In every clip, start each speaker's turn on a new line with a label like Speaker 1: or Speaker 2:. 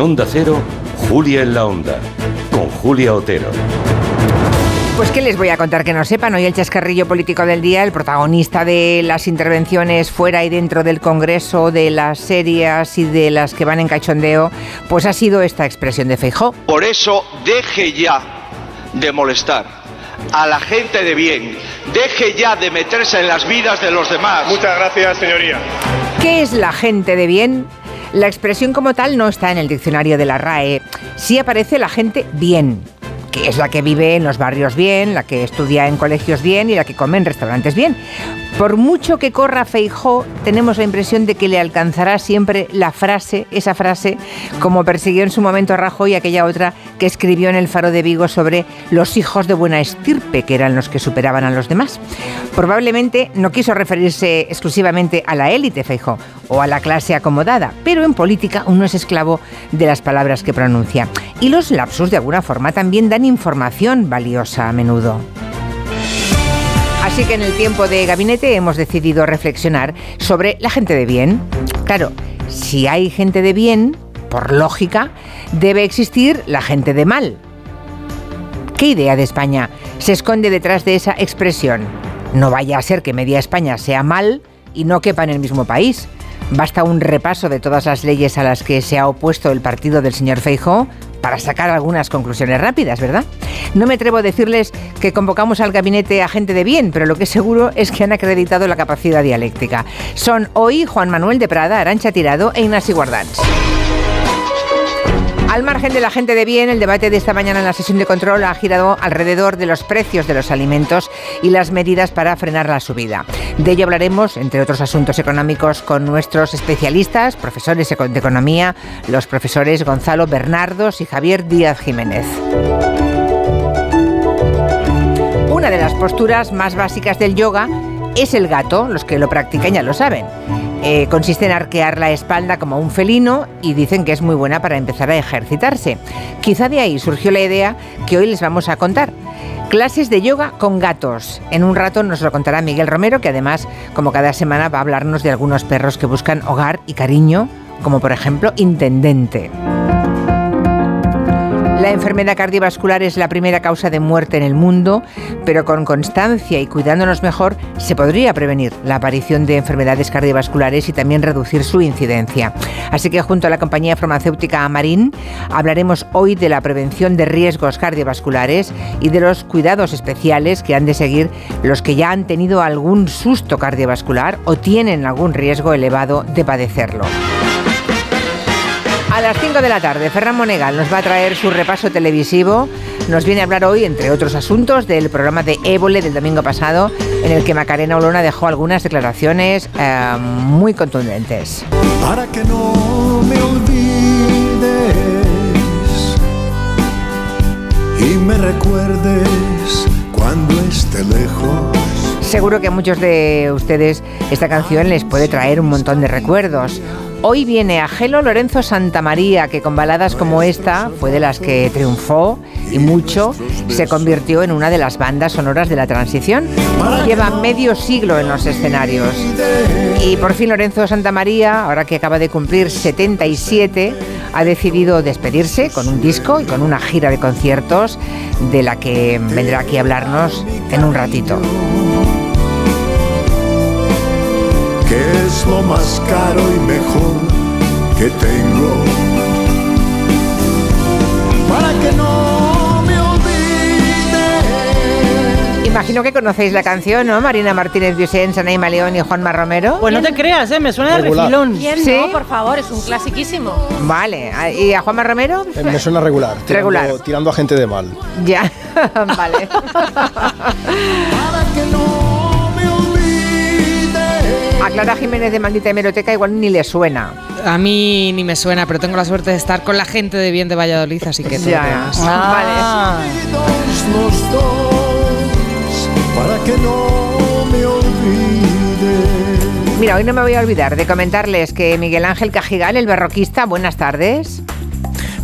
Speaker 1: En Onda Cero, Julia en la Onda, con Julia Otero.
Speaker 2: Pues qué les voy a contar que no sepan. Hoy el chascarrillo político del día, el protagonista de las intervenciones fuera y dentro del Congreso, de las serias y de las que van en cachondeo, pues ha sido esta expresión de Feijó.
Speaker 3: Por eso deje ya de molestar a la gente de bien. Deje ya de meterse en las vidas de los demás.
Speaker 4: Muchas gracias, señoría.
Speaker 2: ¿Qué es la gente de bien? La expresión como tal no está en el diccionario de la RAE. Sí aparece la gente bien que es la que vive en los barrios bien, la que estudia en colegios bien y la que come en restaurantes bien. Por mucho que corra Feijó, tenemos la impresión de que le alcanzará siempre la frase, esa frase, como persiguió en su momento a Rajoy aquella otra que escribió en el Faro de Vigo sobre los hijos de buena estirpe, que eran los que superaban a los demás. Probablemente no quiso referirse exclusivamente a la élite Feijó o a la clase acomodada, pero en política uno es esclavo de las palabras que pronuncia. Y los lapsus de alguna forma también dan información valiosa a menudo. Así que en el tiempo de gabinete hemos decidido reflexionar sobre la gente de bien. Claro, si hay gente de bien, por lógica, debe existir la gente de mal. ¿Qué idea de España se esconde detrás de esa expresión? No vaya a ser que media España sea mal y no quepa en el mismo país. Basta un repaso de todas las leyes a las que se ha opuesto el partido del señor Feijóo para sacar algunas conclusiones rápidas, ¿verdad? No me atrevo a decirles que convocamos al gabinete a gente de bien, pero lo que es seguro es que han acreditado la capacidad dialéctica. Son hoy Juan Manuel de Prada, Arancha Tirado e Ignacio Guardans. Al margen de la gente de bien, el debate de esta mañana en la sesión de control ha girado alrededor de los precios de los alimentos y las medidas para frenar la subida. De ello hablaremos, entre otros asuntos económicos, con nuestros especialistas, profesores de economía, los profesores Gonzalo Bernardos y Javier Díaz Jiménez. Una de las posturas más básicas del yoga es el gato, los que lo practican ya lo saben. Eh, consiste en arquear la espalda como un felino y dicen que es muy buena para empezar a ejercitarse. Quizá de ahí surgió la idea que hoy les vamos a contar. Clases de yoga con gatos. En un rato nos lo contará Miguel Romero, que además, como cada semana, va a hablarnos de algunos perros que buscan hogar y cariño, como por ejemplo Intendente. La enfermedad cardiovascular es la primera causa de muerte en el mundo, pero con constancia y cuidándonos mejor se podría prevenir la aparición de enfermedades cardiovasculares y también reducir su incidencia. Así que junto a la compañía farmacéutica Amarín hablaremos hoy de la prevención de riesgos cardiovasculares y de los cuidados especiales que han de seguir los que ya han tenido algún susto cardiovascular o tienen algún riesgo elevado de padecerlo. A las 5 de la tarde, Ferran Monegal nos va a traer su repaso televisivo. Nos viene a hablar hoy, entre otros asuntos, del programa de Évole del domingo pasado, en el que Macarena Olona dejó algunas declaraciones eh, muy contundentes.
Speaker 5: Para que no me olvides y me recuerdes cuando esté lejos.
Speaker 2: Seguro que a muchos de ustedes esta canción les puede traer un montón de recuerdos. Hoy viene a Gelo Lorenzo Santamaría, que con baladas como esta fue de las que triunfó y mucho se convirtió en una de las bandas sonoras de la transición. Lleva medio siglo en los escenarios. Y por fin Lorenzo Santamaría, ahora que acaba de cumplir 77, ha decidido despedirse con un disco y con una gira de conciertos de la que vendrá aquí a hablarnos en un ratito.
Speaker 5: Es lo más caro y mejor que tengo. Para que no me olvide.
Speaker 2: Imagino que conocéis la canción, ¿no? Marina Martínez Vicens, Anaíma León y Juanma Romero.
Speaker 6: Pues no te creas, ¿eh? me suena de
Speaker 7: Regular.
Speaker 6: refilón.
Speaker 8: ¿Quién
Speaker 2: ¿Sí?
Speaker 8: no? Por favor, es un clasiquísimo.
Speaker 2: Vale, ¿y a Juanma Romero?
Speaker 7: Eh, Me suena regular. Tirando,
Speaker 2: Regular.
Speaker 7: Tirando a gente de mal.
Speaker 2: Ya, vale.
Speaker 5: Para que no me olvide.
Speaker 2: A Clara Jiménez de Maldita Hemeroteca igual ni le suena.
Speaker 6: A mí ni me suena, pero tengo la suerte de estar con la gente de bien de Valladolid, así que
Speaker 2: Ya,
Speaker 6: bien.
Speaker 2: vale.
Speaker 5: Unidos los dos. Para que no me olvide.
Speaker 2: Mira, hoy no me voy a olvidar de comentarles que Miguel Ángel Cajigal, el barroquista, buenas tardes.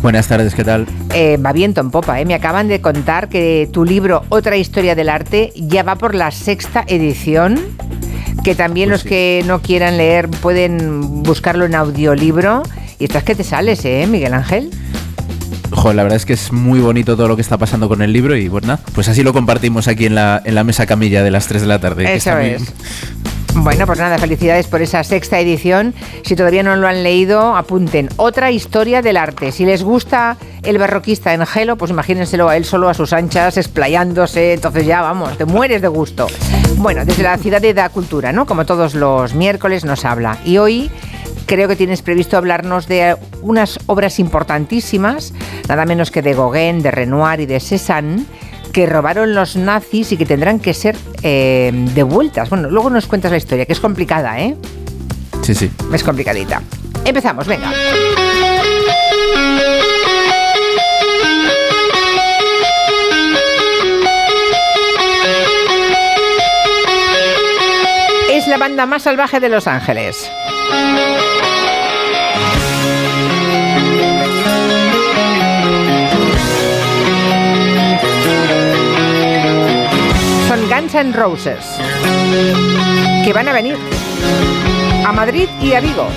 Speaker 9: Buenas tardes, ¿qué tal?
Speaker 2: Eh, va viento en popa, ¿eh? Me acaban de contar que tu libro Otra historia del arte ya va por la sexta edición. Que también
Speaker 9: Pues
Speaker 2: los
Speaker 9: sí.
Speaker 2: que no quieran leer pueden buscarlo en audiolibro Y estás que te sales, ¿eh, Miguel Ángel?
Speaker 9: Jo, la verdad es que es muy bonito todo lo que está pasando con el libro y pues nada, pues así lo compartimos aquí en la, en la mesa camilla de las 3 de la tarde. que
Speaker 2: Eso
Speaker 9: está muy-
Speaker 2: es. Bueno, pues nada, felicidades por esa sexta edición. Si todavía no lo han leído, apunten. Otra historia del arte. Si les gusta el barroquista en Gelo, pues imagínenselo a él solo a sus anchas, explayándose. Entonces ya, vamos, te mueres de gusto. Bueno, desde la ciudad de Da Cultura, ¿no? Como todos los miércoles nos habla. Y hoy creo que tienes previsto hablarnos de unas obras importantísimas, nada menos que de Gauguin, de Renoir y de Cézanne, que robaron los nazis y que tendrán que ser eh, devueltas. Bueno, luego nos cuentas la historia, que es complicada, ¿eh?
Speaker 9: Sí, sí.
Speaker 2: Es complicadita. Empezamos, venga. Es la banda más salvaje de Los Ángeles. Guns Roses, que van a venir a Madrid y a Vigo.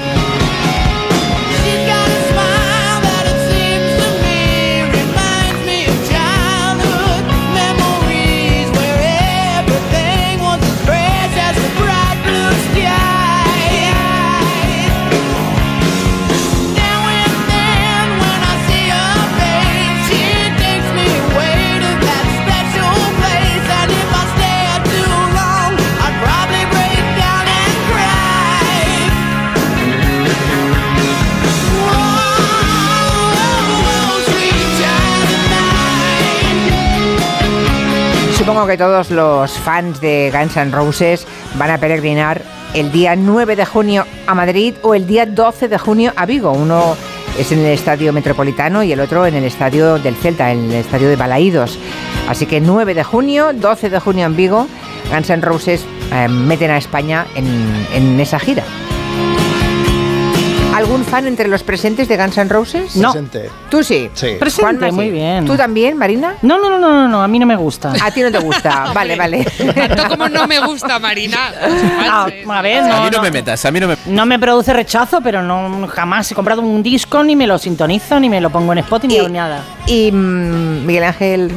Speaker 2: Supongo que todos los fans de Guns N' Roses van a peregrinar el día 9 de junio a Madrid o el día 12 de junio a Vigo. Uno es en el Estadio Metropolitano y el otro en el Estadio del Celta, en el Estadio de Balaídos. Así que 9 de junio, 12 de junio en Vigo, Guns N' Roses eh, meten a España en, en esa gira. ¿Algún fan entre los presentes de Guns N' Roses?
Speaker 10: No.
Speaker 7: Presente.
Speaker 2: Tú sí.
Speaker 7: Sí.
Speaker 10: Presente,
Speaker 2: Juanma, sí.
Speaker 10: muy bien.
Speaker 2: ¿Tú también, Marina?
Speaker 10: No, no, no, no, no, a mí no me gusta.
Speaker 2: A ti no te gusta. vale, vale.
Speaker 6: Tanto como no me gusta, Marina.
Speaker 10: Ah, a ver,
Speaker 9: a
Speaker 10: no,
Speaker 9: mí no,
Speaker 10: no.
Speaker 9: me metas, a mí no me...
Speaker 10: No me produce rechazo, pero no jamás he comprado un disco, ni me lo sintonizo, ni me lo pongo en Spotify, ni nada.
Speaker 2: Y mm, Miguel Ángel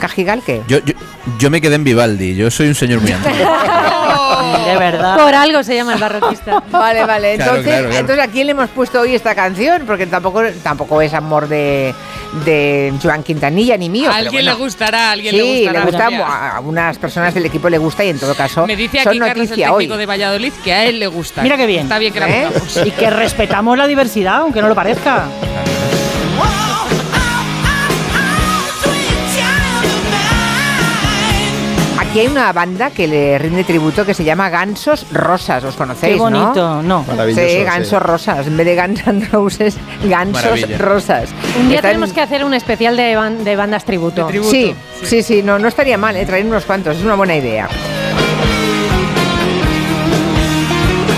Speaker 2: Cajigal, ¿qué?
Speaker 9: Yo, yo, yo me quedé en Vivaldi, yo soy un señor muy antiguo.
Speaker 10: De verdad.
Speaker 8: Por algo se llama el barroquista.
Speaker 2: Vale, vale.
Speaker 9: Claro,
Speaker 2: Entonces,
Speaker 9: claro, claro.
Speaker 2: entonces, ¿a quién le hemos puesto hoy esta canción? Porque tampoco, tampoco es amor de, de Joan Quintanilla ni mío.
Speaker 6: A alguien
Speaker 2: bueno.
Speaker 6: le gustará, a alguien
Speaker 2: Sí,
Speaker 6: le gustará.
Speaker 2: le gusta a unas personas del equipo le gusta y en todo caso
Speaker 6: Me dice
Speaker 2: son
Speaker 6: aquí Carlos, el
Speaker 2: noticia hoy.
Speaker 6: técnico de Valladolid, que a él le gusta.
Speaker 10: Mira qué bien.
Speaker 6: Está bien que la
Speaker 2: ¿Eh?
Speaker 6: pongamos.
Speaker 10: Y que respetamos la diversidad, aunque no lo parezca.
Speaker 2: Aquí hay una banda que le rinde tributo que se llama Gansos Rosas, ¿os conocéis?
Speaker 10: Qué bonito,
Speaker 2: ¿no?
Speaker 10: no.
Speaker 2: Sí,
Speaker 7: sí.
Speaker 2: Gansos Rosas, en vez de Guns N' Roses, Gansos
Speaker 9: Maravilla.
Speaker 2: Rosas.
Speaker 8: Un día
Speaker 2: Están-
Speaker 8: tenemos que hacer un especial de, ban- de bandas tributo.
Speaker 6: De tributo.
Speaker 2: Sí, sí, sí, no, no estaría mal, ¿eh? traer unos cuantos, es una buena idea.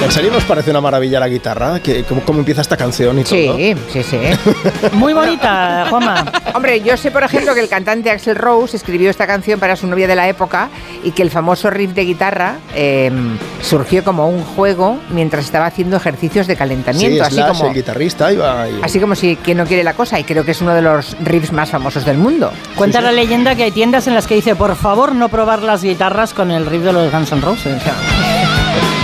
Speaker 7: ¿En serio nos parece una maravilla la guitarra? ¿Qué- cómo, cómo empieza esta canción y todo?
Speaker 2: Sí, sí, sí.
Speaker 10: Muy bonita, Juanma.
Speaker 2: Hombre, yo sé, por ejemplo, que el cantante Axel Rose escribió esta canción para su novia de la época y que el famoso riff de guitarra eh, surgió como un juego mientras estaba haciendo ejercicios de
Speaker 7: Sí,
Speaker 2: calentamiento, así
Speaker 7: Slash,
Speaker 2: como,
Speaker 7: el guitarrista, iba y-
Speaker 2: así como si quien no quiere la cosa, y creo que es uno de los riffs más famosos del mundo.
Speaker 10: Cuenta la leyenda que hay tiendas en las que dice, por favor, no probar las guitarras con el riff de los Guns N' Roses.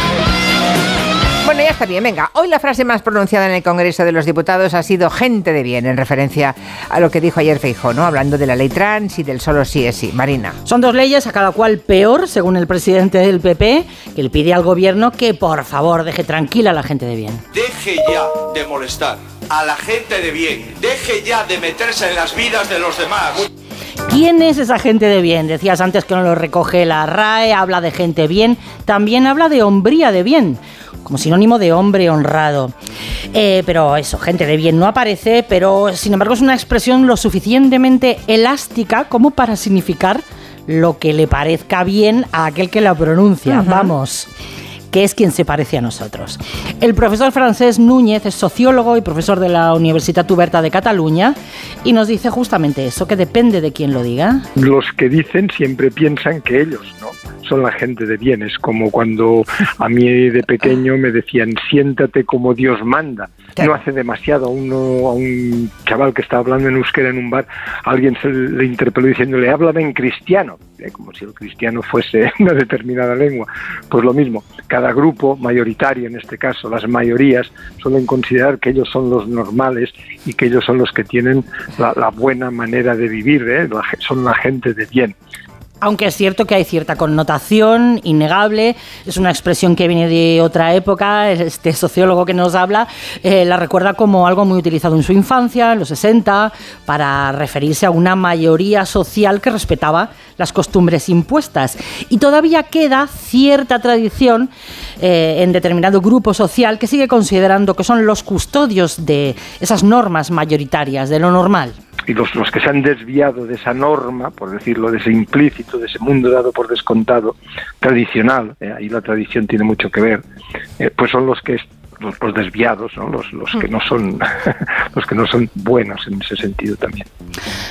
Speaker 2: Bueno, ya está bien, venga. Hoy la frase más pronunciada en el Congreso de los Diputados ha sido gente de bien, en referencia a lo que dijo ayer Feijó, ¿no? Hablando de la ley trans y del solo sí es sí. Marina.
Speaker 10: Son dos leyes, a cada cual peor, según el presidente del PP, que le pide al gobierno que por favor deje tranquila a la gente de bien.
Speaker 3: Deje ya de molestar a la gente de bien. Deje ya de meterse en las vidas de los demás.
Speaker 10: ¿Quién es esa gente de bien? Decías antes que no lo recoge la RAE, habla de gente bien, también habla de hombría de bien, como sinónimo de hombre honrado. Eh, pero eso, gente de bien no aparece, pero sin embargo es una expresión lo suficientemente elástica como para significar lo que le parezca bien a aquel que la pronuncia. Vamos que es quien se parece a nosotros. El profesor francés Núñez es sociólogo y profesor de la Universitat Oberta de Cataluña y nos dice justamente eso, que depende de quién lo diga.
Speaker 11: los que dicen siempre piensan que ellos no son la gente de bien. Es como cuando a mí de pequeño me decían siéntate como Dios manda. No hace demasiado a uno a un chaval que está hablando en euskera en un bar, alguien se le interpeló diciéndole háblame en cristiano, eh, como si el cristiano fuese una determinada lengua. Pues lo mismo, cada grupo mayoritario en este caso, las mayorías suelen considerar que ellos son los normales y que ellos son los que tienen la, buena manera de vivir, ¿eh? La son la gente de bien.
Speaker 10: Aunque es cierto que hay cierta connotación innegable, es una expresión que viene de otra época, este sociólogo que nos habla eh, la recuerda como algo muy utilizado en su infancia, en los 60, para referirse a una mayoría social que respetaba las costumbres impuestas. Y todavía queda cierta tradición eh, en determinado grupo social que sigue considerando que son los custodios de esas normas mayoritarias, de lo normal.
Speaker 11: Y los, los que se han desviado de esa norma, por decirlo, de ese implícito, de ese mundo dado por descontado, tradicional, eh, ahí la tradición tiene mucho que ver, eh, pues son los que los, los desviados, ¿no? los, los que no son los que no son buenos en ese sentido también.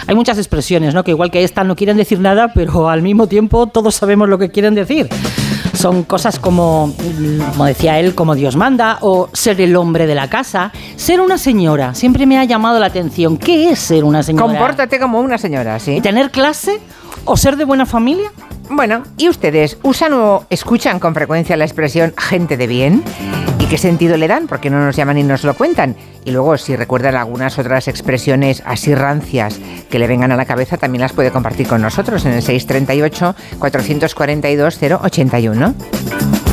Speaker 10: Hay muchas expresiones, ¿no? Que igual que esta no quieren decir nada, pero al mismo tiempo todos sabemos lo que quieren decir. Son cosas como, como decía él, como Dios manda, o ser el hombre de la casa, ser una señora. Siempre me ha llamado la atención. ¿Qué es ser una señora?
Speaker 2: Compórtate como una señora, ¿sí?
Speaker 10: ¿Y tener clase? ¿O ser de buena familia?
Speaker 2: Bueno, ¿y ustedes usan o escuchan con frecuencia la expresión gente de bien? ¿Y qué sentido le dan? Porque no nos llaman y nos lo cuentan. Y luego, si recuerdan algunas otras expresiones así rancias que le vengan a la cabeza, también las puede compartir con nosotros en el 638-442-081.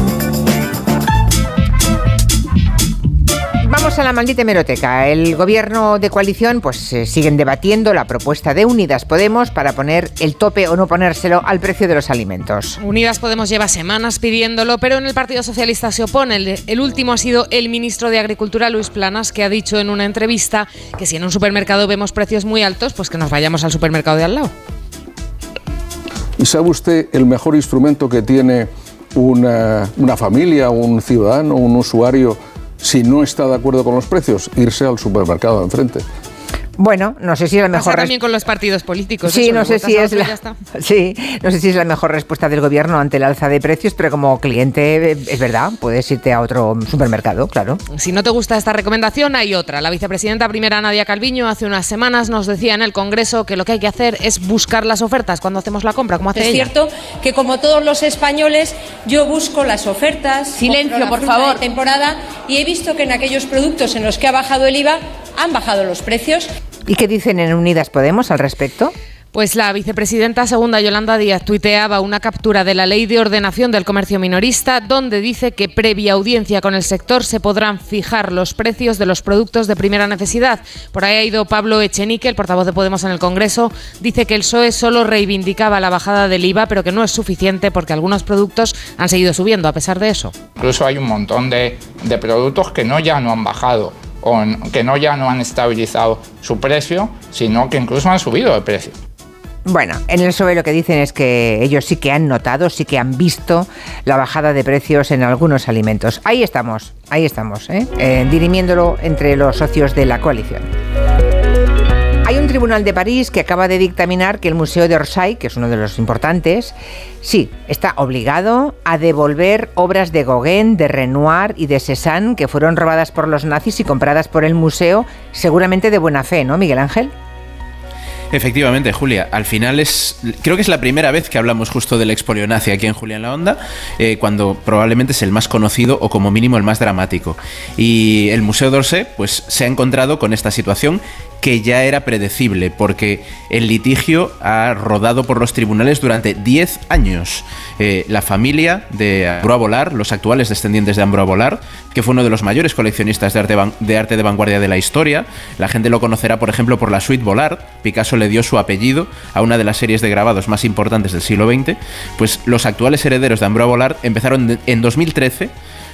Speaker 2: Vamos a la maldita hemeroteca. El gobierno de coalición pues eh, siguen debatiendo la propuesta de Unidas Podemos para poner el tope o no ponérselo al precio de los alimentos.
Speaker 6: Unidas Podemos lleva semanas pidiéndolo, pero en el Partido Socialista se opone. El, el último ha sido el ministro de Agricultura, Luis Planas, que ha dicho en una entrevista que si en un supermercado vemos precios muy altos, pues que nos vayamos al supermercado de al lado.
Speaker 12: ¿Y sabe usted el mejor instrumento que tiene una, una familia, un ciudadano, un usuario, si no está de acuerdo con los precios? Irse al supermercado de enfrente.
Speaker 2: Bueno, no sé si es la mejor
Speaker 6: Pasa también con los partidos políticos.
Speaker 2: Sí,
Speaker 6: eso,
Speaker 2: no sé si es la sí, no sé si es la mejor respuesta del gobierno ante el alza de precios, pero como cliente eh, es verdad, puedes irte a otro supermercado, claro.
Speaker 6: Si no te gusta esta recomendación, hay otra. La vicepresidenta primera Nadia Calviño hace unas semanas nos decía en el Congreso que lo que hay que hacer es buscar las ofertas cuando hacemos la compra, como hace
Speaker 13: Es
Speaker 6: ella.
Speaker 13: cierto que como todos los españoles yo busco las ofertas,
Speaker 14: Silencio,
Speaker 13: la
Speaker 14: por favor.
Speaker 13: de temporada y he visto que en aquellos productos en los que ha bajado el IVA han bajado los precios.
Speaker 2: ¿Y qué dicen en Unidas Podemos al respecto?
Speaker 6: Pues la vicepresidenta segunda Yolanda Díaz tuiteaba una captura de la Ley de Ordenación del Comercio Minorista donde dice que previa audiencia con el sector se podrán fijar los precios de los productos de primera necesidad. Por ahí ha ido Pablo Echenique, el portavoz de Podemos en el Congreso, dice que el PSOE solo reivindicaba la bajada del IVA pero que no es suficiente porque algunos productos han seguido subiendo a pesar de eso.
Speaker 15: Incluso hay un montón de, de productos que no ya no han bajado que no ya no han estabilizado su precio, sino que incluso han subido de precio.
Speaker 2: Bueno, en el PSOE lo que dicen es que ellos sí que han notado, sí que han visto la bajada de precios en algunos alimentos. Ahí estamos, ahí estamos, ¿eh? Eh, dirimiéndolo entre los socios de la coalición. Hay un tribunal de París que acaba de dictaminar que el Museo de Orsay, que es uno de los importantes, sí, está obligado a devolver obras de Gauguin, de Renoir y de Cézanne que fueron robadas por los nazis y compradas por el museo, seguramente de buena fe, ¿no, Miguel Ángel?
Speaker 16: Efectivamente, Julia. Al final es. Creo que es la primera vez que hablamos justo del expolio nazi aquí en Julia en la Onda, eh, cuando probablemente es el más conocido o como mínimo el más dramático. Y el Museo d'Orsay, pues se ha encontrado con esta situación que ya era predecible, porque el litigio ha rodado por los tribunales durante 10 años. Eh, la familia de Ambroise Vollard, los actuales descendientes de Ambroise Vollard, que fue uno de los mayores coleccionistas de arte, de arte de vanguardia de la historia, la gente lo conocerá, por ejemplo, por la suite Vollard. Picasso le dio su apellido a una de las series de grabados más importantes del siglo XX. Pues los actuales herederos de Ambroise Vollard empezaron en 2013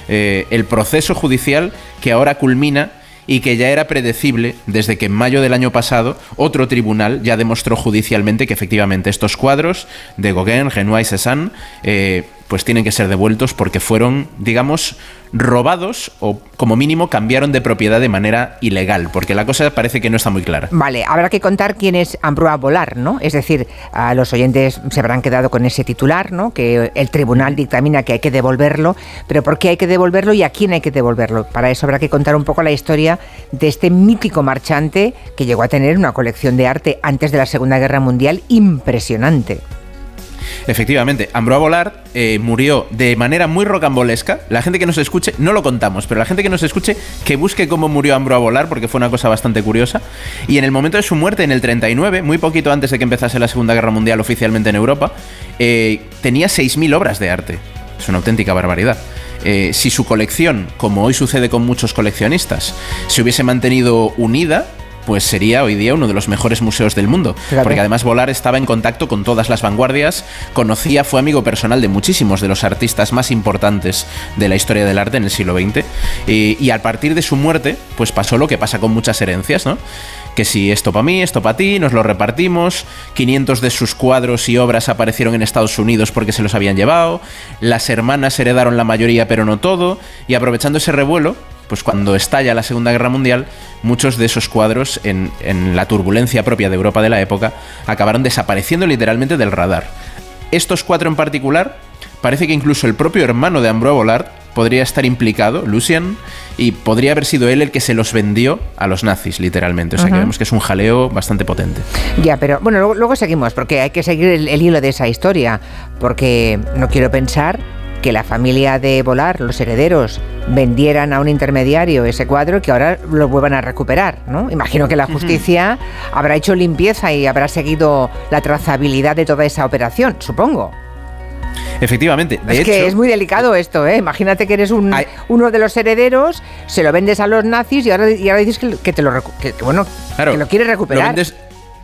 Speaker 16: eh, el proceso judicial que ahora culmina y que ya era predecible desde que en mayo del año pasado otro tribunal ya demostró judicialmente que efectivamente estos cuadros de Gauguin, Renoir y Cézanne eh, pues tienen que ser devueltos porque fueron, digamos, robados o como mínimo cambiaron de propiedad de manera ilegal, porque la cosa parece que no está muy clara.
Speaker 2: Vale, habrá que contar quién es Ambroa Volar, ¿no? Es decir, a los oyentes se habrán quedado con ese titular, ¿no? Que el tribunal dictamina que hay que devolverlo, pero ¿por qué hay que devolverlo y a quién hay que devolverlo? Para eso habrá que contar un poco la historia de este mítico marchante que llegó a tener una colección de arte antes de la Segunda Guerra Mundial impresionante.
Speaker 16: Efectivamente, Ambroa Volar eh, murió de manera muy rocambolesca. La gente que nos escuche, no lo contamos, pero la gente que nos escuche, que busque cómo murió Ambroa Volar, porque fue una cosa bastante curiosa. Y en el momento de su muerte, en el 39, muy poquito antes de que empezase la Segunda Guerra Mundial oficialmente en Europa, eh, tenía 6.000 obras de arte. Es una auténtica barbaridad. Eh, si su colección, como hoy sucede con muchos coleccionistas, se hubiese mantenido unida, pues sería hoy día uno de los mejores museos del mundo.
Speaker 2: Fíjate.
Speaker 16: Porque además Volar estaba en contacto con todas las vanguardias, conocía, fue amigo personal de muchísimos de los artistas más importantes de la historia del arte en el siglo XX. Y, y a partir de su muerte, pues pasó lo que pasa con muchas herencias, ¿no? Que si esto para mí, esto para ti, nos lo repartimos. 500 de sus cuadros y obras aparecieron en Estados Unidos porque se los habían llevado. Las hermanas heredaron la mayoría, pero no todo. Y aprovechando ese revuelo, pues cuando estalla la Segunda Guerra Mundial, muchos de esos cuadros, en, en la turbulencia propia de Europa de la época, acabaron desapareciendo literalmente del radar. Estos cuatro en particular, parece que incluso el propio hermano de Ambroise Vollard podría estar implicado, Lucien, y podría haber sido él el que se los vendió a los nazis, literalmente. O sea que vemos que es un jaleo bastante potente.
Speaker 2: Ya, pero bueno, luego, luego seguimos, porque hay que seguir el, el hilo de esa historia, porque no quiero pensar que la familia de Volar, los herederos, vendieran a un intermediario ese cuadro y que ahora lo vuelvan a recuperar, ¿no? Imagino que la justicia habrá hecho limpieza y habrá seguido la trazabilidad de toda esa operación, supongo.
Speaker 16: Efectivamente, de
Speaker 2: es
Speaker 16: hecho,
Speaker 2: que es muy delicado esto, ¿eh? Imagínate que eres un, uno de los herederos, se lo vendes a los nazis y ahora, y ahora dices que, que te lo, que, que, bueno,
Speaker 16: Claro,
Speaker 2: que lo quieres
Speaker 16: lo
Speaker 2: recuperar.
Speaker 16: vendes-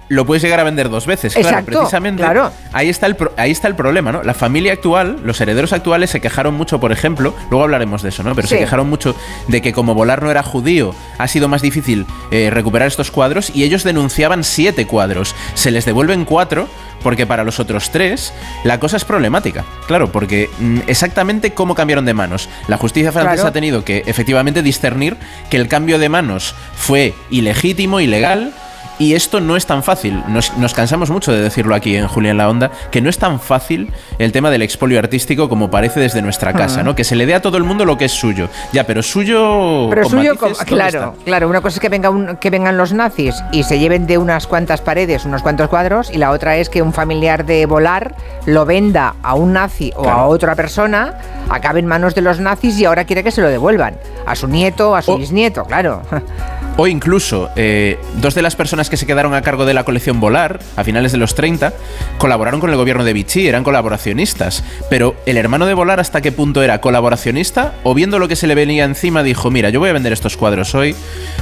Speaker 16: lo puedes llegar a vender dos veces. Claro,
Speaker 2: Exacto,
Speaker 16: precisamente.
Speaker 2: claro.
Speaker 16: Ahí está, el pro- ahí está el problema, ¿no? La familia actual, los herederos actuales se quejaron mucho, por ejemplo, luego hablaremos de eso, ¿no? Pero se quejaron mucho de que como Volar no era judío, ha sido más difícil eh, recuperar estos cuadros y ellos denunciaban siete cuadros. Se les devuelven cuatro porque para los otros tres la cosa es problemática. Claro, porque mm, exactamente cómo cambiaron de manos. La justicia francesa
Speaker 2: Claro.
Speaker 16: ha tenido que efectivamente discernir que el cambio de manos fue ilegítimo, ilegal. Y esto no es tan fácil. Nos, nos cansamos mucho de decirlo aquí en Julián La Onda, que no es tan fácil el tema del expolio artístico como parece desde nuestra casa,
Speaker 2: Ah.
Speaker 16: ¿no? Que se le dé a todo el mundo lo que es suyo. Ya, pero suyo.
Speaker 2: Pero
Speaker 16: con
Speaker 2: suyo,
Speaker 16: matices,
Speaker 2: como-
Speaker 16: ¿dónde
Speaker 2: claro,
Speaker 16: está?
Speaker 2: claro. Una cosa es que, venga un- que vengan los nazis y se lleven de unas cuantas paredes unos cuantos cuadros, y la otra es que un familiar de volar lo venda a un nazi o a otra persona, acabe en manos de los nazis y ahora quiere que se lo devuelvan. A su nieto, a su bisnieto, claro.
Speaker 16: O incluso, eh, dos de las personas que se quedaron a cargo de la colección Volar, a finales de los 30, colaboraron con el gobierno de Vichy, eran colaboracionistas. Pero el hermano de Volar, ¿hasta qué punto era colaboracionista? O viendo lo que se le venía encima, dijo: Mira, yo voy a vender estos cuadros hoy,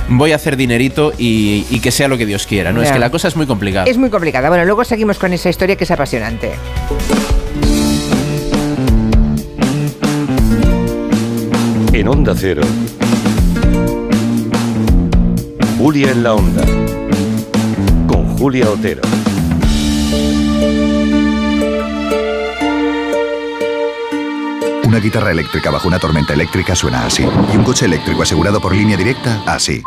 Speaker 16: voy a hacer dinerito y, y que sea lo que Dios quiera. ¿no? Es que la cosa es muy complicada.
Speaker 2: Es muy complicada. Bueno, luego seguimos con esa historia que es apasionante.
Speaker 17: En Onda Cero. Julia en la Onda. Con Julia Otero.
Speaker 18: Una guitarra eléctrica bajo una tormenta eléctrica suena así. Y un coche eléctrico asegurado por línea directa, así.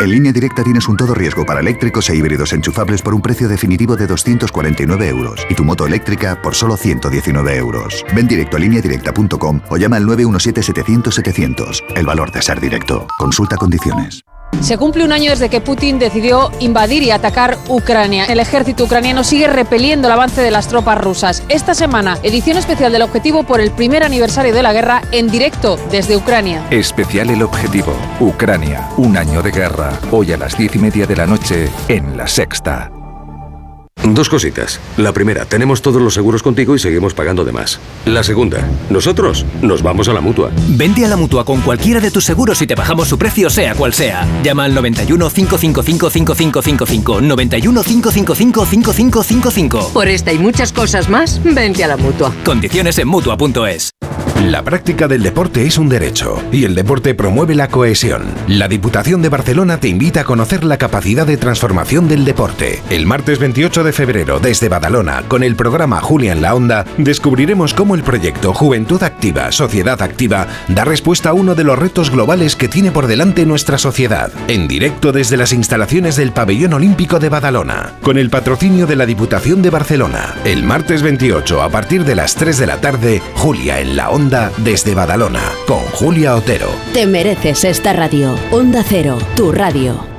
Speaker 18: En línea directa tienes un todo riesgo para eléctricos e híbridos enchufables por un precio definitivo de 249 euros y tu moto eléctrica por solo 119 euros. Ven directo a lineadirecta.com o llama al 917-700-700. El valor de ser directo. Consulta condiciones.
Speaker 19: Se cumple un año desde que Putin decidió invadir y atacar Ucrania. El ejército ucraniano sigue repeliendo el avance de las tropas rusas. Esta semana, edición especial del objetivo por el primer aniversario de la guerra en directo desde Ucrania.
Speaker 20: Especial El Objetivo. Ucrania. Un año de guerra. Hoy a las diez y media de la noche en La Sexta.
Speaker 21: Dos cositas. La primera, tenemos todos los seguros contigo y seguimos pagando de más. La segunda, nosotros nos vamos a la mutua.
Speaker 22: Vente a la mutua con cualquiera de tus seguros y te bajamos su precio, sea cual sea. Llama al 91 555 5555. 91 555 5555.
Speaker 23: Por esta y muchas cosas más, vente a la mutua.
Speaker 22: Condiciones en mutua.es.
Speaker 24: La práctica del deporte es un derecho y el deporte promueve la cohesión. La Diputación de Barcelona te invita a conocer la capacidad de transformación del deporte. El martes 28 de febrero, desde Badalona, con el programa Julia en la Onda, descubriremos cómo el proyecto Juventud Activa, Sociedad Activa da respuesta a uno de los retos globales que tiene por delante nuestra sociedad. En directo desde las instalaciones del Pabellón Olímpico de Badalona, con el patrocinio de la Diputación de Barcelona. El martes 28, a partir de las 3 de la tarde, Julia en la Onda desde Badalona, con Julia Otero.
Speaker 23: Te mereces esta radio. Onda Cero, tu radio.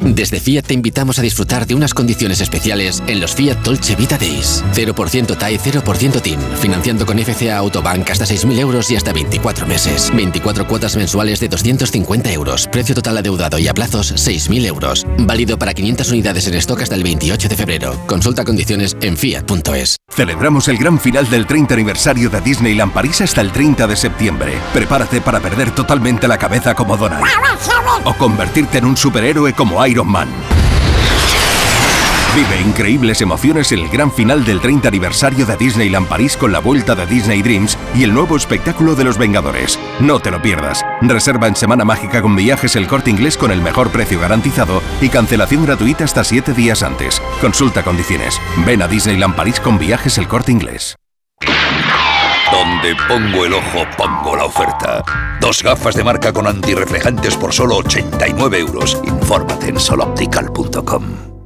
Speaker 25: Desde Fiat te invitamos a disfrutar de unas condiciones especiales en los Fiat Dolce Vita Days. 0% TAE, 0% TIN. Financiando con FCA Autobank hasta 6.000 euros y hasta 24 meses. 24 cuotas mensuales de 250 euros. Precio total adeudado y a plazos 6.000 euros. Válido para 500 unidades en stock hasta el 28 de febrero. Consulta condiciones en fiat.es.
Speaker 26: Celebramos el gran final del 30 aniversario de Disneyland París hasta el 30 de septiembre. Prepárate para perder totalmente la cabeza como Donald. O convertirte en un superhéroe como Iron Man. Vive increíbles emociones en el gran final del 30 aniversario de Disneyland París con la vuelta de Disney Dreams y el nuevo espectáculo de los Vengadores. No te lo pierdas. Reserva en Semana Mágica con viajes el corte inglés con el mejor precio garantizado y cancelación gratuita hasta 7 días antes. Consulta condiciones. Ven a Disneyland París con viajes el corte inglés.
Speaker 27: Donde pongo el ojo, pongo la oferta. Dos gafas de marca con antirreflejantes por solo 89 euros. Infórmate en soloptical.com.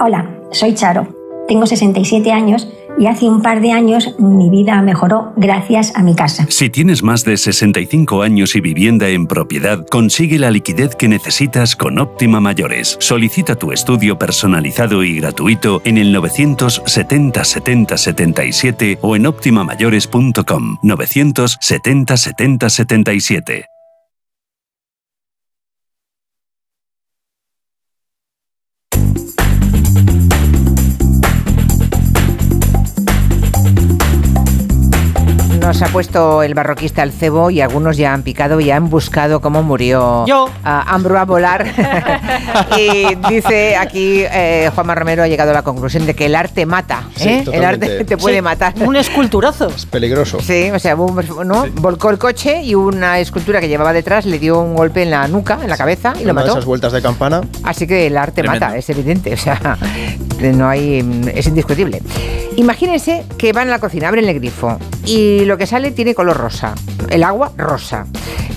Speaker 28: Hola, soy Charo. Tengo 67 años y hace un par de años mi vida mejoró gracias a mi casa.
Speaker 29: Si tienes más de 65 años y vivienda en propiedad, consigue la liquidez que necesitas con Óptima Mayores. Solicita tu estudio personalizado y gratuito en el 970 70 77 o en optimamayores.com 970 70 77. Thank you.
Speaker 2: Nos ha puesto el barroquista al cebo y algunos ya han picado y han buscado cómo murió
Speaker 10: Yo.
Speaker 2: a Ambro a volar. y dice aquí eh, Juanma Romero ha llegado a la conclusión de que el arte mata.
Speaker 7: Sí,
Speaker 2: ¿eh? El arte te puede
Speaker 10: Sí,
Speaker 2: matar.
Speaker 10: Un esculturazo.
Speaker 7: Es peligroso.
Speaker 2: Sí, o sea, un- ¿no? volcó el coche y una escultura que llevaba detrás le dio un golpe en la nuca, en la cabeza y lo
Speaker 7: de
Speaker 2: mató.
Speaker 7: esas vueltas de campana.
Speaker 2: Así que el arte
Speaker 7: Tremendo.
Speaker 2: mata, es evidente, o sea, no hay, es indiscutible. Imagínense que van a la cocina, abren el grifo y lo que sale tiene color rosa, el agua rosa.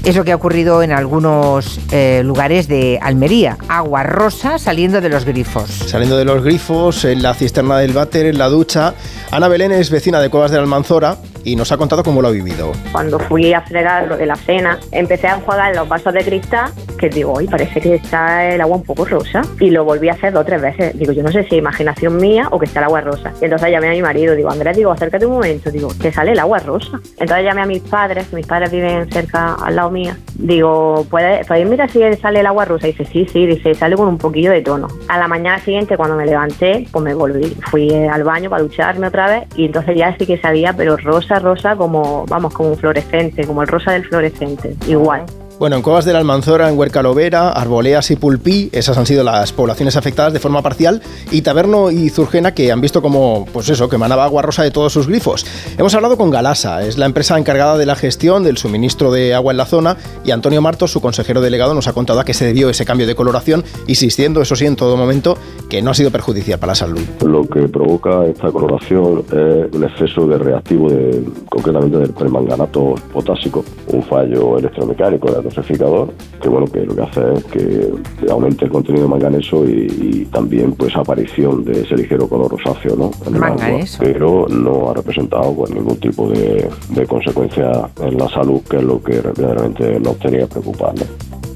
Speaker 2: Es lo que ha ocurrido en algunos eh, lugares de Almería, agua rosa saliendo de los grifos.
Speaker 7: Saliendo de los grifos, en la cisterna del váter, en la ducha. Ana Belén es vecina de Cuevas de Almanzora y nos ha contado cómo lo ha vivido.
Speaker 30: Cuando fui a fregar lo de la cena, empecé a enjuagar los vasos de cristal, que digo, hoy parece que está el agua un poco rosa. Y lo volví a hacer dos o tres veces. Digo, yo no sé si es imaginación mía o que está el agua rosa. Y entonces llamé a mi marido, digo, Andrés, digo, acércate un momento, digo, que sale el agua rosa. Entonces llamé a mis padres, mis padres viven cerca al lado mía. Digo, ¿puedes, ¿podéis mirar si sale el agua rosa? Dice, sí, sí, dice, sale con un poquillo de tono. A la mañana siguiente, cuando me levanté, pues me volví. Fui al baño para ducharme otra vez y entonces ya sí que sabía, pero rosa, rosa, como, vamos, como un fluorescente, como el rosa del fluorescente, igual.
Speaker 7: Bueno, en Cuevas de la Almanzora, en Huerca Lovera, Arboleas y Pulpí, esas han sido las poblaciones afectadas de forma parcial, y Taberno y Zurgena, que han visto como, pues eso, que emanaba agua rosa de todos sus grifos. Hemos hablado con Galasa, es la empresa encargada de la gestión del suministro de agua en la zona, y Antonio Martos, su consejero delegado, nos ha contado a qué se debió ese cambio de coloración, insistiendo, eso sí, en todo momento, que no ha sido perjudicial para la salud.
Speaker 31: Lo que provoca esta coloración es un exceso de reactivo, de, concretamente del permanganato potásico, un fallo electromecánico del dosificador, que bueno, que lo que hace es que aumente el contenido de manganeso y, y también pues aparición de ese ligero color rosáceo ¿no? en el agua,
Speaker 2: Manganeso.
Speaker 31: pero no ha representado pues, ningún tipo de, de consecuencia en la salud, que es lo que realmente nos tenía que preocupar. ¿no?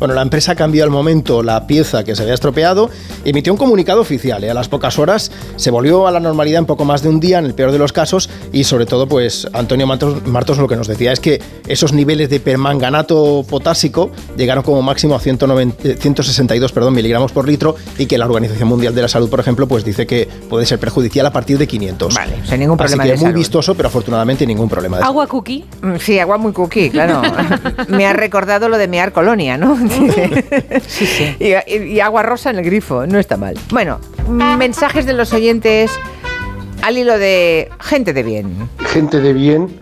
Speaker 7: Bueno, la empresa cambió al momento la pieza que se había estropeado, emitió un comunicado oficial. ¿eh? A las pocas horas se volvió a la normalidad en poco más de un día, en el peor de los casos, y sobre todo, pues Antonio Martos, Martos lo que nos decía es que esos niveles de permanganato potásico llegaron como máximo a 190 eh, 162 perdón, miligramos por litro y que la Organización Mundial de la Salud, por ejemplo, pues dice que puede ser perjudicial a partir de 500.
Speaker 2: Vale, o sea, ningún problema
Speaker 7: Así que
Speaker 2: de
Speaker 7: muy
Speaker 2: salud.
Speaker 7: vistoso, pero afortunadamente ningún problema de salud.
Speaker 8: Agua cookie.
Speaker 2: Mm, Sí, agua muy cookie, claro. Me ha recordado lo de mear colonia, ¿no? Y, y- y agua rosa en el grifo, no está mal. Bueno, mensajes de los oyentes al hilo de gente de bien.
Speaker 32: gente de bien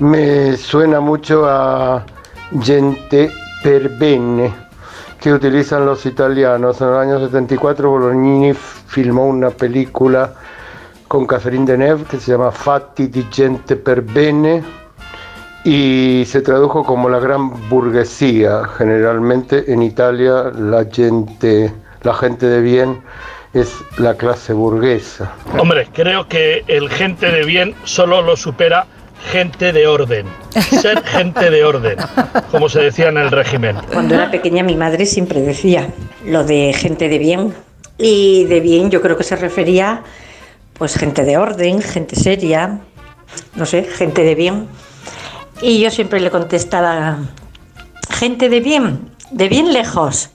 Speaker 32: me suena mucho a gente per bene que utilizan los italianos. En el año 74 Bolognini filmó una película con Catherine Deneuve que se llama Fatti di gente per bene y se tradujo como la gran burguesía. Generalmente en Italia la gente, la gente de bien es la clase burguesa.
Speaker 33: Hombre, creo que el gente de bien solo lo supera gente de orden. Ser gente de orden, como se decía en el régimen.
Speaker 34: Cuando era pequeña mi madre siempre decía lo de gente de bien. Y de bien yo creo que se refería pues gente de orden, gente seria, no sé, gente de bien. Y yo siempre le contestaba, gente de bien, de bien lejos.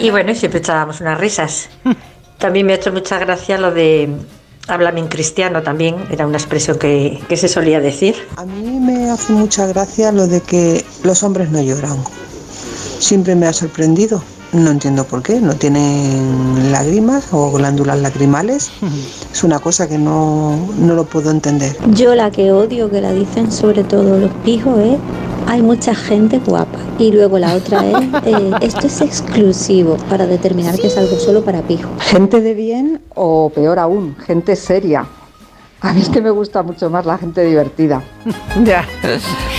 Speaker 34: Y bueno, siempre echábamos unas risas. También me ha hecho mucha gracia lo de háblame en cristiano también, era una expresión que, que se solía decir.
Speaker 35: A mí me hace mucha gracia lo de que los hombres no lloran. Siempre me ha sorprendido. No entiendo por qué, no tienen lágrimas o glándulas lacrimales. Es una cosa que no, no lo puedo entender.
Speaker 36: Yo la que odio que la dicen sobre todo los pijos es hay mucha gente guapa. Y luego la otra es eh, esto es exclusivo para determinar que es algo solo para pijos.
Speaker 37: Gente de bien o peor aún, gente seria. A mí es que me gusta mucho más la gente divertida.
Speaker 2: Ya.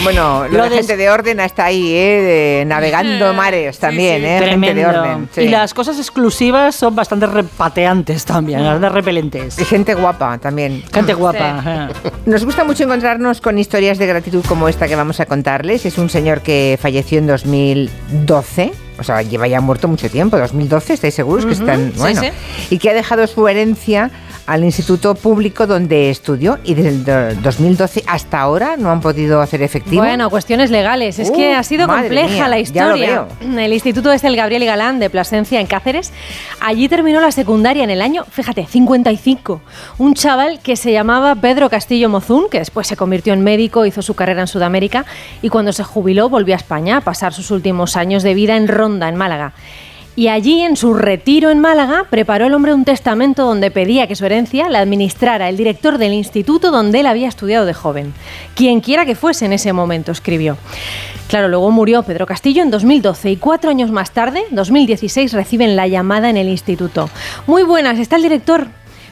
Speaker 2: Bueno, lo, de gente de orden está ahí, ¿eh? De navegando mares también, ¿eh? Gente de orden. sí.
Speaker 10: Y las cosas exclusivas son bastante repateantes también, bastante repelentes.
Speaker 2: Y gente guapa también.
Speaker 10: Gente guapa.
Speaker 2: Nos gusta mucho encontrarnos con historias de gratitud como esta que vamos a contarles. Es un señor que falleció en 2012. O sea, lleva ya muerto mucho tiempo, 2012, ¿estáis seguros que
Speaker 8: Ujú,
Speaker 2: están?
Speaker 8: sí,
Speaker 2: Bueno,
Speaker 8: sí.
Speaker 2: y que ha dejado su herencia al instituto público donde estudió y desde el do- 2012 hasta ahora no han podido hacer efectivo.
Speaker 8: Bueno, cuestiones legales. Es
Speaker 2: Uh,
Speaker 8: que ha sido compleja
Speaker 2: mía,
Speaker 8: la historia. El Instituto es el Gabriel Galán de Plasencia en Cáceres. Allí terminó la secundaria en el año, fíjate, 55. Un chaval que se llamaba Pedro Castillo Mozún, que después se convirtió en médico, hizo su carrera en Sudamérica y cuando se jubiló volvió a España a pasar sus últimos años de vida en Ronda, en Málaga. Y allí, en su retiro en Málaga, preparó el hombre un testamento donde pedía que su herencia la administrara el director del instituto donde él había estudiado de joven. Quien quiera que fuese en ese momento, escribió. Claro, luego murió Pedro Castillo en 2012 y cuatro años más tarde, 2016, reciben la llamada en el instituto. Muy buenas, ¿está el director?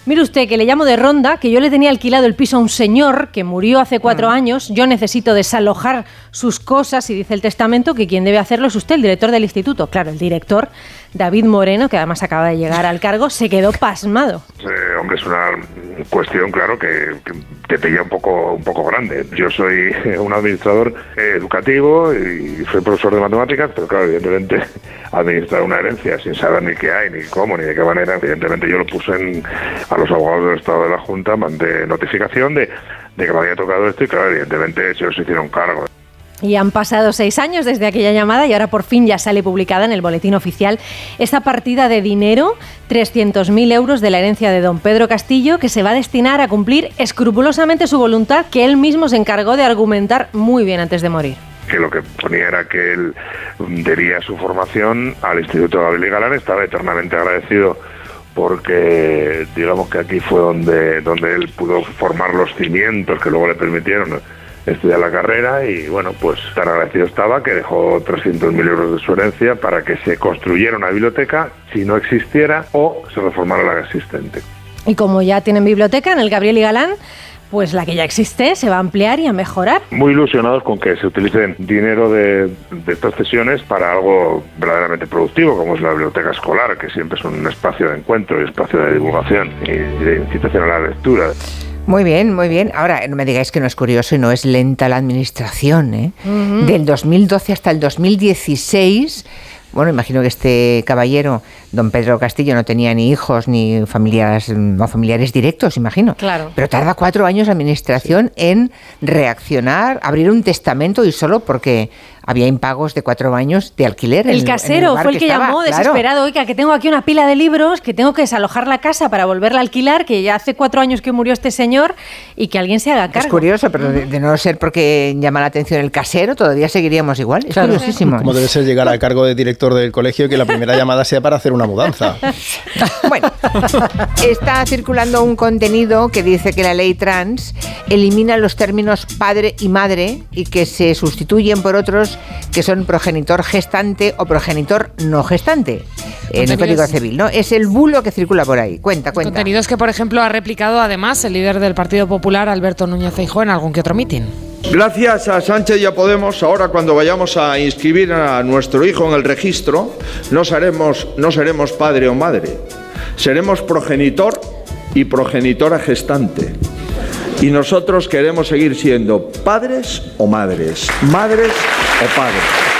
Speaker 8: Mire usted, que le llamo de Ronda, que yo le tenía alquilado el piso a un señor que murió hace cuatro años. Yo necesito desalojar sus cosas y dice el testamento que quien debe hacerlo es usted, el director del instituto. Claro, el director, David Moreno, que además acaba de llegar al cargo, se quedó pasmado.
Speaker 38: Eh, hombre, es una cuestión, claro, que, que te pilla un poco, un poco grande. Yo soy un administrador educativo y soy profesor de matemáticas, pero claro, evidentemente administrar una herencia sin saber ni qué hay, ni cómo, ni de qué manera, evidentemente yo lo puse en, a los abogados del Estado de la Junta, mandé notificación de, de que me había tocado esto y claro, evidentemente ellos se hicieron cargo.
Speaker 8: Y han pasado seis años desde aquella llamada y ahora por fin ya sale publicada en el boletín oficial esa partida de dinero, 300.000 euros de la herencia de don Pedro Castillo, que se va a destinar a cumplir escrupulosamente su voluntad que él mismo se encargó de argumentar muy bien antes de morir.
Speaker 38: que lo que ponía era que él debía su formación al Instituto Gabriel y Galán, estaba eternamente agradecido porque digamos que aquí fue donde, donde él pudo formar los cimientos que luego le permitieron estudiar la carrera y bueno, pues tan agradecido estaba que dejó 300.000 euros de su herencia para que se construyera una biblioteca si no existiera o se reformara la existente.
Speaker 8: Y como ya tienen biblioteca en el Gabriel y Galán, pues la que ya existe se va a ampliar y a mejorar.
Speaker 38: muy ilusionados con que se utilicen dinero de, de estas sesiones para algo verdaderamente productivo, como es la biblioteca escolar, que siempre es un espacio de encuentro y espacio de divulgación y de incitación a la lectura.
Speaker 2: Muy bien, muy bien. Ahora, no me digáis que no es curioso y no es lenta la administración. ¿eh?
Speaker 8: Ujú.
Speaker 2: Del 2012 hasta el 2016, bueno, imagino que este caballero, don Pedro Castillo, no tenía ni hijos ni familias, no familiares directos, imagino.
Speaker 8: Claro.
Speaker 2: Pero tarda cuatro años la administración en reaccionar, abrir un testamento y solo porque había impagos de cuatro años de alquiler. en
Speaker 8: El
Speaker 2: en
Speaker 8: casero
Speaker 2: lugar
Speaker 8: fue el que,
Speaker 2: estaba,
Speaker 8: llamó
Speaker 2: claro.
Speaker 8: desesperado, oiga, que tengo aquí una pila de libros, que tengo que desalojar la casa para volverla a alquilar, que ya hace cuatro años que murió este señor y que alguien se haga cargo.
Speaker 2: Es curioso, pero de, de no ser porque llama la atención el casero, todavía seguiríamos igual. Es curiosísimo.
Speaker 7: Como debe ser llegar al cargo de director del colegio y que la primera llamada sea para hacer una mudanza.
Speaker 2: Bueno, está circulando un contenido que dice que la ley trans elimina los términos padre y madre y que se sustituyen por otros que son progenitor gestante o progenitor no gestante en el Código Civil, ¿no? Es el bulo que circula por ahí. Cuenta, cuenta.
Speaker 6: Contenidos que, por ejemplo, ha replicado además el líder del Partido Popular, Alberto Núñez Feijóo, en algún que otro mitin.
Speaker 39: Gracias a Sánchez y a Podemos, ahora cuando vayamos a inscribir a nuestro hijo en el registro, no seremos, no seremos padre o madre, seremos progenitor y progenitora gestante. Y nosotros queremos seguir siendo padres o madres, madres o padres.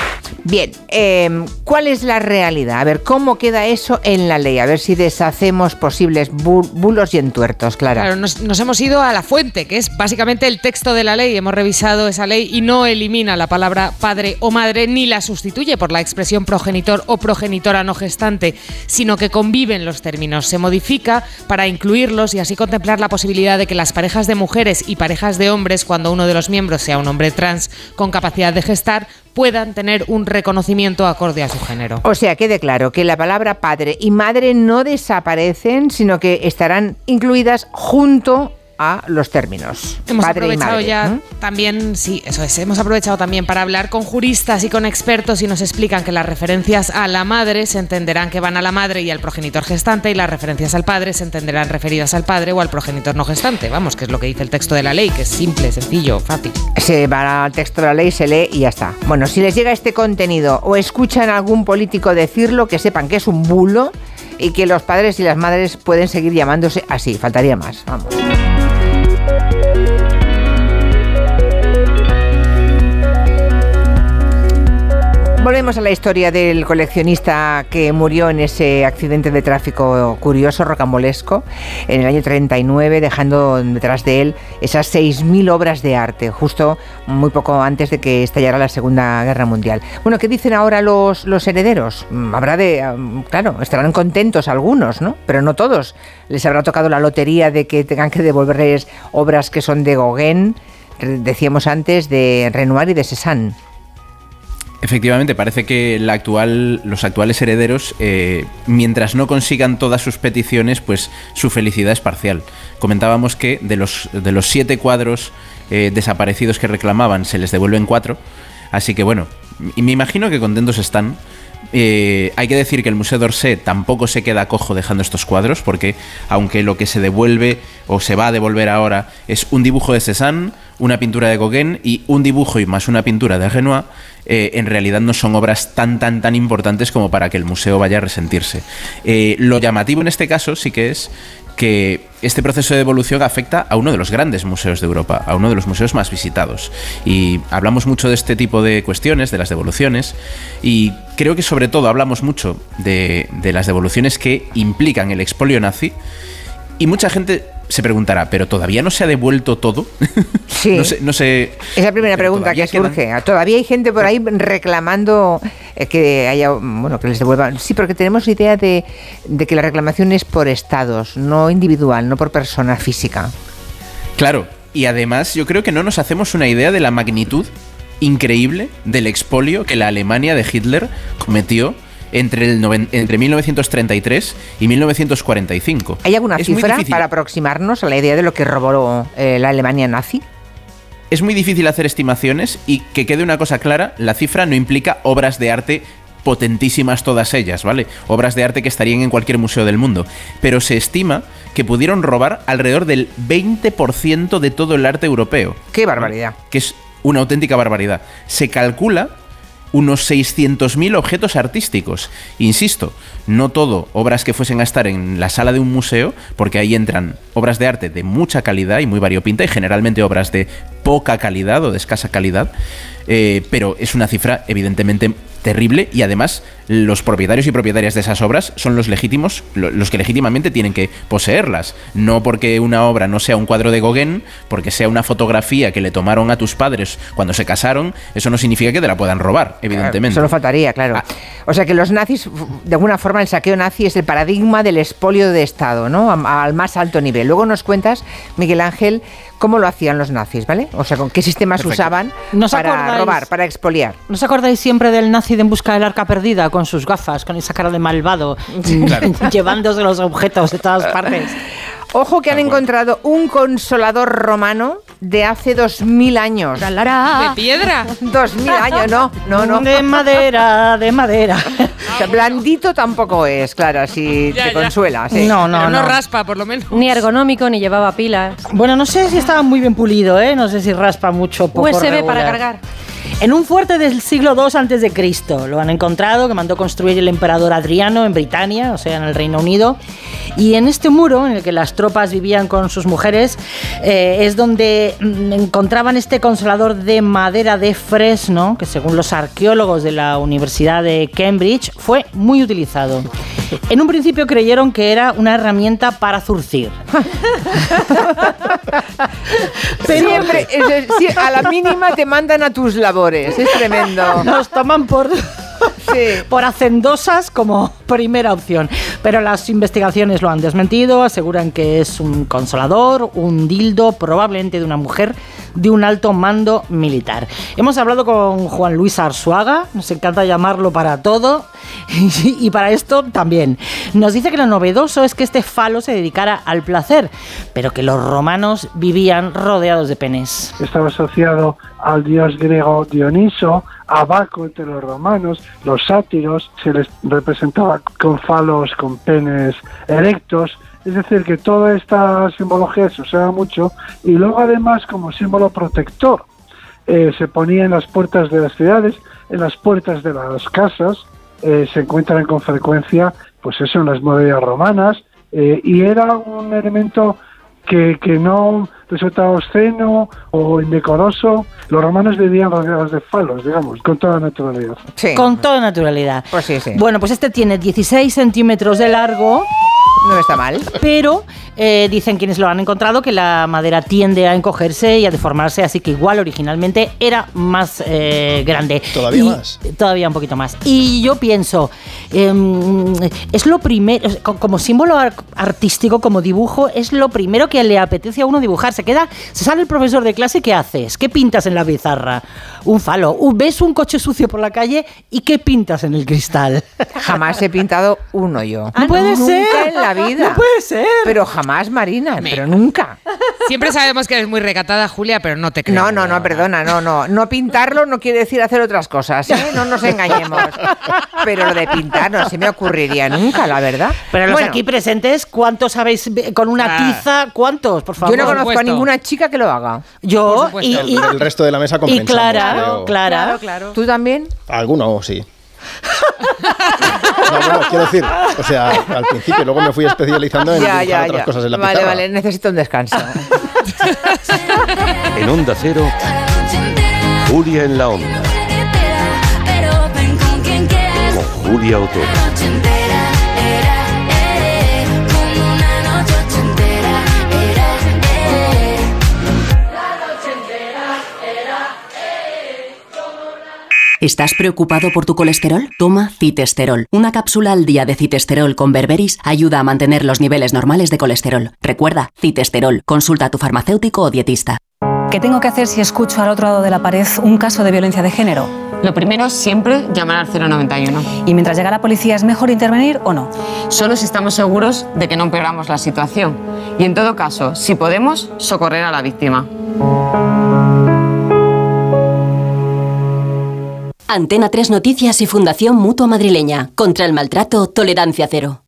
Speaker 2: Bien, eh, ¿cuál es la realidad? A ver, ¿cómo queda eso en la ley? A ver si deshacemos posibles bu- bulos y entuertos, Clara.
Speaker 6: Claro, nos hemos ido a la fuente, que es básicamente el texto de la ley. Hemos revisado esa ley y no elimina la palabra padre o madre ni la sustituye por la expresión progenitor o progenitora no gestante, sino que conviven los términos. Se modifica para incluirlos y así contemplar la posibilidad de que las parejas de mujeres y parejas de hombres, cuando uno de los miembros sea un hombre trans con capacidad de gestar, puedan tener un reconocimiento acorde a su género.
Speaker 2: O sea, quede claro que la palabra padre y madre no desaparecen, sino que estarán incluidas junto a los términos.
Speaker 6: Hemos
Speaker 2: padre y
Speaker 6: aprovechado
Speaker 2: madre.
Speaker 6: ya también, sí, eso es, hemos aprovechado también para hablar con juristas y con expertos y nos explican que las referencias a la madre se entenderán que van a la madre y al progenitor gestante y las referencias al padre se entenderán referidas al padre o al progenitor no gestante. Vamos, que es lo que dice el texto de la ley, que es simple, sencillo, fácil.
Speaker 2: Se va al texto de la ley, se lee y ya está. Bueno, si les llega este contenido o escuchan a algún político decirlo, que sepan que es un bulo y que los padres y las madres pueden seguir llamándose así. Faltaría más. Vamos. Volvemos a la historia del coleccionista que murió en ese accidente de tráfico curioso, rocambolesco, en el año 39, dejando detrás de él esas 6.000 obras de arte, justo muy poco antes de que estallara la Segunda Guerra Mundial. Bueno, ¿qué dicen ahora los, herederos? Mm, Habrá de, claro, estarán contentos algunos, ¿no? Pero no todos. Les habrá tocado la lotería de que tengan que devolverles obras que son de Gauguin, decíamos antes, de Renoir y de Cézanne.
Speaker 16: Efectivamente, parece que la actual, los actuales herederos, eh, mientras no consigan todas sus peticiones, pues su felicidad es parcial. Comentábamos que de los, de los siete cuadros eh, desaparecidos que reclamaban, se les devuelven cuatro. Así que bueno, y me imagino que contentos están. Eh, hay que decir que el Museo d'Orsay tampoco se queda cojo dejando estos cuadros, porque aunque lo que se devuelve o se va a devolver ahora es un dibujo de Cézanne, una pintura de Gauguin y un dibujo y más una pintura de Renoir, eh, en realidad no son obras tan, tan, tan importantes como para que el museo vaya a resentirse. Eh, lo llamativo en este caso sí que es que este proceso de devolución afecta a uno de los grandes museos de Europa, a uno de los museos más visitados. Y hablamos mucho de este tipo de cuestiones, de las devoluciones, y creo que sobre todo hablamos mucho de las devoluciones que implican el expolio nazi, y mucha gente se preguntará, ¿pero todavía no se ha devuelto todo?
Speaker 2: Sí.
Speaker 16: no sé, no sé-
Speaker 2: Es la primera pregunta que
Speaker 16: todavía quedan-
Speaker 2: surge. Todavía hay gente por ahí reclamando eh, que haya, bueno, que les devuelvan. Sí, porque tenemos idea de, de que la reclamación es por estados, no individual, no por persona física.
Speaker 16: Claro, y además yo creo que no nos hacemos una idea de la magnitud increíble del expolio que la Alemania de Hitler cometió entre, el noven- entre 1933 y 1945.
Speaker 2: ¿Hay alguna
Speaker 16: Es
Speaker 2: cifra para aproximarnos a la idea de lo que robó eh, la Alemania nazi?
Speaker 16: Es muy difícil hacer estimaciones y que quede una cosa clara, la cifra no implica obras de arte potentísimas todas ellas, ¿vale? Obras de arte que estarían en cualquier museo del mundo. Pero se estima que pudieron robar alrededor del 20% de todo el arte europeo.
Speaker 2: ¡Qué barbaridad!
Speaker 16: Que es una auténtica barbaridad. Se calcula unos 600.000 objetos artísticos. Insisto, no todo obras que fuesen a estar en la sala de un museo, porque ahí entran obras de arte de mucha calidad y muy variopinta, y generalmente obras de poca calidad o de escasa calidad, eh, pero es una cifra evidentemente terrible y además los propietarios y propietarias de esas obras son los legítimos, lo- los que legítimamente tienen que poseerlas. No porque una obra no sea un cuadro de Gauguin, porque sea una fotografía que le tomaron a tus padres cuando se casaron, eso no significa que te la puedan robar, evidentemente.
Speaker 2: Solo faltaría, claro. O sea que los nazis, de alguna forma, el saqueo nazi es el paradigma del expolio de Estado, ¿no? Al más alto nivel. Luego nos cuentas, Miguel Ángel, cómo lo hacían los nazis, ¿vale? O sea, con qué sistemas
Speaker 10: Perfecto.
Speaker 2: usaban
Speaker 10: ¿No os
Speaker 2: para
Speaker 10: acordáis?
Speaker 2: robar, para expoliar.
Speaker 10: ¿No os acordáis siempre del nazi de En busca del arca perdida con sus gafas, con esa cara de malvado,
Speaker 2: Claro.
Speaker 10: llevándose los objetos de todas partes?
Speaker 2: Ojo que han encontrado un consolador romano de hace dos mil años.
Speaker 6: ¿De piedra?
Speaker 2: Dos mil años, no, no, no.
Speaker 10: De madera, de madera.
Speaker 2: O sea, blandito tampoco es, claro, así
Speaker 6: Ya,
Speaker 2: te
Speaker 6: ya.
Speaker 2: consuela. sí.
Speaker 10: No, no,
Speaker 6: Pero no
Speaker 10: no.
Speaker 6: raspa, por lo menos.
Speaker 8: Ni ergonómico, ni llevaba pilas.
Speaker 10: Bueno, no sé si estaba muy bien pulido, ¿eh? No sé si raspa mucho o poco
Speaker 8: USB para
Speaker 10: regular.
Speaker 8: cargar.
Speaker 10: En un fuerte del siglo II antes de Cristo lo han encontrado, que mandó construir el emperador Adriano en Britania, o sea, en el Reino Unido. Y en este muro, en el que las tropas vivían con sus mujeres, eh, es donde mm, encontraban este consolador de madera de fresno, que según los arqueólogos de la Universidad de Cambridge fue muy utilizado. En un principio creyeron que era una herramienta para zurcir. Pero-
Speaker 2: Siempre, a la mínima te mandan a tus labores. Es tremendo.
Speaker 10: Nos toman por, por hacendosas como primera opción. Pero las investigaciones lo han desmentido, aseguran que es un consolador, un dildo, probablemente de una mujer de un alto mando militar. Hemos hablado con Juan Luis Arzuaga, nos encanta llamarlo para todo y para esto también. Nos dice que lo novedoso es que este falo se dedicara al placer, pero que los romanos vivían rodeados de penes.
Speaker 40: estaba asociado al dios griego Dioniso, a Baco entre los romanos, los sátiros, se les representaba con falos, con penes erectos, es decir, que toda esta simbología se usaba mucho y luego además como símbolo protector. Eh, se ponía en las puertas de las ciudades, en las puertas de las casas, eh, se encuentran con frecuencia, pues eso, en las murallas romanas, eh, y era un elemento que, que no resultaba obsceno o indecoroso. Los romanos vivían rodeados de falos, digamos, con toda naturalidad.
Speaker 10: Con toda naturalidad.
Speaker 2: Pues sí, sí.
Speaker 10: Bueno, pues este tiene 16 centímetros de largo.
Speaker 2: No está mal.
Speaker 10: Pero eh, dicen quienes lo han encontrado que la madera tiende a encogerse y a deformarse, así que igual originalmente era más eh, grande.
Speaker 7: Todavía
Speaker 10: Y-
Speaker 7: más.
Speaker 10: Todavía un poquito más. Y yo pienso, em, es lo primero, co- como símbolo ar- artístico, como dibujo, es lo primero que le apetece a uno dibujar. Se queda, se sale el profesor de clase, ¿qué haces? ¿Qué pintas en la pizarra? Un falo. ¿Ves un coche sucio por la calle y qué pintas en el cristal?
Speaker 2: Jamás he pintado uno yo.
Speaker 10: No puede
Speaker 2: nunca
Speaker 10: ser.
Speaker 2: en la vida.
Speaker 10: No puede ser.
Speaker 2: Pero jamás, Marina, pero nunca.
Speaker 6: Siempre sabemos que eres muy recatada, Julia, pero no te creo.
Speaker 2: No, no, no, perdona, no, no. No pintarlo no quiere decir hacer otras cosas, ¿eh? No nos engañemos. Pero lo de pintar no se me ocurriría nunca, la verdad.
Speaker 10: Pero los
Speaker 2: Bueno,
Speaker 10: aquí presentes, ¿cuántos habéis ve- con una
Speaker 2: Ah.
Speaker 10: tiza? ¿Cuántos, por favor?
Speaker 2: Yo no conozco a ninguna chica que lo haga.
Speaker 10: Yo y,
Speaker 7: El,
Speaker 10: y-
Speaker 7: el resto de la mesa
Speaker 10: y. Clara,
Speaker 7: creo.
Speaker 10: Clara.
Speaker 2: ¿Tú también?
Speaker 7: Alguno, sí. No, bueno, quiero decir, o sea, al principio, luego me fui especializando en
Speaker 2: Ya,
Speaker 7: dibujar
Speaker 2: ya,
Speaker 7: otras
Speaker 2: ya.
Speaker 7: cosas en la
Speaker 2: Vale,
Speaker 7: pizarra.
Speaker 2: vale, necesito un descanso.
Speaker 17: En Onda Cero, Julia en la Onda, con Julia Otero.
Speaker 23: ¿Estás preocupado por tu colesterol? Toma citesterol. Una cápsula al día de citesterol con berberis ayuda a mantener los niveles normales de colesterol. Recuerda, citesterol. Consulta a tu farmacéutico o dietista.
Speaker 34: ¿Qué tengo que hacer si escucho al otro lado de la pared un caso de violencia de género?
Speaker 41: Lo primero, siempre llamar al 091.
Speaker 34: ¿Y mientras llega la policía es mejor intervenir o no?
Speaker 41: Solo si estamos seguros de que no empeoramos la situación. Y en todo caso, si podemos, socorrer a la víctima.
Speaker 23: Antena 3 Noticias y Fundación Mutua Madrileña. Contra el maltrato, tolerancia cero.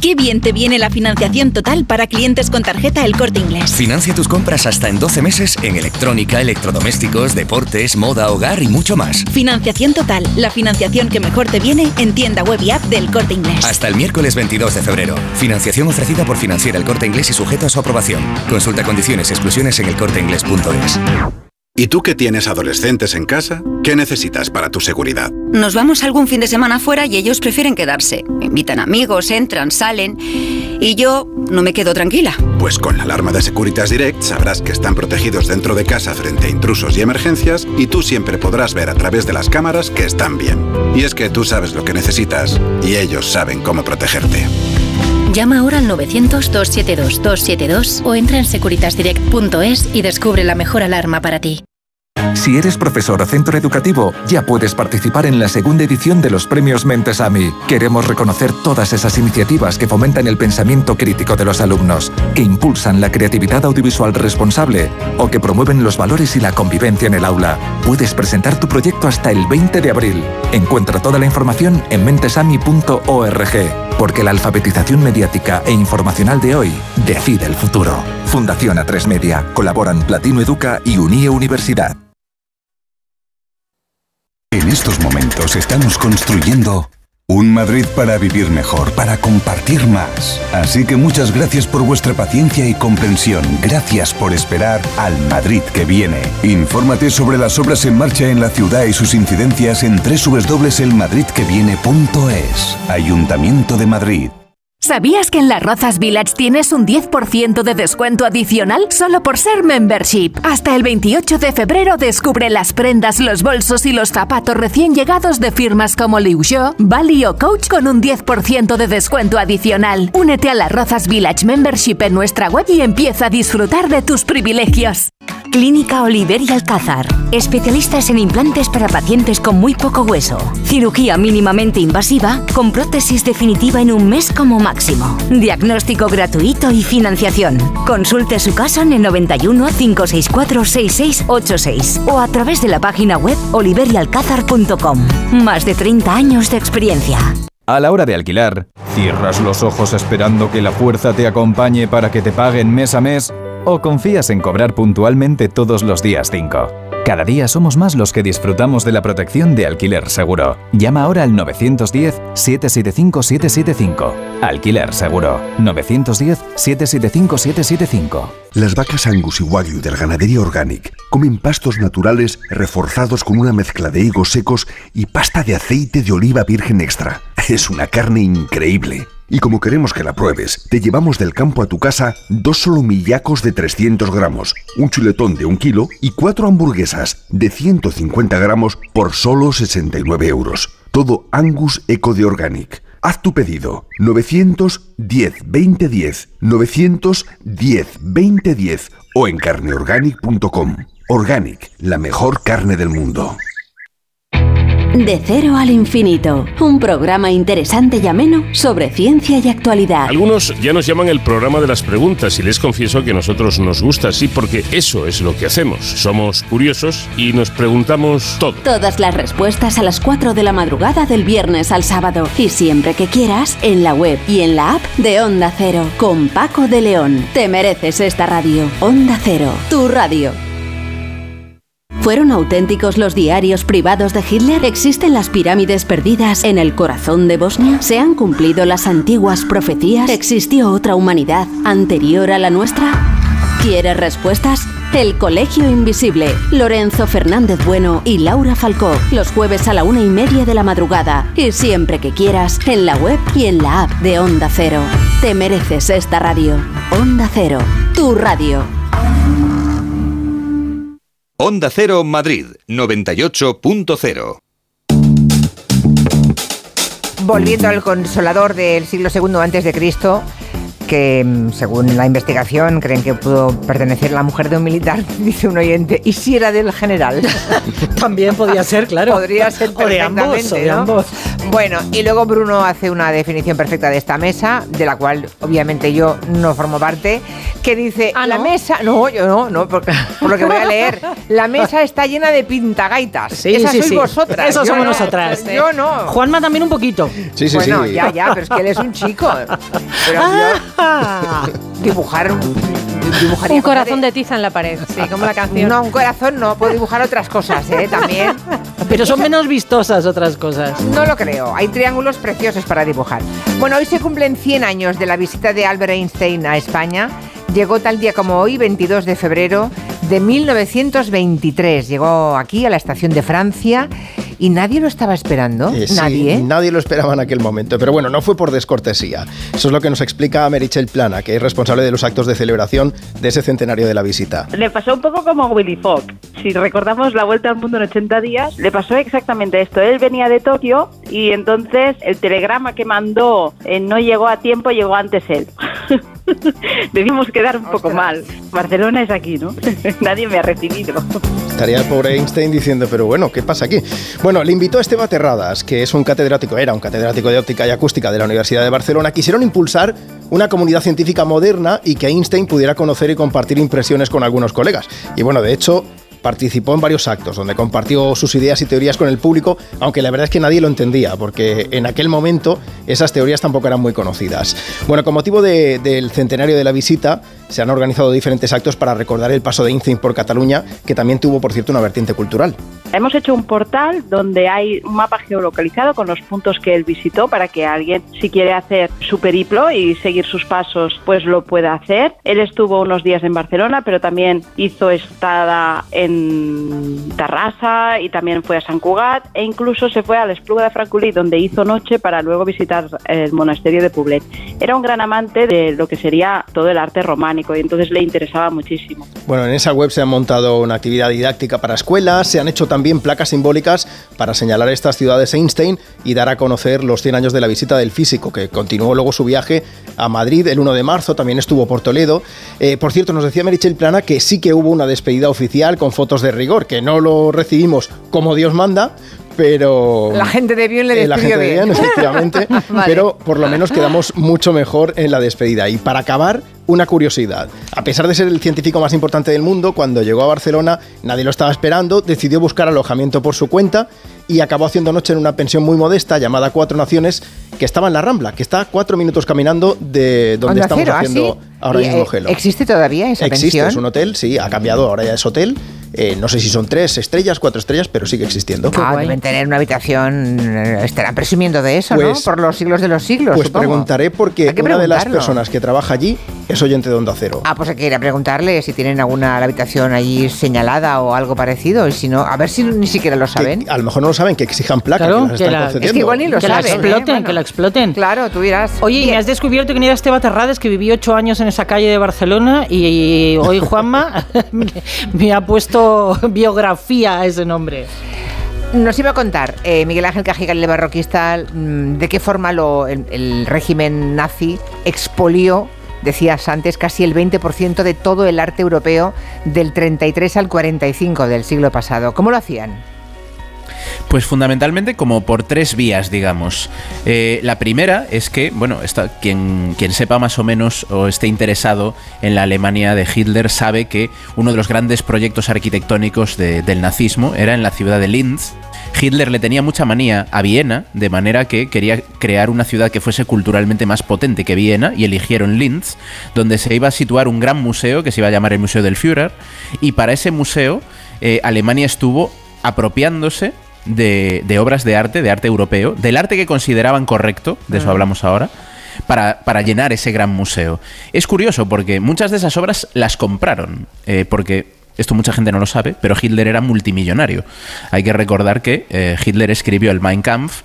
Speaker 42: Qué bien te viene la financiación total para clientes con tarjeta El Corte Inglés.
Speaker 43: Financia tus compras hasta en 12 meses en electrónica, electrodomésticos, deportes, moda, hogar y mucho más.
Speaker 42: Financiación total, la financiación que mejor te viene en tienda web y app del Corte Inglés.
Speaker 43: Hasta el miércoles 22 de febrero. Financiación ofrecida por Financiera El Corte Inglés y sujeta a su aprobación. Consulta condiciones y exclusiones en elcorteinglés.es.
Speaker 44: ¿Y tú que tienes adolescentes en casa? ¿Qué necesitas para tu seguridad?
Speaker 45: Nos vamos algún fin de semana fuera y ellos prefieren quedarse. Invitan amigos, entran, salen. Y yo no me quedo tranquila.
Speaker 44: Pues con la alarma de Securitas Direct sabrás que están protegidos dentro de casa frente a intrusos y emergencias y tú siempre podrás ver a través de las cámaras que están bien. Y es que tú sabes lo que necesitas y ellos saben cómo protegerte.
Speaker 46: Llama ahora al 900-272-272 o entra en securitasdirect.es y descubre la mejor alarma para ti.
Speaker 20: Si eres profesor o centro educativo, ya puedes participar en la segunda edición de los premios Mentesami. Queremos reconocer todas esas iniciativas que fomentan el pensamiento crítico de los alumnos, que impulsan la creatividad audiovisual responsable o que promueven los valores y la convivencia en el aula. Puedes presentar tu proyecto hasta el 20 de abril. Encuentra toda la información en mentesami.org, porque la alfabetización mediática e informacional de hoy decide el futuro. Fundación A3 Media. Colaboran Platino Educa y Unie Universidad.
Speaker 26: En estos momentos estamos construyendo un Madrid para vivir mejor, para compartir más. Así que muchas gracias por vuestra paciencia y comprensión. Gracias por esperar al Madrid que viene. Infórmate sobre las obras en marcha en la ciudad y sus incidencias en www.elmadridqueviene.es. Ayuntamiento de Madrid.
Speaker 47: ¿Sabías que en Las Rozas Village tienes un 10% de descuento adicional solo por ser membership? Hasta el 28 de febrero descubre las prendas, los bolsos y los zapatos recién llegados de firmas como Liu Xiu, Bali o Coach con un 10% de descuento adicional. Únete a Las Rozas Village Membership en nuestra web y empieza a disfrutar de tus privilegios.
Speaker 48: Clínica Oliver y Alcázar. Especialistas en implantes para pacientes con muy poco hueso. Cirugía mínimamente invasiva con prótesis definitiva en un mes como máximo. Diagnóstico gratuito y financiación. Consulte su caso en el 91 564 6686 o a través de la página web oliverialcázar.com. Más de 30 años de experiencia.
Speaker 49: A la hora de alquilar, ¿cierras los ojos esperando que la fuerza te acompañe para que te paguen mes a mes? ¿O confías en cobrar puntualmente todos los días 5? Cada día somos más los que disfrutamos de la protección de alquiler seguro. Llama ahora al 910-775-775. Alquiler seguro. 910-775-775.
Speaker 26: Las vacas Angus y Wagyu del Ganadería Organic comen pastos naturales reforzados con una mezcla de higos secos y pasta de aceite de oliva virgen extra. Es una carne increíble. Y como queremos que la pruebes, te llevamos del campo a tu casa dos solomillacos de 300 gramos, un chuletón de un kilo y cuatro hamburguesas de 150 gramos por solo 69 euros. Todo Angus Eco de Organic. Haz tu pedido 910 2010 910 2010 o en carneorganic.com. Organic, la mejor carne del mundo.
Speaker 48: De cero al infinito, un programa interesante y ameno sobre ciencia y actualidad.
Speaker 50: Algunos ya nos llaman el programa de las preguntas y les confieso que a nosotros nos gusta así porque eso es lo que hacemos. Somos curiosos y nos preguntamos todo.
Speaker 48: Todas las respuestas a las 4 de la madrugada del viernes al sábado y siempre que quieras en la web y en la app de Onda Cero con Paco de León. Te mereces esta radio. Onda Cero, tu radio. ¿Fueron auténticos los diarios privados de Hitler? ¿Existen las pirámides perdidas en el corazón de Bosnia? ¿Se han cumplido las antiguas profecías? ¿Existió otra humanidad anterior a la nuestra? ¿Quieres respuestas? El Colegio Invisible, Lorenzo Fernández Bueno y Laura Falcó, los jueves a la una y media de la madrugada y siempre que quieras en la web y en la app de Onda Cero. Te mereces esta radio. Onda Cero, tu radio.
Speaker 51: Onda Cero Madrid 98.0
Speaker 2: Volviendo al consolador del siglo II antes de Cristo, que mm, según la investigación creen que pudo pertenecer a la mujer de un militar, dice un oyente, y si era del general.
Speaker 10: También podía ser, claro.
Speaker 2: Podría ser
Speaker 10: O de ambos,
Speaker 2: perfectamente,
Speaker 10: o de
Speaker 2: ¿no?
Speaker 10: ambos.
Speaker 2: Bueno, y luego Bruno hace una definición perfecta de esta mesa, de la cual obviamente yo no formo parte, que dice,
Speaker 10: Ah,
Speaker 2: la mesa, no, yo no, no, por, por lo que voy a leer, la mesa está llena de pintagaitas.
Speaker 10: Sí,
Speaker 2: Esas
Speaker 10: sí,
Speaker 2: sois
Speaker 10: sí.
Speaker 2: vosotras.
Speaker 10: Eso
Speaker 2: yo
Speaker 10: somos
Speaker 2: no,
Speaker 10: nosotras.
Speaker 2: Yo no.
Speaker 10: Juanma también un poquito.
Speaker 7: Sí, sí,
Speaker 2: bueno,
Speaker 7: sí.
Speaker 2: ya, ya, pero es que él es un chico. Pero
Speaker 10: Ah.
Speaker 2: yo dibujar un, dibujaría
Speaker 8: Un
Speaker 2: cosas
Speaker 8: corazón de tiza en la pared, sí, como la canción.
Speaker 2: No, un corazón no, puedo dibujar otras cosas, ¿eh? También.
Speaker 10: Pero son menos vistosas otras cosas.
Speaker 2: No lo creo, hay triángulos preciosos para dibujar. Bueno, hoy se cumplen 100 años de la visita de Albert Einstein a España. Llegó tal día como hoy, 22 de febrero de 1923. Llegó aquí a la estación de Francia y nadie lo estaba esperando.
Speaker 7: Eh, sí,
Speaker 2: nadie.
Speaker 7: Nadie lo esperaba en aquel momento. Pero bueno, no fue por descortesía. Eso es lo que nos explica Merichel Plana, que es responsable de los actos de celebración de ese centenario de la visita.
Speaker 52: Le pasó un poco como a Willy Fogg. Si recordamos la vuelta al mundo en 80 días, le pasó exactamente esto. Él venía de Tokio y entonces el telegrama que mandó eh, no llegó a tiempo, llegó antes él. Debimos quedar un poco mal. Barcelona es aquí, ¿no? Nadie me ha recibido.
Speaker 7: Estaría el pobre Einstein diciendo, pero bueno, ¿qué pasa aquí? Bueno, le invitó a Esteban Terradas, que es un catedrático, era un catedrático de óptica y acústica de la Universidad de Barcelona. Quisieron impulsar una comunidad científica moderna y que Einstein pudiera conocer y compartir impresiones con algunos colegas. Y bueno, de hecho, participó en varios actos donde compartió sus ideas y teorías con el público, aunque la verdad es que nadie lo entendía, porque en aquel momento esas teorías tampoco eran muy conocidas. Bueno, con motivo de- del centenario de la visita, se han organizado diferentes actos para recordar el paso de Einstein por Cataluña, que también tuvo, por cierto, una vertiente cultural.
Speaker 52: Hemos hecho un portal donde hay un mapa geolocalizado con los puntos que él visitó para que alguien, si quiere hacer su periplo y seguir sus pasos, pues lo pueda hacer. Él estuvo unos días en Barcelona, pero también hizo estada en Tarrasa y también fue a Sant Cugat e incluso se fue a l'Espluga de Francolí, donde hizo noche para luego visitar el monasterio de Poblet. Era un gran amante de lo que sería todo el arte románico y entonces le interesaba muchísimo.
Speaker 7: Bueno, en esa web se han montado una actividad didáctica para escuelas, se han hecho también placas simbólicas para señalar estas ciudades Einstein y dar a conocer los 100 años de la visita del físico, que continuó luego su viaje a Madrid el 1 de marzo, también estuvo por Toledo. Eh, por cierto, nos decía Merichel Plana que sí que hubo una despedida oficial con fotos de rigor, que no lo recibimos como Dios manda, pero...
Speaker 2: La gente de bien le
Speaker 7: Eh, la
Speaker 2: despidió
Speaker 7: gente de
Speaker 2: bien.
Speaker 7: bien, efectivamente,
Speaker 2: Vale.
Speaker 7: pero por lo menos quedamos mucho mejor en la despedida. Y para acabar, una curiosidad. A pesar de ser el científico más importante del mundo, cuando llegó a Barcelona nadie lo estaba esperando, decidió buscar alojamiento por su cuenta y acabó haciendo noche en una pensión muy modesta llamada Cuatro Naciones, que estaba en la Rambla, que está a cuatro minutos caminando de donde
Speaker 2: Onda
Speaker 7: estamos
Speaker 2: Cero, ¿ah,
Speaker 7: haciendo
Speaker 2: sí?
Speaker 7: ahora mismo
Speaker 2: eh,
Speaker 7: Gelo.
Speaker 2: ¿Existe todavía esa
Speaker 7: Existe,
Speaker 2: pensión?
Speaker 7: es un hotel, sí, ha cambiado, ahora ya es hotel. Eh, no sé si son tres estrellas, cuatro estrellas, pero sigue existiendo.
Speaker 2: Ah, deben tener una habitación, eh, estarán presumiendo de eso,
Speaker 7: Pues-
Speaker 2: ¿no? Por los siglos de los siglos,
Speaker 7: Pues
Speaker 2: supongo.
Speaker 7: preguntaré porque una de las personas que trabaja allí es oyente de Onda Cero.
Speaker 2: Ah, pues hay que ir a preguntarle si tienen alguna habitación allí señalada o algo parecido. Y si no, a ver si ni siquiera lo saben.
Speaker 7: A lo mejor no lo saben, que exijan placa,
Speaker 10: Claro,
Speaker 7: que las
Speaker 10: que
Speaker 7: están
Speaker 10: la-
Speaker 7: concediendo.
Speaker 2: Es que igual ni lo
Speaker 10: que la
Speaker 2: saben. ¿eh?
Speaker 10: exploten,
Speaker 2: Bueno.
Speaker 10: que la exploten.
Speaker 2: Claro, tú dirás.
Speaker 10: Oye, y me has descubierto quién era Esteban Terrades, que viví ocho años en esa calle de Barcelona y hoy Juanma me, ha puesto biografía a ese nombre.
Speaker 2: Nos iba a contar eh, Miguel Ángel Cajigal, el barroquista, mm, de qué forma lo, el, el régimen nazi expolió, decías antes, casi el 20% de todo el arte europeo del 33 al 45 del siglo pasado. ¿Cómo lo hacían?
Speaker 16: Pues fundamentalmente como por tres vías, digamos. Eh, la primera es que, bueno, esta- quien, quien sepa más o menos o esté interesado en la Alemania de Hitler sabe que uno de los grandes proyectos arquitectónicos de- del nazismo era en la ciudad de Linz. Hitler le tenía mucha manía a Viena, de manera que quería crear una ciudad que fuese culturalmente más potente que Viena y eligieron Linz, donde se iba a situar un gran museo que se iba a llamar el Museo del Führer. Y para ese museo, eh, Alemania estuvo apropiándose de, de obras de arte, de arte europeo, del arte que consideraban correcto, de eso
Speaker 53: Mm.
Speaker 16: hablamos ahora, para, para llenar ese gran museo. Es curioso porque muchas de esas obras las compraron, eh, porque esto mucha gente no lo sabe, pero Hitler era multimillonario. Hay que recordar que eh, Hitler escribió el Mein Kampf,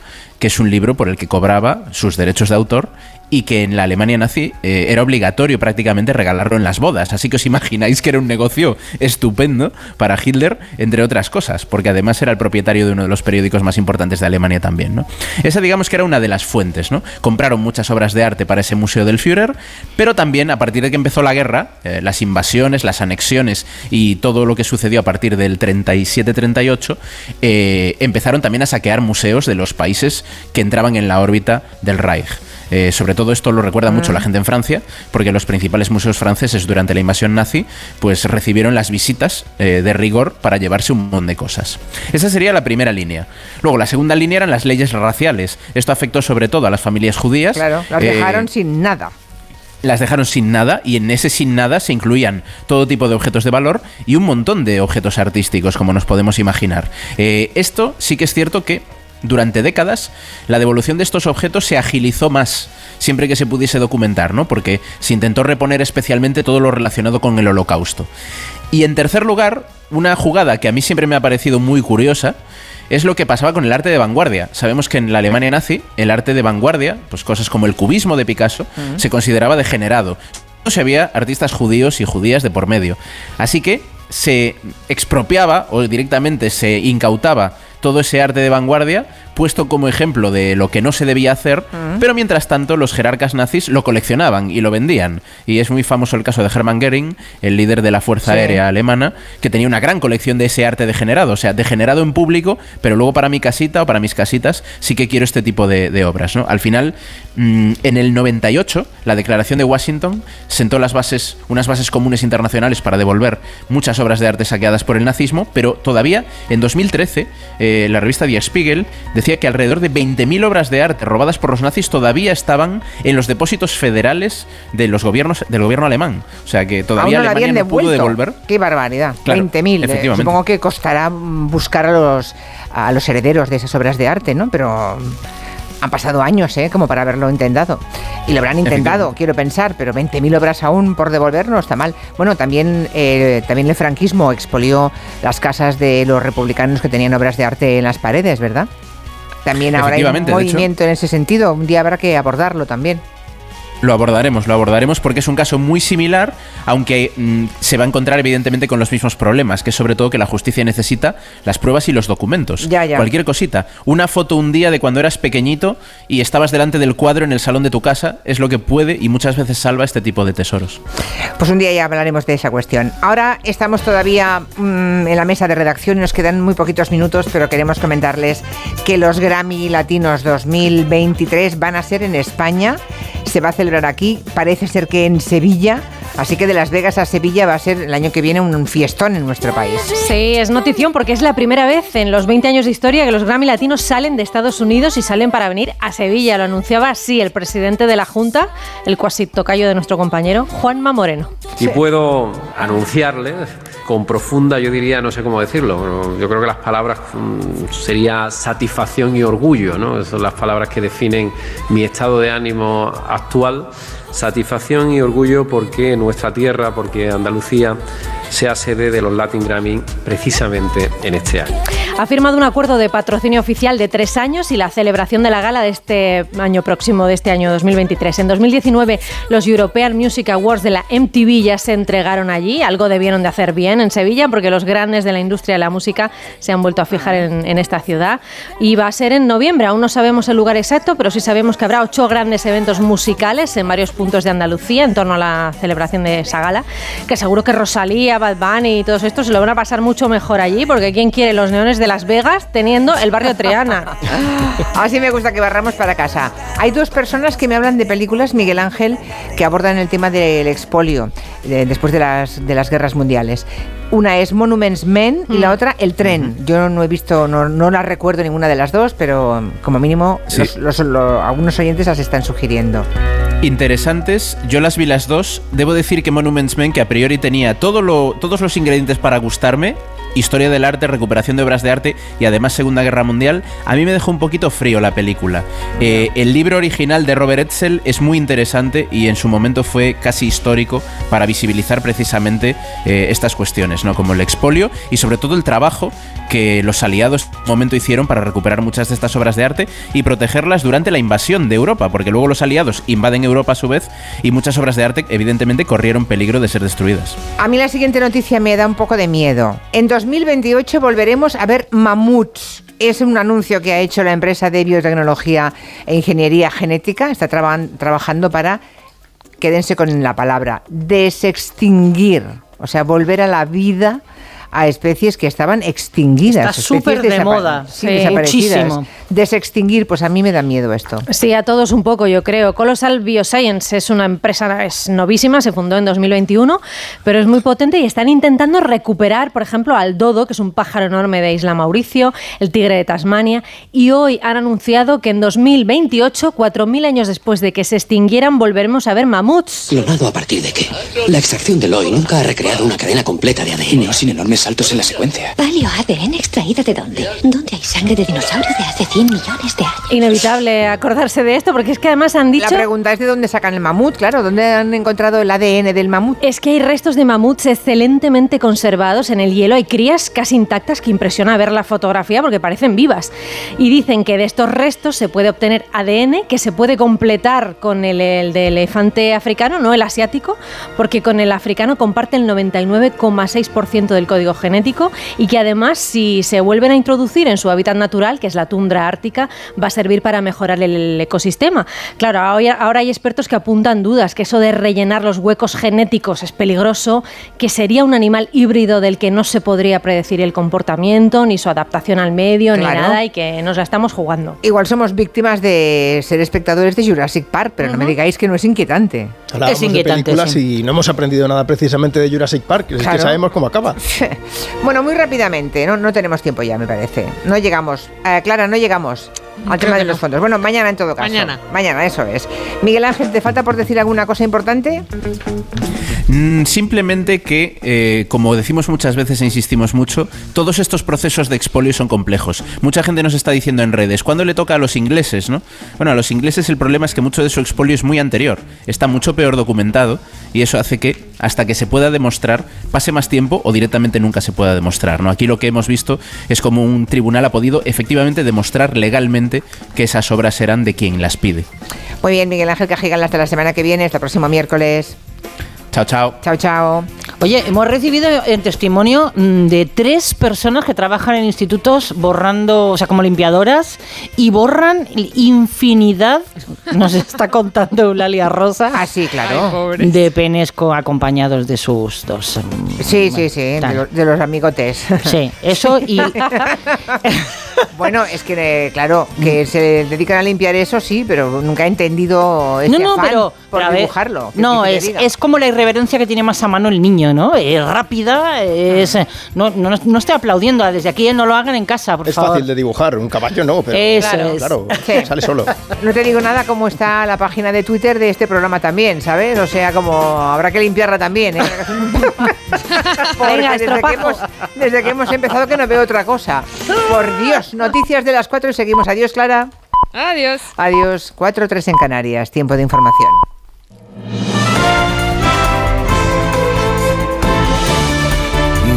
Speaker 16: es un libro por el que cobraba sus derechos de autor y que en la Alemania nazi eh, era obligatorio prácticamente regalarlo en las bodas. Así que os imagináis que era un negocio estupendo para Hitler, entre otras cosas, porque además era el propietario de uno de los periódicos más importantes de Alemania también. ¿no? Esa digamos que era una de las fuentes. ¿no? Compraron muchas obras de arte para ese museo del Führer, pero también a partir de que empezó la guerra, eh, las invasiones, las anexiones y todo lo que sucedió a partir del 37-38, eh, empezaron también a saquear museos de los países que entraban en la órbita del Reich. Eh, sobre todo esto lo recuerda mucho la gente en Francia, porque los principales museos franceses durante la invasión nazi pues recibieron las visitas eh, de rigor para llevarse un montón de cosas. Esa sería la primera línea. Luego, la segunda línea eran las leyes raciales. Esto afectó sobre todo a las familias judías.
Speaker 2: Claro, las
Speaker 16: Eh,
Speaker 2: dejaron sin nada.
Speaker 16: las dejaron sin nada y en ese sin nada se incluían todo tipo de objetos de valor y un montón de objetos artísticos, como nos podemos imaginar. Eh, esto sí que es cierto que durante décadas la devolución de estos objetos se agilizó más siempre que se pudiese documentar, ¿no? Porque se intentó reponer especialmente todo lo relacionado con el holocausto. Y en tercer lugar, una jugada que a mí siempre me ha parecido muy curiosa es lo que pasaba con el arte de vanguardia. Sabemos que en la Alemania nazi el arte de vanguardia, pues cosas como el cubismo de Picasso, se consideraba degenerado. No se había artistas judíos y judías de por medio. Así que se expropiaba o directamente se incautaba todo ese arte de vanguardia puesto como ejemplo de lo que no se debía hacer, pero mientras tanto los jerarcas nazis lo coleccionaban y lo vendían. Y es muy famoso el caso de Hermann Göring, el líder de la Fuerza
Speaker 2: Sí.
Speaker 16: Aérea Alemana, que tenía una gran colección de ese arte degenerado, o sea, degenerado en público, pero luego para mi casita o para mis casitas sí que quiero este tipo de, de obras. ¿no? Al final, mm, en el 98, la Declaración de Washington sentó las bases, unas bases comunes internacionales para devolver muchas obras de arte saqueadas por el nazismo, pero todavía en 2013 eh, la revista Die Spiegel decía que alrededor de 20.000 obras de arte robadas por los nazis todavía estaban en los depósitos federales de los gobiernos del gobierno alemán. O sea que todavía
Speaker 2: no
Speaker 16: Alemania no pudo devolver.
Speaker 2: Qué barbaridad.
Speaker 16: Claro,
Speaker 2: 20.000. eh. Supongo que costará mm, buscar a los, a los herederos de esas obras de arte, ¿no? Pero mm, han pasado años, ¿eh? Como para haberlo intentado. Y lo habrán intentado, quiero pensar, pero 20.000 obras aún por devolver no está mal. Bueno, también, eh, también el franquismo expolió las casas de los republicanos que tenían obras de arte en las paredes, ¿verdad? También ahora hay un
Speaker 16: hecho.
Speaker 2: movimiento en ese sentido. Un día habrá que abordarlo también.
Speaker 16: Lo abordaremos, lo abordaremos porque es un caso muy similar, aunque mm, se va a encontrar evidentemente con los mismos problemas, que es sobre todo que la justicia necesita las pruebas y los documentos.
Speaker 2: Ya, ya.
Speaker 16: Cualquier cosita. Una foto un día de cuando eras pequeñito y estabas delante del cuadro en el salón de tu casa es lo que puede y muchas veces salva este tipo de tesoros.
Speaker 2: Pues un día ya hablaremos de esa cuestión. Ahora estamos todavía mm, en la mesa de redacción y nos quedan muy poquitos minutos, pero queremos comentarles que los Grammy Latinos 2023 van a ser en España. Se va a celebrar aquí, parece ser que en Sevilla. Así que de Las Vegas a Sevilla va a ser el año que viene un fiestón en nuestro país.
Speaker 8: Sí, es notición porque es la primera vez en los 20 años de historia que los Grammy Latinos salen de Estados Unidos y salen para venir a Sevilla. Lo anunciaba así el presidente de la Junta, el cuasi tocayo de nuestro compañero, Juanma Moreno.
Speaker 54: Y puedo anunciarle con profunda, yo diría, no sé cómo decirlo, yo creo que las palabras mm, sería satisfacción y orgullo, ¿no? Esas son las palabras que definen mi estado de ánimo actual. Satisfacción y orgullo porque nuestra tierra, porque Andalucía sea sede de los Latin Grammy precisamente en este año.
Speaker 8: Ha firmado un acuerdo de patrocinio oficial de tres años y la celebración de la gala de este año próximo, de este año 2023. En 2019, los European Music Awards de la MTV ya se entregaron allí. Algo debieron de hacer bien en Sevilla porque los grandes de la industria de la música se han vuelto a fijar en, en esta ciudad. Y va a ser en noviembre. Aún no sabemos el lugar exacto, pero sí sabemos que habrá ocho grandes eventos musicales en varios puntos de Andalucía en torno a la celebración de esa gala. Que seguro que Rosalía, Bad Bunny y todos estos se lo van a pasar mucho mejor allí porque ¿quién quiere los neones de Las Vegas teniendo el barrio Triana?
Speaker 2: Así me gusta que barramos para casa. Hay dos personas que me hablan de películas, Miguel Ángel, que abordan el tema del expolio de- después de las, de las guerras mundiales. Una es Monuments Men y la otra El Tren. Yo no he visto, no, no la recuerdo ninguna de las dos, pero como mínimo
Speaker 16: Sí.
Speaker 2: los- los- lo- algunos oyentes las están sugiriendo.
Speaker 16: Interesantes, yo las vi las dos. Debo decir que Monuments Men, que a priori tenía todo lo, todos los ingredientes para gustarme, historia del arte, recuperación de obras de arte y además Segunda Guerra Mundial, a mí me dejó un poquito frío la película. Eh, el libro original de Robert Edsel es muy interesante y en su momento fue casi histórico para visibilizar precisamente eh, estas cuestiones, ¿no? como el expolio y sobre todo el trabajo que los aliados en momento hicieron para recuperar muchas de estas obras de arte y protegerlas durante la invasión de Europa, porque luego los aliados invaden Europa a su vez y muchas obras de arte evidentemente corrieron peligro de ser destruidas.
Speaker 2: A mí la siguiente noticia me da un poco de miedo. En 2028 volveremos a ver mamuts. Es un anuncio que ha hecho la empresa de biotecnología e ingeniería genética. Está traba- trabajando para, quédense con la palabra, desextinguir. O sea, volver a la vida a especies que estaban extinguidas.
Speaker 10: Está súper de moda.
Speaker 2: Sí, desaparecidas.
Speaker 10: muchísimo.
Speaker 2: Desextinguir, pues a mí me da miedo esto.
Speaker 8: Sí, a todos un poco, yo creo. Colossal Bioscience es una empresa es novísima, se fundó en 2021, pero es muy potente y están intentando recuperar, por ejemplo, al dodo, que es un pájaro enorme de Isla Mauricio, el tigre de Tasmania, y hoy han anunciado que en 2028, 4.000 años después de que se extinguieran, volveremos a ver mamuts.
Speaker 53: ¿Clonado a partir de qué? La extracción del hoy nunca ha recreado una cadena completa de ADN sin enormes saltos en la secuencia.
Speaker 55: Paleo ADN extraído de dónde? ¿Dónde hay sangre de dinosaurio de hace 100 millones de años?
Speaker 8: Inevitable acordarse de esto porque es que además han dicho...
Speaker 2: La pregunta es de dónde sacan el mamut, claro, ¿dónde han encontrado el ADN del mamut?
Speaker 8: Es que hay restos de mamuts excelentemente conservados en el hielo, hay crías casi intactas que impresiona ver la fotografía porque parecen vivas. Y dicen que de estos restos se puede obtener ADN que se puede completar con el, el de elefante africano, no el asiático, porque con el africano comparte el 99,6% del código genético y que además si se vuelven a introducir en su hábitat natural, que es la tundra ártica, va a servir para mejorar el ecosistema. Claro, ahora ahora hay expertos que apuntan dudas, que eso de rellenar los huecos genéticos es peligroso, que sería un animal híbrido del que no se podría predecir el comportamiento, ni su adaptación al medio,
Speaker 2: Claro.
Speaker 8: ni nada, y que nos la estamos jugando.
Speaker 2: Igual somos víctimas de ser espectadores de Jurassic Park, pero no me digáis que no es inquietante.
Speaker 7: Hablábamos de películas y no hemos aprendido nada precisamente de Jurassic Park, es
Speaker 2: Claro.
Speaker 7: que sabemos cómo acaba.
Speaker 2: Bueno, muy rápidamente, no, no tenemos tiempo ya, me parece. No llegamos. Eh, Clara, no llegamos al tema de los fondos. Bueno, mañana en todo caso.
Speaker 56: Mañana.
Speaker 2: Mañana, eso es. Miguel Ángel, ¿te falta por decir alguna cosa importante?
Speaker 16: Mm, Simplemente que, eh, como decimos muchas veces e insistimos mucho, todos estos procesos de expolio son complejos. Mucha gente nos está diciendo en redes, ¿cuándo le toca a los ingleses? ¿no? Bueno, a los ingleses el problema es que mucho de su expolio es muy anterior, está mucho peor documentado y eso hace que, hasta que se pueda demostrar, pase más tiempo o directamente nunca se pueda demostrar. ¿no? Aquí lo que hemos visto es como un tribunal ha podido efectivamente demostrar legalmente que esas obras eran de quien las pide.
Speaker 2: Muy bien, Miguel Ángel Cajigal, hasta la semana que viene, hasta el próximo miércoles.
Speaker 16: Chao, chao.
Speaker 2: Chao, chao.
Speaker 10: Oye, hemos recibido el testimonio mm, de tres personas que trabajan en institutos borrando, o sea, como limpiadoras, y borran infinidad, nos está contando Eulalia Rosa.
Speaker 2: Ah, sí, claro.
Speaker 10: de penes co- acompañados de sus dos. mm,
Speaker 2: Sí, sí, sí, de, los amigotes.
Speaker 10: Sí, eso y-
Speaker 2: bueno, es que, eh, claro, que se dedican a limpiar eso, sí, pero nunca he entendido ese
Speaker 10: No, no,
Speaker 2: afán
Speaker 10: pero,
Speaker 2: por
Speaker 10: pero a ver,
Speaker 2: dibujarlo. ¿Qué
Speaker 10: No, es, es como la irreverencia que tiene más a mano el niño, ¿no? Es rápida, es, eh, no, no, no estoy aplaudiendo, desde aquí eh, no lo hagan en casa, por
Speaker 7: Es
Speaker 10: favor.
Speaker 7: fácil de dibujar, un caballo no, pero
Speaker 10: Eso
Speaker 7: claro,
Speaker 10: es.
Speaker 7: claro,
Speaker 2: Sí.
Speaker 7: sale solo.
Speaker 2: No te digo nada cómo está la página de Twitter de este programa también, ¿sabes? O sea, como habrá que limpiarla también, ¿eh? Porque
Speaker 8: Venga,
Speaker 2: desde, que hemos, desde que hemos empezado que no veo otra cosa. Por Dios, noticias de las 4 y seguimos. Adiós, Clara.
Speaker 56: Adiós.
Speaker 2: Adiós. 4-3 en Canarias. Tiempo de información.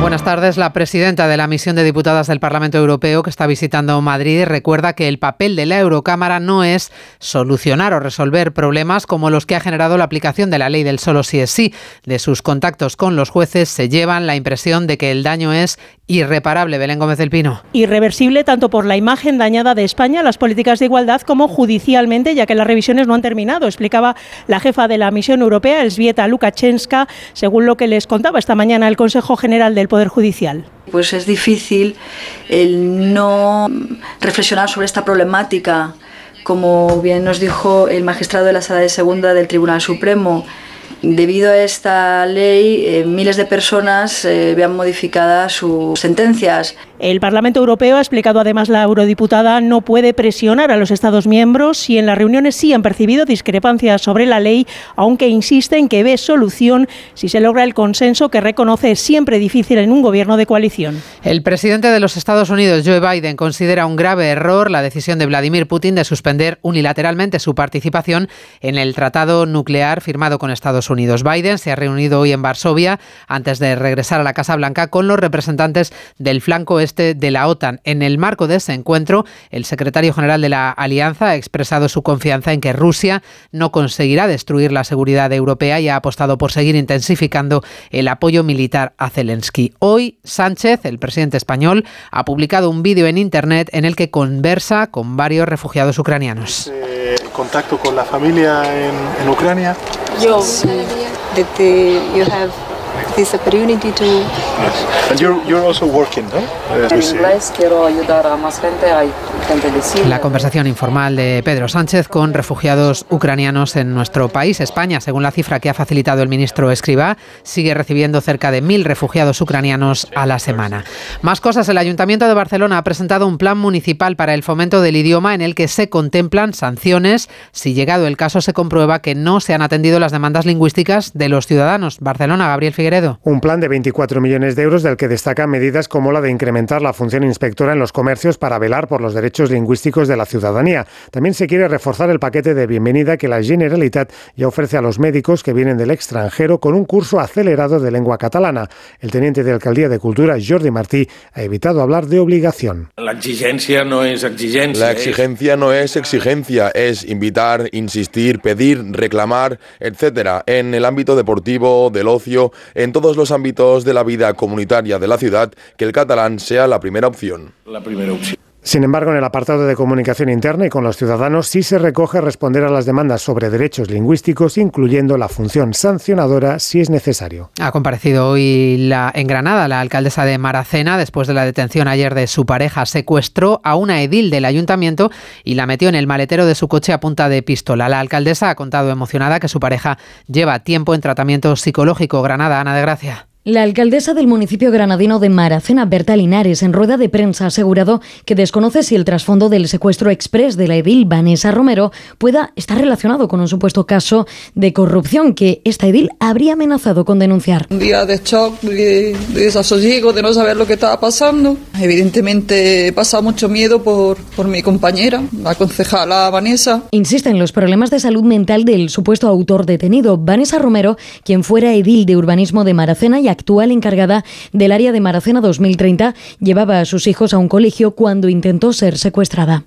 Speaker 56: Buenas tardes. La presidenta de la misión de diputadas del Parlamento Europeo que está visitando Madrid recuerda que el papel de la Eurocámara no es solucionar o resolver problemas como los que ha generado la aplicación de la ley del solo sí es sí. De sus contactos con los jueces se llevan la impresión de que el daño es irreparable. Belén Gómez del Pino.
Speaker 57: Irreversible tanto por la imagen dañada de España, las políticas de igualdad, como judicialmente, ya que las revisiones no han terminado, explicaba la jefa de la misión europea, Elzbieta Lukashenska, según lo que les contaba esta mañana el Consejo General Poder Judicial.
Speaker 58: Pues es difícil el no reflexionar sobre esta problemática, como bien nos dijo el magistrado de la Sala de Segunda del Tribunal Supremo. Debido a esta ley, eh, miles de personas eh, vean modificadas sus sentencias.
Speaker 57: El Parlamento Europeo, ha explicado además la eurodiputada, no puede presionar a los Estados miembros y en las reuniones sí han percibido discrepancias sobre la ley, aunque insiste en que ve solución si se logra el consenso que reconoce siempre difícil en un gobierno de coalición.
Speaker 56: El presidente de los Estados Unidos, Joe Biden, considera un grave error la decisión de Vladimir Putin de suspender unilateralmente su participación en el tratado nuclear firmado con Estados Unidos. Biden se ha reunido hoy en Varsovia antes de regresar a la Casa Blanca con los representantes del flanco este de la OTAN. En el marco de ese encuentro, el secretario general de la Alianza ha expresado su confianza en que Rusia no conseguirá destruir la seguridad europea y ha apostado por seguir intensificando el apoyo militar a Zelensky. Hoy, Sánchez, el presidente español, ha publicado un vídeo en Internet en el que conversa con varios refugiados ucranianos.
Speaker 59: eh, contacto con la familia en, en Ucrania.
Speaker 60: Yo, that the, you have this opportunity to
Speaker 59: And you're, you're also working, ¿no?
Speaker 60: En inglés quiero ayudar a más gente, hay gente de Siria.
Speaker 56: La conversación informal de Pedro Sánchez con refugiados ucranianos en nuestro país. España, según la cifra que ha facilitado el ministro Escribá, sigue recibiendo cerca de mil refugiados ucranianos a la semana. Más cosas, el Ayuntamiento de Barcelona ha presentado un plan municipal para el fomento del idioma en el que se contemplan sanciones si llegado el caso se comprueba que no se han atendido las demandas lingüísticas de los ciudadanos. Barcelona, Gabriel Figueroa. Figueredo.
Speaker 61: Un plan de 24 millones de euros del que destacan medidas como la de incrementar la función inspectora en los comercios para velar por los derechos lingüísticos de la ciudadanía. También se quiere reforzar el paquete de bienvenida que la Generalitat ya ofrece a los médicos que vienen del extranjero con un curso acelerado de lengua catalana. El teniente de Alcaldía de Cultura, Jordi Martí, ha evitado hablar de obligación.
Speaker 62: La exigencia no es exigencia.
Speaker 63: La exigencia no es exigencia, es invitar, insistir, pedir, reclamar, etcétera, en el ámbito deportivo, del ocio, en todos los ámbitos de la vida comunitaria de la ciudad, que el catalán sea
Speaker 62: la primera opción.
Speaker 61: Sin embargo, en el apartado de comunicación interna y con los ciudadanos sí se recoge responder a las demandas sobre derechos lingüísticos, incluyendo la función sancionadora si es necesario.
Speaker 56: Ha comparecido hoy la, en Granada la alcaldesa de Maracena después de la detención ayer de su pareja. Secuestró a una edil del ayuntamiento y la metió en el maletero de su coche a punta de pistola. La alcaldesa ha contado emocionada que su pareja lleva tiempo en tratamiento psicológico. Granada, Ana de Gracia.
Speaker 64: La alcaldesa del municipio granadino de Maracena, Berta Linares, en rueda de prensa ha asegurado que desconoce si el trasfondo del secuestro express de la edil Vanessa Romero pueda estar relacionado con un supuesto caso de corrupción que esta edil habría amenazado con denunciar.
Speaker 65: Un día de shock, de, de desasosiego, de no saber lo que estaba pasando. Evidentemente he pasado mucho miedo por, por mi compañera, la concejala Vanessa.
Speaker 64: Insiste en los problemas de salud mental del supuesto autor detenido, Vanessa Romero, quien fuera edil de urbanismo de Maracena y actual encargada del área de Maracena 2030, llevaba a sus hijos a un colegio cuando intentó ser secuestrada.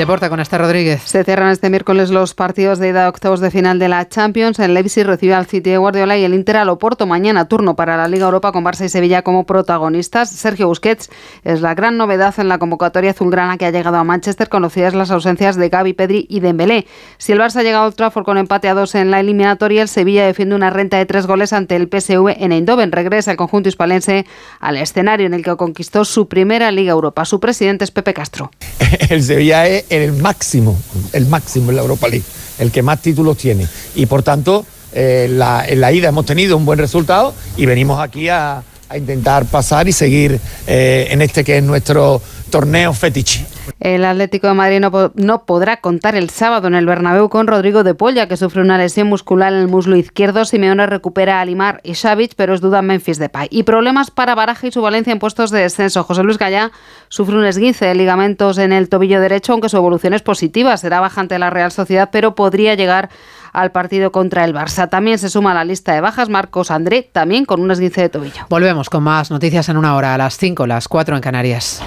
Speaker 56: El deporte con Esther Rodríguez.
Speaker 66: Se cierran este miércoles los partidos de ida a octavos de final de la Champions. El Leipzig recibe al City de Guardiola y el Inter al Oporto. Mañana turno para la Liga Europa con Barça y Sevilla como protagonistas. Sergio Busquets es la gran novedad en la convocatoria azulgrana que ha llegado a Manchester, conocidas las ausencias de Gaby, Pedri y Dembélé. Si el Barça llega a Old Trafford con empate a dos en la eliminatoria, el Sevilla defiende una renta de tres goles ante el PSV en Eindhoven. Regresa el conjunto hispalense al escenario en el que conquistó su primera Liga Europa. Su presidente es Pepe Castro.
Speaker 67: El Sevilla es el máximo, el máximo en la Europa League, el que más títulos tiene. Y por tanto, eh, la, en la ida hemos tenido un buen resultado y venimos aquí a, a intentar pasar y seguir eh, en este que es nuestro torneo fetiche.
Speaker 66: El Atlético de Madrid no, po- no podrá contar el sábado en el Bernabéu con Rodrigo de Polla, que sufre una lesión muscular en el muslo izquierdo. Simeone recupera a Limar y Xavic, pero es duda Memphis Depay. Y problemas para Baraja y su Valencia en puestos de descenso. José Luis Gallá sufre un esguince de ligamentos en el tobillo derecho, aunque su evolución es positiva. Será baja ante la Real Sociedad, pero podría llegar al partido contra el Barça. También se suma a la lista de bajas Marcos André, también con un esguince de tobillo.
Speaker 56: Volvemos con más noticias en una hora, a las 5, las 4 en Canarias.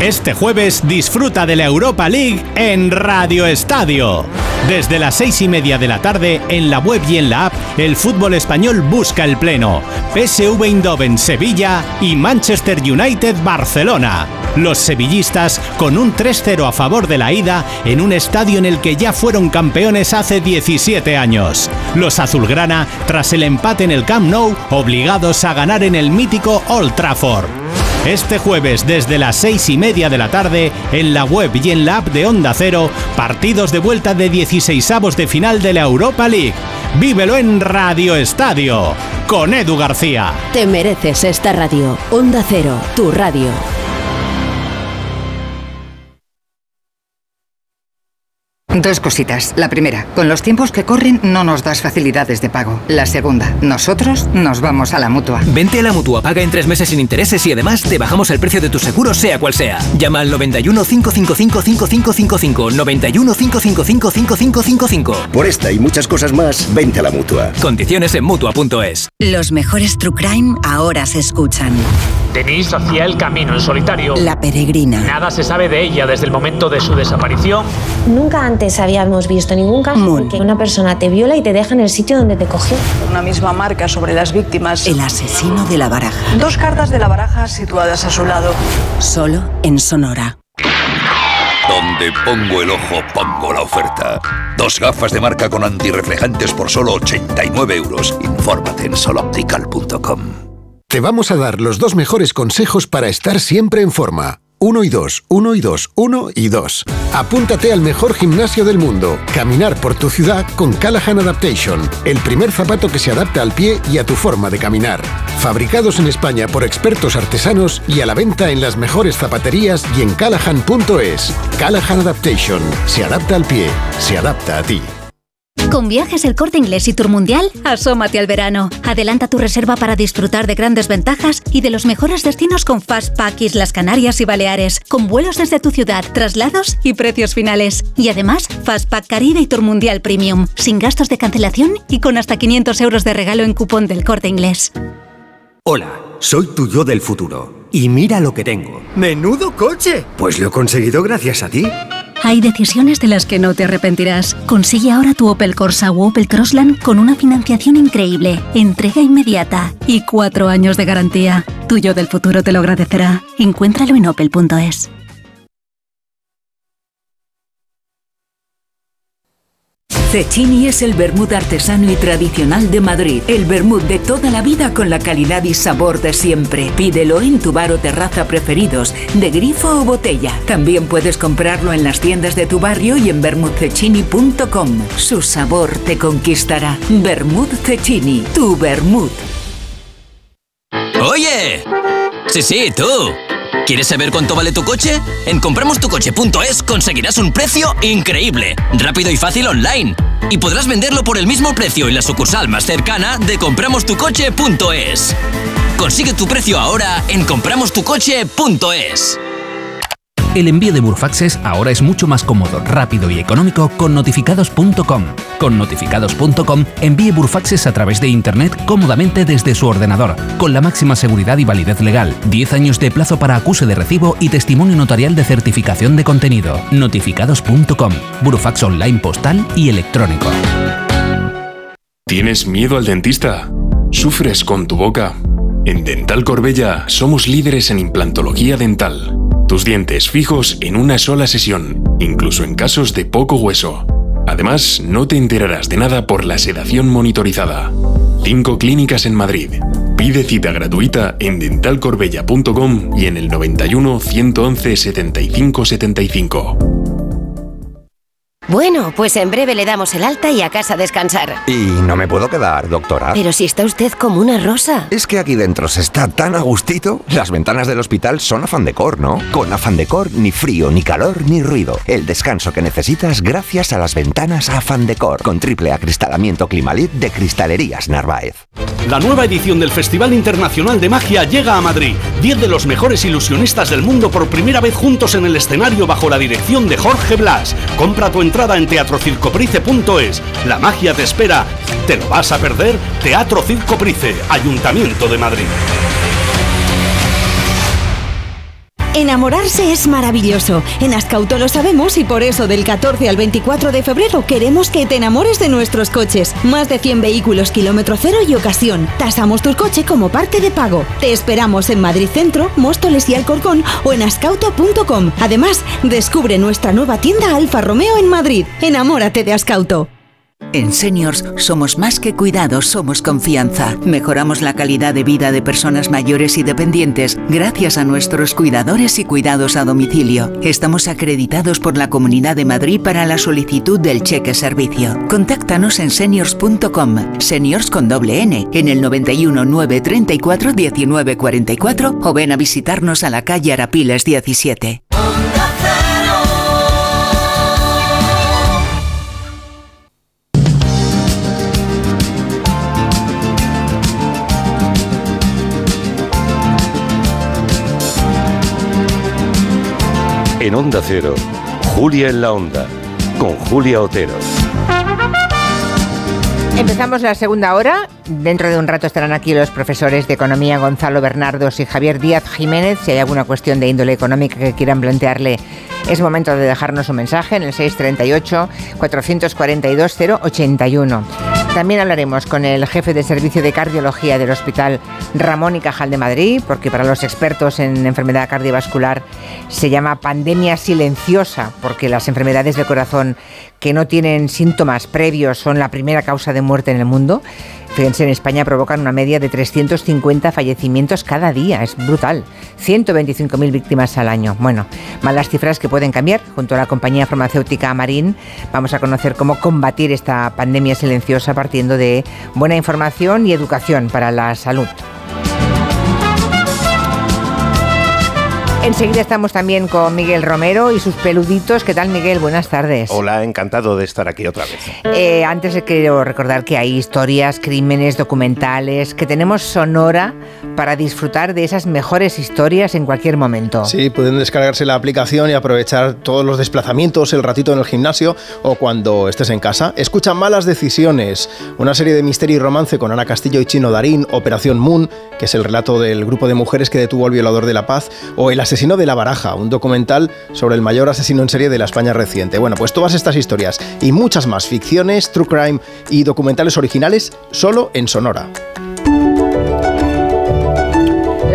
Speaker 68: Este jueves disfruta de la Europa League en Radio Estadio. Desde las seis y media de la tarde, en la web y en la app, el fútbol español busca el pleno. PSV Eindhoven Sevilla y Manchester United Barcelona. Los sevillistas con un 3-0 a favor de la ida en un estadio en el que ya fueron campeones hace 17 años. Los azulgrana, tras el empate en el Camp Nou, obligados a ganar en el mítico Old Trafford. Este jueves desde las seis y media de la tarde, en la web y en la app de Onda Cero, partidos de vuelta de 16avos de final de la Europa League. Vívelo en Radio Estadio, con Edu García.
Speaker 48: Te mereces esta radio. Onda Cero, tu radio.
Speaker 69: Dos cositas. La primera, con los tiempos que corren no nos das facilidades de pago. La segunda, nosotros nos vamos a la mutua.
Speaker 70: Vente a la mutua, paga en tres meses sin intereses y además te bajamos el precio de tu seguro, sea cual sea. Llama al 91 555 5555. 91 555 5555.
Speaker 71: Por esta y muchas cosas más, vente a la mutua.
Speaker 70: Condiciones en mutua.es.
Speaker 23: Los mejores True Crime ahora se escuchan.
Speaker 72: Denise hacía el camino en solitario.
Speaker 23: La peregrina.
Speaker 72: Nada se sabe de ella desde el momento de su desaparición.
Speaker 73: Nunca antes habíamos visto ningún caso en que una persona te viola y te deja en el sitio donde te cogió.
Speaker 74: Una misma marca sobre las víctimas.
Speaker 23: El asesino de la baraja.
Speaker 74: Dos cartas de la baraja situadas a su lado.
Speaker 23: Solo en Sonora.
Speaker 75: Donde pongo el ojo, pongo la oferta. Dos gafas de marca con antirreflejantes por solo 89 euros. Infórmate en soloptical.com.
Speaker 76: Te vamos a dar los dos mejores consejos para estar siempre en forma. Uno y dos, uno y dos, uno y dos. Apúntate al mejor gimnasio del mundo. Caminar por tu ciudad con Callahan Adaptation. El primer zapato que se adapta al pie y a tu forma de caminar. Fabricados en España por expertos artesanos y a la venta en las mejores zapaterías y en callahan.es. Callahan Adaptation. Se adapta al pie. Se adapta a ti.
Speaker 77: Con viajes el corte inglés y Tour Mundial, asómate al verano. Adelanta tu reserva para disfrutar de grandes ventajas y de los mejores destinos con Fastpack Islas Canarias y Baleares, con vuelos desde tu ciudad, traslados y precios finales. Y además, Fastpack Caribe y Tour Mundial Premium, sin gastos de cancelación y con hasta 500 euros de regalo en cupón del corte inglés.
Speaker 78: Hola, soy tu yo del futuro. Y mira lo que tengo. ¡Menudo coche! Pues lo he conseguido gracias a ti.
Speaker 77: Hay decisiones de las que no te arrepentirás. Consigue ahora tu Opel Corsa o Opel Crossland con una financiación increíble, entrega inmediata y cuatro años de garantía. Tuyo del futuro te lo agradecerá. Encuéntralo en opel.es.
Speaker 23: Cecchini es el vermut artesano y tradicional de Madrid. El vermut de toda la vida con la calidad y sabor de siempre. Pídelo en tu bar o terraza preferidos, de grifo o botella. También puedes comprarlo en las tiendas de tu barrio y en vermutcecchini.com. Su sabor te conquistará. Vermut Cecchini, tu vermut.
Speaker 79: ¡Oye! Sí, sí, tú. ¿Quieres saber cuánto vale tu coche? En compramostucoche.es conseguirás un precio increíble, rápido y fácil online. Y podrás venderlo por el mismo precio en la sucursal más cercana de compramostucoche.es. Consigue tu precio ahora en compramostucoche.es.
Speaker 80: El envío de Burfaxes ahora es mucho más cómodo, rápido y económico con notificados.com. Con notificados.com envíe Burfaxes a través de Internet cómodamente desde su ordenador, con la máxima seguridad y validez legal, 10 años de plazo para acuse de recibo y testimonio notarial de certificación de contenido. Notificados.com, Burfax online postal y electrónico.
Speaker 81: ¿Tienes miedo al dentista? ¿Sufres con tu boca? En Dental Corbella somos líderes en implantología dental. Tus dientes fijos en una sola sesión, incluso en casos de poco hueso. Además, no te enterarás de nada por la sedación monitorizada. Cinco clínicas en Madrid. Pide cita gratuita en dentalcorbella.com y en el 91 111 75 75.
Speaker 82: Bueno, pues en breve le damos el alta y a casa a descansar.
Speaker 83: Y no me puedo quedar, doctora.
Speaker 82: Pero si está usted como una rosa.
Speaker 83: Es que aquí dentro se está tan a gustito. Las ventanas del hospital son Afan Decor, ¿no? Con Afan Decor ni frío, ni calor, ni ruido. El descanso que necesitas gracias a las ventanas Afan Decor. Con triple acristalamiento Climalit de Cristalerías Narváez.
Speaker 76: La nueva edición del Festival Internacional de Magia llega a Madrid. Diez de los mejores ilusionistas del mundo por primera vez juntos en el escenario bajo la dirección de Jorge Blas. Compra tu entrada en teatrocircoprice.es. La magia te espera. ¿Te lo vas a perder? Teatro Circoprice, Ayuntamiento de Madrid.
Speaker 84: Enamorarse es maravilloso. En Ascauto lo sabemos y por eso del 14 al 24 de febrero queremos que te enamores de nuestros coches. Más de 100 vehículos kilómetro cero y ocasión. Tasamos tu coche como parte de pago. Te esperamos en Madrid Centro, Móstoles y Alcorcón o en ascauto.com. Además, descubre nuestra nueva tienda Alfa Romeo en Madrid. Enamórate de Ascauto.
Speaker 23: En Seniors somos más que cuidados, somos confianza. Mejoramos la calidad de vida de personas mayores y dependientes gracias a nuestros cuidadores y cuidados a domicilio. Estamos acreditados por la Comunidad de Madrid para la solicitud del cheque servicio. Contáctanos en seniors.com, seniors con doble N, en el 91 934 1944 o ven a visitarnos a la calle Arapiles 17.
Speaker 17: En Onda Cero, Julia en la Onda, con Julia Otero.
Speaker 2: Empezamos la segunda hora. Dentro de un rato estarán aquí los profesores de Economía Gonzalo Bernardos y Javier Díaz Jiménez. Si hay alguna cuestión de índole económica que quieran plantearle, es momento de dejarnos un mensaje en el 638-442-081. También hablaremos con el jefe de servicio de cardiología del Hospital Ramón y Cajal de Madrid, porque para los expertos en enfermedad cardiovascular se llama pandemia silenciosa, porque las enfermedades del corazón que no tienen síntomas previos son la primera causa de muerte en el mundo. Fíjense, en España provocan una media de 350 fallecimientos cada día, es brutal. 125.000 víctimas al año. Bueno, malas cifras que pueden cambiar. Junto a la compañía farmacéutica Amarín vamos a conocer cómo combatir esta pandemia silenciosa partiendo de buena información y educación para la salud. Enseguida estamos también con Miguel Romero y sus peluditos. ¿Qué tal, Miguel? Buenas tardes.
Speaker 85: Hola, encantado de estar aquí otra vez.
Speaker 2: Eh, antes quiero recordar que hay historias, crímenes, documentales, que tenemos Sonora para disfrutar de esas mejores historias en cualquier momento.
Speaker 7: Sí, pueden descargarse la aplicación y aprovechar todos los desplazamientos, el ratito en el gimnasio o cuando estés en casa. Escucha Malas Decisiones, una serie de misterio y romance con Ana Castillo y Chino Darín, Operación Moon, que es el relato del grupo de mujeres que detuvo al violador de la paz, o El asesino de la baraja, un documental sobre el mayor asesino en serie de la España reciente. Bueno, pues todas estas historias y muchas más ficciones, true crime y documentales originales solo en Sonora.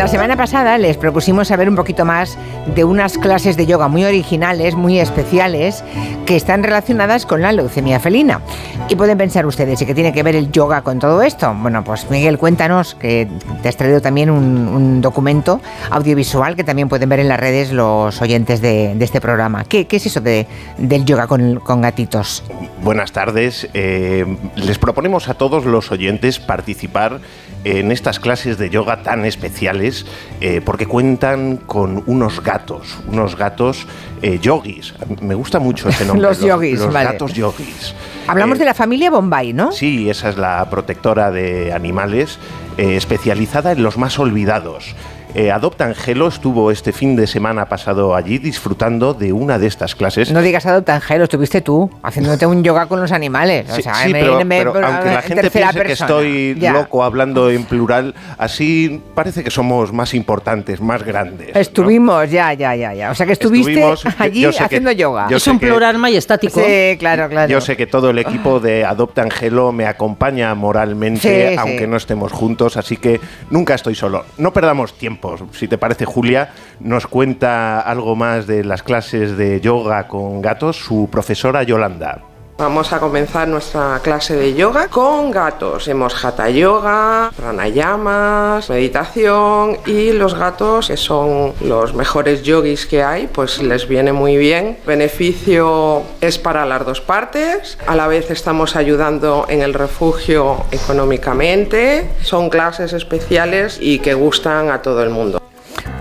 Speaker 2: La semana pasada les propusimos saber un poquito más de unas clases de yoga muy originales, muy especiales, que están relacionadas con la leucemia felina. Y pueden pensar ustedes, ¿y qué tiene que ver el yoga con todo esto? Bueno, pues Miguel, cuéntanos, que te has traído también un, documento audiovisual que también pueden ver en las redes los oyentes de, este programa. ¿Qué, es eso de, del yoga con, gatitos?
Speaker 85: Buenas tardes. Eh, les proponemos a todos los oyentes participar en estas clases de yoga tan especiales eh, porque cuentan con unos gatos, unos gatos eh, yogis. Me gusta mucho ese nombre.
Speaker 2: los yogis,
Speaker 85: Los, gatos yogis.
Speaker 2: Hablamos eh, de la familia Bombay, ¿no?
Speaker 85: Sí, esa es la protectora de animales especializada en los más olvidados. Eh, Adopta Angelo estuvo este fin de semana pasado allí disfrutando de una de estas clases.
Speaker 2: No digas Adopta Angelo, estuviste tú haciéndote un yoga con los animales.
Speaker 85: sí, pero, aunque la gente piense que estoy loco hablando en plural, así parece que somos más importantes, más grandes.
Speaker 2: Estuvimos, ya, ya, ya, ya. O sea que estuviste allí haciendo yoga.
Speaker 10: Es un plural majestático.
Speaker 2: Sí, claro, claro.
Speaker 85: Yo sé que todo el equipo de Adopta Angelo me acompaña moralmente, aunque no estemos juntos, así que nunca estoy solo. No perdamos tiempo si te parece, Julia nos cuenta algo más de las clases de yoga con gatos su profesora Yolanda.
Speaker 63: Vamos a comenzar nuestra clase de yoga con gatos. Hemos hatha yoga, pranayamas, meditación y los gatos, que son los mejores yogis que hay, pues les viene muy bien. beneficio es para las dos partes. A la vez estamos ayudando en el refugio económicamente. Son clases especiales y que gustan a todo el mundo.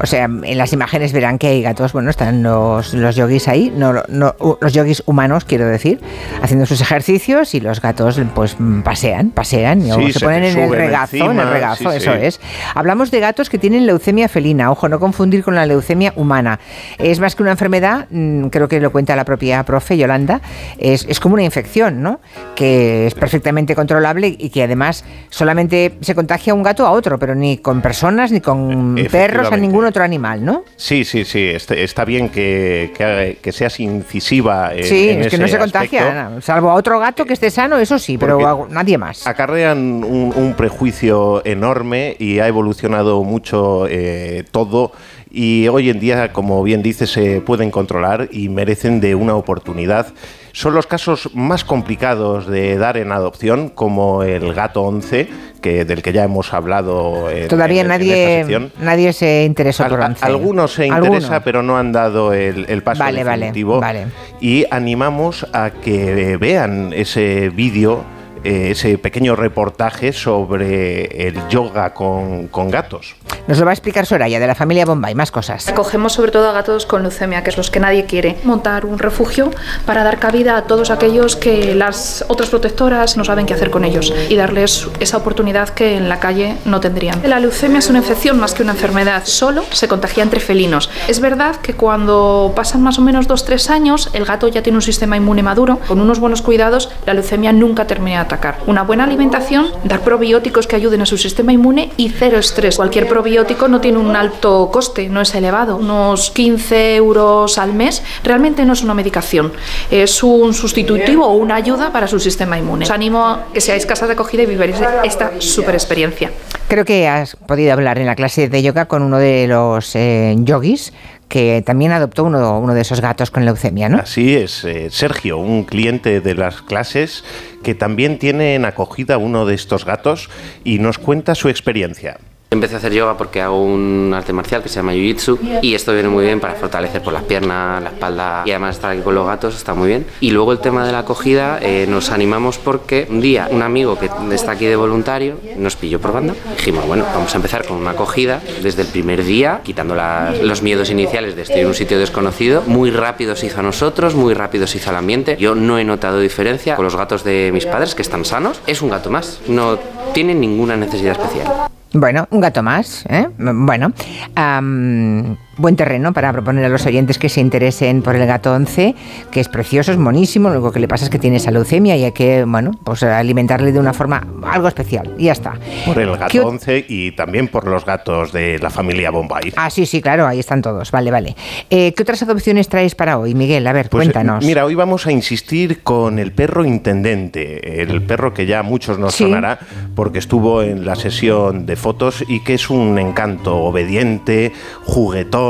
Speaker 2: O sea, en las imágenes verán que hay gatos, bueno, están los, los yogis ahí, no, no, los yogis humanos, quiero decir, haciendo sus ejercicios y los gatos pues pasean, pasean, se, ponen en el regazo, en el regazo, eso es. Hablamos de gatos que tienen leucemia felina, ojo, no confundir con la leucemia humana. Es más que una enfermedad, mm, creo que lo cuenta la propia profe Yolanda, es, es como una infección, ¿no? Que es perfectamente controlable y que además solamente se contagia un gato a otro, pero ni con personas, ni con perros, a ningún otro animal, ¿no?
Speaker 85: Sí, sí, sí. Este, está bien que, que, seas incisiva. En,
Speaker 2: sí, es que no se contagia, salvo a otro gato que esté sano, eso sí, pero nadie más.
Speaker 85: Acarrean un, prejuicio enorme y ha evolucionado mucho eh, todo y hoy en día, como bien dice, se pueden controlar y merecen de una oportunidad. Son los casos más complicados de dar en adopción, como el gato 11, que, del que ya hemos hablado.
Speaker 2: Todavía nadie, nadie se interesó por 11.
Speaker 85: Algunos se interesa, pero no han dado el, paso
Speaker 2: vale,
Speaker 85: definitivo.
Speaker 2: Vale,
Speaker 85: Y animamos a que vean ese vídeo eh, ese pequeño reportaje sobre el yoga con, gatos.
Speaker 2: Nos lo va a explicar Soraya, de la familia Bombay, más cosas.
Speaker 86: Acogemos sobre todo a gatos con leucemia, que es los que nadie quiere. Montar un refugio para dar cabida a todos aquellos que las otras protectoras no saben qué hacer con ellos y darles esa oportunidad que en la calle no tendrían. La leucemia es una infección más que una enfermedad, solo se contagia entre felinos. Es verdad que cuando pasan más o menos 2-3 años, el gato ya tiene un sistema inmune maduro, con unos buenos cuidados, la leucemia nunca termina una buena alimentación, dar probióticos que ayuden a su sistema inmune y cero estrés. Cualquier probiótico no tiene un alto coste, no es elevado, unos 15 euros al mes. Realmente no es una medicación, es un sustitutivo o una ayuda para su sistema inmune. Os animo a que seáis casa de acogida y viváis esta super experiencia.
Speaker 2: Creo que has podido hablar en la clase de yoga con uno de los eh, yogis que también adoptó uno, uno, de esos gatos con leucemia, ¿no?
Speaker 85: Así es, eh, Sergio, un cliente de las clases que también tiene en acogida uno de estos gatos y nos cuenta su experiencia.
Speaker 87: Empecé a hacer yoga porque hago un arte marcial que se llama Jiu-Jitsu y esto viene muy bien para fortalecer por las piernas, la espalda y además estar aquí con los gatos está muy bien. Y luego el tema de la acogida, eh, nos animamos porque un día un amigo que está aquí de voluntario nos pilló por banda. Dijimos, bueno, vamos a empezar con una acogida desde el primer día, quitando los miedos iniciales de estoy en un sitio desconocido. Muy rápido se hizo a nosotros, muy rápido se hizo al ambiente. Yo no he notado diferencia con los gatos de mis padres que están sanos. Es un gato más, no tienen ninguna necesidad especial.
Speaker 2: Bueno, un gato más. ¿eh? Bueno, am, buen terreno para proponer a los oyentes que se interesen por el gato 11, que es precioso, es monísimo. Lo único que le pasa es que tiene esa leucemia y hay que, bueno, pues alimentarle de una forma algo especial. Y ya está.
Speaker 85: Por el
Speaker 2: ¿Qué o-
Speaker 85: gato 11 y también por los gatos de la familia Bombay.
Speaker 2: Ah, sí, sí, claro, ahí están todos. Vale, vale. Eh, ¿Qué otras adopciones traes para hoy, Miguel? A ver,
Speaker 85: Pues,
Speaker 2: cuéntanos.
Speaker 85: Mira, hoy vamos a insistir con el perro intendente, el perro que ya a muchos nos
Speaker 2: Sí.
Speaker 85: sonará porque estuvo en la sesión de fotos y que es un encanto obediente, juguetón,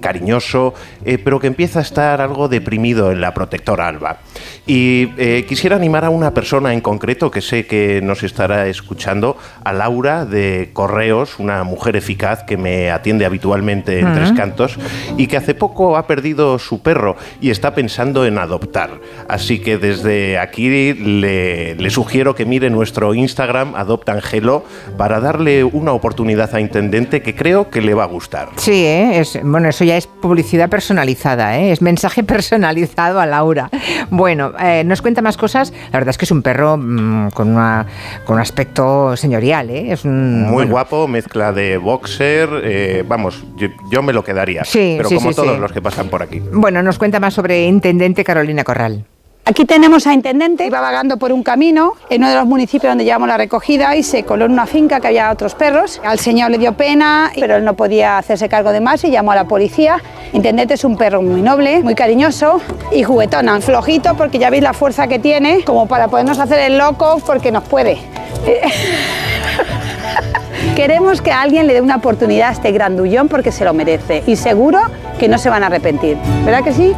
Speaker 85: cariñoso, eh, pero que empieza a estar algo deprimido en la protectora Alba. Y eh, quisiera animar a una persona en concreto que sé que nos estará escuchando, a Laura de Correos, una mujer eficaz que me atiende habitualmente en. Tres Cantos y que hace poco ha perdido su perro y está pensando en adoptar. Así que desde aquí le, le sugiero que mire nuestro Instagram, Adopta Angelo, para darle una oportunidad a Intendente que creo que le va a gustar.
Speaker 2: Sí, ¿eh? es, bueno, eso ya es publicidad personalizada, ¿eh? es mensaje personalizado a Laura. Bueno, eh, nos cuenta más cosas. La verdad es que es un perro mm, con, una, con un aspecto señorial, ¿eh? es un,
Speaker 85: Muy
Speaker 2: bueno,
Speaker 85: guapo, mezcla de boxer, eh, vamos, yo, yo me lo quedaría,
Speaker 2: Sí,
Speaker 85: pero
Speaker 2: sí,
Speaker 85: como
Speaker 2: sí,
Speaker 85: todos los que pasan por aquí.
Speaker 2: Bueno, nos cuenta más sobre Intendente Carolina Corral.
Speaker 76: Aquí tenemos a Intendente, iba vagando por un camino en uno de los municipios donde llevamos la recogida y se coló en una finca que había otros perros. Al señor le dio pena, pero él no podía hacerse cargo de más y llamó a la policía. Intendente es un perro muy noble, muy cariñoso y juguetón, flojito porque ya veis la fuerza que tiene, como para podernos hacer el loco porque nos puede. Queremos que alguien le dé una oportunidad a este grandullón porque se lo merece y seguro que no se van a arrepentir. ¿Verdad que sí?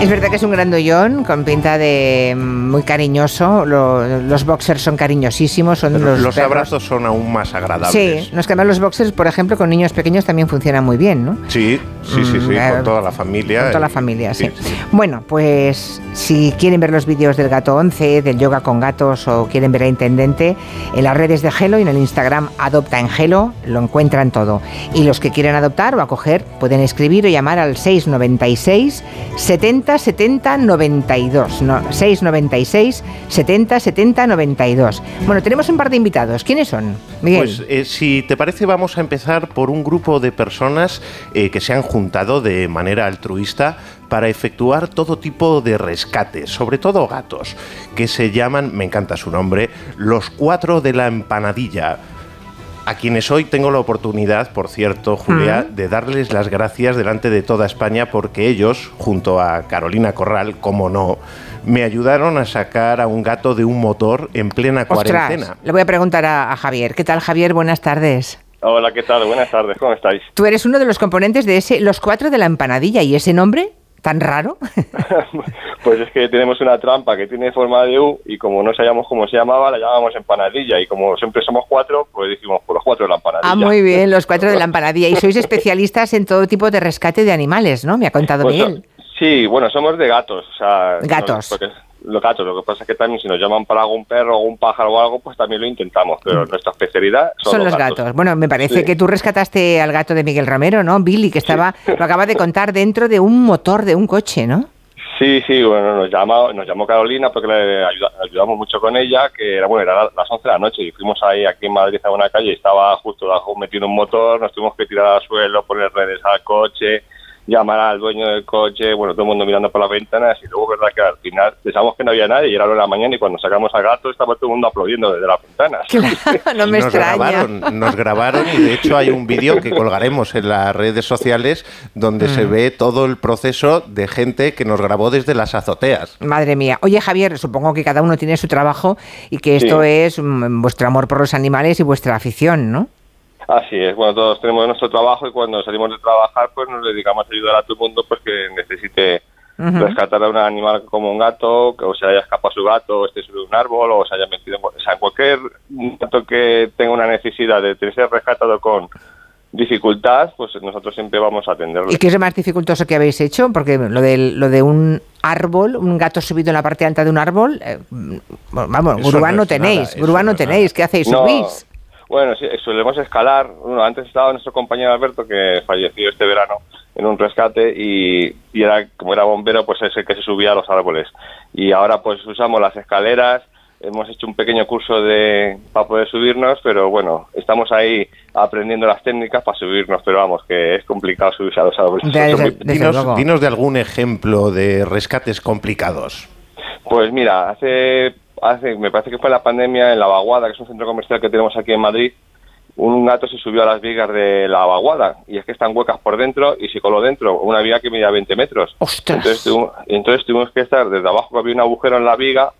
Speaker 2: Es verdad que es un grandullón con pinta de mm, muy cariñoso. Lo- los boxers son cariñosísimos, son los,
Speaker 85: los abrazos son aún más agradables.
Speaker 2: Sí, nos que además los boxers, por ejemplo, con niños pequeños también funcionan muy bien, ¿no?
Speaker 85: Sí, sí, sí, sí,
Speaker 2: Mm, eh,
Speaker 85: con toda la familia.
Speaker 2: Con toda la
Speaker 85: y-
Speaker 2: familia, sí. Bueno, pues si quieren ver los vídeos del gato 11, del yoga con gatos o quieren ver a Intendente, en las redes de Gelo y en el Instagram Adopta en Gelo lo encuentran todo. Y los que quieran adoptar o acoger pueden escribir o llamar al 696 70 70 92. No, 696 70 70 92. Bueno, tenemos un par de invitados. ¿Quiénes son? Miguel.
Speaker 85: Pues eh, si te parece vamos a empezar por un grupo de personas eh, que se han juntado de manera altruista para efectuar todo tipo de rescates, sobre todo gatos, que se llaman, me encanta su nombre, los cuatro de la empanadilla. A quienes hoy tengo la oportunidad, por cierto, Julia,
Speaker 2: Mm.
Speaker 85: de darles las gracias delante de toda España porque ellos, junto a Carolina Corral, como no, me ayudaron a sacar a un gato de un motor en plena cuarentena.
Speaker 2: Le voy a preguntar a, a Javier. ¿Qué tal, Javier? Buenas tardes.
Speaker 88: Hola, ¿qué tal? Buenas tardes, ¿cómo estáis?
Speaker 2: Tú eres uno de los componentes de ese Los Cuatro de la Empanadilla. ¿Y ese nombre tan raro?
Speaker 88: Pues es que tenemos una trampa que tiene forma de U y como no sabíamos cómo se llamaba, la llamamos empanadilla y como siempre somos cuatro, pues dijimos por los cuatro de la empanadilla.
Speaker 2: Ah, muy bien, Los Cuatro de la Empanadilla. Y sois especialistas en todo tipo de rescate de animales, ¿no? Me ha contado
Speaker 88: Pues,
Speaker 2: Miguel.
Speaker 88: Sí, bueno, somos de gatos. O sea,
Speaker 2: Gatos.
Speaker 88: no, porque los gatos, lo que pasa es que también si nos llaman para algún perro o un pájaro o algo, pues también lo intentamos, pero nuestra especialidad son,
Speaker 2: Mm. Son los gatos. Bueno, me parece
Speaker 88: Sí.
Speaker 2: que tú rescataste al gato de Miguel Romero, ¿no? Billy, que estaba, lo acaba de contar, dentro de un motor de un coche, ¿no?
Speaker 88: Sí, sí, bueno, nos llamó, nos llamó Carolina porque le ayuda- ayudamos mucho con ella, que era, bueno, era las 11 de la noche y fuimos ahí aquí en Madrid a una calle y estaba justo debajo metido un motor, nos tuvimos que tirar al suelo, poner redes al coche, llamar al dueño del coche, bueno, todo el mundo mirando por las ventanas y luego, verdad, que al final pensamos que no había nadie y era la hora de la mañana y cuando sacamos al gato estaba todo el mundo aplaudiendo desde las ventanas.
Speaker 2: no me
Speaker 85: nos
Speaker 2: extraña.
Speaker 85: Grabaron, nos grabaron y de hecho hay un vídeo que colgaremos en las redes sociales donde se
Speaker 2: Mm.
Speaker 85: ve todo el proceso de gente que nos grabó desde las azoteas.
Speaker 2: Madre mía. Oye, Javier, supongo que cada uno tiene su trabajo y que esto
Speaker 88: Sí.
Speaker 2: es mm, vuestro amor por los animales y vuestra afición, ¿no?
Speaker 88: Así es, bueno, todos tenemos nuestro trabajo y cuando salimos de trabajar pues nos dedicamos a ayudar a todo el mundo pues que necesite rescatar a un animal como un gato, que o se haya escapado su gato, o esté sobre un árbol, o se haya metido en... O sea, cualquier gato que tenga una necesidad de ser rescatado con dificultad, pues nosotros siempre vamos a atenderlo.
Speaker 2: ¿Y qué es lo más dificultoso que habéis hecho? Porque lo de, lo de un árbol, un gato subido en la parte alta de un árbol, eh, bueno, vamos,
Speaker 88: Eso
Speaker 2: grúa
Speaker 88: no
Speaker 2: tenéis, grúa
Speaker 88: no
Speaker 2: tenéis, ¿qué hacéis?
Speaker 88: No,
Speaker 2: ¿Subís?
Speaker 88: Bueno, sí, solemos escalar. Bueno, antes estaba nuestro compañero Alberto, que falleció este verano en un rescate, y, y era como era bombero, pues es el que se subía a los árboles. Y ahora pues usamos las escaleras, hemos hecho un pequeño curso de para poder subirnos, pero bueno, estamos ahí aprendiendo las técnicas para subirnos, pero vamos, que es complicado subirse a los árboles.
Speaker 85: Dinos, dinos de algún ejemplo de rescates complicados.
Speaker 88: Pues mira, hace, hace, me parece que fue la pandemia en La Vaguada, que es un centro comercial que tenemos aquí en Madrid, un gato se subió a las vigas de la vaguada y es que están huecas por dentro y se coló dentro, una viga que medía 20 metros. Entonces, tuvo- entonces tuvimos que estar desde abajo, que había un agujero en la viga,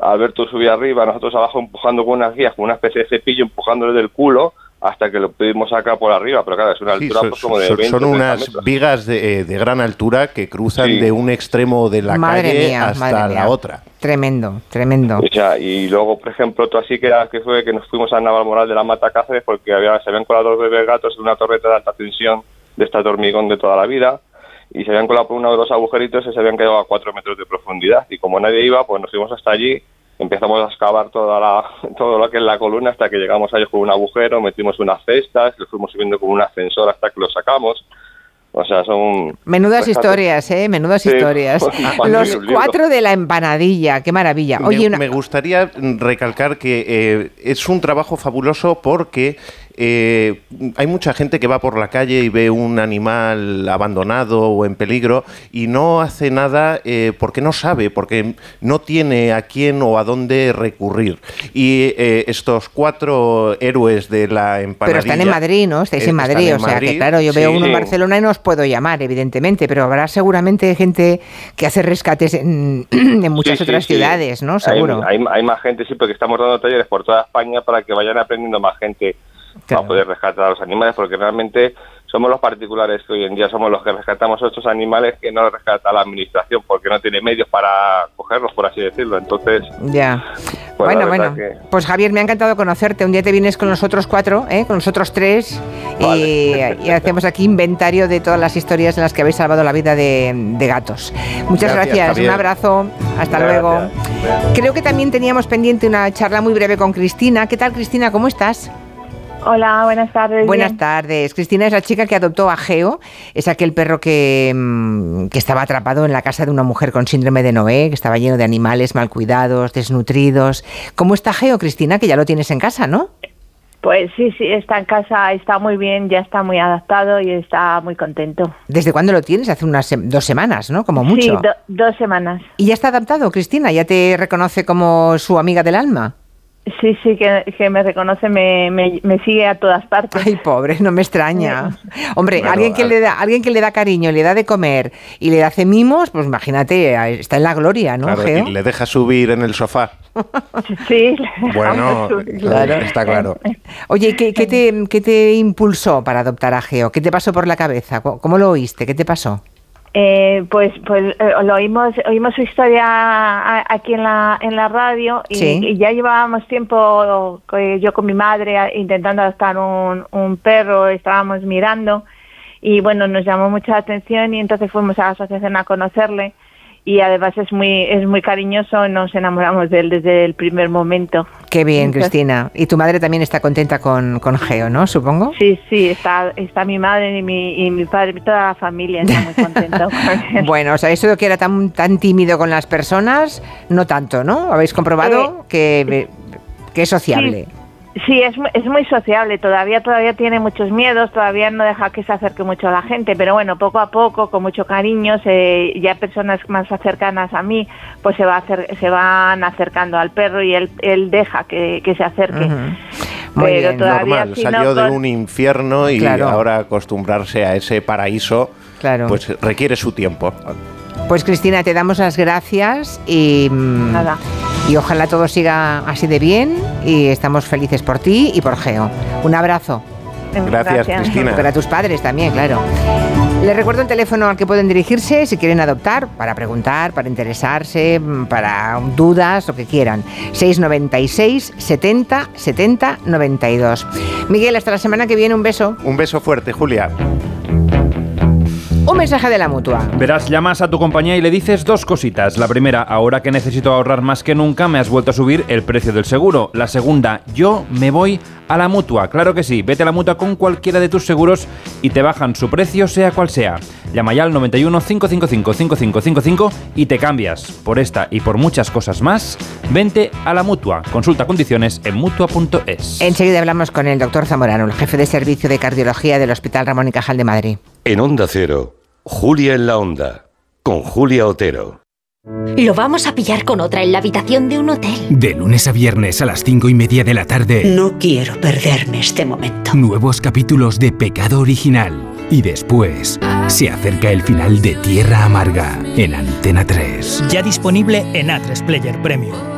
Speaker 88: Alberto subía arriba, nosotros abajo empujando con unas guías, con una especie de cepillo empujándole del culo hasta que lo pudimos sacar por arriba, pero claro, es una
Speaker 85: Sí,
Speaker 88: altura
Speaker 85: son,
Speaker 88: pues, como de
Speaker 85: son-
Speaker 88: 20
Speaker 85: son
Speaker 88: 30
Speaker 85: unas
Speaker 88: metros.
Speaker 85: vigas de, eh, de gran altura que cruzan
Speaker 88: Sí.
Speaker 85: de un extremo de la
Speaker 2: Madre
Speaker 85: calle
Speaker 2: mía,
Speaker 85: hasta la
Speaker 2: mía.
Speaker 85: otra.
Speaker 2: Tremendo, tremendo.
Speaker 88: Sea, y luego, por ejemplo, otro así que, era- que fue que nos fuimos a Navalmoral de la Mata Cáceres porque había, se habían colado dos bebés gatos en una torreta de alta tensión de esta hormigón de toda la vida y se habían colado por uno de los agujeritos y se habían quedado a cuatro metros de profundidad. Y como nadie iba, pues nos fuimos hasta allí, empezamos a excavar toda la, todo lo que es la columna hasta que llegamos a ellos con un agujero, metimos unas cestas, lo fuimos subiendo con un ascensor hasta que lo sacamos. O sea, son...
Speaker 2: Menudas historias, ¿eh? Menudas
Speaker 88: Sí.
Speaker 2: historias. Los cuatro de la empanadilla, qué maravilla. Oye,
Speaker 85: me,
Speaker 2: una-
Speaker 85: me gustaría recalcar que eh, es un trabajo fabuloso porque eh, hay mucha gente que va por la calle y ve un animal abandonado o en peligro y no hace nada eh, porque no sabe, porque no tiene a quién o a dónde recurrir. Y eh, estos cuatro héroes de la empanadilla...
Speaker 2: pero están en Madrid, ¿no? Estáis
Speaker 85: eh,
Speaker 2: en Madrid,
Speaker 85: en
Speaker 2: o sea que claro, yo veo
Speaker 85: sí.
Speaker 2: uno en Barcelona y no os puedo llamar, evidentemente, pero habrá seguramente gente que hace rescates en, en muchas
Speaker 88: Sí,
Speaker 2: otras
Speaker 88: sí.
Speaker 2: ciudades, ¿no?
Speaker 88: Hay-
Speaker 2: Seguro.
Speaker 88: Hay, hay más gente, sí, porque estamos dando talleres por toda España para que vayan aprendiendo más gente para poder rescatar a los animales, porque realmente somos los particulares que hoy en día somos los que rescatamos a estos animales que no los rescata la administración, porque no tiene medios para cogerlos, por así decirlo. Entonces,
Speaker 2: Ya.
Speaker 88: pues
Speaker 2: bueno, bueno.
Speaker 88: que-
Speaker 2: Pues Javier, me ha encantado conocerte. Un día te vienes con nosotros cuatro, ¿eh? con nosotros tres, y, y hacemos aquí inventario de todas las historias en las que habéis salvado la vida de, de gatos. Muchas
Speaker 89: Gracias,
Speaker 2: un abrazo, hasta
Speaker 89: Gracias.
Speaker 2: luego. Creo que también teníamos pendiente una charla muy breve con Cristina. ¿Qué tal, Cristina? ¿Cómo estás?
Speaker 90: Hola, buenas tardes.
Speaker 2: Buenas
Speaker 90: bien.
Speaker 2: tardes. Cristina es la chica que adoptó a Geo, es aquel perro que, mm, que estaba atrapado en la casa de una mujer con síndrome de Noé, que estaba lleno de animales mal cuidados, desnutridos. ¿Cómo está Geo, Cristina? Que ya lo tienes en casa, ¿no?
Speaker 90: Pues sí, sí, está en casa, está muy bien, ya está muy adaptado y está muy contento.
Speaker 2: ¿Desde cuándo lo tienes? Hace unas dos semanas, ¿no? Como mucho.
Speaker 90: Sí, do- dos semanas.
Speaker 2: ¿Y ya está adaptado, Cristina? ¿Ya te reconoce como su amiga del alma?
Speaker 90: Sí, sí, que, que me reconoce, me, me, me sigue a todas partes.
Speaker 2: Ay, pobre, no me extraña. Hombre,
Speaker 90: Bueno,
Speaker 2: alguien que
Speaker 90: al-
Speaker 2: le da, alguien que le da cariño, le da de comer y le hace mimos, pues imagínate, está en la gloria, ¿no,
Speaker 85: Claro,
Speaker 2: Geo?
Speaker 85: y le deja subir en el sofá.
Speaker 90: Sí.
Speaker 85: Bueno,
Speaker 2: Claro.
Speaker 85: está claro.
Speaker 2: Oye, ¿qué, qué te, qué te impulsó para adoptar a Geo? ¿Qué te pasó por la cabeza? ¿Cómo cómo lo oíste? ¿Qué te pasó?
Speaker 90: Eh, pues pues eh, lo oímos oímos su historia a- aquí en la en la radio y,
Speaker 2: Sí.
Speaker 90: y ya llevábamos tiempo eh, yo con mi madre intentando adoptar un, un perro estábamos mirando y bueno nos llamó mucha la atención y entonces fuimos a la asociación a conocerle y además es muy es muy cariñoso nos enamoramos de él desde el primer momento
Speaker 2: Qué bien,
Speaker 90: Entonces-
Speaker 2: Cristina. Y tu madre también está contenta con, con Geo, ¿no? Supongo.
Speaker 90: sí sí está está mi madre y mi y mi padre toda la familia está muy contenta con él.
Speaker 2: Bueno, o sea, eso de que era tan, tan tímido con las personas, no tanto, ¿no? ¿Habéis comprobado que, que es sociable?
Speaker 90: Sí, es, mu- es muy sociable, todavía todavía tiene muchos miedos, todavía no deja que se acerque mucho a la gente, pero bueno, poco a poco, con mucho cariño, se, ya personas más cercanas a mí, pues se va a hacer, se van acercando al perro y él, él deja que, que se acerque.
Speaker 2: Muy
Speaker 90: pero
Speaker 2: bien.
Speaker 90: todavía
Speaker 85: Normal,
Speaker 90: si
Speaker 85: salió
Speaker 90: no,
Speaker 85: de un infierno y
Speaker 2: Claro.
Speaker 85: ahora acostumbrarse a ese paraíso
Speaker 2: Claro.
Speaker 85: pues requiere su tiempo.
Speaker 2: Pues Cristina, te damos las gracias y, mm,
Speaker 90: Nada.
Speaker 2: y ojalá todo siga así de bien y estamos felices por ti y por Geo. Un abrazo.
Speaker 85: Gracias, Gracias. Cristina.
Speaker 2: Para tus padres también, claro. Les recuerdo el teléfono al que pueden dirigirse si quieren adoptar, para preguntar, para interesarse, para dudas, lo que quieran. 696 70 70 92. Miguel, hasta la semana que viene, un beso.
Speaker 85: Un beso fuerte, Julia.
Speaker 2: Un mensaje de la mutua.
Speaker 86: Verás, llamas a tu compañía y le dices dos cositas. La primera, ahora que necesito ahorrar más que nunca, me has vuelto a subir el precio del seguro. La segunda, yo me voy la mutua. Claro que sí, vete a la mutua con cualquiera de tus seguros y te bajan su precio, sea cual sea. Llama ya al 91 555 5555 y te cambias. Por esta y por muchas cosas más, vente a la mutua. Consulta condiciones en mutua.es.
Speaker 2: Enseguida hablamos con el doctor Zamorano, el jefe de servicio de cardiología del Hospital Ramón y Cajal de Madrid.
Speaker 17: En Onda Cero. Julia en la Onda, con Julia Otero.
Speaker 91: Lo vamos a pillar con otra en la habitación de un hotel.
Speaker 92: De lunes a viernes a las cinco y media de la tarde.
Speaker 91: No quiero perderme este momento.
Speaker 92: Nuevos capítulos de Pecado Original. Y después se acerca el final de Tierra Amarga en Antena 3.
Speaker 93: Ya disponible en A3 Player Premium.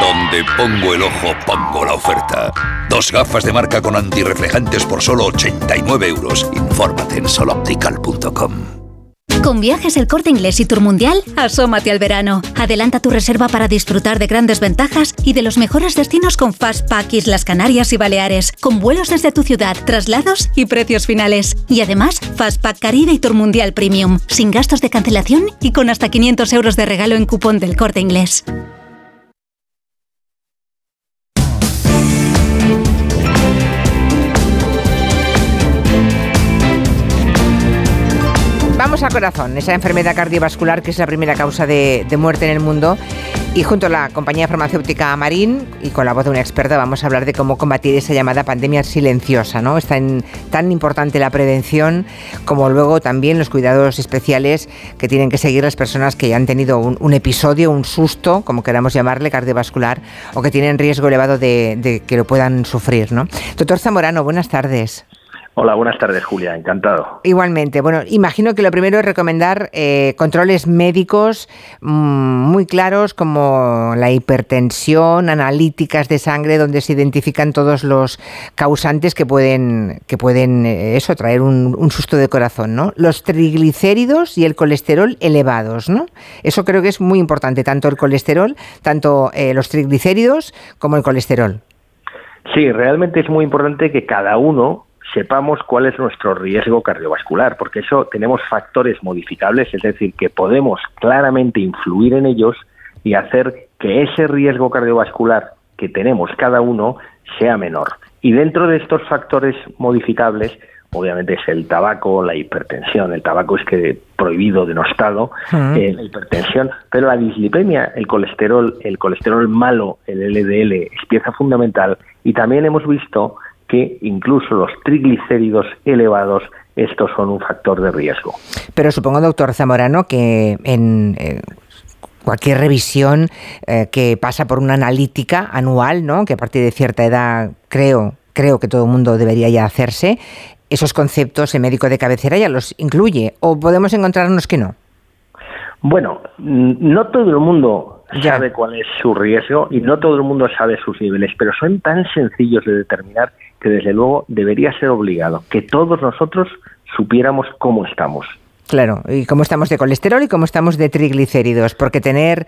Speaker 26: Donde pongo el ojo, pongo la oferta. Dos gafas de marca con antirreflejantes por solo 89 euros. Infórmate en soloptical.com.
Speaker 94: Con viajes el corte inglés y Tour Mundial, asómate al verano. Adelanta tu reserva para disfrutar de grandes ventajas y de los mejores destinos con Fastpack Islas Canarias y Baleares, con vuelos desde tu ciudad, traslados y precios finales. Y además, Fastpack Caribe y Tour Mundial Premium, sin gastos de cancelación y con hasta 500 euros de regalo en cupón del corte inglés.
Speaker 2: Vamos al corazón, esa enfermedad cardiovascular que es la primera causa de, muerte en el mundo. Y junto a la compañía farmacéutica Marín y con la voz de una experta vamos a hablar de cómo combatir esa llamada pandemia silenciosa. ¿no? Es tan, tan importante la prevención como luego también los cuidados especiales que tienen que seguir las personas que han tenido un, episodio, un susto, como queramos llamarle, cardiovascular, o que tienen riesgo elevado de, que lo puedan sufrir. Doctor Zamorano, buenas tardes.
Speaker 95: Hola, buenas tardes, Julia. Encantado.
Speaker 2: Igualmente. Bueno, imagino que lo primero es recomendar eh, controles médicos mmm, muy claros como la hipertensión, analíticas de sangre, donde se identifican todos los causantes que pueden, que pueden eh, eso, traer un, un, susto de corazón, ¿no? Los triglicéridos y el colesterol elevados, ¿no? Eso creo que es muy importante, tanto el colesterol, tanto eh, los triglicéridos como el colesterol.
Speaker 95: Sí, realmente es muy importante que cada uno sepamos cuál es nuestro riesgo cardiovascular, porque eso tenemos factores modificables, es decir, que podemos claramente influir en ellos y hacer que ese riesgo cardiovascular que tenemos cada uno sea menor. Y dentro de estos factores modificables, obviamente es el tabaco, la hipertensión, el tabaco es que prohibido, denostado, uh -huh. eh, la hipertensión, pero la dislipemia, el colesterol, el colesterol malo, el LDL, es pieza fundamental y también hemos visto que incluso los triglicéridos elevados, estos son un factor de riesgo.
Speaker 2: Pero supongo, doctor Zamorano, que en eh, cualquier revisión eh, que pasa por una analítica anual, ¿no? que a partir de cierta edad creo, creo que todo el mundo debería ya hacerse, esos conceptos el médico de cabecera ya los incluye, o podemos encontrarnos que no.
Speaker 95: Bueno, no todo el mundo sabe cuál es su riesgo y no todo el mundo sabe sus niveles, pero son tan sencillos de determinar que desde luego debería ser obligado que todos nosotros supiéramos cómo estamos.
Speaker 2: Claro, y cómo estamos de colesterol y cómo estamos de triglicéridos, porque tener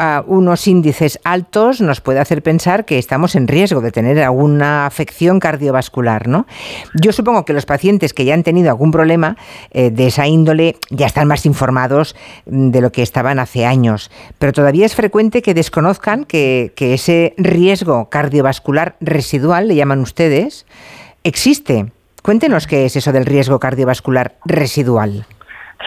Speaker 2: uh, unos índices altos nos puede hacer pensar que estamos en riesgo de tener alguna afección cardiovascular, ¿no? Yo supongo que los pacientes que ya han tenido algún problema eh, de esa índole ya están más informados de lo que estaban hace años, pero todavía es frecuente que desconozcan que ese riesgo cardiovascular residual, le llaman ustedes, existe. Cuéntenos qué es eso del riesgo cardiovascular residual.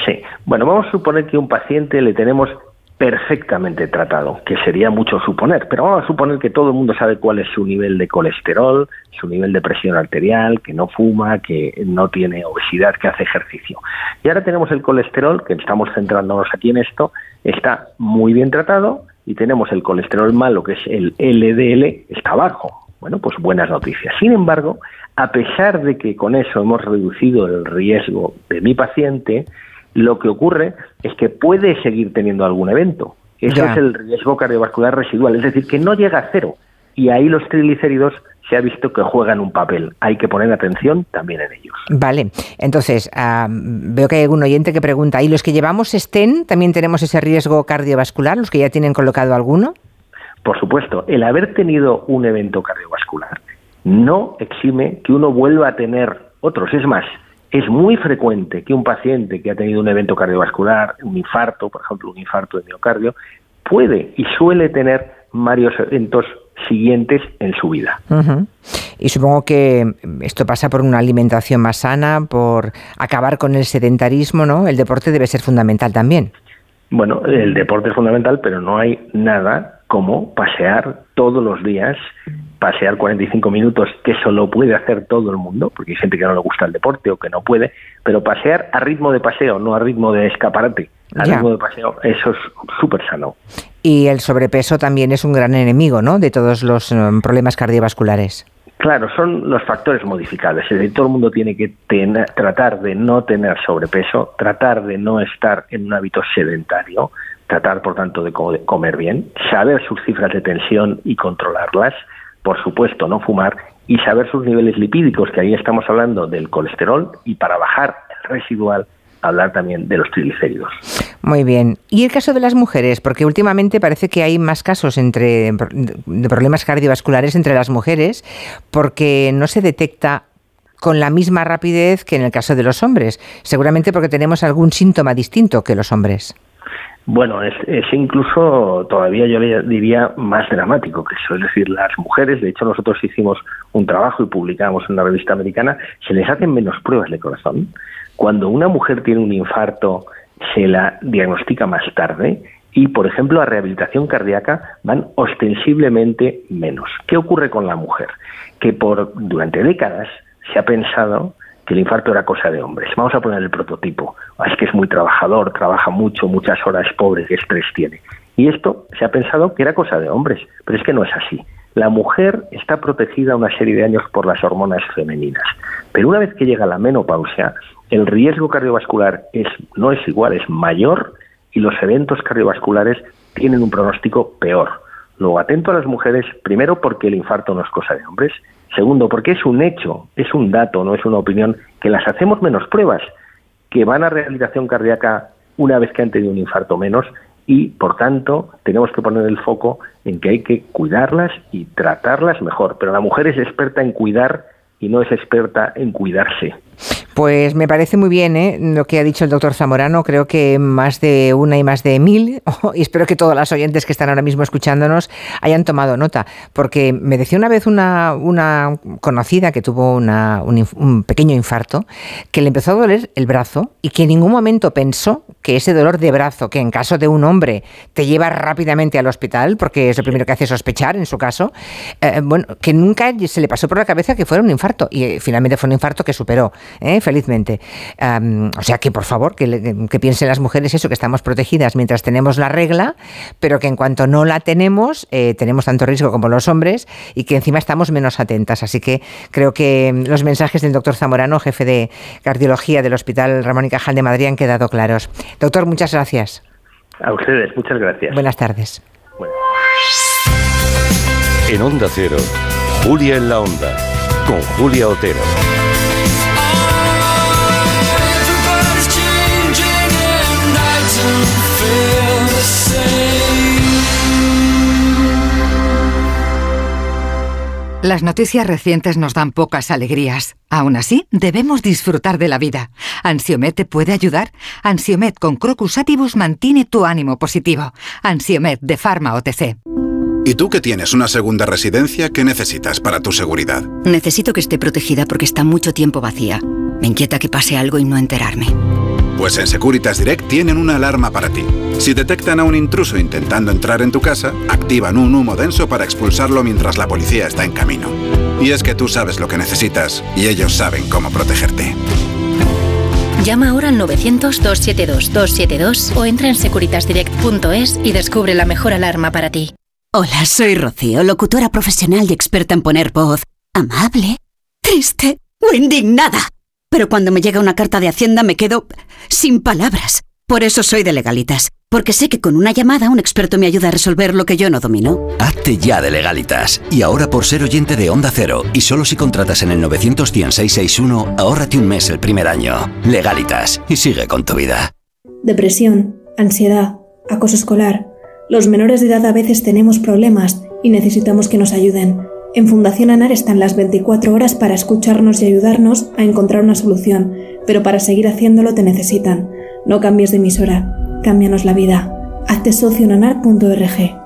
Speaker 95: Sí, bueno, vamos a suponer que un paciente le tenemos perfectamente tratado, que sería mucho suponer, pero vamos a suponer que todo el mundo sabe cuál es su nivel de colesterol, su nivel de presión arterial, que no fuma, que no tiene obesidad, que hace ejercicio. Y ahora tenemos el colesterol, que estamos centrándonos aquí en esto, está muy bien tratado y tenemos el colesterol malo, que es el LDL, está bajo. bueno, pues buenas noticias. Sin embargo, a pesar de que con eso hemos reducido el riesgo de mi paciente, lo que ocurre es que puede seguir teniendo algún evento. Eso
Speaker 2: Ya.
Speaker 95: es el riesgo cardiovascular residual, es decir, que no llega a cero. Y ahí los triglicéridos se ha visto que juegan un papel. Hay que poner atención también en ellos.
Speaker 2: Vale, entonces ah, veo que hay algún oyente que pregunta, ¿y los que llevamos STEN también tenemos ese riesgo cardiovascular, los que ya tienen colocado alguno?
Speaker 95: Por supuesto, el haber tenido un evento cardiovascular no exime que uno vuelva a tener otros. Es más, es muy frecuente que un paciente que ha tenido un evento cardiovascular, un infarto, por ejemplo, un infarto de miocardio, puede y suele tener varios eventos siguientes en su vida.
Speaker 2: Y supongo que esto pasa por una alimentación más sana, por acabar con el sedentarismo, ¿no? El deporte debe ser fundamental también.
Speaker 95: Bueno, el deporte es fundamental, pero no hay nada como pasear todos los días, pasear 45 minutos, que eso lo puede hacer todo el mundo, porque hay gente que no le gusta el deporte o que no puede, pero pasear a ritmo de paseo, no a ritmo de escaparate. A
Speaker 2: Ya.
Speaker 95: ritmo de paseo, eso es súper sano.
Speaker 2: Y el sobrepeso también es un gran enemigo, ¿no? De todos los eh, problemas cardiovasculares.
Speaker 95: Claro, son los factores modificables. Es decir, todo el mundo tiene que tener- tratar de no tener sobrepeso, tratar de no estar en un hábito sedentario, tratar, por tanto, de comer bien, saber sus cifras de tensión y controlarlas, por supuesto, no fumar y saber sus niveles lipídicos, que ahí estamos hablando del colesterol, y para bajar el residual, hablar también de los triglicéridos.
Speaker 2: Muy bien. ¿Y el caso de las mujeres? Porque últimamente parece que hay más casos entre, de problemas cardiovasculares entre las mujeres porque no se detecta con la misma rapidez que en el caso de los hombres. Seguramente porque tenemos algún síntoma distinto que los hombres.
Speaker 95: Bueno, es, es incluso todavía yo le diría más dramático que eso. Es decir, las mujeres, de hecho nosotros hicimos un trabajo y publicamos en una revista americana, se les hacen menos pruebas de corazón. Cuando una mujer tiene un infarto, se la diagnostica más tarde y, por ejemplo, a rehabilitación cardíaca van ostensiblemente menos. ¿Qué ocurre con la mujer? Que por durante décadas se ha pensado que el infarto era cosa de hombres. Vamos a poner el prototipo. Ah, Es que es muy trabajador, trabaja mucho, muchas horas, pobre, qué estrés tiene. Y esto se ha pensado que era cosa de hombres, pero es que no es así. La mujer está protegida una serie de años por las hormonas femeninas, pero una vez que llega la menopausia, el riesgo cardiovascular es, no es igual, es mayor y los eventos cardiovasculares tienen un pronóstico peor. Luego, atento a las mujeres, primero porque el infarto no es cosa de hombres, segundo porque es un hecho, es un dato, no es una opinión, que las hacemos menos pruebas, que van a rehabilitación cardíaca una vez que han tenido un infarto menos y, por tanto, tenemos que poner el foco en que hay que cuidarlas y tratarlas mejor. Pero la mujer es experta en cuidar y no es experta en cuidarse.
Speaker 2: Pues me parece muy bien ¿eh? lo que ha dicho el doctor Zamorano. Creo que más de una y más de mil, y espero que todas las oyentes que están ahora mismo escuchándonos hayan tomado nota. Porque me decía una vez una, una conocida que tuvo una- un, un pequeño infarto, que le empezó a doler el brazo y que en ningún momento pensó que ese dolor de brazo, que en caso de un hombre te lleva rápidamente al hospital, porque es lo primero que hace sospechar en su caso, eh, bueno, que nunca se le pasó por la cabeza que fuera un infarto. Y eh, finalmente fue un infarto que superó. ¿Eh? felizmente. O sea que, por favor, que, le- que piensen las mujeres eso, que estamos protegidas mientras tenemos la regla, pero que en cuanto no la tenemos, eh, tenemos tanto riesgo como los hombres y que encima estamos menos atentas. Así que creo que mm, los mensajes del doctor Zamorano, jefe de cardiología del Hospital Ramón y Cajal de Madrid, han quedado claros. Doctor, muchas gracias.
Speaker 95: A ustedes, muchas gracias.
Speaker 2: Buenas tardes.
Speaker 17: En Onda Cero, Julia en la Onda, con Julia Otero.
Speaker 69: Las noticias recientes nos dan pocas alegrías. Aún así, debemos disfrutar de la vida. ¿Ansiomet te puede ayudar? Ansiomet con Crocus Atibus mantiene tu ánimo positivo. Ansiomet de Pharma OTC.
Speaker 96: ¿Y tú que tienes una segunda residencia, qué necesitas para tu seguridad?
Speaker 23: Necesito que esté protegida porque está mucho tiempo vacía. Me inquieta que pase algo y no enterarme.
Speaker 96: Pues en Securitas Direct tienen una alarma para ti. Si detectan a un intruso intentando entrar en tu casa, activan un humo denso para expulsarlo mientras la policía está en camino. Y es que tú sabes lo que necesitas y ellos saben cómo protegerte.
Speaker 97: Llama ahora al 900-272-272 o entra en securitasdirect.es y descubre la mejor alarma para ti.
Speaker 98: Hola, soy Rocío, locutora profesional y experta en poner voz amable, triste o indignada. Pero cuando me llega una carta de Hacienda me quedo sin palabras. Por eso soy de legalitas, porque sé que con una llamada un experto me ayuda a resolver lo que yo no domino.
Speaker 26: Hazte ya de legalitas. Y ahora por ser oyente de Onda Cero, y solo si contratas en el 91661, ahórrate un mes el primer año. Legalitas. Y sigue con tu vida.
Speaker 99: Depresión, ansiedad, acoso escolar. Los menores de edad a veces tenemos problemas y necesitamos que nos ayuden. En Fundación ANAR están las 24 horas para escucharnos y ayudarnos a encontrar una solución, pero para seguir haciéndolo te necesitan. No cambies de emisora, cámbianos la vida. Hazte socio en anar.org.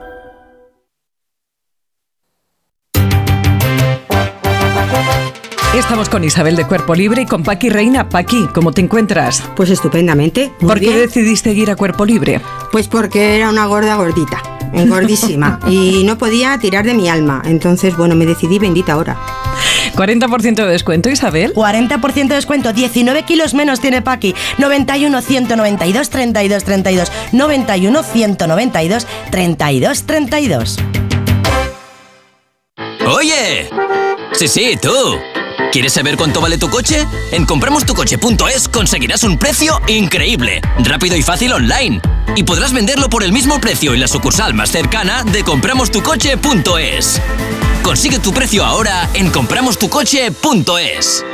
Speaker 100: Estamos con Isabel de Cuerpo Libre y con Paqui Reina. Paqui, ¿cómo te encuentras?
Speaker 101: Pues estupendamente. muy
Speaker 100: ¿Por qué decidiste ir a Cuerpo Libre?
Speaker 101: Pues porque era una gorda gordita, gordísima, y no podía tirar de mi alma. Entonces, bueno, me decidí bendita ahora.
Speaker 100: 40% de descuento, Isabel.
Speaker 102: 40% de descuento, 19 kilos menos tiene Paqui. 91 192 32 32. 91 192 32 32.
Speaker 103: Oye, sí, sí, tú. ¿Quieres saber cuánto vale tu coche? En compramostucoche.es conseguirás un precio increíble, rápido y fácil online. Y podrás venderlo por el mismo precio en la sucursal más cercana de compramostucoche.es. Consigue tu precio ahora en compramostucoche.es.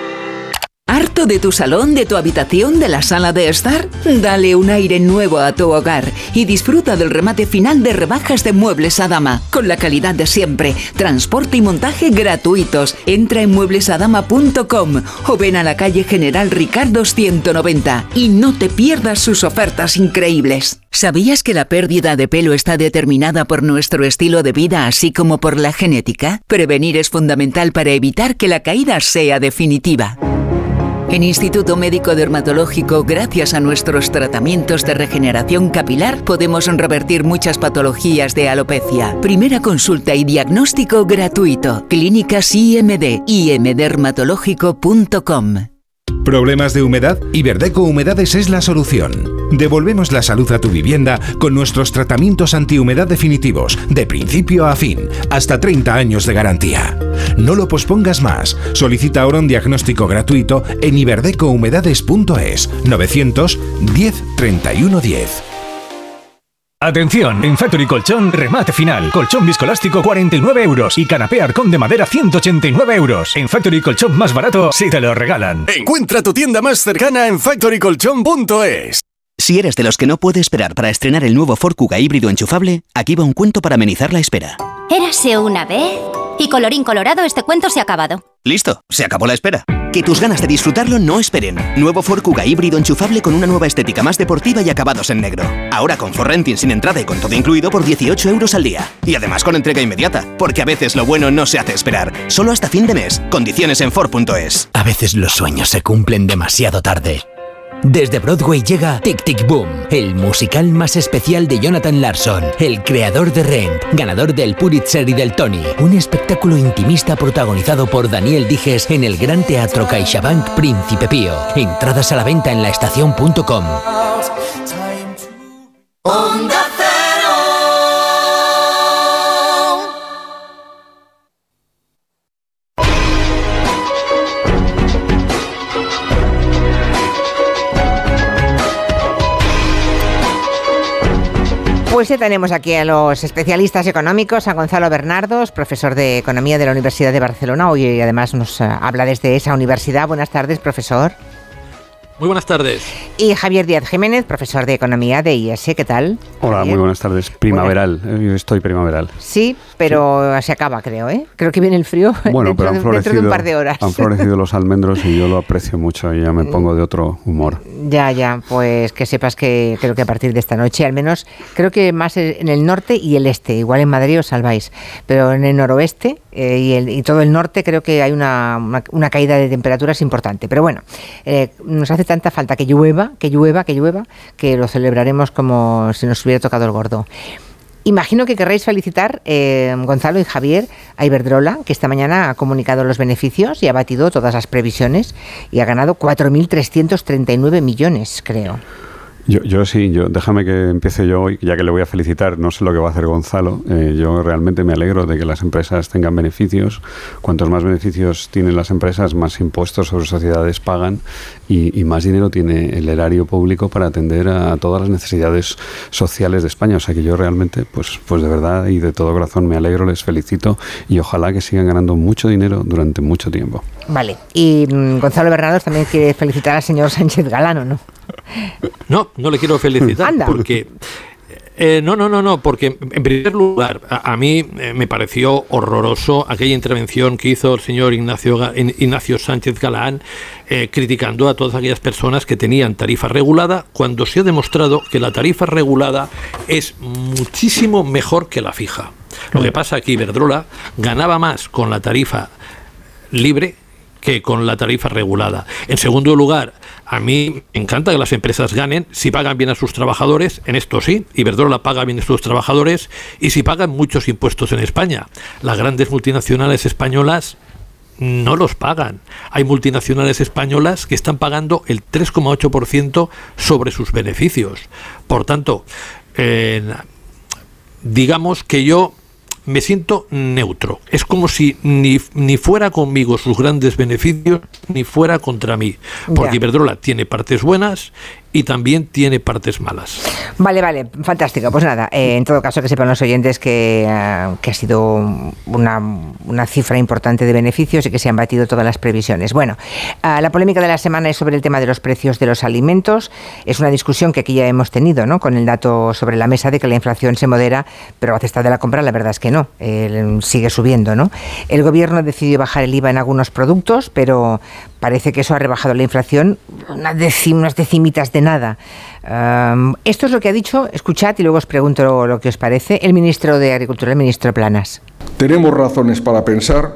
Speaker 23: ¿Harto de tu salón, de tu habitación, de la sala de estar? Dale un aire nuevo a tu hogar y disfruta del remate final de rebajas de muebles a dama, con la calidad de siempre, transporte y montaje gratuitos. Entra en mueblesadama.com o ven a la calle General Ricardo 190 y no te pierdas sus ofertas increíbles. ¿Sabías que la pérdida de pelo está determinada por nuestro estilo de vida así como por la genética? Prevenir es fundamental para evitar que la caída sea definitiva. En Instituto Médico Dermatológico, gracias a nuestros tratamientos de regeneración capilar, podemos revertir muchas patologías de alopecia. Primera consulta y diagnóstico gratuito. Clínicas IMD, imdermatológico.com.
Speaker 24: ¿Problemas de humedad? Iberdeco Humedades es la solución. Devolvemos la salud a tu vivienda con nuestros tratamientos antihumedad definitivos, de principio a fin, hasta 30 años de garantía. No lo pospongas más. Solicita ahora un diagnóstico gratuito en iberdecohumedades.es 910 31 10.
Speaker 96: Atención, en Factory Colchón, remate final. Colchón viscoelástico 49 euros y canapé arcón de madera 189 euros. En Factory Colchón más barato, si te lo regalan.
Speaker 104: Encuentra tu tienda más cercana en factorycolchón.es.
Speaker 105: Si eres de los que no puede esperar para estrenar el nuevo Ford Kuga híbrido enchufable, aquí va un cuento para amenizar la espera.
Speaker 106: Érase una vez y colorín colorado este cuento se ha acabado.
Speaker 105: Listo, se acabó la espera. Que tus ganas de disfrutarlo no esperen. Nuevo Ford Kuga híbrido enchufable con una nueva estética más deportiva y acabados en negro. Ahora con For Renting sin entrada y con todo incluido por 18 euros al día. Y además con entrega inmediata, porque a veces lo bueno no se hace esperar. Solo hasta fin de mes. Condiciones en Ford.es.
Speaker 107: A veces los sueños se cumplen demasiado tarde. Desde Broadway llega Tic Tic Boom, el musical más especial de Jonathan Larson, el creador de Rent, ganador del Pulitzer y del Tony. Un espectáculo intimista protagonizado por Daniel Dijes en el Gran Teatro CaixaBank Príncipe Pío. Entradas a la venta en laestacion.com.
Speaker 2: Ya tenemos aquí a los especialistas económicos, a Gonzalo Bernardos, profesor de Economía de la Universidad de Barcelona. Hoy además nos eh, habla desde esa universidad. Buenas tardes, profesor.
Speaker 108: Muy buenas tardes.
Speaker 2: Y Javier Díaz Jiménez, profesor de Economía de IES. ¿Qué tal?
Speaker 109: Hola,
Speaker 2: Javier?
Speaker 109: muy buenas tardes. Primaveral, eh, yo estoy primaveral.
Speaker 2: Sí, pero se acaba, creo, ¿eh? Creo que viene el frío
Speaker 109: Bueno,
Speaker 2: dentro,
Speaker 109: pero han
Speaker 2: de,
Speaker 109: florecido,
Speaker 2: dentro de un par de horas.
Speaker 109: han florecido los almendros y yo lo aprecio mucho y ya me pongo de otro humor.
Speaker 2: Ya, ya, pues que sepas que creo que a partir de esta noche, al menos, creo que más en el norte y el este, igual en Madrid os salváis, pero en el noroeste eh, y, el- y todo el norte creo que hay una, una- una caída de temperaturas importante. Pero bueno, eh, nos hace tanta falta que llueva, que llueva, que llueva, que lo celebraremos como si nos hubiera tocado el gordo. Imagino que querréis felicitar, eh, Gonzalo y Javier, a Iberdrola, que esta mañana ha comunicado los beneficios y ha batido todas las previsiones y ha ganado 4.339 millones, creo.
Speaker 109: Yo, sí, yo, déjame que empiece yo hoy, ya que le voy a felicitar, no sé lo que va a hacer Gonzalo, eh, yo realmente me alegro de que las empresas tengan beneficios, cuantos más beneficios tienen las empresas, más impuestos sobre sociedades pagan y, más dinero tiene el erario público para atender a todas las necesidades sociales de España, o sea que yo realmente, pues, pues de verdad y de todo corazón me alegro, les felicito y ojalá que sigan ganando mucho dinero durante mucho tiempo.
Speaker 2: Vale, y mm, Gonzalo Bernados también quiere felicitar al señor Sánchez Galano, ¿no?
Speaker 108: No, no le quiero felicitar porque... Eh, no, no, no, no, porque en primer lugar, a, mí eh, me pareció horroroso aquella intervención que hizo el señor Ignacio, Ignacio Sánchez Galán eh, criticando a todas aquellas personas que tenían tarifa regulada cuando se ha demostrado que la tarifa regulada es muchísimo mejor que la fija. Lo que pasa aquí, Iberdrola ganaba más con la tarifa libre que con la tarifa regulada. En segundo lugar, a mí me encanta que las empresas ganen si pagan bien a sus trabajadores, en esto sí, Iberdrola paga bien a sus trabajadores y si pagan muchos impuestos en España. Las grandes multinacionales españolas no los pagan. Hay multinacionales españolas que están pagando el 3,8% sobre sus beneficios. Por tanto, digamos que yo me siento neutro. Es como si ni, ni fuera conmigo sus grandes beneficios, ni fuera contra mí. Porque Iberdrola tiene partes buenas y también tiene partes malas.
Speaker 2: Vale, vale, fantástico. Pues nada, eh, en todo caso que sepan los oyentes que, eh, que ha sido una, una, cifra importante de beneficios y que se han batido todas las previsiones. Bueno, uh, la polémica de la semana es sobre el tema de los precios de los alimentos. Es una discusión que aquí ya hemos tenido, ¿no? Con el dato sobre la mesa de que la inflación se modera, pero a cesta de la compra la verdad es que no, sigue subiendo, ¿no? El gobierno decidió bajar el IVA en algunos productos, pero parece que eso ha rebajado la inflación unas, unas decimitas de nada. esto es lo que ha dicho, escuchad y luego os pregunto lo que os parece, el ministro de Agricultura, el ministro Planas.
Speaker 96: Tenemos razones para pensar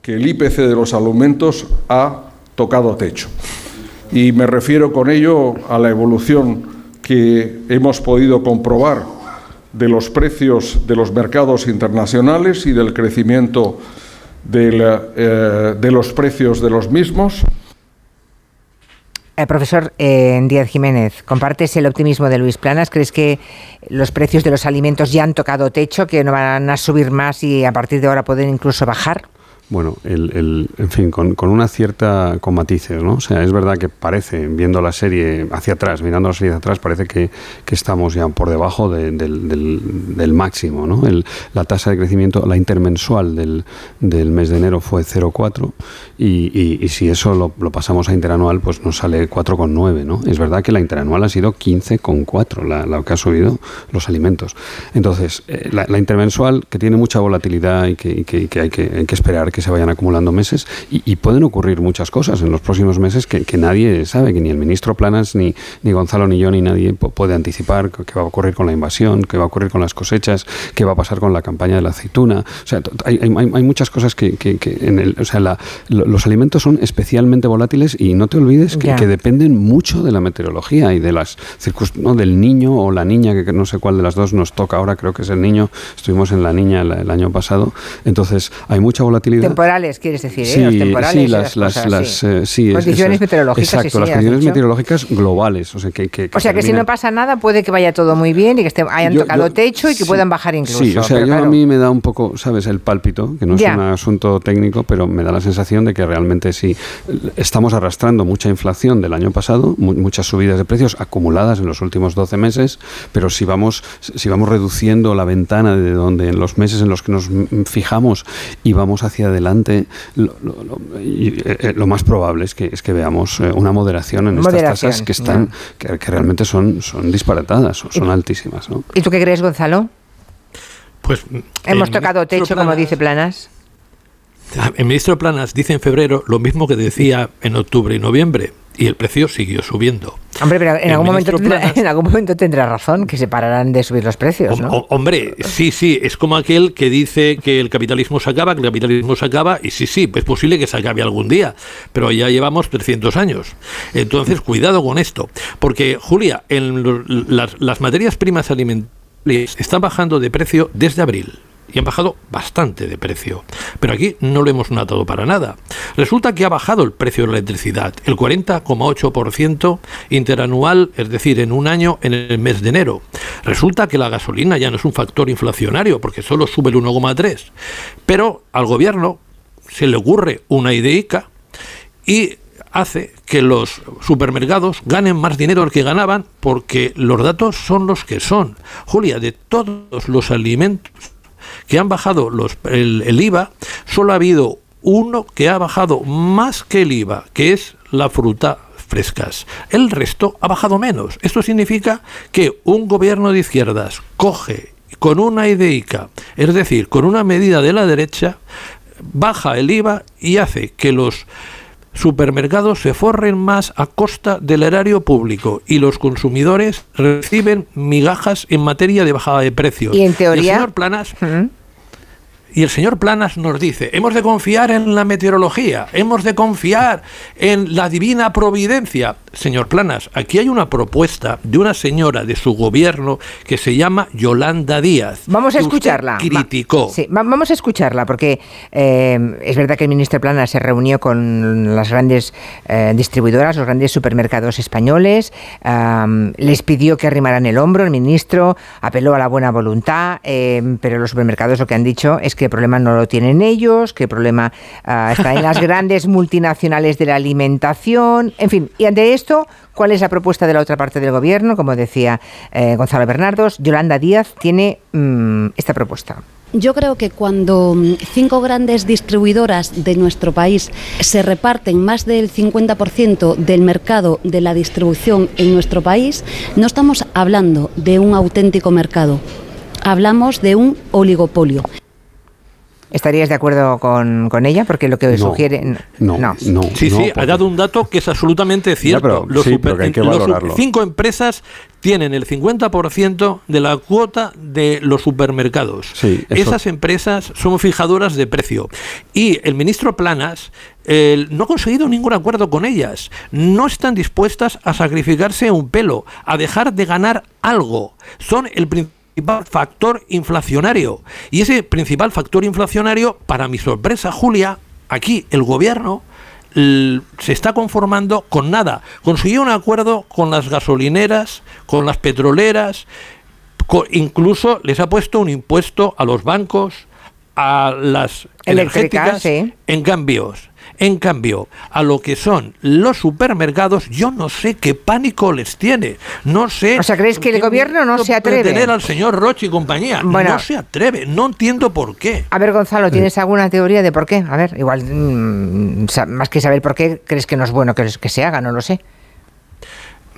Speaker 96: que el IPC de los alimentos ha tocado techo. Y me refiero con ello a la evolución que hemos podido comprobar de los precios de los mercados internacionales y del crecimiento eh, de los precios de los mismos
Speaker 2: eh, profesor eh, Díaz Jiménez, ¿compartes el optimismo de Luis Planas? ¿Crees que los precios de los alimentos ya han tocado techo, que no van a subir más y a partir de ahora pueden incluso bajar?
Speaker 109: Bueno, el, en fin, con, una cierta, con matices, ¿no? O sea, es verdad que parece, viendo la serie hacia atrás, mirando la serie hacia atrás, parece que, estamos ya por debajo del, del, máximo, ¿no? la tasa de crecimiento, la intermensual del, del mes de enero fue 0,4 y, y, si eso lo, pasamos a interanual, pues nos sale 4,9, ¿no? Es verdad que la interanual ha sido 15,4, la, la que ha subido los alimentos. Entonces, eh, la, intermensual, que tiene mucha volatilidad y que, que hay, que hay que esperar que se vayan acumulando meses y, pueden ocurrir muchas cosas en los próximos meses que, nadie sabe, que ni el ministro Planas, ni, ni Gonzalo, ni yo, ni nadie puede anticipar qué va a ocurrir con la invasión, qué va a ocurrir con las cosechas, qué va a pasar con la campaña de la aceituna. O sea, hay, hay, muchas cosas que, que, en el, o sea, los alimentos son especialmente volátiles y no te olvides que, dependen mucho de la meteorología y de las circunstancias, del niño o la niña, que no sé cuál de las dos nos toca ahora, creo que es el niño, estuvimos en la niña el año pasado. Entonces, hay mucha volatilidad
Speaker 2: Temporales, quieres decir, ¿eh?
Speaker 109: sí,
Speaker 2: los temporales.
Speaker 109: Sí, las, las, las eh, sí,
Speaker 2: condiciones meteorológicas.
Speaker 109: Exacto, las condiciones meteorológicas globales. O sea, que, que,
Speaker 2: o sea, que si no pasa nada, puede que vaya todo muy bien y que esté, hayan tocado techo y que puedan bajar incluso.
Speaker 109: Sí, o sea, yo a mí me da un poco, ¿sabes? El pálpito, que no es un asunto técnico, pero me da la sensación de que realmente sí estamos arrastrando mucha inflación del año pasado, muchas subidas de precios acumuladas en los últimos 12 meses, pero si vamos, si vamos reduciendo la ventana de donde en los meses en los que nos fijamos y vamos hacia adelante, lo, eh, eh, lo, más probable es que, es que veamos eh, una moderación en estas tasas que están que, realmente son, son disparatadas, son, son altísimas. ¿no?
Speaker 2: ¿Y tú qué crees, Gonzalo?
Speaker 108: Pues
Speaker 2: hemos tocado techo, como dice Planas.
Speaker 108: El ministro Planas dice en febrero lo mismo que decía en octubre y noviembre y el precio siguió subiendo.
Speaker 2: Hombre, pero en algún, momento tendrá, en algún momento tendrá razón que se pararán de subir los precios, ¿no?
Speaker 108: hombre, sí, sí, es como aquel que dice que el capitalismo se acaba, que el capitalismo se acaba, y sí, sí, es posible que se acabe algún día, pero ya llevamos 300 años. Entonces, cuidado con esto, porque, Julia, en las, las materias primas alimentarias están bajando de precio desde abril y han bajado bastante de precio. Pero aquí no lo hemos notado para nada. Resulta que ha bajado el precio de la electricidad, el 40,8% interanual, es decir, en un año en el mes de enero. Resulta que la gasolina ya no es un factor inflacionario porque solo sube el 1,3%. Pero al gobierno se le ocurre una ideica y hace que los supermercados ganen más dinero del que ganaban porque los datos son los que son. Julia, de todos los alimentos que han bajado los, el, el IVA, solo ha habido uno que ha bajado más que el IVA, que es la fruta frescas. El resto ha bajado menos. Esto significa que un gobierno de izquierdas coge con una ideica, es decir, con una medida de la derecha, baja el IVA y hace que los supermercados se forren más a costa del erario público y los consumidores reciben migajas en materia de bajada de precios.
Speaker 2: Y en teoría...
Speaker 108: el señor Planas... Y el señor Planas nos dice, hemos de confiar en la meteorología, hemos de confiar en la divina providencia. Señor Planas, aquí hay una propuesta de una señora de su gobierno que se llama Yolanda Díaz.
Speaker 2: Vamos a escucharla.
Speaker 108: criticó.
Speaker 2: sí, vamos a escucharla, porque eh, es verdad que el ministro Planas se reunió con las grandes eh, distribuidoras, los grandes supermercados españoles, les pidió que arrimaran el hombro, el ministro apeló a la buena voluntad, eh, pero los supermercados lo que han dicho es que el problema no lo tienen ellos, el problema ah, está en las grandes multinacionales de la alimentación, en fin, y ante esto, ¿cuál es la propuesta de la otra parte del gobierno? Como decía eh, Gonzalo Bernardos, Yolanda Díaz tiene mm, esta propuesta.
Speaker 110: Yo creo que cuando mm, cinco grandes distribuidoras de nuestro país se reparten más del 50% del mercado de la distribución en nuestro país, no estamos hablando de un auténtico mercado, hablamos de un oligopolio.
Speaker 2: ¿Estarías de acuerdo con, ella? Porque lo que sugiere...
Speaker 109: No, no,
Speaker 108: Sí, sí, ha dado un dato que es absolutamente cierto.
Speaker 109: los,
Speaker 108: cinco empresas tienen el 50% de la cuota de los supermercados. Esas empresas son fijadoras de precio. Y el ministro Planas no ha conseguido ningún acuerdo con ellas. No están dispuestas a sacrificarse un pelo, a dejar de ganar algo. Son el principal factor inflacionario. Y ese principal factor inflacionario, para mi sorpresa, Julia, aquí el gobierno se está conformando con nada. Consiguió un acuerdo con las gasolineras, con las petroleras, incluso les ha puesto un impuesto a los bancos, a las energéticas en cambios. En cambio, a lo que son los supermercados, yo no sé qué pánico les tiene. No sé.
Speaker 2: O sea, ¿crees que el gobierno no se atreve?
Speaker 108: tener al señor Roche y compañía. no se atreve. No entiendo por qué.
Speaker 2: A ver, Gonzalo, ¿tienes alguna teoría de por qué? A ver, igual, mm, más que saber por qué, ¿crees que no es bueno que, que se haga? No lo sé.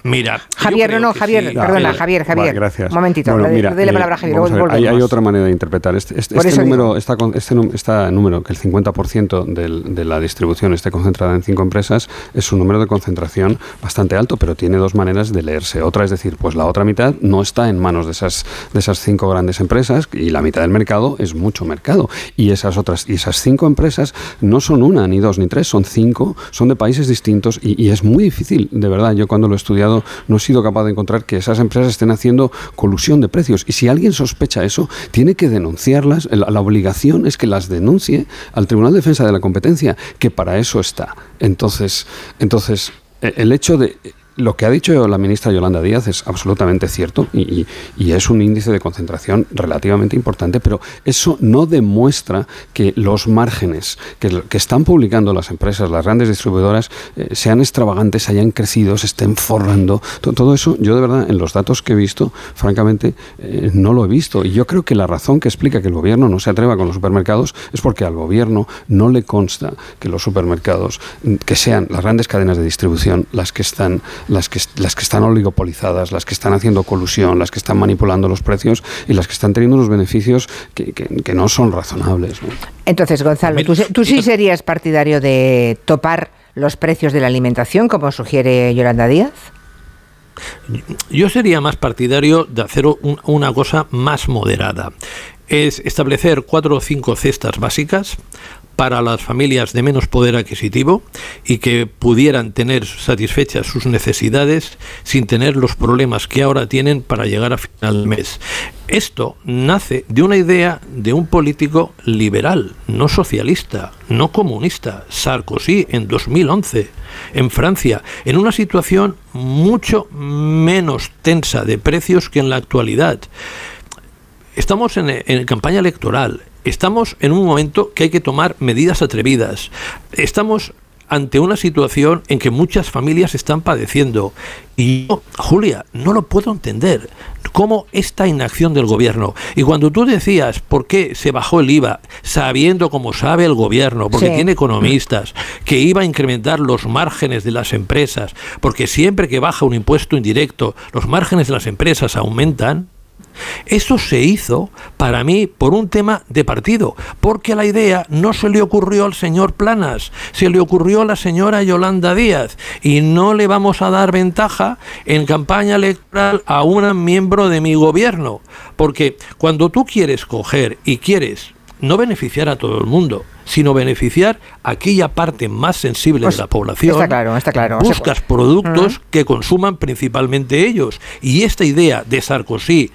Speaker 108: Mira,
Speaker 2: Javier, no, no, Javier, perdona, Javier, Javier.
Speaker 109: gracias.
Speaker 2: Un momentito,
Speaker 109: bueno,
Speaker 2: mira, palabra a Javier.
Speaker 109: hay, hay, otra manera de interpretar. Este, este, este número, está este, este, número, que el 50% del, de la distribución esté concentrada en cinco empresas, es un número de concentración bastante alto, pero tiene dos maneras de leerse. Otra es decir, pues la otra mitad no está en manos de esas, de esas cinco grandes empresas y la mitad del mercado es mucho mercado. Y esas otras, y esas cinco empresas no son una, ni dos, ni tres, son cinco, son de países distintos y, y es muy difícil, de verdad. Yo cuando lo he estudiado no he sido capaz de encontrar que esas empresas estén haciendo colusión de precios. Y si alguien sospecha eso, tiene que denunciarlas. La, la obligación es que las denuncie al Tribunal de Defensa de la Competencia, que para eso está. Entonces, entonces e, el hecho de lo que ha dicho la ministra Yolanda Díaz es absolutamente cierto y, es un índice de concentración relativamente importante, pero eso no demuestra que los márgenes que, están publicando las empresas, las grandes distribuidoras, eh, sean extravagantes, hayan crecido, se estén forrando. Todo, eso, yo de verdad, en los datos que he visto, francamente, eh, no lo he visto. Y yo creo que la razón que explica que el gobierno no se atreva con los supermercados es porque al gobierno no le consta que los supermercados, que sean las grandes cadenas de distribución las que están las que, las que están oligopolizadas, las que están haciendo colusión, las que están manipulando los precios y las que están teniendo unos beneficios que, que, no son razonables.
Speaker 2: Entonces, Gonzalo, ¿tú, sí serías partidario de topar los precios de la alimentación, como sugiere Yolanda Díaz?
Speaker 108: Yo sería más partidario de hacer una cosa más moderada. es establecer cuatro o cinco cestas básicas para las familias de menos poder adquisitivo y que pudieran tener satisfechas sus necesidades sin tener los problemas que ahora tienen para llegar a final del mes. Esto nace de una idea de un político liberal, no socialista, no comunista, Sarkozy en 2011, en Francia, en una situación mucho menos tensa de precios que en la actualidad. Estamos en, en campaña electoral, estamos en un momento que hay que tomar medidas atrevidas. Estamos ante una situación en que muchas familias están padeciendo. Y yo, Julia, no lo puedo entender. ¿Cómo esta inacción del gobierno? Y cuando tú decías por qué se bajó el IVA, sabiendo como sabe el gobierno, porque
Speaker 2: Sí.
Speaker 108: tiene economistas, que iba a incrementar los márgenes de las empresas, porque siempre que baja un impuesto indirecto, los márgenes de las empresas aumentan, eso se hizo, para mí, por un tema de partido, porque la idea no se le ocurrió al señor Planas, se le ocurrió a la señora Yolanda Díaz, y no le vamos a dar ventaja en campaña electoral a un miembro de mi gobierno, porque cuando tú quieres coger y quieres no beneficiar a todo el mundo, sino beneficiar a aquella parte más sensible
Speaker 2: Pues,
Speaker 108: de la población.
Speaker 2: está claro, está claro.
Speaker 108: Buscas productos que consuman principalmente ellos. Y esta idea de Sarkozy,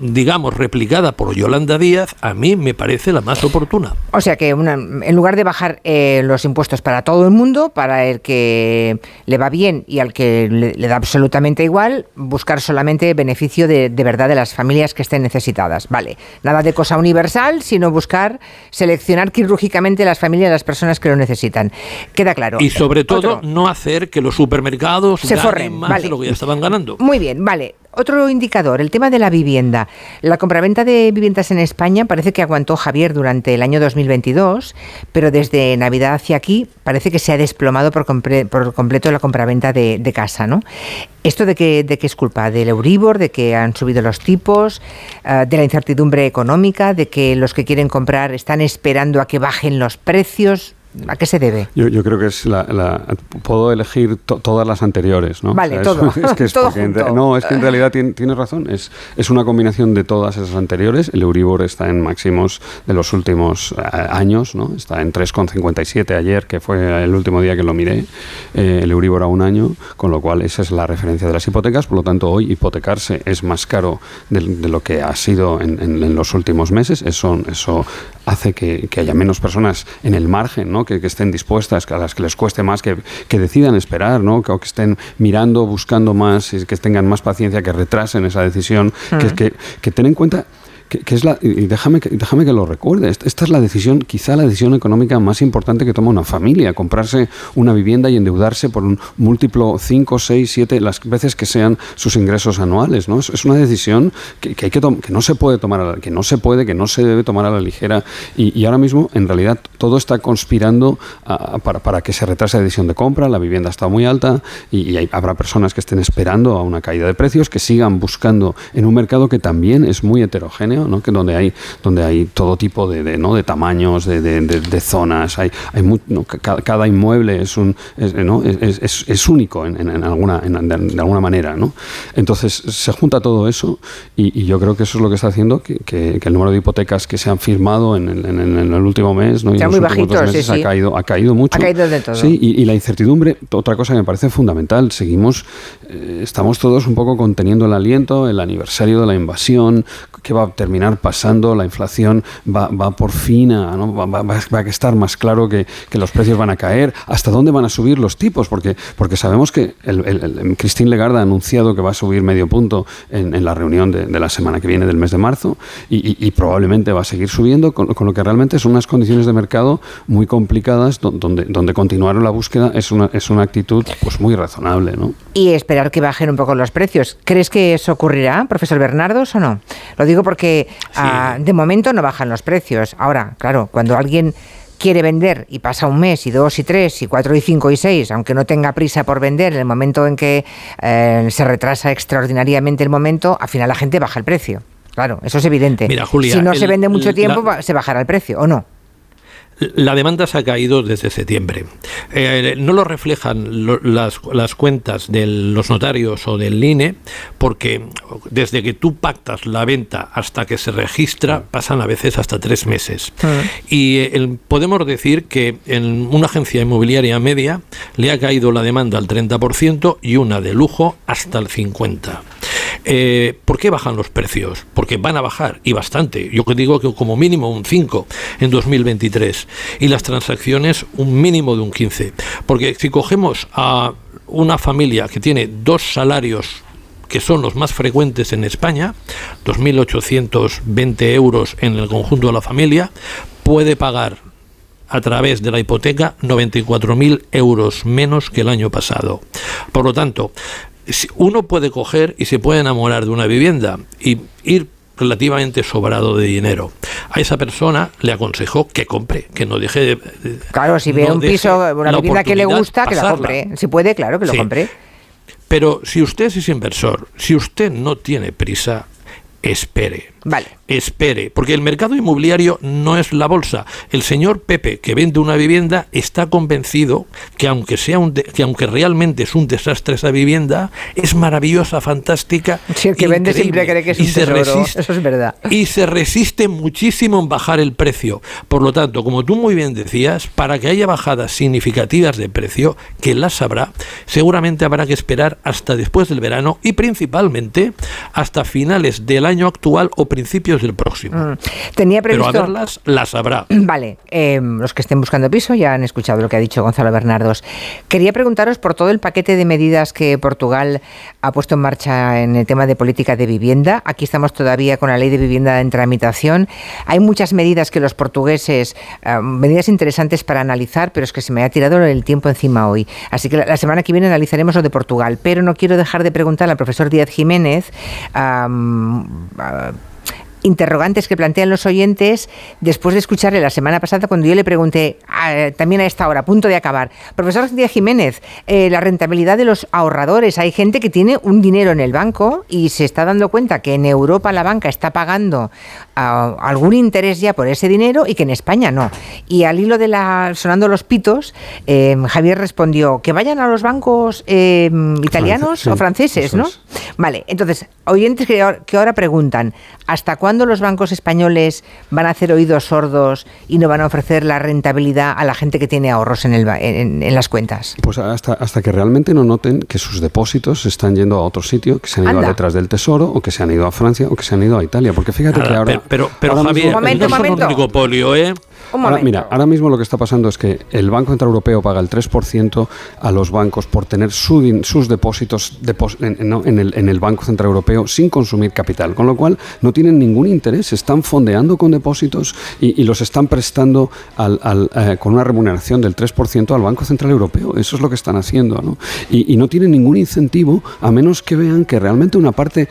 Speaker 108: digamos, replicada por Yolanda Díaz, a mí me parece la más oportuna.
Speaker 2: O sea que una- en lugar de bajar eh, los impuestos para todo el mundo, para el que le va bien y al que le, le da absolutamente igual, buscar solamente beneficio de, de verdad de las familias que estén necesitadas. Vale, nada de cosa universal, sino buscar seleccionar quirúrgicamente las familias, las personas que lo necesitan. Queda claro.
Speaker 108: Y sobre todo,
Speaker 2: Otro.
Speaker 108: no hacer que los supermercados
Speaker 2: Se
Speaker 108: ganen
Speaker 2: forren,
Speaker 108: más
Speaker 2: vale.
Speaker 108: de lo que ya estaban ganando.
Speaker 2: Muy bien, vale. Otro indicador, el tema de la vivienda. La compraventa de viviendas en España parece que aguantó Javier durante el año 2022, pero desde Navidad hacia aquí parece que se ha desplomado por, compre- por completo la compraventa de, casa, ¿no? ¿Esto de qué, de qué es culpa? ¿Del Euribor? ¿De que han subido los tipos? eh, ¿De la incertidumbre económica? ¿De que los que quieren comprar están esperando a que bajen los precios? ¿A qué se debe?
Speaker 109: Yo, yo creo que es la, la- puedo elegir to- todas las anteriores, ¿no?
Speaker 2: Vale,
Speaker 109: es-
Speaker 2: todo.
Speaker 109: Es, que es
Speaker 2: Todo
Speaker 109: en
Speaker 2: junto.
Speaker 109: re- no, es que en realidad tiene, tienes razón. Es, es una combinación de todas esas anteriores. El Euribor está en máximos de los últimos eh, años, ¿no? Está en 3,57 ayer, que fue el último día que lo miré. eh, el Euribor a un año, con lo cual esa es la referencia de las hipotecas. Por lo tanto, hoy hipotecarse es más caro de, de lo que ha sido en, en- en los últimos meses. Eso, eso hace que, que haya menos personas en el margen, ¿no? que, que estén dispuestas, que a las que les cueste más, que, que decidan esperar, ¿no? que, o que estén mirando, buscando más, y que tengan más paciencia, que retrasen esa decisión, que,
Speaker 2: Mm.
Speaker 109: que, que ten en cuenta que, es la, y déjame, déjame que lo recuerde, esta, es la decisión, quizá la decisión económica más importante que toma una familia, comprarse una vivienda y endeudarse por un múltiplo 5, 6, 7, las veces que sean sus ingresos anuales. ¿no? Es, una decisión que, hay que, que no se puede tomar, a la- que no se puede, que no se debe tomar a la ligera y, y ahora mismo en realidad todo está conspirando para, para que se retrase la decisión de compra, la vivienda está muy alta y, habrá personas que estén esperando a una caída de precios, que sigan buscando en un mercado que también es muy heterogéneo, ¿no? que donde hay donde hay todo tipo de, de, ¿no? de tamaños, de, de- de- zonas, hay, hay mu- ¿no? Ca- cada, inmueble es un es, ¿no? es, es- es único en, en- alguna en- de, alguna manera, ¿no? Entonces se junta todo eso y, y yo creo que eso es lo que está haciendo que, que- que el número de hipotecas que se han firmado en, el- en el- último mes, ¿no? y en los
Speaker 2: muy
Speaker 109: dos
Speaker 2: bajito, sí,
Speaker 109: meses
Speaker 2: sí.
Speaker 109: ha caído ha caído mucho.
Speaker 2: Ha caído de todo.
Speaker 109: Sí, y, y la incertidumbre, otra cosa que me parece fundamental, seguimos, eh, estamos todos un poco conteniendo el aliento, el aniversario de la invasión, ¿qué va a terminar pasando? La inflación va, va por fin a, ¿no? va, va- va a estar más claro que, que los precios van a caer, hasta dónde van a subir los tipos, porque, porque sabemos que el, el- el- Christine Lagarde ha anunciado que va a subir medio punto en, la reunión de, la semana que viene del mes de marzo y, probablemente va a seguir subiendo, con, lo que realmente son unas condiciones de mercado muy complicadas do- donde, donde continuar la búsqueda es una, es una actitud pues muy razonable. ¿no?
Speaker 2: y esperar que bajen un poco los precios. ¿Crees que eso ocurrirá, profesor Bernardos, o no? Lo digo porque ah, de momento no bajan los precios. Ahora, claro, cuando alguien quiere vender y pasa un mes y dos y tres y cuatro y cinco y seis, aunque no tenga prisa por vender, en el momento en que eh, se retrasa extraordinariamente el momento, al final la gente baja el precio. Claro, eso es evidente.
Speaker 108: Mira, Julia,
Speaker 2: si no se vende mucho tiempo, se bajará el precio, ¿o no?
Speaker 108: La demanda se ha caído desde septiembre. Eh, no lo reflejan las, las, cuentas de los notarios o del INE, porque desde que tú pactas la venta hasta que se registra pasan a veces hasta tres meses. Ah. Y eh, podemos decir que en una agencia inmobiliaria media le ha caído la demanda al 30% y una de lujo hasta el 50%. Eh, ¿Por qué bajan los precios? Porque van a bajar y bastante. Yo digo que como mínimo un 5 en 2023 y las transacciones un mínimo de un 15. Porque si cogemos a una familia que tiene dos salarios que son los más frecuentes en España, 2.820 euros en el conjunto de la familia, puede pagar a través de la hipoteca 94.000 euros menos que el año pasado. Por lo tanto, uno puede coger y se puede enamorar de una vivienda y ir relativamente sobrado de dinero. A esa persona le aconsejó que compre, que no deje de...
Speaker 2: Claro, si ve un piso, una vivienda que le gusta, que la compre. Si puede, claro, que lo compre.
Speaker 108: Pero si usted es inversor, si usted no tiene prisa, espere.
Speaker 2: Vale
Speaker 108: espere, porque el mercado inmobiliario no es la bolsa. El señor Pepe, que vende una vivienda, está convencido que aunque sea un que aunque realmente es un desastre esa vivienda, es maravillosa, fantástica.
Speaker 2: Si el que vende siempre cree que es un tesoro, eso es verdad.
Speaker 108: Y se resiste muchísimo en bajar el precio. Por lo tanto, como tú muy bien decías, para que haya bajadas significativas de precio, que las habrá, seguramente habrá que esperar hasta después del verano y principalmente hasta finales del año actual o principios del próximo. Mm.
Speaker 2: Tenía previsto...
Speaker 108: Pero a verlas las habrá.
Speaker 2: Vale, em, los que estén buscando piso ya han escuchado lo que ha dicho Gonzalo Bernardos. Quería preguntaros por todo el paquete de medidas que Portugal ha puesto en marcha en el tema de política de vivienda. Aquí estamos todavía con la ley de vivienda en tramitación. Hay muchas medidas que los portugueses, em, medidas interesantes para analizar, pero es que se me ha tirado el tiempo encima hoy. Así que la, semana que viene analizaremos lo de Portugal. Pero no quiero dejar de preguntar al profesor Díaz Jiménez interrogantes que plantean los oyentes después de escucharle la semana pasada cuando yo le pregunté, ah, también a esta hora, a punto de acabar, profesor Díaz Jiménez, eh, la rentabilidad de los ahorradores, hay gente que tiene un dinero en el banco y se está dando cuenta que en Europa la banca está pagando ah, algún interés ya por ese dinero y que en España no. Y al hilo de la sonando los pitos, eh, Javier respondió que vayan a los bancos eh, italianos o franceses, ¿no? Vale, entonces, oyentes que, que ahora preguntan, ¿hasta cuándo los bancos españoles van a hacer oídos sordos y no van a ofrecer la rentabilidad a la gente que tiene ahorros en, el, en, las cuentas?
Speaker 109: Pues hasta, hasta que realmente no noten que sus depósitos están yendo a otro sitio, que se han ido a letras del tesoro, o que se han ido a Francia, o que se han ido a Italia. Porque fíjate que ahora.
Speaker 108: Pero, pero, Javier, momento, no un oligopolio, ¿eh?
Speaker 109: Ahora, mira, ahora mismo lo que está pasando es que el Banco Central Europeo paga el 3% a los bancos por tener sus depósitos en, el, en, el, Banco Central Europeo sin consumir capital, con lo cual no tienen ningún interés, están fondeando con depósitos y, los están prestando al, eh, con una remuneración del 3% al Banco Central Europeo. Eso es lo que están haciendo. ¿no? Y, no tienen ningún incentivo a menos que vean que realmente una parte, eh,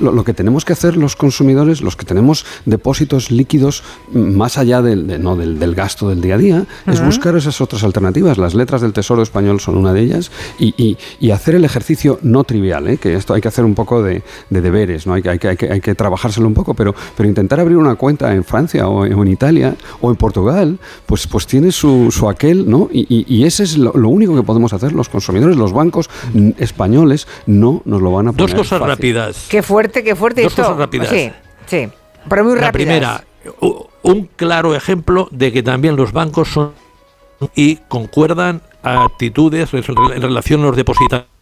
Speaker 109: lo, que tenemos que hacer los consumidores, los que tenemos depósitos líquidos más allá del no del, gasto del día a día, es buscar esas otras alternativas. Las letras del Tesoro Español son una de ellas y, hacer el ejercicio no trivial, ¿eh? que esto hay que hacer un poco de, deberes, ¿no? hay, hay, que, hay, que, trabajárselo un poco, pero, pero intentar abrir una cuenta en Francia o en, Italia o en Portugal, pues, pues tiene su, su aquel, ¿no? Y, ese es lo, único que podemos hacer los consumidores, los bancos españoles no nos lo van a poner
Speaker 108: Dos cosas rápidas.
Speaker 2: Qué fuerte, qué fuerte.
Speaker 108: Dos cosas rápidas.
Speaker 2: Sí, sí, pero muy rápidas.
Speaker 108: La primera, un claro ejemplo de que también los bancos son y concuerdan actitudes en relación a los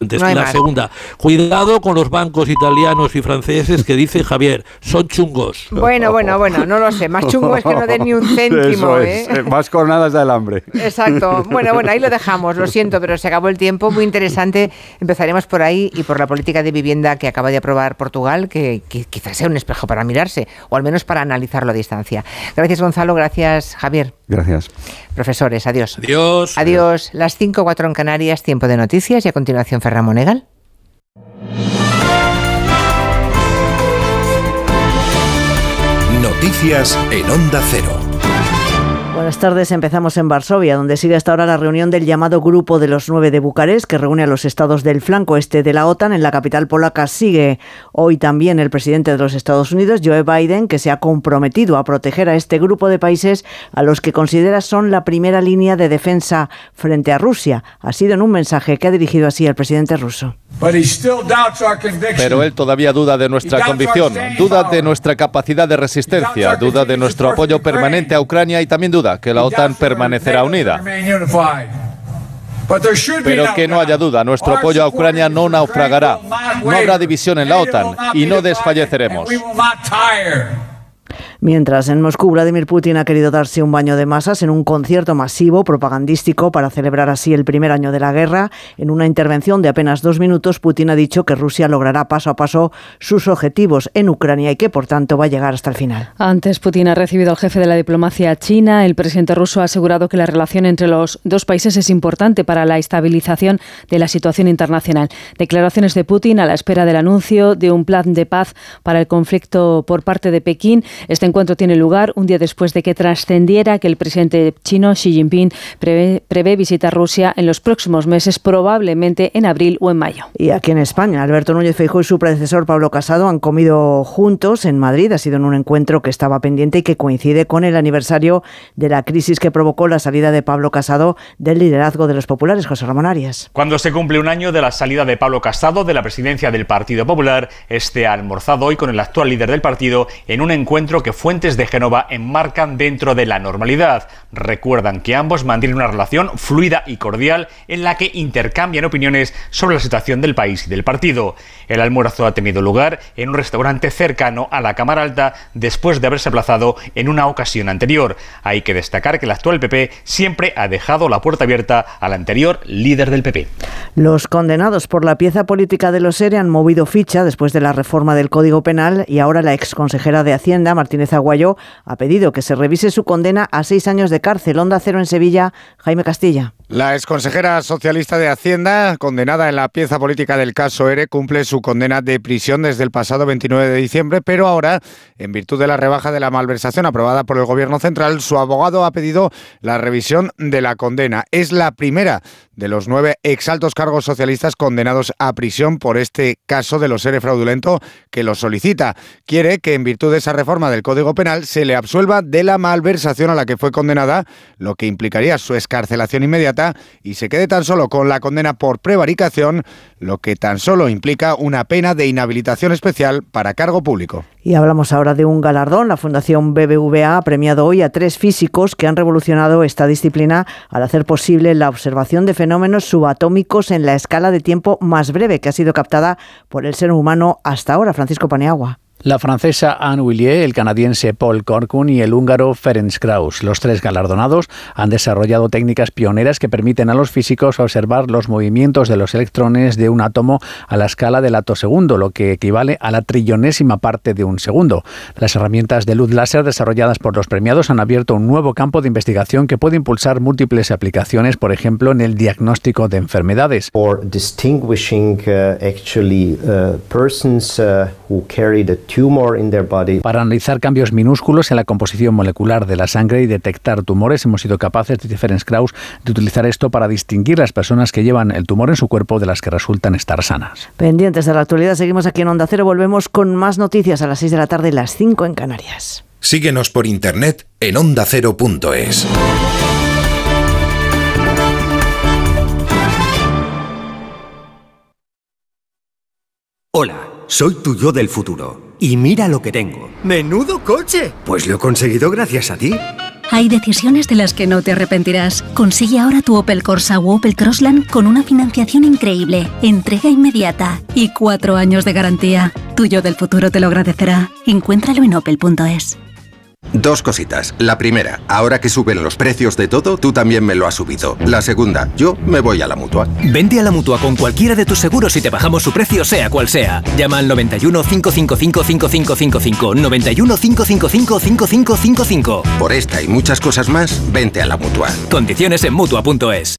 Speaker 108: la segunda, cuidado con los bancos italianos y franceses que dice Javier, son chungos.
Speaker 2: Bueno, bueno, bueno, no lo sé. Más chungo es que no den ni un céntimo. ¿eh?
Speaker 109: ¿eh? Más coronadas del hambre.
Speaker 2: Exacto. Bueno, bueno, ahí lo dejamos. Lo siento, pero se acabó el tiempo. Muy interesante. Empezaremos por ahí y por la política de vivienda que acaba de aprobar Portugal, que, que quizás sea un espejo para mirarse, o al menos para analizarlo a distancia. Gracias, Gonzalo. Gracias, Javier.
Speaker 109: Gracias.
Speaker 2: Profesores, adiós.
Speaker 108: Adiós.
Speaker 2: Adiós. Las 5, 4 en Canarias, tiempo de noticias y a continuación Ferran.
Speaker 24: Noticias en Onda Cero.
Speaker 111: Buenas tardes. Empezamos en Varsovia, donde sigue hasta ahora la reunión del llamado Grupo de los Nueve de Bucarest, que reúne a los estados del flanco este de la OTAN. En la capital polaca sigue hoy también el presidente de los Estados Unidos, Joe Biden, que se ha comprometido a proteger a este grupo de países a los que considera son la primera línea de defensa frente a Rusia. Ha sido en un mensaje que ha dirigido así el presidente ruso.
Speaker 112: Pero él todavía duda de nuestra convicción, duda de nuestra capacidad de resistencia, duda de nuestro apoyo permanente a Ucrania y también duda que la OTAN permanecerá unida. Pero que no haya duda, nuestro apoyo a Ucrania no naufragará, no habrá división en la OTAN y no desfalleceremos.
Speaker 111: Mientras en Moscú Vladimir Putin ha querido darse un baño de masas en un concierto masivo propagandístico para celebrar así el primer año de la guerra, en una intervención de apenas dos minutos, Putin ha dicho que Rusia logrará paso a paso sus objetivos en Ucrania y que por tanto va a llegar hasta el final.
Speaker 113: Antes Putin ha recibido al jefe de la diplomacia china. El presidente ruso ha asegurado que la relación entre los dos países es importante para la estabilización de la situación internacional. Declaraciones de Putin a la espera del anuncio de un plan de paz para el conflicto por parte de Pekín. Este encuentro tiene lugar un día después de que trascendiera que el presidente chino Xi Jinping prevé, visitar Rusia en los próximos meses, probablemente en abril o en mayo.
Speaker 111: Y aquí en España, Alberto Núñez Feijóo y su predecesor Pablo Casado han comido juntos en Madrid. Ha sido en un encuentro que estaba pendiente y que coincide con el aniversario de la crisis que provocó la salida de Pablo Casado del liderazgo de los populares. José Ramón Arias.
Speaker 114: Cuando se cumple un año de la salida de Pablo Casado de la presidencia del Partido Popular, este ha almorzado hoy con el actual líder del partido en un encuentro que fuentes de Génova enmarcan dentro de la normalidad. Recuerdan que ambos mantienen una relación fluida y cordial en la que intercambian opiniones sobre la situación del país y del partido. El almuerzo ha tenido lugar en un restaurante cercano a la Cámara Alta después de haberse aplazado en una ocasión anterior. Hay que destacar que el actual PP siempre ha dejado la puerta abierta al anterior líder del PP.
Speaker 111: Los condenados por la pieza política de los ERE han movido ficha después de la reforma del Código Penal y ahora la exconsejera de Hacienda, Martínez Aguayo ha pedido que se revise su condena a seis años de cárcel. Onda Cero en Sevilla, Jaime Castilla.
Speaker 115: La exconsejera socialista de Hacienda, condenada en la pieza política del caso ERE, cumple su condena de prisión desde el pasado 29 de diciembre, pero ahora, en virtud de la rebaja de la malversación aprobada por el Gobierno Central, su abogado ha pedido la revisión de la condena. Es la primera de los nueve exaltos cargos socialistas condenados a prisión por este caso de los ERE fraudulento que lo solicita. Quiere que, en virtud de esa reforma del Código Penal, se le absuelva de la malversación a la que fue condenada, lo que implicaría su escarcelación inmediata y se quede tan solo con la condena por prevaricación, lo que tan solo implica una pena de inhabilitación especial para cargo público.
Speaker 111: Y hablamos ahora de un galardón. La Fundación BBVA ha premiado hoy a tres físicos que han revolucionado esta disciplina al hacer posible la observación de fenómenos subatómicos en la escala de tiempo más breve que ha sido captada por el ser humano hasta ahora. Francisco Paneagua.
Speaker 116: La francesa Anne Willier, el canadiense Paul Corkun y el húngaro Ferenc Krauss. Los tres galardonados han desarrollado técnicas pioneras que permiten a los físicos observar los movimientos de los electrones de un átomo a la escala del segundo, lo que equivale a la trillonésima parte de un segundo. Las herramientas de luz láser desarrolladas por los premiados han abierto un nuevo campo de investigación que puede impulsar múltiples aplicaciones, por ejemplo, en el diagnóstico de enfermedades. distinguishing uh, actually uh, persons uh, who para analizar cambios minúsculos en la composición molecular de la sangre y detectar tumores, hemos sido capaces, dice Ferenc Krauss, de utilizar esto para distinguir las personas que llevan el tumor en su cuerpo de las que resultan estar sanas.
Speaker 111: Pendientes de la actualidad, seguimos aquí en Onda Cero. Volvemos con más noticias a las 6 de la tarde y las 5 en Canarias.
Speaker 24: Síguenos por internet en ondacero.es.
Speaker 117: Hola, soy tu yo del futuro y mira lo que tengo.
Speaker 118: ¡Menudo coche!
Speaker 117: Pues lo he conseguido gracias a ti.
Speaker 119: Hay decisiones de las que no te arrepentirás. Consigue ahora tu Opel Corsa o Opel Crossland con una financiación increíble, entrega inmediata y cuatro años de garantía. Tuyo del futuro te lo agradecerá. Encuéntralo en opel.es.
Speaker 26: Dos cositas. La primera, ahora que suben los precios de todo, tú también me lo has subido. La segunda, yo me voy a la mutua.
Speaker 105: Vente a la mutua con cualquiera de tus seguros y te bajamos su precio, sea cual sea. Llama al 91 555 5555. 91 555 5555.
Speaker 26: Por esta y muchas cosas más, vente a la mutua.
Speaker 105: Condiciones en mutua.es.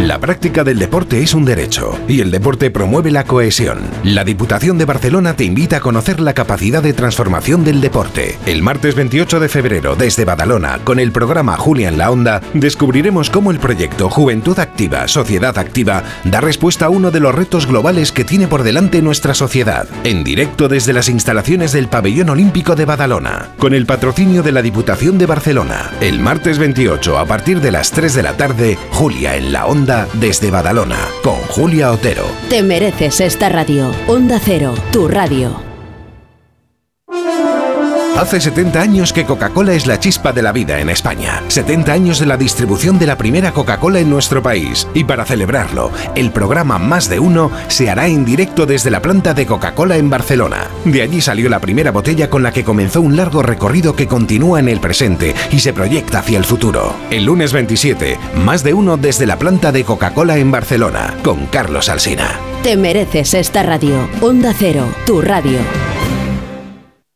Speaker 24: La práctica del deporte es un derecho y el deporte promueve la cohesión. La Diputación de Barcelona te invita a conocer la capacidad de transformación del deporte. El martes 28 de febrero, desde Badalona, con el programa Julia en la Onda, descubriremos cómo el proyecto Juventud Activa, Sociedad Activa da respuesta a uno de los retos globales que tiene por delante nuestra sociedad. En directo desde las instalaciones del Pabellón Olímpico de Badalona, con el patrocinio de la Diputación de Barcelona. El martes 28, a partir de las 3 de la tarde, Julia en la Onda desde Badalona, con Julia Otero.
Speaker 120: Te mereces esta radio. Onda Cero, tu radio.
Speaker 24: Hace 70 años que Coca-Cola es la chispa de la vida en España. 70 años de la distribución de la primera Coca-Cola en nuestro país. Y para celebrarlo, el programa Más de Uno se hará en directo desde la planta de Coca-Cola en Barcelona. De allí salió la primera botella con la que comenzó un largo recorrido que continúa en el presente y se proyecta hacia el futuro. El lunes 27, Más de Uno desde la planta de Coca-Cola en Barcelona, con Carlos Alsina.
Speaker 120: Te mereces esta radio. Onda Cero, tu radio.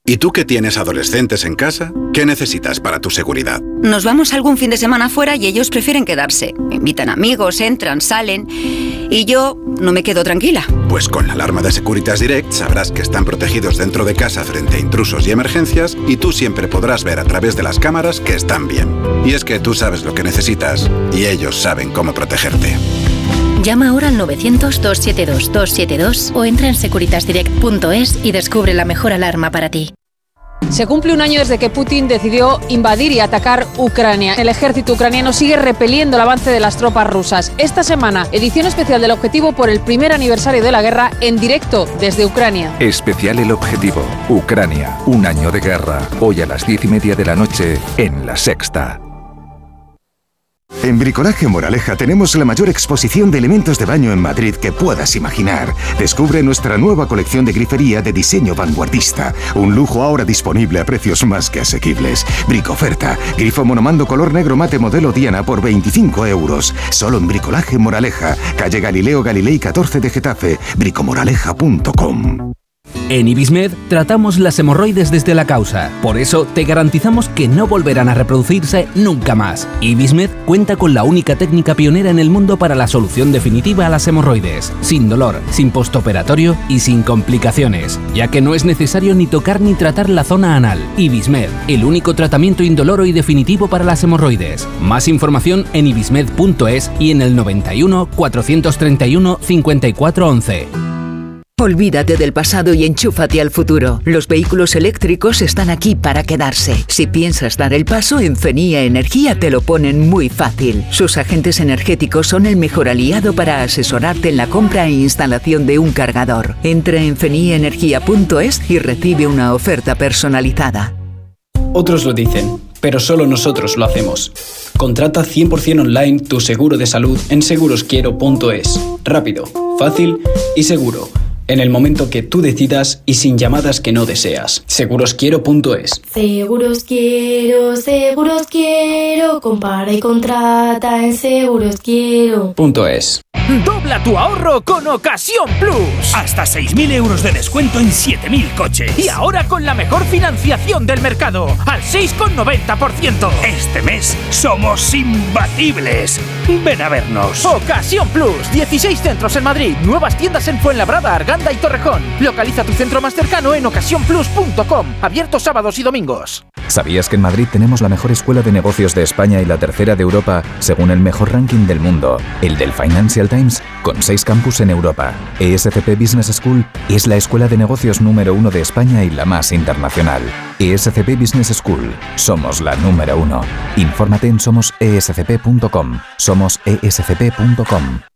Speaker 26: ¿Y tú que tienes adolescentes en casa? ¿Qué necesitas para tu seguridad?
Speaker 121: Nos vamos algún fin de semana fuera y ellos prefieren quedarse. Invitan amigos, entran, salen. Y yo no me quedo tranquila.
Speaker 26: Pues con la alarma de Securitas Direct sabrás que están protegidos dentro de casa frente a intrusos y emergencias y tú siempre podrás ver a través de las cámaras que están bien. Y es que tú sabes lo que necesitas y ellos saben cómo protegerte.
Speaker 121: Llama ahora al 900-272-272 o entra en securitasdirect.es y descubre la mejor alarma para ti.
Speaker 122: Se cumple un año desde que Putin decidió invadir y atacar Ucrania. El ejército ucraniano sigue repeliendo el avance de las tropas rusas. Esta semana, edición especial del Objetivo por el primer aniversario de la guerra en directo desde Ucrania.
Speaker 20: Especial El Objetivo. Ucrania. Un año de guerra. Hoy a las diez y media de la noche en La Sexta.
Speaker 123: En Bricolaje Moraleja tenemos la mayor exposición de elementos de baño en Madrid que puedas imaginar. Descubre nuestra nueva colección de grifería de diseño vanguardista. Un lujo ahora disponible a precios más que asequibles. Bricoferta. Grifo monomando color negro mate modelo Diana por 25 euros. Solo en Bricolaje Moraleja. Calle Galileo Galilei 14 de Getafe. bricomoraleja.com.
Speaker 114: En Ibismed tratamos las hemorroides desde la causa, por eso te garantizamos que no volverán a reproducirse nunca más. Ibismed cuenta con la única técnica pionera en el mundo para la solución definitiva a las hemorroides, sin dolor, sin postoperatorio y sin complicaciones, ya que no es necesario ni tocar ni tratar la zona anal. Ibismed, el único tratamiento indoloro y definitivo para las hemorroides. Más información en ibismed.es y en el 91 431 5411.
Speaker 23: Olvídate del pasado y enchúfate al futuro. Los vehículos eléctricos están aquí para quedarse. Si piensas dar el paso, en Fenía Energía te lo ponen muy fácil. Sus agentes energéticos son el mejor aliado para asesorarte en la compra e instalación de un cargador. Entra en feniaenergia.es y recibe una oferta personalizada.
Speaker 124: Otros lo dicen, pero solo nosotros lo hacemos. Contrata 100% online tu seguro de salud en segurosquiero.es. Rápido, fácil y seguro en el momento que tú decidas y sin llamadas que no deseas. Segurosquiero.es.
Speaker 125: Seguros quiero, seguros quiero, compara y contrata en segurosquiero.es.
Speaker 74: Dobla tu ahorro con Ocasión Plus. Hasta 6.000 euros de descuento en 7.000 coches. Y ahora con la mejor financiación del mercado, al 6,90%. Este mes somos imbatibles. Ven a vernos. Ocasión Plus. 16 centros en Madrid. Nuevas tiendas en Fuenlabrada, Arganda y Torrejón. Localiza tu centro más cercano en ocasiónplus.com. Abierto sábados y domingos.
Speaker 126: ¿Sabías que en Madrid tenemos la mejor escuela de negocios de España y la tercera de Europa, según el mejor ranking del mundo, el del Financial Times, con seis campus en Europa? ESCP Business School es la escuela de negocios número uno de España y la más internacional. ESCP Business School. Somos la número uno. Infórmate en somosescp.com. Somos escp.com.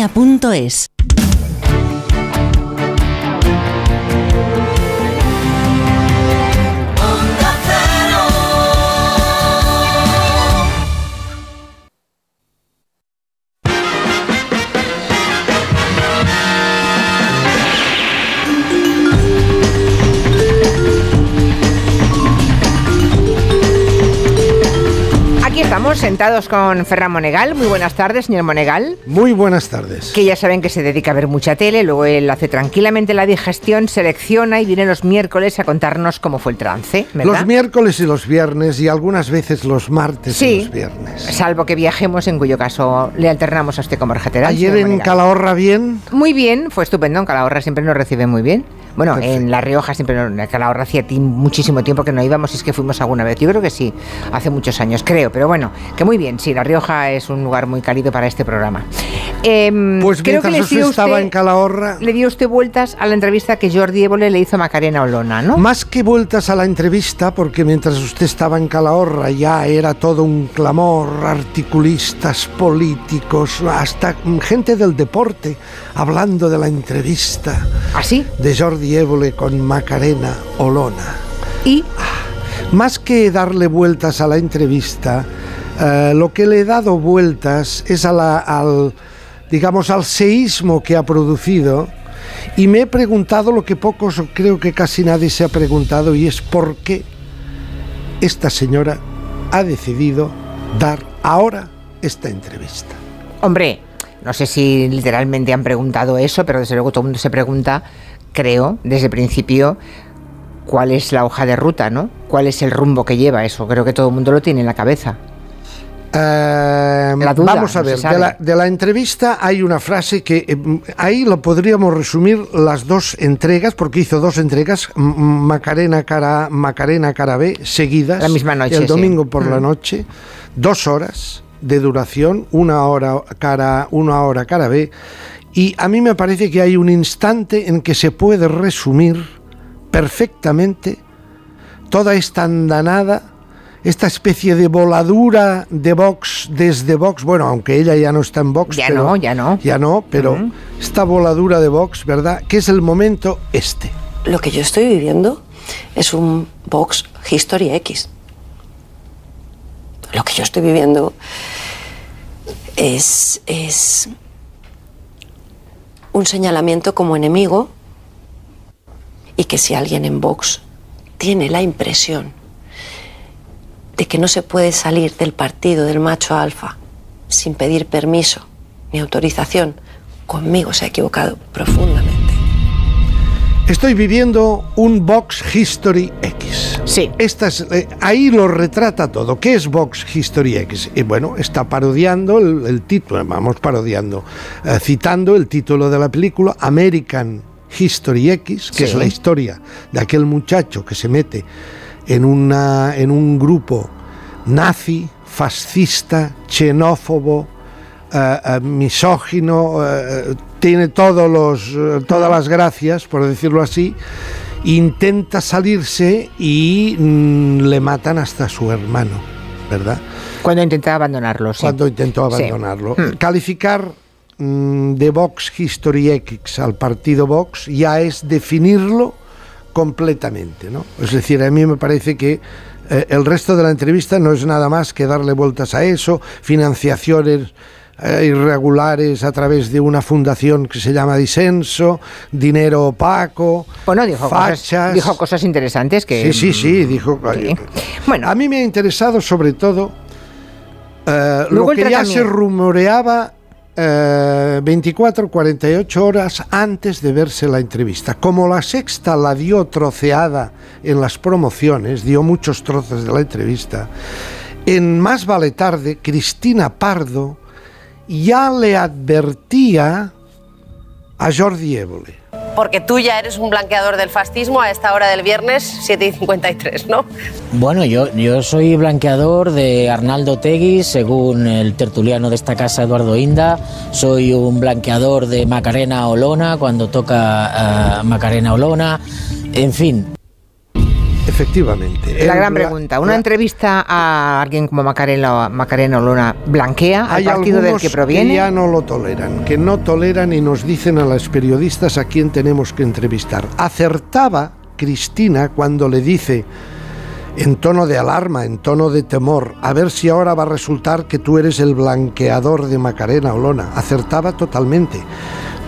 Speaker 2: estamos sentados con Ferran Monegal. Muy buenas tardes, señor Monegal.
Speaker 127: Muy buenas tardes.
Speaker 2: Que ya saben que se dedica a ver mucha tele, luego él hace tranquilamente la digestión, selecciona y viene los miércoles a contarnos cómo fue el trance. ¿verdad?
Speaker 127: Los miércoles y los viernes y algunas veces los martes
Speaker 2: Sí.
Speaker 127: y los viernes.
Speaker 2: Salvo que viajemos, en cuyo caso le alternamos a usted como Arjateral.
Speaker 127: Ayer en
Speaker 2: Monegal.
Speaker 127: Calahorra bien.
Speaker 2: Muy bien, fue estupendo. En Calahorra siempre nos reciben muy bien. Bueno, en La Rioja siempre en Calahorra hacía muchísimo tiempo que no íbamos, es que fuimos alguna vez. Yo creo que sí, hace muchos años, creo, pero bueno, que muy bien, sí, La Rioja es un lugar muy cálido para este programa. Em,
Speaker 127: Pues
Speaker 2: creo que
Speaker 127: mientras
Speaker 2: le
Speaker 127: usted
Speaker 2: dio
Speaker 127: estaba
Speaker 2: usted-
Speaker 127: en Calahorra.
Speaker 2: Le dio usted vueltas a la entrevista que Jordi Évole le hizo a Macarena Olona, ¿no?
Speaker 127: Más que vueltas a la entrevista, porque mientras usted estaba en Calahorra ya era todo un clamor, articulistas, políticos, hasta gente del deporte hablando de la entrevista.
Speaker 2: ¿Así?
Speaker 127: De Jordi Con Macarena Olona.
Speaker 2: ¿Y?
Speaker 127: Más que darle vueltas a la entrevista, eh, lo que le he dado vueltas es a la- al, digamos, al seísmo que ha producido y me he preguntado lo que pocos, creo que casi nadie se ha preguntado, y es por qué esta señora ha decidido dar ahora esta entrevista.
Speaker 2: Hombre, no sé si literalmente han preguntado eso, pero desde luego todo el mundo se pregunta, creo, desde el principio, cuál es la hoja de ruta, ¿no? ¿Cuál es el rumbo que lleva eso? Creo que todo el mundo lo tiene en la cabeza.
Speaker 127: Eh,
Speaker 2: La duda,
Speaker 127: vamos a ver, de la, de la entrevista hay una frase que eh, ahí lo podríamos resumir las dos entregas, porque hizo dos entregas, Macarena cara A, Macarena cara B, seguidas.
Speaker 2: La misma noche,
Speaker 127: El
Speaker 2: sí.
Speaker 127: domingo por la
Speaker 2: Mm.
Speaker 127: noche, dos horas de duración, una hora cara A, una hora cara B. Y a mí me parece que hay un instante en que se puede resumir perfectamente toda esta andanada, esta especie de voladura de Vox desde Vox, bueno, aunque ella ya no está en Vox.
Speaker 2: Ya
Speaker 127: pero-
Speaker 2: no, ya no.
Speaker 127: Ya no, pero esta voladura de Vox, ¿verdad? Que es el momento este.
Speaker 128: Lo que yo estoy viviendo es un Vox History X. Lo que yo estoy viviendo es, es un señalamiento como enemigo y que si alguien en Vox tiene la impresión de que no se puede salir del partido del macho alfa sin pedir permiso ni autorización, conmigo se ha equivocado profundamente.
Speaker 127: Estoy viviendo un Vox History X.
Speaker 2: Sí.
Speaker 127: Esta es, eh, ahí lo retrata todo. ¿Qué es Vox History X? Y bueno, está parodiando el, el título, vamos parodiando, eh, citando el título de la película American History X, que
Speaker 2: Sí.
Speaker 127: es la historia de aquel muchacho que se mete en, una, en un grupo nazi, fascista, xenófobo, eh, misógino, tiene todos los, todas las gracias, por decirlo así, intenta salirse y mm, le matan hasta su hermano, ¿verdad?
Speaker 2: Cuando intentaba abandonarlo, sí.
Speaker 127: Cuando intentó abandonarlo.
Speaker 2: Hmm.
Speaker 127: Calificar mm, de Vox History X al partido Vox ya es definirlo completamente, ¿no? Es decir, a mí me parece que eh, el resto de la entrevista no es nada más que darle vueltas a eso, financiaciones irregulares a través de una fundación que se llama Disenso, dinero opaco,
Speaker 2: Bueno, dijo cosas,
Speaker 127: fachas.
Speaker 2: dijo cosas interesantes que...
Speaker 127: Sí, sí, sí, dijo.
Speaker 2: Bueno.
Speaker 127: A mí me ha interesado sobre todo eh, lo que ya se rumoreaba eh, 24, 48 horas antes de verse la entrevista. Como la sexta la dio troceada en las promociones, dio muchos trozos de la entrevista, en Más vale tarde, Cristina Pardo ya le advertía a Jordi Évole.
Speaker 129: Porque tú ya eres un blanqueador del fascismo a esta hora del viernes, 7 y 53, ¿no?
Speaker 114: Bueno, yo, yo soy blanqueador de Arnaldo Tegui, según el tertuliano de esta casa, Eduardo Inda. Soy un blanqueador de Macarena Olona, cuando toca ah, Macarena Olona. En fin.
Speaker 127: Efectivamente.
Speaker 2: La gran pregunta, ¿una
Speaker 127: la-
Speaker 2: entrevista a alguien como Macarena, Macarena Olona blanquea al
Speaker 127: Hay
Speaker 2: partido del que proviene?
Speaker 127: ya no lo toleran, que no toleran y nos dicen a los periodistas a quién tenemos que entrevistar. Acertaba Cristina cuando le dice en tono de alarma, en tono de temor, a ver si ahora va a resultar que tú eres el blanqueador de Macarena Olona. Acertaba totalmente.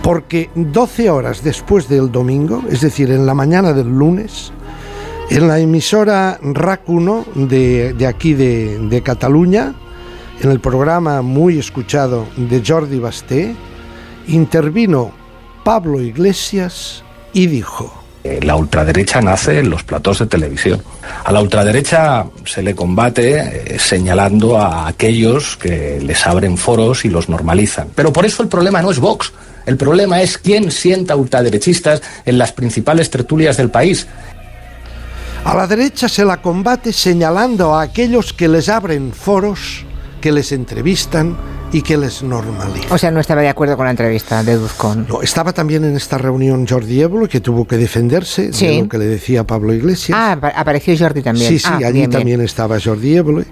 Speaker 127: Porque 12 horas después del domingo, es decir, en la mañana del lunes, en la emisora RAC 1 de, de aquí de, Cataluña, en el programa muy escuchado de Jordi Basté, intervino Pablo Iglesias y dijo...
Speaker 130: La ultraderecha nace en los platos de televisión. A la ultraderecha se le combate eh, señalando a aquellos que les abren foros y los normalizan. Pero por eso el problema no es Vox. El problema es quién sienta ultraderechistas en las principales tertulias del país.
Speaker 127: A la derecha se la combate señalando a aquellos que les abren foros, que les entrevistan, y que les normalizan.
Speaker 131: O sea, no estaba de acuerdo con la entrevista, deduzco.
Speaker 127: No, estaba también en esta reunión Jordi Évole, que tuvo que defenderse de lo que le decía Pablo Iglesias.
Speaker 131: Ah, apareció Jordi también.
Speaker 127: Sí, sí,
Speaker 131: Ah,
Speaker 127: allí
Speaker 131: bien, bien.
Speaker 127: también estaba Jordi Évole.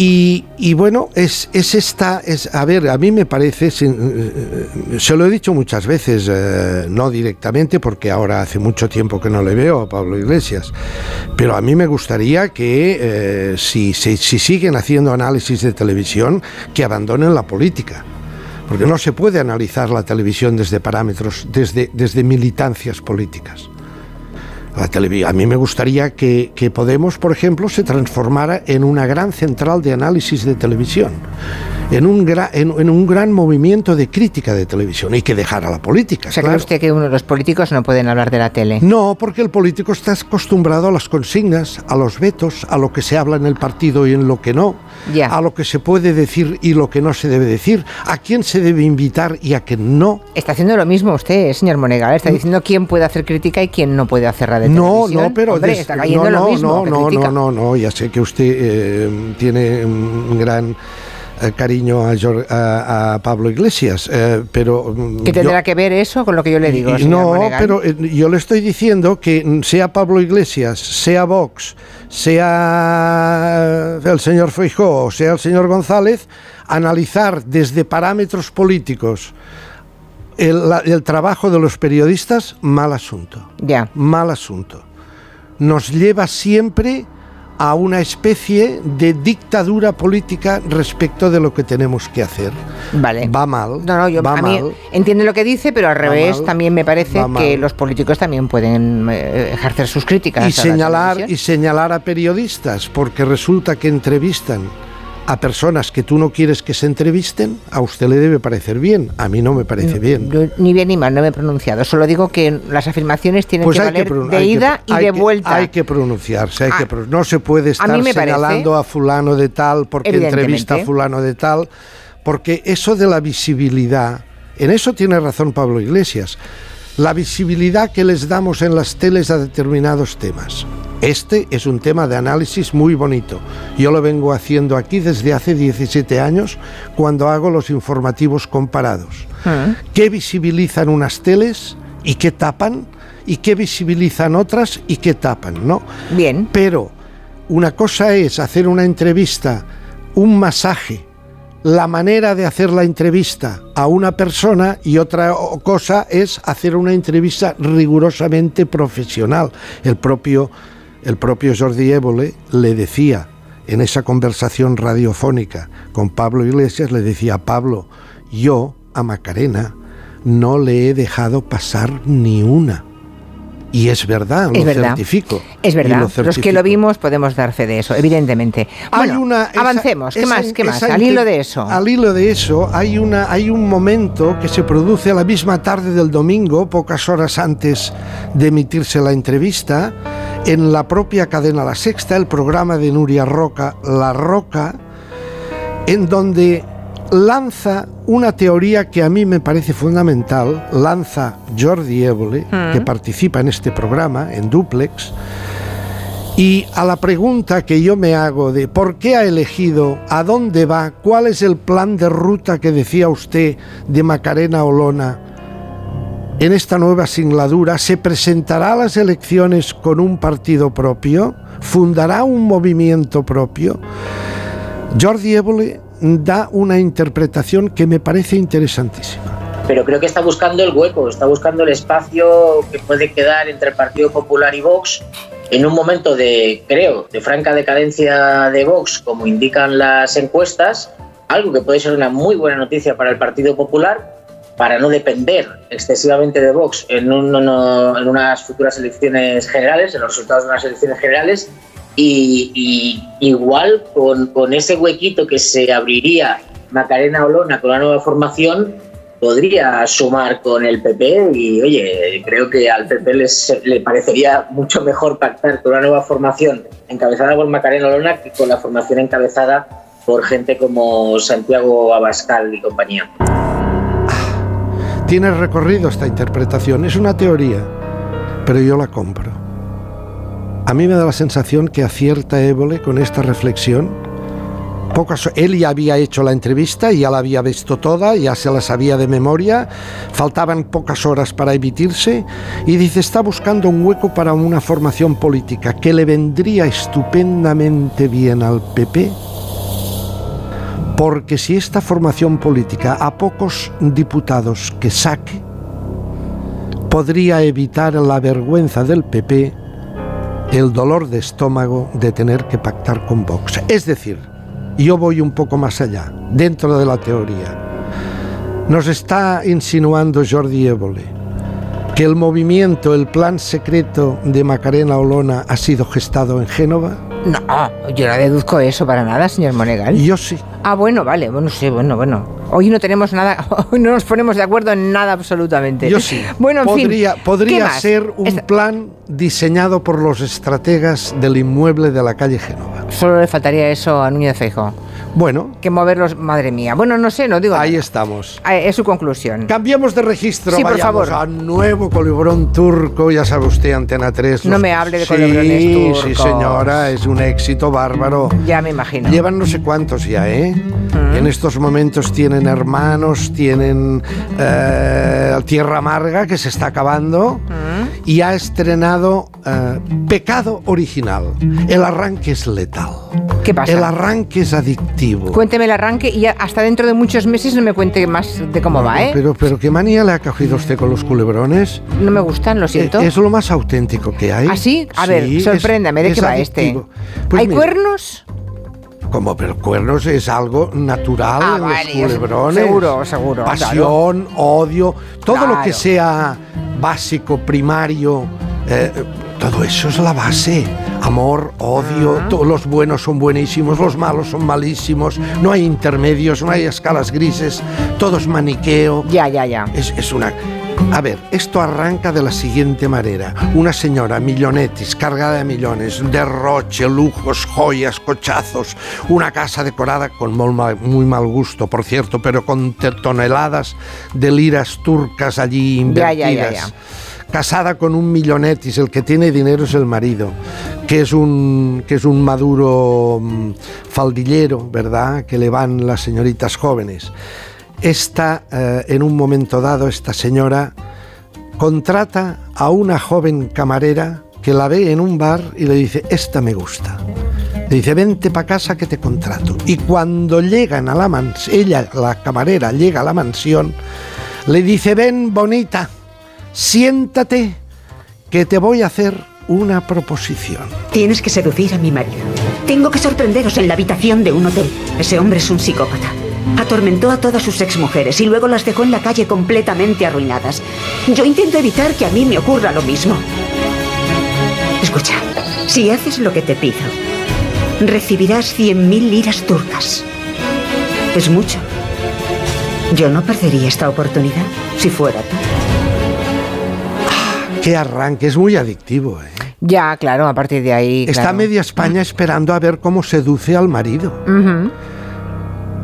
Speaker 127: Y, bueno, es, es esta, es, a ver, a mí me parece, sin- eh, se lo he dicho muchas veces, eh, no directamente, porque ahora hace mucho tiempo que no le veo a Pablo Iglesias, pero a mí me gustaría que eh, si, si, si siguen haciendo análisis de televisión, que abandonen la política. Porque no se puede analizar la televisión desde parámetros, desde, desde militancias políticas. A mí me gustaría que, que Podemos, por ejemplo, se transformara en una gran central de análisis de televisión, en un, gra- en, en un gran movimiento de crítica de televisión y que dejara la política.
Speaker 131: O sea,
Speaker 127: claro.
Speaker 131: ¿cree usted que uno de los políticos no pueden hablar de la tele?
Speaker 127: No, porque el político está acostumbrado a las consignas, a los vetos, a lo que se habla en el partido y en lo que no,
Speaker 131: Ya.
Speaker 127: a lo que se puede decir y lo que no se debe decir, a quién se debe invitar y a quién no.
Speaker 131: Está haciendo lo mismo usted, señor Monegal. Está diciendo quién puede hacer crítica y quién no puede hacerla de
Speaker 127: No,
Speaker 131: televisión.
Speaker 127: no, pero
Speaker 131: Hombre,
Speaker 127: des-
Speaker 131: está cayendo
Speaker 127: no,
Speaker 131: lo
Speaker 127: no,
Speaker 131: mismo.
Speaker 127: no, no, no, no, no, ya sé que usted eh, tiene un gran eh, cariño a, a- a Pablo Iglesias, eh, pero mm,
Speaker 131: ¿Qué
Speaker 127: yo-
Speaker 131: tendrá que ver eso con lo que yo le digo,
Speaker 127: no,
Speaker 131: Monegal?
Speaker 127: pero eh, yo le estoy diciendo que sea Pablo Iglesias, sea Vox, sea el señor Feijóo o sea el señor González, analizar desde parámetros políticos el, la- el trabajo de los periodistas, mal asunto.
Speaker 131: Ya.
Speaker 127: Mal asunto. Nos lleva siempre a una especie de dictadura política respecto de lo que tenemos que hacer.
Speaker 131: Vale.
Speaker 127: Va mal.
Speaker 131: No, no, yo
Speaker 127: va
Speaker 131: a mí
Speaker 127: mal.
Speaker 131: entiendo lo que dice, pero al revés
Speaker 127: mal,
Speaker 131: también me parece que los políticos también pueden eh, ejercer sus críticas.
Speaker 127: y
Speaker 131: a
Speaker 127: señalar y señalar a periodistas porque resulta que entrevistan a personas que tú no quieres que se entrevisten, a usted le debe parecer bien, a mí no me parece bien.
Speaker 131: Yo ni bien ni mal, no me he pronunciado. Solo digo que las afirmaciones tienen
Speaker 127: Pues
Speaker 131: que valer de
Speaker 127: que-
Speaker 131: ida y de vuelta.
Speaker 127: Hay que pronunciarse, hay
Speaker 131: Ah,
Speaker 127: que pro- no se puede estar señalando a fulano de tal porque entrevista a fulano de tal, porque eso de la visibilidad, en eso tiene razón Pablo Iglesias, la visibilidad que les damos en las teles a determinados temas. Este es un tema de análisis muy bonito. Yo lo vengo haciendo aquí desde hace 17 años cuando hago los informativos comparados.
Speaker 131: Mm.
Speaker 127: ¿Qué visibilizan unas teles y qué tapan? ¿Y qué visibilizan otras y qué tapan? ¿no?
Speaker 131: Bien.
Speaker 127: Pero una cosa es hacer una entrevista, un masaje, la manera de hacer la entrevista a una persona y otra cosa es hacer una entrevista rigurosamente profesional. El propio, el propio Jordi Évole le decía en esa conversación radiofónica con Pablo Iglesias, le decía, Pablo, yo a Macarena no le he dejado pasar ni una. Y es verdad,
Speaker 131: Es
Speaker 127: lo
Speaker 131: verdad.
Speaker 127: certifico.
Speaker 131: Es verdad.
Speaker 127: lo
Speaker 131: Los que lo vimos podemos dar fe de eso, evidentemente.
Speaker 127: Hay
Speaker 131: Bueno,
Speaker 127: una- esa-
Speaker 131: avancemos. ¿Qué
Speaker 127: esa-
Speaker 131: más? ¿Qué más? Al hilo de eso.
Speaker 127: Al hilo de eso, hay, una, hay un momento que se produce a la misma tarde del domingo, pocas horas antes de emitirse la entrevista, en la propia cadena La Sexta, el programa de Nuria Roca, La Roca, en donde lanza una teoría que a mí me parece fundamental, lanza Jordi Évole,
Speaker 132: Mm.
Speaker 127: que participa en este programa, en Duplex, y a la pregunta que yo me hago de por qué ha elegido, a dónde va, cuál es el plan de ruta que decía usted de Macarena Olona en esta nueva singladura, ¿se presentará a las elecciones con un partido propio? ¿Fundará un movimiento propio? Jordi Évole da una interpretación que me parece interesantísima.
Speaker 133: pero creo que está buscando el hueco, está buscando el espacio que puede quedar entre el Partido Popular y Vox en un momento de, creo, de franca decadencia de Vox, como indican las encuestas, algo que puede ser una muy buena noticia para el Partido Popular, para no depender excesivamente de Vox en, un- en unas futuras elecciones generales, en los resultados de unas elecciones generales, y, igual con, con ese huequito que se abriría Macarena Olona con la nueva formación, podría sumar con el PP y oye, creo que al PP le parecería mucho mejor pactar con una nueva formación encabezada por Macarena Olona que con la formación encabezada por gente como Santiago Abascal y compañía.
Speaker 127: Tiene recorrido esta interpretación, es una teoría, pero yo la compro. A mí me da la sensación que acierta Évole con esta reflexión. Pocas, él ya había hecho la entrevista, ya la había visto toda, ya se la sabía de memoria, faltaban pocas horas para emitirse y dice, está buscando un hueco para una formación política que le vendría estupendamente bien al PP porque si esta formación política a pocos diputados que saque, podría evitar la vergüenza del PP, el dolor de estómago de tener que pactar con Vox. Es decir, yo voy un poco más allá, dentro de la teoría. Nos está insinuando Jordi Évole que el movimiento, el plan secreto de Macarena Olona ha sido gestado en Génova.
Speaker 131: No, yo no deduzco eso para nada, señor Monegal.
Speaker 127: Yo sí.
Speaker 131: Ah, bueno, vale, bueno, sí, bueno, bueno. Hoy no tenemos nada, hoy no nos ponemos de acuerdo en nada absolutamente.
Speaker 127: Yo sí.
Speaker 131: Bueno, en
Speaker 127: podría,
Speaker 131: fin.
Speaker 127: Podría ser un
Speaker 131: Esta-
Speaker 127: plan diseñado por los estrategas del inmueble de la calle Génova.
Speaker 131: Solo le faltaría eso a Núñez Feijóo.
Speaker 127: Bueno.
Speaker 131: Que moverlos, madre mía. Bueno, no sé, no digo
Speaker 127: Ahí
Speaker 131: nada.
Speaker 127: estamos.
Speaker 131: Ah, Es su conclusión.
Speaker 127: Cambiamos de registro.
Speaker 131: Sí, por favor.
Speaker 127: al nuevo colibrón turco, ya sabe usted, Antena 3.
Speaker 131: No
Speaker 127: los-
Speaker 131: me hable de
Speaker 127: sí,
Speaker 131: colibrones
Speaker 127: Sí,
Speaker 131: turcos.
Speaker 127: señora, es un éxito bárbaro.
Speaker 131: Ya me imagino.
Speaker 127: Llevan no sé cuántos ya, ¿eh? En estos momentos tienen hermanos, tienen eh, Tierra Amarga, que se está acabando, y ha estrenado eh, Pecado Original. El arranque es letal.
Speaker 131: ¿Qué pasa?
Speaker 127: El arranque es adictivo.
Speaker 131: Cuénteme el arranque y hasta dentro de muchos meses no me cuente más de cómo va, ¿eh?
Speaker 127: Pero, pero qué manía le ha cogido usted con los culebrones.
Speaker 131: No me gustan, lo siento.
Speaker 127: Eh, Es lo más auténtico que hay.
Speaker 131: ¿Ah, sí? A
Speaker 127: Sí,
Speaker 131: ver, sorpréndame, ¿de
Speaker 127: es
Speaker 131: qué va este?
Speaker 127: Pues
Speaker 131: ¿Hay
Speaker 127: mira,
Speaker 131: cuernos?
Speaker 127: Como, pero cuernos es algo natural
Speaker 131: Ah,
Speaker 127: en
Speaker 131: vale,
Speaker 127: los culebrones.
Speaker 131: seguro, seguro,
Speaker 127: Pasión, odio, todo lo que
Speaker 131: Claro.
Speaker 127: sea básico, primario, eh, todo eso es la base. Amor, odio, todos los buenos son buenísimos, los malos son malísimos, no hay intermedios, no hay escalas grises, todo es maniqueo.
Speaker 131: Ya, ya, ya.
Speaker 127: Es, es una... A ver, esto arranca de la siguiente manera. Una señora millonetis, cargada de millones, derroche, lujos, joyas, cochazos, una casa decorada con muy mal, gusto, por cierto, pero con toneladas de liras turcas allí invertidas.
Speaker 131: ya, ya, ya.
Speaker 127: Casada con un millonetis, el que tiene dinero es el marido, que es un, que es un maduro mm, faldillero, ¿verdad? Que le van las señoritas jóvenes. Esta, eh, en un momento dado, esta señora contrata a una joven camarera que la ve en un bar y le dice, esta me gusta. Le dice, vente para casa que te contrato. Y cuando llegan a la mansión, ella, la camarera, llega a la mansión, le dice, ven bonita, siéntate, que te voy a hacer una proposición.
Speaker 132: Tienes que seducir a mi marido. Tengo que sorprenderos en la habitación de un hotel. Ese hombre es un psicópata. Atormentó a todas sus exmujeres y luego las dejó en la calle completamente arruinadas. Yo intento evitar que a mí me ocurra lo mismo. Escucha, si haces lo que te pido, recibirás 100.000 liras turcas. Es mucho. Yo no perdería esta oportunidad si fuera tú.
Speaker 127: Qué arranque, es muy adictivo. ¿eh?
Speaker 131: Ya, claro, a partir de ahí.
Speaker 127: Está
Speaker 131: claro.
Speaker 127: media España esperando a ver cómo seduce al marido.
Speaker 131: Ujú.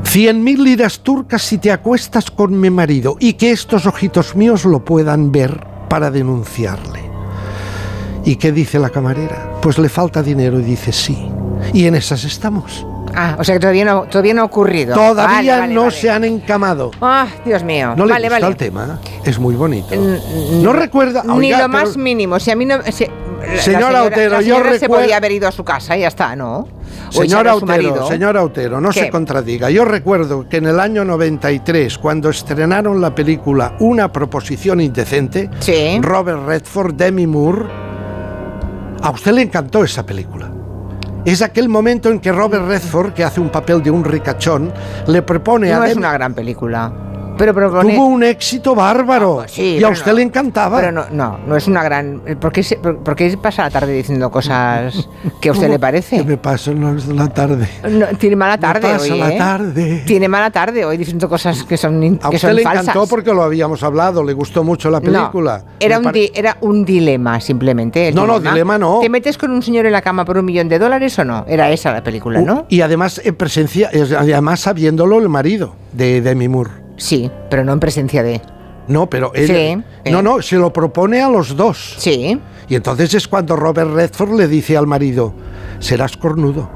Speaker 127: Cien mil liras turcas si te acuestas con mi marido y que estos ojitos míos lo puedan ver para denunciarle. ¿Y qué dice la camarera? Pues le falta dinero y dice sí. Y en esas estamos.
Speaker 131: Ah, o sea que todavía no, todavía no ha ocurrido.
Speaker 127: Todavía
Speaker 131: Vale, vale,
Speaker 127: no
Speaker 131: vale.
Speaker 127: se han encamado.
Speaker 131: Ah, Dios mío.
Speaker 127: ¿No le
Speaker 131: vale,
Speaker 127: gusta
Speaker 131: vale.
Speaker 127: el tema? Es muy bonito.
Speaker 131: Mm,
Speaker 127: No recuerda...
Speaker 131: Ni lo más mínimo. Si a mí no. si- la
Speaker 127: Señora Otero,
Speaker 131: la
Speaker 127: yo
Speaker 131: señora se podía haber ido a su casa y ya está, ¿no?
Speaker 127: Señora Otero, señora Otero, no
Speaker 131: ¿Qué?
Speaker 127: se contradiga. Yo recuerdo que en el año 93, cuando estrenaron la película Una proposición indecente, Robert Redford, Demi Moore, a usted le encantó esa película. Es aquel momento en que Robert Redford, que hace un papel de un ricachón, le propone a
Speaker 131: No es
Speaker 127: Demi-
Speaker 131: una gran película.
Speaker 2: Pero propone...
Speaker 127: Tuvo un éxito bárbaro.
Speaker 2: Ah, sí,
Speaker 127: y a usted
Speaker 2: no.
Speaker 127: le encantaba.
Speaker 2: Pero no, no, no es una gran... ¿Por qué, se- por- por qué pasa la tarde diciendo cosas que a usted le parece?
Speaker 127: Que me paso la tarde.
Speaker 2: No, tiene mala tarde hoy,
Speaker 127: la
Speaker 2: ¿eh?
Speaker 127: tarde.
Speaker 2: Tiene mala tarde hoy diciendo cosas que son, in-
Speaker 127: A
Speaker 2: que
Speaker 127: usted
Speaker 2: son
Speaker 127: le
Speaker 2: falsas.
Speaker 127: encantó porque lo habíamos hablado, le gustó mucho la película.
Speaker 2: Era, un di- era un dilema, simplemente. el
Speaker 127: No, no, dilema no.
Speaker 2: ¿Te metes con un señor en la cama por un millón de dólares o no? Era esa la película, ¿no?
Speaker 127: Y además en presencia, es- además sabiéndolo el marido de Demi Moore.
Speaker 2: Sí, pero no en presencia de...
Speaker 127: No, pero él,
Speaker 2: Sí, sí.
Speaker 127: no, no, se lo propone a los dos.
Speaker 2: Sí.
Speaker 127: Y entonces es cuando Robert Redford le dice al marido, serás cornudo,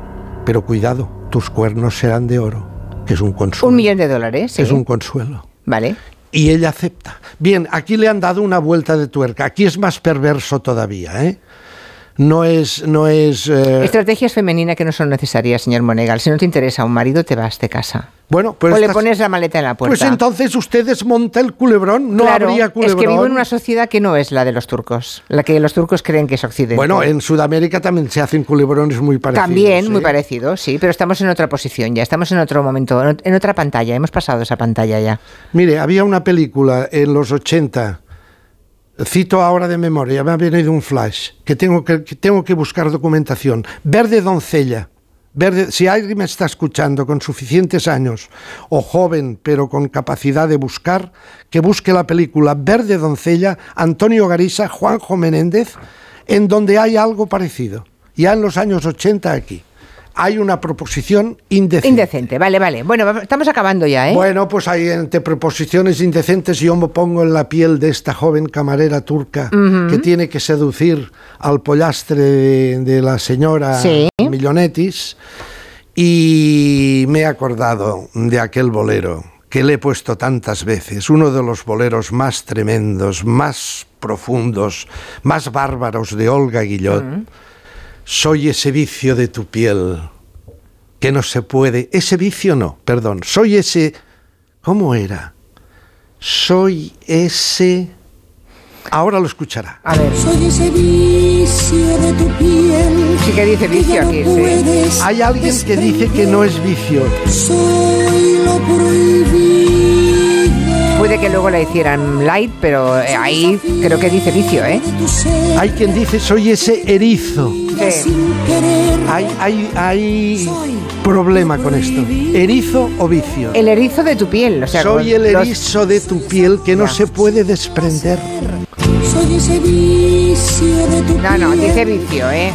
Speaker 127: pero cuidado, tus cuernos serán de oro, que es un consuelo.
Speaker 2: Un millón de dólares, sí.
Speaker 127: Es un consuelo.
Speaker 2: Vale.
Speaker 127: Y ella acepta. Bien, aquí le han dado una vuelta de tuerca. Aquí es más perverso todavía, ¿eh? No es, no es. eh,
Speaker 2: Estrategias femeninas que no son necesarias, señor Monegal. Si no te interesa un marido, te vas de casa.
Speaker 127: Bueno, pues
Speaker 2: o le pones la maleta en la puerta.
Speaker 127: Pues entonces usted desmonta el culebrón. No
Speaker 2: Claro,
Speaker 127: habría
Speaker 2: Es
Speaker 127: culebrón.
Speaker 2: que vivo en una sociedad que no es la de los turcos. La que los turcos creen que es Occidente.
Speaker 127: Bueno, en Sudamérica también se hacen culebrones muy parecidos.
Speaker 2: También, muy
Speaker 127: ¿eh?
Speaker 2: parecido, sí, pero estamos en otra posición ya, estamos en otro momento, en otra pantalla, hemos pasado esa pantalla ya.
Speaker 127: Mire, había una película en los 80, cito ahora de memoria, me ha venido un flash, que tengo que, que tengo que buscar documentación. Verde Doncella. Si alguien me está escuchando con suficientes años, o joven, pero con capacidad de buscar, que busque la película Verde Doncella, Antonio Garisa, Juanjo Menéndez, en donde hay algo parecido. Ya en los años 80 aquí. Hay una proposición indecente.
Speaker 2: Indecente, vale, vale. Bueno, estamos acabando ya, ¿eh?
Speaker 127: Bueno, pues hay entre proposiciones indecentes yo me pongo en la piel de esta joven camarera turca que tiene que seducir al pollastre de, de la señora
Speaker 2: Sí.
Speaker 127: Millonetis y me he acordado de aquel bolero que le he puesto tantas veces, uno de los boleros más tremendos, más profundos, más bárbaros de Olga Guillot. Soy ese vicio de tu piel que no se puede. Ese vicio no, perdón. Soy ese. ¿Cómo era? Soy ese. Ahora lo escuchará.
Speaker 2: A ver.
Speaker 134: Soy ese vicio de tu piel.
Speaker 2: Sí que dice vicio
Speaker 134: no
Speaker 2: aquí, sí.
Speaker 127: Hay alguien que dice que no es vicio.
Speaker 134: Soy lo prohibido.
Speaker 2: Puede que luego la hicieran light, pero eh, ahí creo que dice vicio, ¿eh?
Speaker 127: Hay quien dice soy ese erizo.
Speaker 2: Sí.
Speaker 127: Hay, hay, hay problema con esto. ¿Erizo o vicio?
Speaker 2: El erizo de tu piel, o sea,
Speaker 127: soy el
Speaker 2: los-
Speaker 127: erizo de tu piel que no se puede desprender.
Speaker 134: Soy ese vicio de tu
Speaker 2: No, no, dice vicio, ¿eh?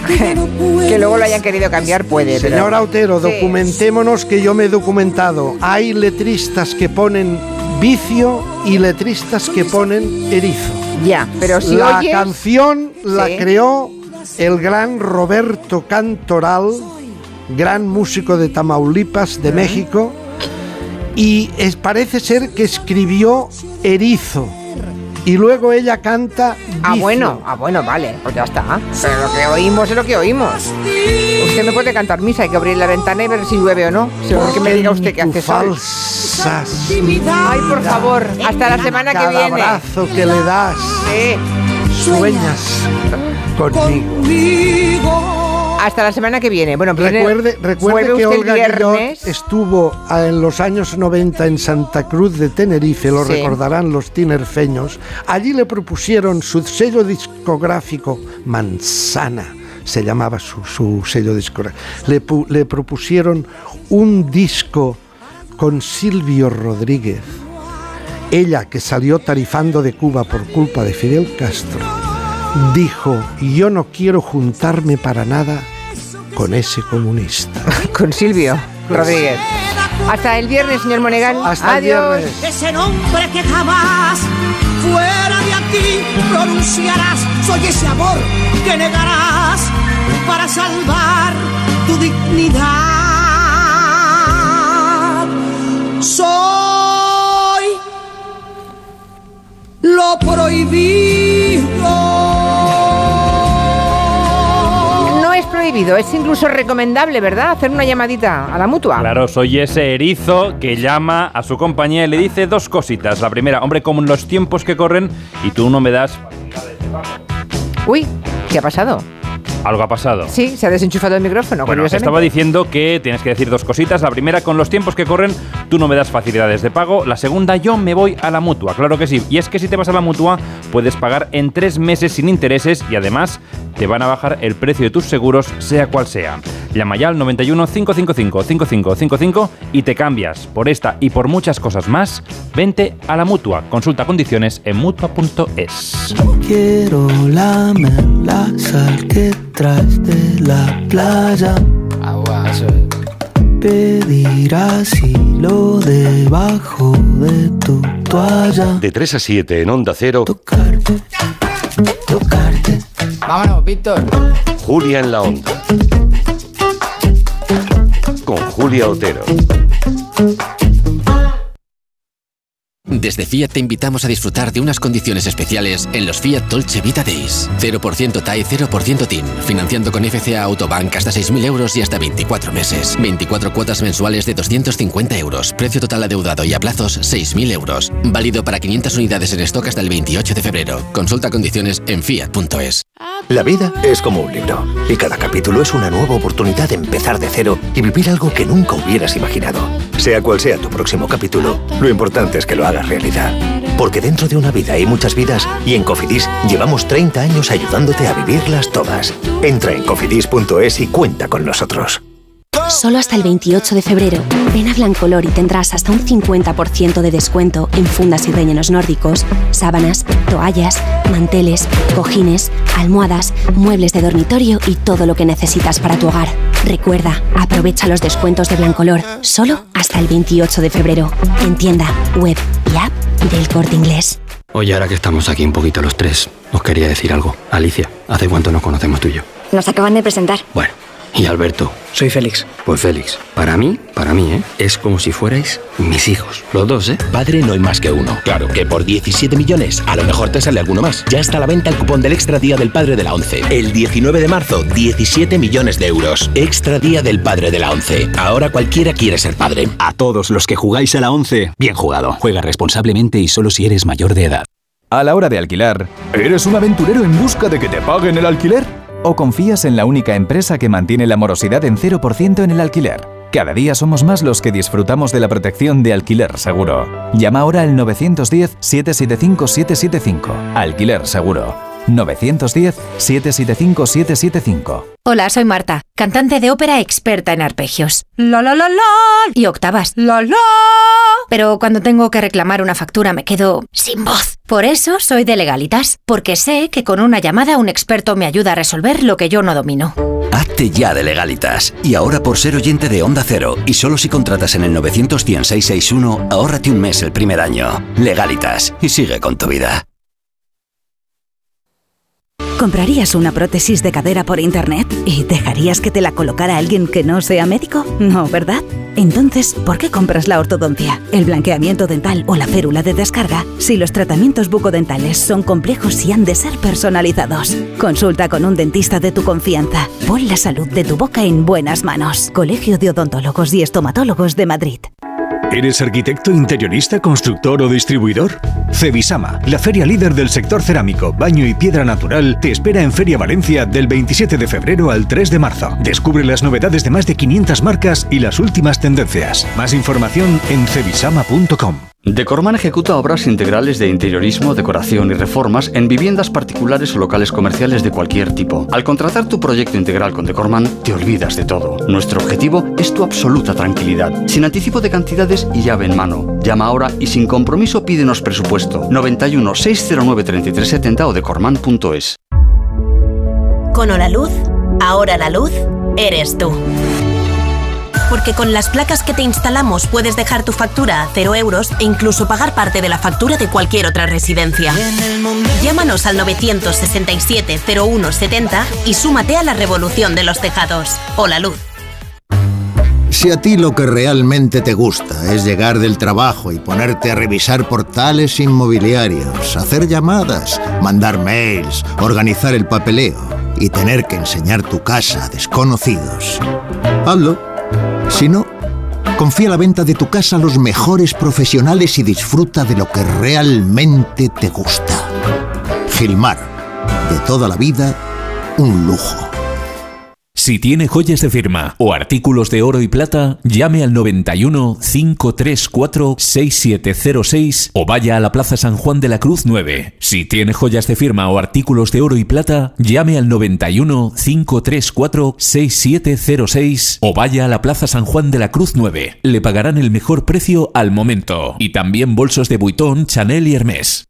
Speaker 2: que luego lo hayan querido cambiar puede, pero...
Speaker 127: Señor Autero,
Speaker 2: Sí.
Speaker 127: documentémonos que yo me he documentado. Hay letristas que ponen vicio y letristas que ponen erizo.
Speaker 2: Ya, pero si
Speaker 127: la
Speaker 2: oyes...
Speaker 127: canción la
Speaker 2: Sí.
Speaker 127: creó el gran Roberto Cantoral, gran músico de Tamaulipas, de México, y es- parece ser que escribió Erizo. Y luego ella canta
Speaker 2: Ah, bueno, ah, bueno, vale, pues ya está. Pero lo que oímos es lo que oímos. Usted me puede cantar misa, hay que abrir la ventana y ver si llueve o no. Si que me diga usted que hace sol.
Speaker 127: Falsas.
Speaker 2: Ay, por favor, hasta la semana que
Speaker 127: Cada
Speaker 2: viene.
Speaker 127: abrazo que le das,
Speaker 2: Sí.
Speaker 127: sueñas conmigo.
Speaker 2: Hasta la semana que viene. Bueno, viene-
Speaker 127: Recuerde, que Olga
Speaker 2: viernes.
Speaker 127: estuvo en los años 90 en Santa Cruz de Tenerife, lo
Speaker 2: Sí.
Speaker 127: recordarán los tinerfeños. Allí le propusieron su sello discográfico Manzana, se llamaba su, su sello discográfico. Le, le propusieron un disco con Silvio Rodríguez. Ella, que salió tarifando de Cuba por culpa de Fidel Castro, dijo, yo no quiero juntarme para nada con ese comunista.
Speaker 2: Con Silvio Rodríguez. Hasta el viernes, señor Monegal.
Speaker 127: Hasta el
Speaker 2: Adiós.
Speaker 127: viernes.
Speaker 134: Ese nombre que jamás fuera de aquí pronunciarás. Soy ese amor que negarás para salvar tu dignidad. Soy lo prohibido.
Speaker 2: Prohibido, es incluso recomendable, ¿verdad? Hacer una llamadita a la mutua.
Speaker 135: Claro, soy ese erizo que llama a su compañía y le dice dos cositas. La primera, hombre, como en los tiempos que corren y tú no me das
Speaker 2: Uy, ¿qué ha pasado?
Speaker 135: Algo ha pasado.
Speaker 131: Sí, se ha desenchufado el micrófono.
Speaker 135: Bueno, estaba diciendo que tienes que decir dos cositas. La primera, con los tiempos que corren, tú no me das facilidades de pago. La segunda, yo me voy a la mutua. Claro que sí. Y es que si te vas a la mutua, puedes pagar en tres meses sin intereses y además te van a bajar el precio de tus seguros, sea cual sea. Llama ya al 91 555 5555 y te cambias. Por esta y por muchas cosas más, vente a la mutua. Consulta condiciones en mutua.es.
Speaker 136: Quiero lamer la sal que traes de la playa. Pedir asilo debajo de tu toalla.
Speaker 137: De 3 a 7 en Onda Cero.
Speaker 138: Vámonos, Víctor.
Speaker 137: Julia en la Onda. Con Julia Otero.
Speaker 139: Desde Fiat te invitamos a disfrutar de unas condiciones especiales en los Fiat Dolce Vita Days. 0% TAE, 0% TIN. Financiando con FCA Autobank hasta 6.000 euros y hasta 24 meses. 24 cuotas mensuales de 250 euros. Precio total adeudado y a plazos 6.000 euros. Válido para 500 unidades en stock hasta el 28 de febrero. Consulta condiciones en fiat.es.
Speaker 140: La vida es como un libro y cada capítulo es una nueva oportunidad de empezar de cero y vivir algo que nunca hubieras imaginado. Sea cual sea tu próximo capítulo, lo importante es que lo hagas realidad. Porque dentro de una vida hay muchas vidas y en Cofidis llevamos 30 años ayudándote a vivirlas todas. Entra en cofidis.es y cuenta con nosotros.
Speaker 141: Solo hasta el 28 de febrero, ven a Blancolor y tendrás hasta un 50% de descuento en fundas y rellenos nórdicos, sábanas, toallas, manteles, cojines, almohadas, muebles de dormitorio y todo lo que necesitas para tu hogar. Recuerda, aprovecha los descuentos de Blancolor solo hasta el 28 de febrero en tienda, web y app del Corte Inglés.
Speaker 142: Oye, ahora que estamos aquí un poquito los tres, os quería decir algo. Alicia, ¿hace cuánto nos conocemos tú y yo?
Speaker 143: Nos acaban de presentar.
Speaker 142: Bueno, y Alberto.
Speaker 138: Soy Félix.
Speaker 142: Pues Félix, para mí, para mí, ¿eh? Es como si fuerais mis hijos. Los dos, ¿eh?
Speaker 144: Padre no hay más que uno. Claro que por 17 millones, a lo mejor te sale alguno más. Ya está a la venta el cupón del Extra Día del Padre de la ONCE. El 19 de marzo, 17 millones de euros. Extra Día del Padre de la ONCE. Ahora cualquiera quiere ser padre.
Speaker 145: A todos los que jugáis a la 11, bien jugado.
Speaker 144: Juega responsablemente y solo si eres mayor de edad.
Speaker 126: A la hora de alquilar,
Speaker 146: ¿eres un aventurero en busca de que te paguen el alquiler?
Speaker 126: ¿O confías en la única empresa que mantiene la morosidad en 0% en el alquiler? Cada día somos más los que disfrutamos de la protección de alquiler seguro. Llama ahora al 910-775-775. Alquiler seguro. 910-775-775.
Speaker 147: Hola, soy Marta, cantante de ópera experta en arpegios. La la la la y octavas. La la. Pero cuando tengo que reclamar una factura me quedo sin voz. Por eso soy de Legalitas, porque sé que con una llamada un experto me ayuda a resolver lo que yo no domino.
Speaker 144: Hazte ya de legalitas. Y ahora por ser oyente de Onda Cero y solo si contratas en el 91661, ahórrate un mes el primer año. Legalitas y sigue con tu vida.
Speaker 148: ¿Comprarías una prótesis de cadera por internet y dejarías que te la colocara alguien que no sea médico? No, ¿verdad? Entonces, ¿por qué compras la ortodoncia, el blanqueamiento dental o la férula de descarga si los tratamientos bucodentales son complejos y han de ser personalizados? Consulta con un dentista de tu confianza. Pon la salud de tu boca en buenas manos. Colegio de Odontólogos y Estomatólogos de Madrid.
Speaker 149: ¿Eres arquitecto, interionista, constructor o distribuidor? Cebisama, la feria líder del sector cerámico, baño y piedra natural, te espera en Feria Valencia del 27 de febrero al 3 de marzo. Descubre las novedades de más de 500 marcas y las últimas tendencias. Más información en cebisama.com.
Speaker 150: Decorman ejecuta obras integrales de interiorismo, decoración y reformas en viviendas particulares o locales comerciales de cualquier tipo. Al contratar tu proyecto integral con Decorman, te olvidas de todo. Nuestro objetivo es tu absoluta tranquilidad, sin anticipo de cantidades y llave en mano. Llama ahora y sin compromiso pídenos presupuesto 91 609 3370 o decorman.es.
Speaker 151: Con Hola Luz, ahora la luz eres tú. Porque con las placas que te instalamos puedes dejar tu factura a cero euros e incluso pagar parte de la factura de cualquier otra residencia. Llámanos al 967-0170 y súmate a la revolución de los tejados. Hola Luz.
Speaker 152: Si a ti lo que realmente te gusta es llegar del trabajo y ponerte a revisar portales inmobiliarios, hacer llamadas, mandar mails, organizar el papeleo y tener que enseñar tu casa a desconocidos, hazlo. Si no, confía la venta de tu casa a los mejores profesionales y disfruta de lo que realmente te gusta. Gilmar, de toda la vida, un lujo.
Speaker 126: Si tiene joyas de firma o artículos de oro y plata, llame al 91 534 6706 o vaya a la Plaza San Juan de la Cruz 9. Si tiene joyas de firma o artículos de oro y plata, llame al 91 534 6706 o vaya a la Plaza San Juan de la Cruz 9. Le pagarán el mejor precio al momento. Y también bolsos de Vuitton, Chanel y Hermès.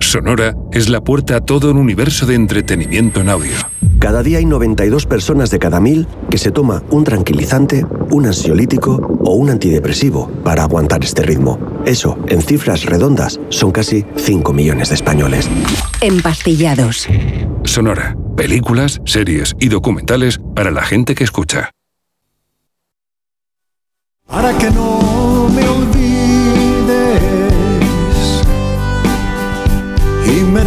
Speaker 140: Sonora es la puerta a todo un universo de entretenimiento en audio.
Speaker 152: Cada día hay 92 personas de cada mil que se toma un tranquilizante, un ansiolítico o un antidepresivo para aguantar este ritmo. Eso, en cifras redondas, son casi 5 millones de españoles.
Speaker 23: Empastillados.
Speaker 140: Sonora, películas, series y documentales para la gente que escucha.
Speaker 153: Para que no me olvides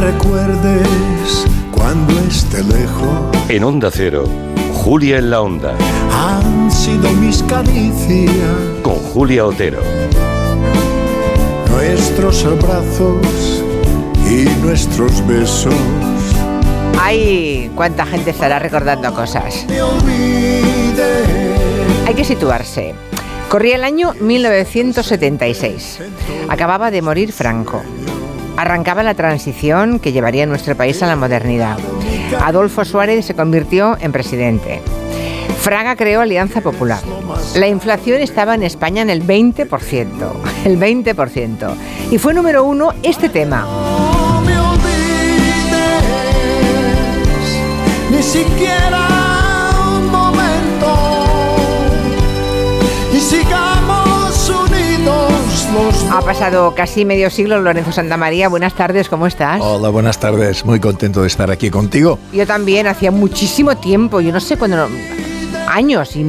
Speaker 153: recuerdes cuando esté lejos.
Speaker 154: En Onda Cero, Julia en la Onda,
Speaker 153: Han sido mis caricias,
Speaker 154: con Julia Otero.
Speaker 153: nuestros abrazos y nuestros besos.
Speaker 2: Ay, cuánta gente estará recordando cosas. Hay que situarse. Corría el año 1976. Acababa de morir Franco. Arrancaba la transición que llevaría nuestro país a la modernidad. Adolfo Suárez se convirtió en presidente. Fraga creó Alianza Popular. La inflación estaba en España en el 20%. El 20%. Y fue número uno este tema.
Speaker 153: Ni siquiera
Speaker 2: Ha pasado casi medio siglo, Lorenzo Santamaría. Buenas tardes, ¿cómo estás?
Speaker 155: Hola, buenas tardes. Muy contento de estar aquí contigo.
Speaker 2: Yo también, hacía muchísimo tiempo, yo no sé cuándo, años y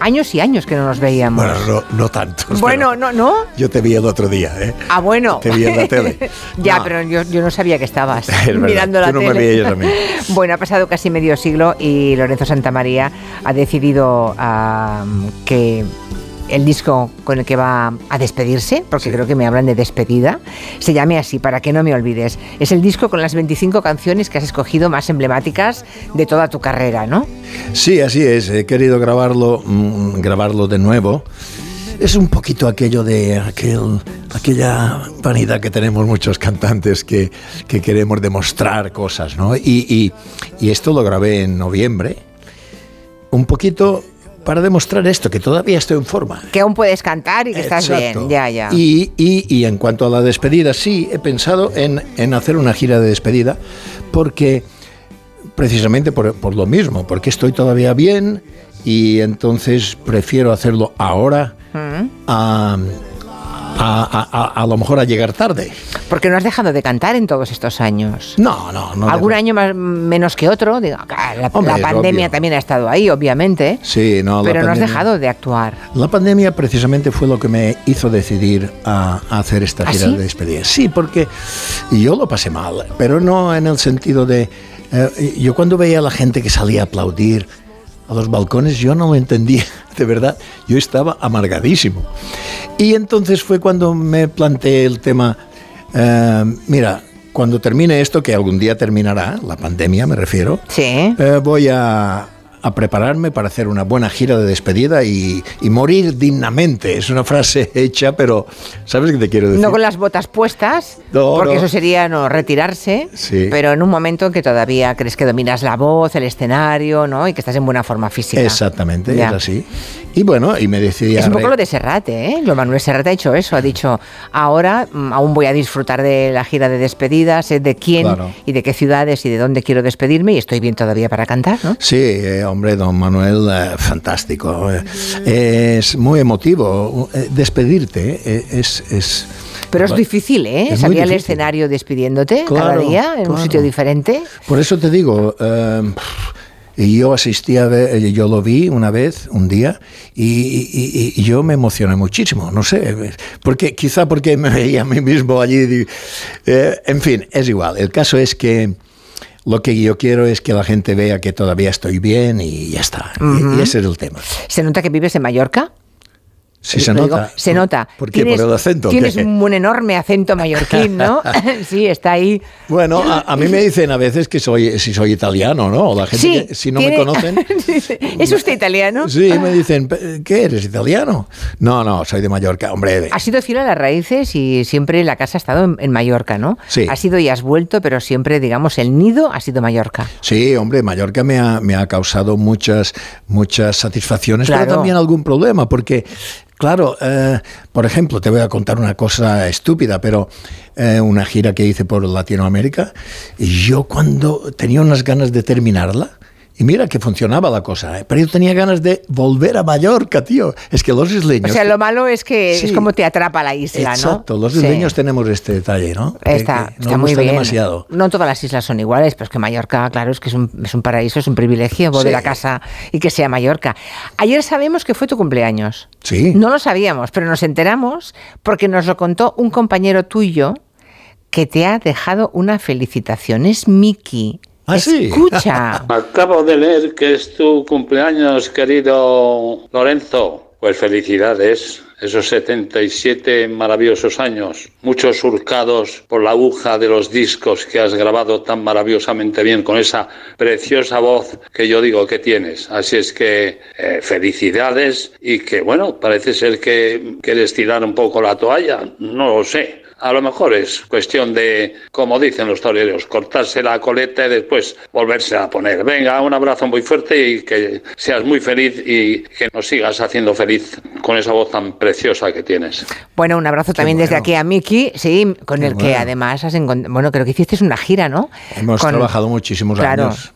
Speaker 2: años y años que no nos veíamos.
Speaker 155: Bueno, no, no tantos.
Speaker 2: Bueno, no, no.
Speaker 155: Yo te vi el otro día, ¿eh?
Speaker 2: Ah, bueno.
Speaker 155: Te vi en la tele.
Speaker 2: ya,
Speaker 155: No.
Speaker 2: pero yo, yo no sabía que estabas
Speaker 155: Es
Speaker 2: mirando la
Speaker 155: tú no me
Speaker 2: tele.
Speaker 155: veías yo también.
Speaker 2: bueno, ha pasado casi medio siglo y Lorenzo Santamaría ha decidido ah, que el disco con el que va a despedirse, porque creo que me hablan de despedida, se llame así, para que no me olvides. Es el disco con las 25 canciones que has escogido más emblemáticas de toda tu carrera, ¿no?
Speaker 155: Sí, así es. He querido grabarlo, mm, grabarlo de nuevo. Es un poquito aquello de aquel, aquella vanidad que tenemos muchos cantantes que, que queremos demostrar cosas, ¿no? Y, y- y esto lo grabé en noviembre. Un poquito para demostrar esto, que todavía estoy en forma.
Speaker 2: Que aún puedes cantar y que estás bien, ya, ya.
Speaker 155: Y, y- y en cuanto a la despedida, sí, he pensado en, en hacer una gira de despedida porque precisamente por, por lo mismo, porque estoy todavía bien y entonces prefiero hacerlo ahora
Speaker 2: Mm.
Speaker 155: a, a- a- a lo mejor a llegar tarde.
Speaker 2: Porque no has dejado de cantar en todos estos años.
Speaker 155: No, no, no.
Speaker 2: Algún año más, menos que otro. Digo, ah, la,
Speaker 155: Hombre,
Speaker 2: la pandemia también ha estado ahí, obviamente.
Speaker 155: Sí, no, la
Speaker 2: pero no has dejado de actuar.
Speaker 155: La pandemia precisamente fue lo que me hizo decidir a, a hacer esta
Speaker 2: ¿Ah,
Speaker 155: gira
Speaker 2: sí?
Speaker 155: de despedida. Sí, porque yo lo pasé mal, pero no en el sentido de... eh, yo cuando veía a la gente que salía a aplaudir a los balcones, yo no lo entendía, de verdad. Yo estaba amargadísimo. Y entonces fue cuando me planteé el tema, eh, mira, cuando termine esto, que algún día terminará, la pandemia me refiero,
Speaker 2: sí.
Speaker 155: eh, voy a, a prepararme para hacer una buena gira de despedida y, y morir dignamente. Es una frase hecha, pero ¿sabes qué te quiero decir?
Speaker 2: No con las botas puestas,
Speaker 155: No,
Speaker 2: porque
Speaker 155: no.
Speaker 2: eso sería no retirarse,
Speaker 155: Sí.
Speaker 2: pero en un momento en que todavía crees que dominas la voz, el escenario, ¿no? Y que estás en buena forma física.
Speaker 155: Exactamente,
Speaker 2: Ya.
Speaker 155: es así. Y bueno, y me decidí
Speaker 2: Es un poco lo de Serrate, ¿eh? Lo Manuel Serrate ha hecho eso, ha dicho, ahora mm, aún voy a disfrutar de la gira de despedida, sé de quién
Speaker 155: Claro.
Speaker 2: y de qué ciudades y de dónde quiero despedirme y estoy bien todavía para cantar, ¿no?
Speaker 155: Sí, eh, hombre, don Manuel, eh, fantástico. Eh, es muy emotivo. Eh, despedirte eh, es... es
Speaker 2: Pero es difícil, ¿eh?
Speaker 155: Es
Speaker 2: Salir al escenario despidiéndote cada
Speaker 155: Claro,
Speaker 2: día en un
Speaker 155: claro.
Speaker 2: sitio diferente.
Speaker 155: Por eso te digo, eh, Y yo asistí a ver, yo lo vi una vez, un día, y, y- y- yo me emocioné muchísimo, no sé, porque quizá porque me veía a mí mismo allí. eh, en fin, es igual. El caso es que lo que yo quiero es que la gente vea que todavía estoy bien y ya está. Y-
Speaker 2: Ujú.
Speaker 155: y, ese es el tema.
Speaker 2: ¿Se nota que vives en Mallorca?
Speaker 155: Sí, se
Speaker 2: Lo digo,
Speaker 155: nota.
Speaker 2: se nota.
Speaker 155: ¿Por qué? ¿Por el acento?
Speaker 2: Tienes un enorme acento mallorquín, ¿no? sí, está ahí.
Speaker 155: Bueno, a, a mí me dicen a veces que soy, si soy italiano, ¿no? La gente,
Speaker 2: Sí,
Speaker 155: que, si no
Speaker 2: tiene-
Speaker 155: me conocen,
Speaker 2: ¿Es usted italiano?
Speaker 155: sí, me dicen, ¿qué eres, italiano? No, no, soy de Mallorca, hombre.
Speaker 2: Has sido fiel a las raíces y siempre la casa ha estado en, en Mallorca, ¿no?
Speaker 155: Sí.
Speaker 2: Has ido y has vuelto, pero siempre, digamos, el nido ha sido Mallorca.
Speaker 155: Sí, hombre, Mallorca me ha, me ha causado muchas, muchas satisfacciones,
Speaker 2: Claro.
Speaker 155: pero también algún problema, porque, claro, eh, por ejemplo, te voy a contar una cosa estúpida, pero eh, una gira que hice por Latinoamérica, y yo cuando tenía unas ganas de terminarla, y mira que funcionaba la cosa, ¿eh? pero yo tenía ganas de volver a Mallorca, tío. Es que los isleños...
Speaker 2: O sea, lo malo es que
Speaker 155: Sí.
Speaker 2: es como te atrapa la isla, ¿no?
Speaker 155: Exacto, los
Speaker 2: Sí.
Speaker 155: isleños tenemos este detalle, ¿no?
Speaker 2: Está,
Speaker 155: que nos
Speaker 2: está muy bien.
Speaker 155: demasiado.
Speaker 2: No todas las islas son iguales, pero es que Mallorca, claro, es que es un, es un paraíso, es un privilegio
Speaker 155: Sí.
Speaker 2: de la casa y que sea Mallorca. Ayer sabemos que fue tu cumpleaños.
Speaker 155: Sí.
Speaker 2: No lo sabíamos, pero nos enteramos porque nos lo contó un compañero tuyo que te ha dejado una felicitación. Es Miki.
Speaker 155: ¿Ah, sí?
Speaker 2: Escucha.
Speaker 156: Acabo de leer que es tu cumpleaños, querido Lorenzo. Pues felicidades, esos 77 maravillosos años, muchos surcados por la aguja de los discos que has grabado tan maravillosamente bien con esa preciosa voz que yo digo que tienes. Así es que eh, felicidades y que bueno, parece ser que quieres tirar un poco la toalla, no lo sé. A lo mejor es cuestión de, como dicen los toreros, cortarse la coleta y después volverse a poner. Venga, un abrazo muy fuerte y que seas muy feliz y que nos sigas haciendo feliz con esa voz tan preciosa que tienes.
Speaker 2: Bueno, un abrazo también desde aquí a Miki, sí, con el que además has encontrado, bueno, creo que hiciste una gira, ¿no?
Speaker 155: Hemos
Speaker 2: Con-
Speaker 155: trabajado muchísimos
Speaker 2: Claro.
Speaker 155: años.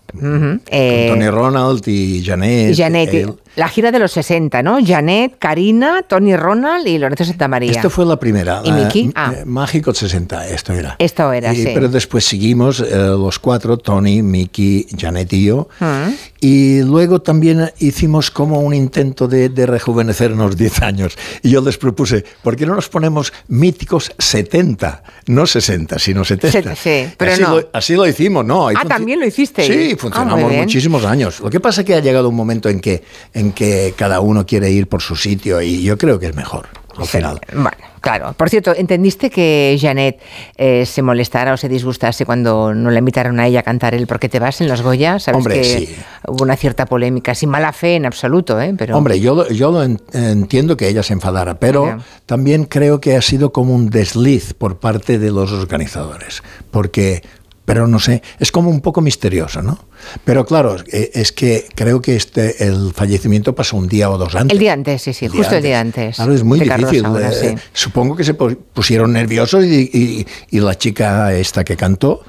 Speaker 2: Eh,
Speaker 155: Tony Ronald y Janet.
Speaker 2: y Janet,
Speaker 155: él.
Speaker 2: La gira de los 60, ¿no? Janet, Karina, Tony Ronald y Lorenzo Santamaría.
Speaker 155: Esto fue la primera.
Speaker 2: ¿Y
Speaker 155: la-
Speaker 2: Miki? Ah.
Speaker 155: eh, Mágico 60, esto era.
Speaker 2: Esto era,
Speaker 155: Y-
Speaker 2: sí.
Speaker 155: Pero después seguimos eh, los cuatro, Tony, Miki, Janet y yo.
Speaker 2: Mm.
Speaker 155: Y luego también hicimos como un intento de, de rejuvenecernos 10 años. Y yo les propuse, ¿por qué no nos ponemos míticos 70? No 60, sino 70.
Speaker 2: Se- sí, pero
Speaker 155: así,
Speaker 2: no.
Speaker 155: lo, así lo hicimos, ¿no?
Speaker 2: Ah, también lo hiciste.
Speaker 155: Sí,
Speaker 2: Ah,
Speaker 155: funcionamos
Speaker 2: bien.
Speaker 155: muchísimos años. Lo que pasa es que ha llegado un momento en que, en que cada uno quiere ir por su sitio y yo creo que es mejor, al final.
Speaker 2: Bueno, claro. Por cierto, ¿entendiste que Janet eh, se molestara o se disgustase cuando no la invitaron a ella a cantar el ¿Por qué te vas en los Goya? Sabes
Speaker 155: Hombre,
Speaker 2: que
Speaker 155: sí.
Speaker 2: hubo una cierta polémica, sin mala fe en absoluto, ¿eh? Pero...
Speaker 155: Hombre, yo, lo- yo lo en- entiendo que ella se enfadara, pero también creo que ha sido como un desliz por parte de los organizadores, porque, pero no sé, es como un poco misterioso, ¿no? Pero claro, eh, es que creo que este el fallecimiento pasó un día o dos antes.
Speaker 2: El día antes, sí, sí,
Speaker 155: El
Speaker 2: justo el día
Speaker 155: antes. Claro, es muy difícil. Eh,
Speaker 2: sí.
Speaker 155: Supongo que se pu- pusieron nerviosos y, y- y la chica esta que cantó,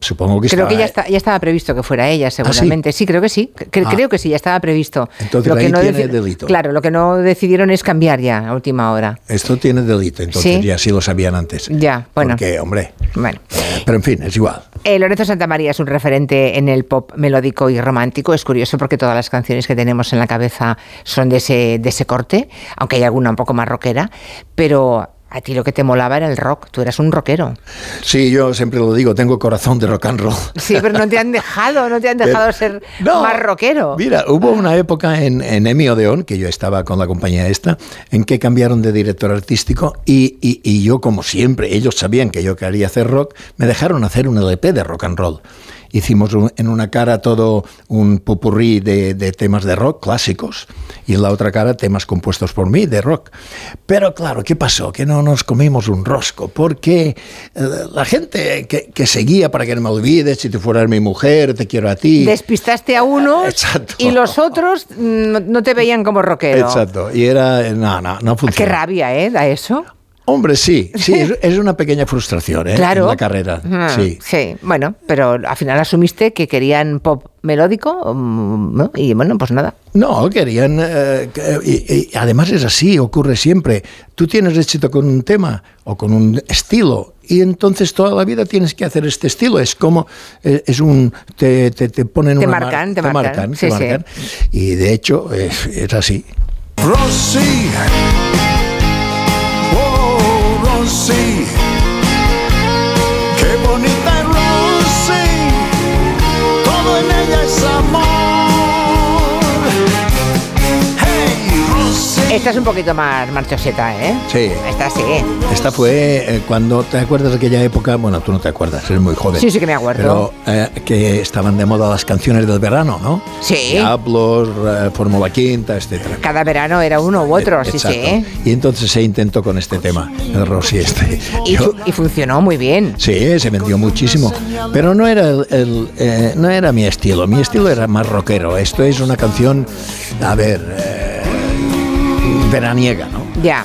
Speaker 155: supongo que
Speaker 2: Creo
Speaker 155: estaba-
Speaker 2: que ya, está, ya estaba previsto que fuera ella, seguramente. sí? creo que sí. Cre-
Speaker 155: Ah.
Speaker 2: Creo que sí, ya estaba previsto.
Speaker 155: Entonces
Speaker 2: Lo que
Speaker 155: ahí
Speaker 2: no
Speaker 155: tiene
Speaker 2: deci-
Speaker 155: delito.
Speaker 2: Claro, lo que no decidieron es cambiar ya a última hora.
Speaker 155: Esto tiene delito, entonces
Speaker 2: Sí.
Speaker 155: ya sí lo sabían antes.
Speaker 2: Ya, bueno.
Speaker 155: Porque, hombre,
Speaker 2: Bueno.
Speaker 155: pero en fin, es igual.
Speaker 2: Eh, Lorenzo Santamaría es un referente en el pop melódico y romántico. Es curioso porque todas las canciones que tenemos en la cabeza son de ese, de ese corte, aunque hay alguna un poco más rockera. Pero a ti lo que te molaba era el rock. Tú eras un rockero.
Speaker 155: Sí, yo siempre lo digo, tengo corazón de rock and roll.
Speaker 2: Sí, pero no te han dejado, no te han dejado ser
Speaker 155: No,
Speaker 2: más rockero.
Speaker 155: Mira, hubo una época en, en Emi Odeón, que yo estaba con la compañía esta, en que cambiaron de director artístico y, y- y yo, como siempre, ellos sabían que yo quería hacer rock, me dejaron hacer un LP de rock and roll. Hicimos un- en una cara todo un popurrí de, de temas de rock clásicos y en la otra cara temas compuestos por mí de rock. Pero claro, ¿qué pasó? Que no nos comimos un rosco porque eh, la gente que, que seguía para que no me olvides, si tú fueras mi mujer, te quiero a ti.
Speaker 2: Despistaste a unos y los otros no, te veían como rockero.
Speaker 155: Exacto, y era, no, no, no
Speaker 2: Qué
Speaker 155: funciona.
Speaker 2: rabia, ¿eh? Da eso.
Speaker 155: Hombre, sí, sí, es, una pequeña frustración ¿eh?
Speaker 2: Claro.
Speaker 155: en la carrera. Sí.
Speaker 2: sí, bueno, pero al final asumiste que querían pop melódico mm, ¿no? y bueno, pues nada.
Speaker 155: No, querían. eh, y, y además es así, ocurre siempre. Tú tienes éxito con un tema o con un estilo y entonces toda la vida tienes que hacer este estilo. Es como, eh, es un, te, te, te ponen
Speaker 2: Te
Speaker 155: una mar-
Speaker 2: marcan, te marcan.
Speaker 155: te
Speaker 2: Sí, sí.
Speaker 155: marcan. Y de hecho es, es así.
Speaker 127: Rosy. Oh,
Speaker 2: Esta es un poquito más marchoseta, ¿eh?
Speaker 155: Sí.
Speaker 2: Esta sí.
Speaker 155: Esta fue eh, cuando, ¿te acuerdas de aquella época? Bueno, tú no te acuerdas, eres muy joven.
Speaker 2: Sí, sí que me acuerdo.
Speaker 155: Pero eh, que estaban de moda las canciones del verano, ¿no?
Speaker 2: Sí.
Speaker 155: Diablos, eh, Fórmula Quinta, etcétera.
Speaker 2: Cada verano era uno u otro, sí,
Speaker 155: Exacto.
Speaker 2: sí. ¿eh?
Speaker 155: Y entonces se intentó con este tema, el Rosy este.
Speaker 2: Y,
Speaker 155: Yo-
Speaker 2: fu- y funcionó muy bien.
Speaker 155: Sí, se vendió muchísimo, pero no era el, el, eh, no era mi estilo. Mi estilo era más rockero. Esto es una canción, a ver, veraniega, ¿no?
Speaker 2: Ya.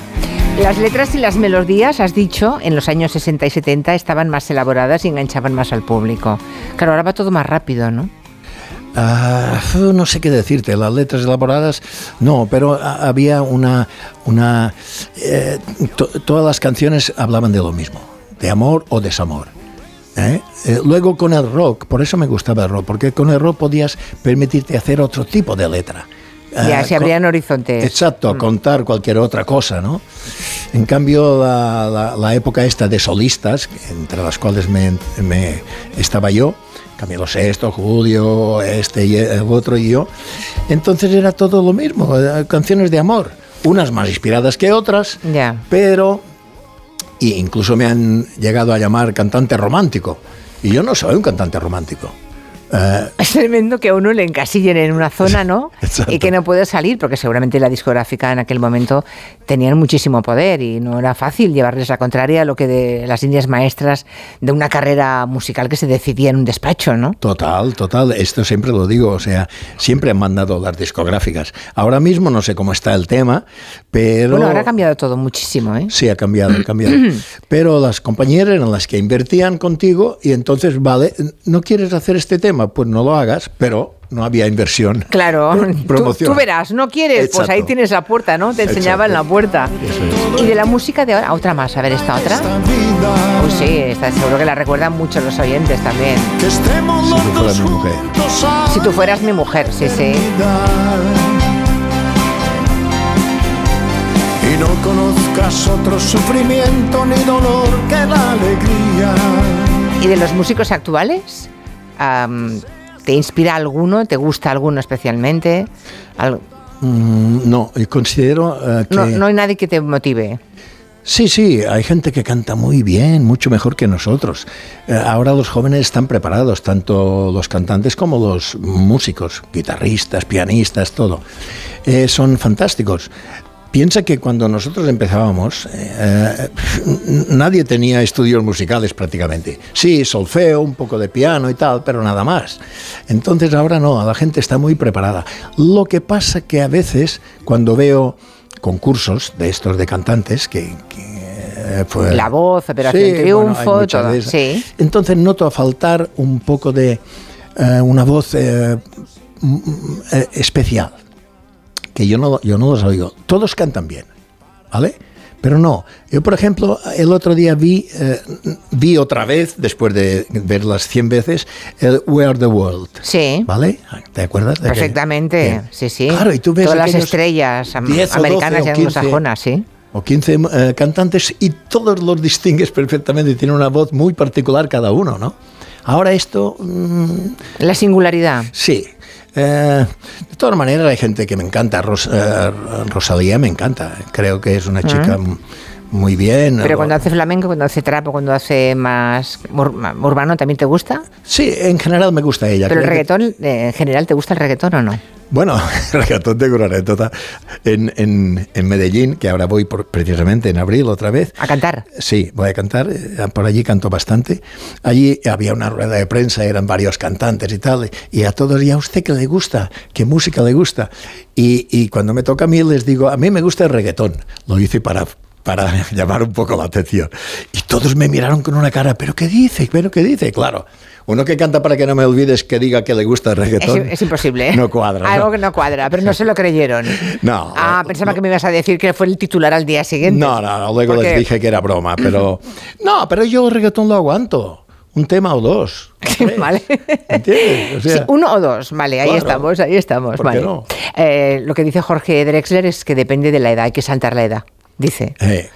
Speaker 2: Las letras y las melodías, has dicho, en los años 60 y 70 estaban más elaboradas y enganchaban más al público. Claro, ahora va todo más rápido, ¿no?
Speaker 155: Ah, no sé qué decirte, las letras elaboradas, no, pero ha- había una... una eh, to- todas las canciones hablaban de lo mismo, de amor o desamor. ¿eh? Eh, luego con el rock, por eso me gustaba el rock, porque con el rock podías permitirte hacer otro tipo de letra.
Speaker 2: Ya
Speaker 155: Ah,
Speaker 2: se
Speaker 155: con-
Speaker 2: abrían horizontes.
Speaker 155: Exacto, contar cualquier otra cosa, ¿no? En cambio, la, la- la época esta de solistas, entre las cuales me, me- estaba yo, Camilo VI, Julio, este y el otro y yo, entonces era todo lo mismo, eh, canciones de amor, unas más inspiradas que otras,
Speaker 2: Ya.
Speaker 155: pero y incluso me han llegado a llamar cantante romántico, y yo no soy un cantante romántico. Eh,
Speaker 2: Es tremendo que a uno le encasillen en una zona, ¿no?
Speaker 155: Exacto.
Speaker 2: Y que no puede salir, porque seguramente la discográfica en aquel momento tenían muchísimo poder y no era fácil llevarles la contraria a lo que de las líneas maestras de una carrera musical que se decidía en un despacho, ¿no?
Speaker 155: Total, total. Esto siempre lo digo. O sea, siempre han mandado las discográficas. Ahora mismo no sé cómo está el tema, pero.
Speaker 2: Bueno, ahora ha cambiado todo muchísimo, ¿eh?
Speaker 155: Sí, ha cambiado, ha cambiado. Pero las compañeras eran las que invertían contigo y entonces, vale, ¿no quieres hacer este tema? Pues no lo hagas, pero no había inversión.
Speaker 2: Claro, tú,
Speaker 155: Promoción.
Speaker 2: tú verás, ¿no quieres? Pues ahí tienes la puerta, ¿no? Te enseñaban la puerta. Y de la música de ahora, otra más, a ver esta otra. Uy, sí, esta seguro que la recuerdan mucho los oyentes también.
Speaker 127: Que estemos
Speaker 155: Si tú fueras mi mujer.
Speaker 2: Si tú fueras mi mujer, sí, sí.
Speaker 127: y no conozcas otro sufrimiento ni dolor que la alegría.
Speaker 2: ¿Y de los músicos actuales? Am, ¿Te inspira alguno? ¿Te gusta alguno especialmente? Al-
Speaker 155: Mm, no, considero eh, que.
Speaker 2: no, no hay nadie que te motive.
Speaker 155: Sí, sí, hay gente que canta muy bien, mucho mejor que nosotros. Eh, ahora los jóvenes están preparados, tanto los cantantes como los músicos, guitarristas, pianistas, todo. Eh, son fantásticos. Piensa que cuando nosotros empezábamos, eh, n- nadie tenía estudios musicales prácticamente. Sí, solfeo, un poco de piano y tal, pero nada más. Entonces ahora no, la gente está muy preparada. Lo que pasa que a veces, cuando veo concursos de estos de cantantes, que... que, eh, pues-
Speaker 2: La voz, Operación
Speaker 155: Sí,
Speaker 2: Triunfo, todo. Sí.
Speaker 155: Entonces noto a faltar un poco de eh, una voz eh, eh, especial, que yo no, yo no los oigo. Todos cantan bien, ¿vale? Pero no, yo por ejemplo, el otro día vi, eh, vi otra vez, después de verlas 100 veces, el We Are the World.
Speaker 2: Sí.
Speaker 155: ¿Vale? ¿Te acuerdas? de?
Speaker 2: Perfectamente, sí, sí.
Speaker 155: Claro, y tú ves
Speaker 2: Todas las estrellas am-
Speaker 155: 10 o 12
Speaker 2: americanas y
Speaker 155: 15.
Speaker 2: anglosajonas, sí.
Speaker 155: o 15 eh, cantantes y todos los distingues perfectamente, tienen una voz muy particular cada uno, ¿no? Ahora esto, mm,
Speaker 2: La singularidad.
Speaker 155: sí. Eh, de todas maneras hay gente que me encanta, Ros- eh, Rosalía me encanta, creo que es una chica muy bien.
Speaker 2: Pero cuando hace flamenco, cuando hace trapo, cuando hace más urbano, ¿también te gusta?
Speaker 155: Sí, en general me gusta ella.
Speaker 2: Pero el
Speaker 155: que-
Speaker 2: reggaetón, en general, ¿te gusta el reggaetón o no?
Speaker 155: Bueno, reggaetón tengo una anécdota en, en, en Medellín, que ahora voy por- precisamente en abril otra vez.
Speaker 2: ¿A cantar?
Speaker 155: Sí, voy a cantar, eh, por allí canto bastante. Allí había una rueda de prensa, eran varios cantantes y tal, y a todos, ¿y a usted qué le gusta? ¿Qué música le gusta? Y, y cuando me toca a mí les digo, a mí me gusta el reggaetón. Lo hice para para llamar un poco la atención. Y todos me miraron con una cara, ¿pero qué dice? ¿Pero qué dice? Claro. Uno que canta para que no me olvides que diga que le gusta el reggaetón.
Speaker 2: Es, es imposible. ¿eh?
Speaker 155: No cuadra.
Speaker 2: Algo
Speaker 155: ¿no?
Speaker 2: que no cuadra, pero no se lo creyeron.
Speaker 155: No.
Speaker 2: Ah, pensaba que me ibas a decir que fue el titular al día siguiente.
Speaker 155: No, no, no, luego
Speaker 2: Porque-
Speaker 155: les dije que era broma, pero... No, pero yo el reggaetón lo aguanto. Un tema o dos.
Speaker 2: vale.
Speaker 155: ¿Entiendes? O sea,
Speaker 2: Sí, uno o dos, vale, ahí
Speaker 155: Claro.
Speaker 2: estamos, ahí estamos.
Speaker 155: ¿Por qué no?
Speaker 2: Eh, lo que dice Jorge Drexler es que depende de la edad, hay que saltar la edad, dice.
Speaker 155: eh,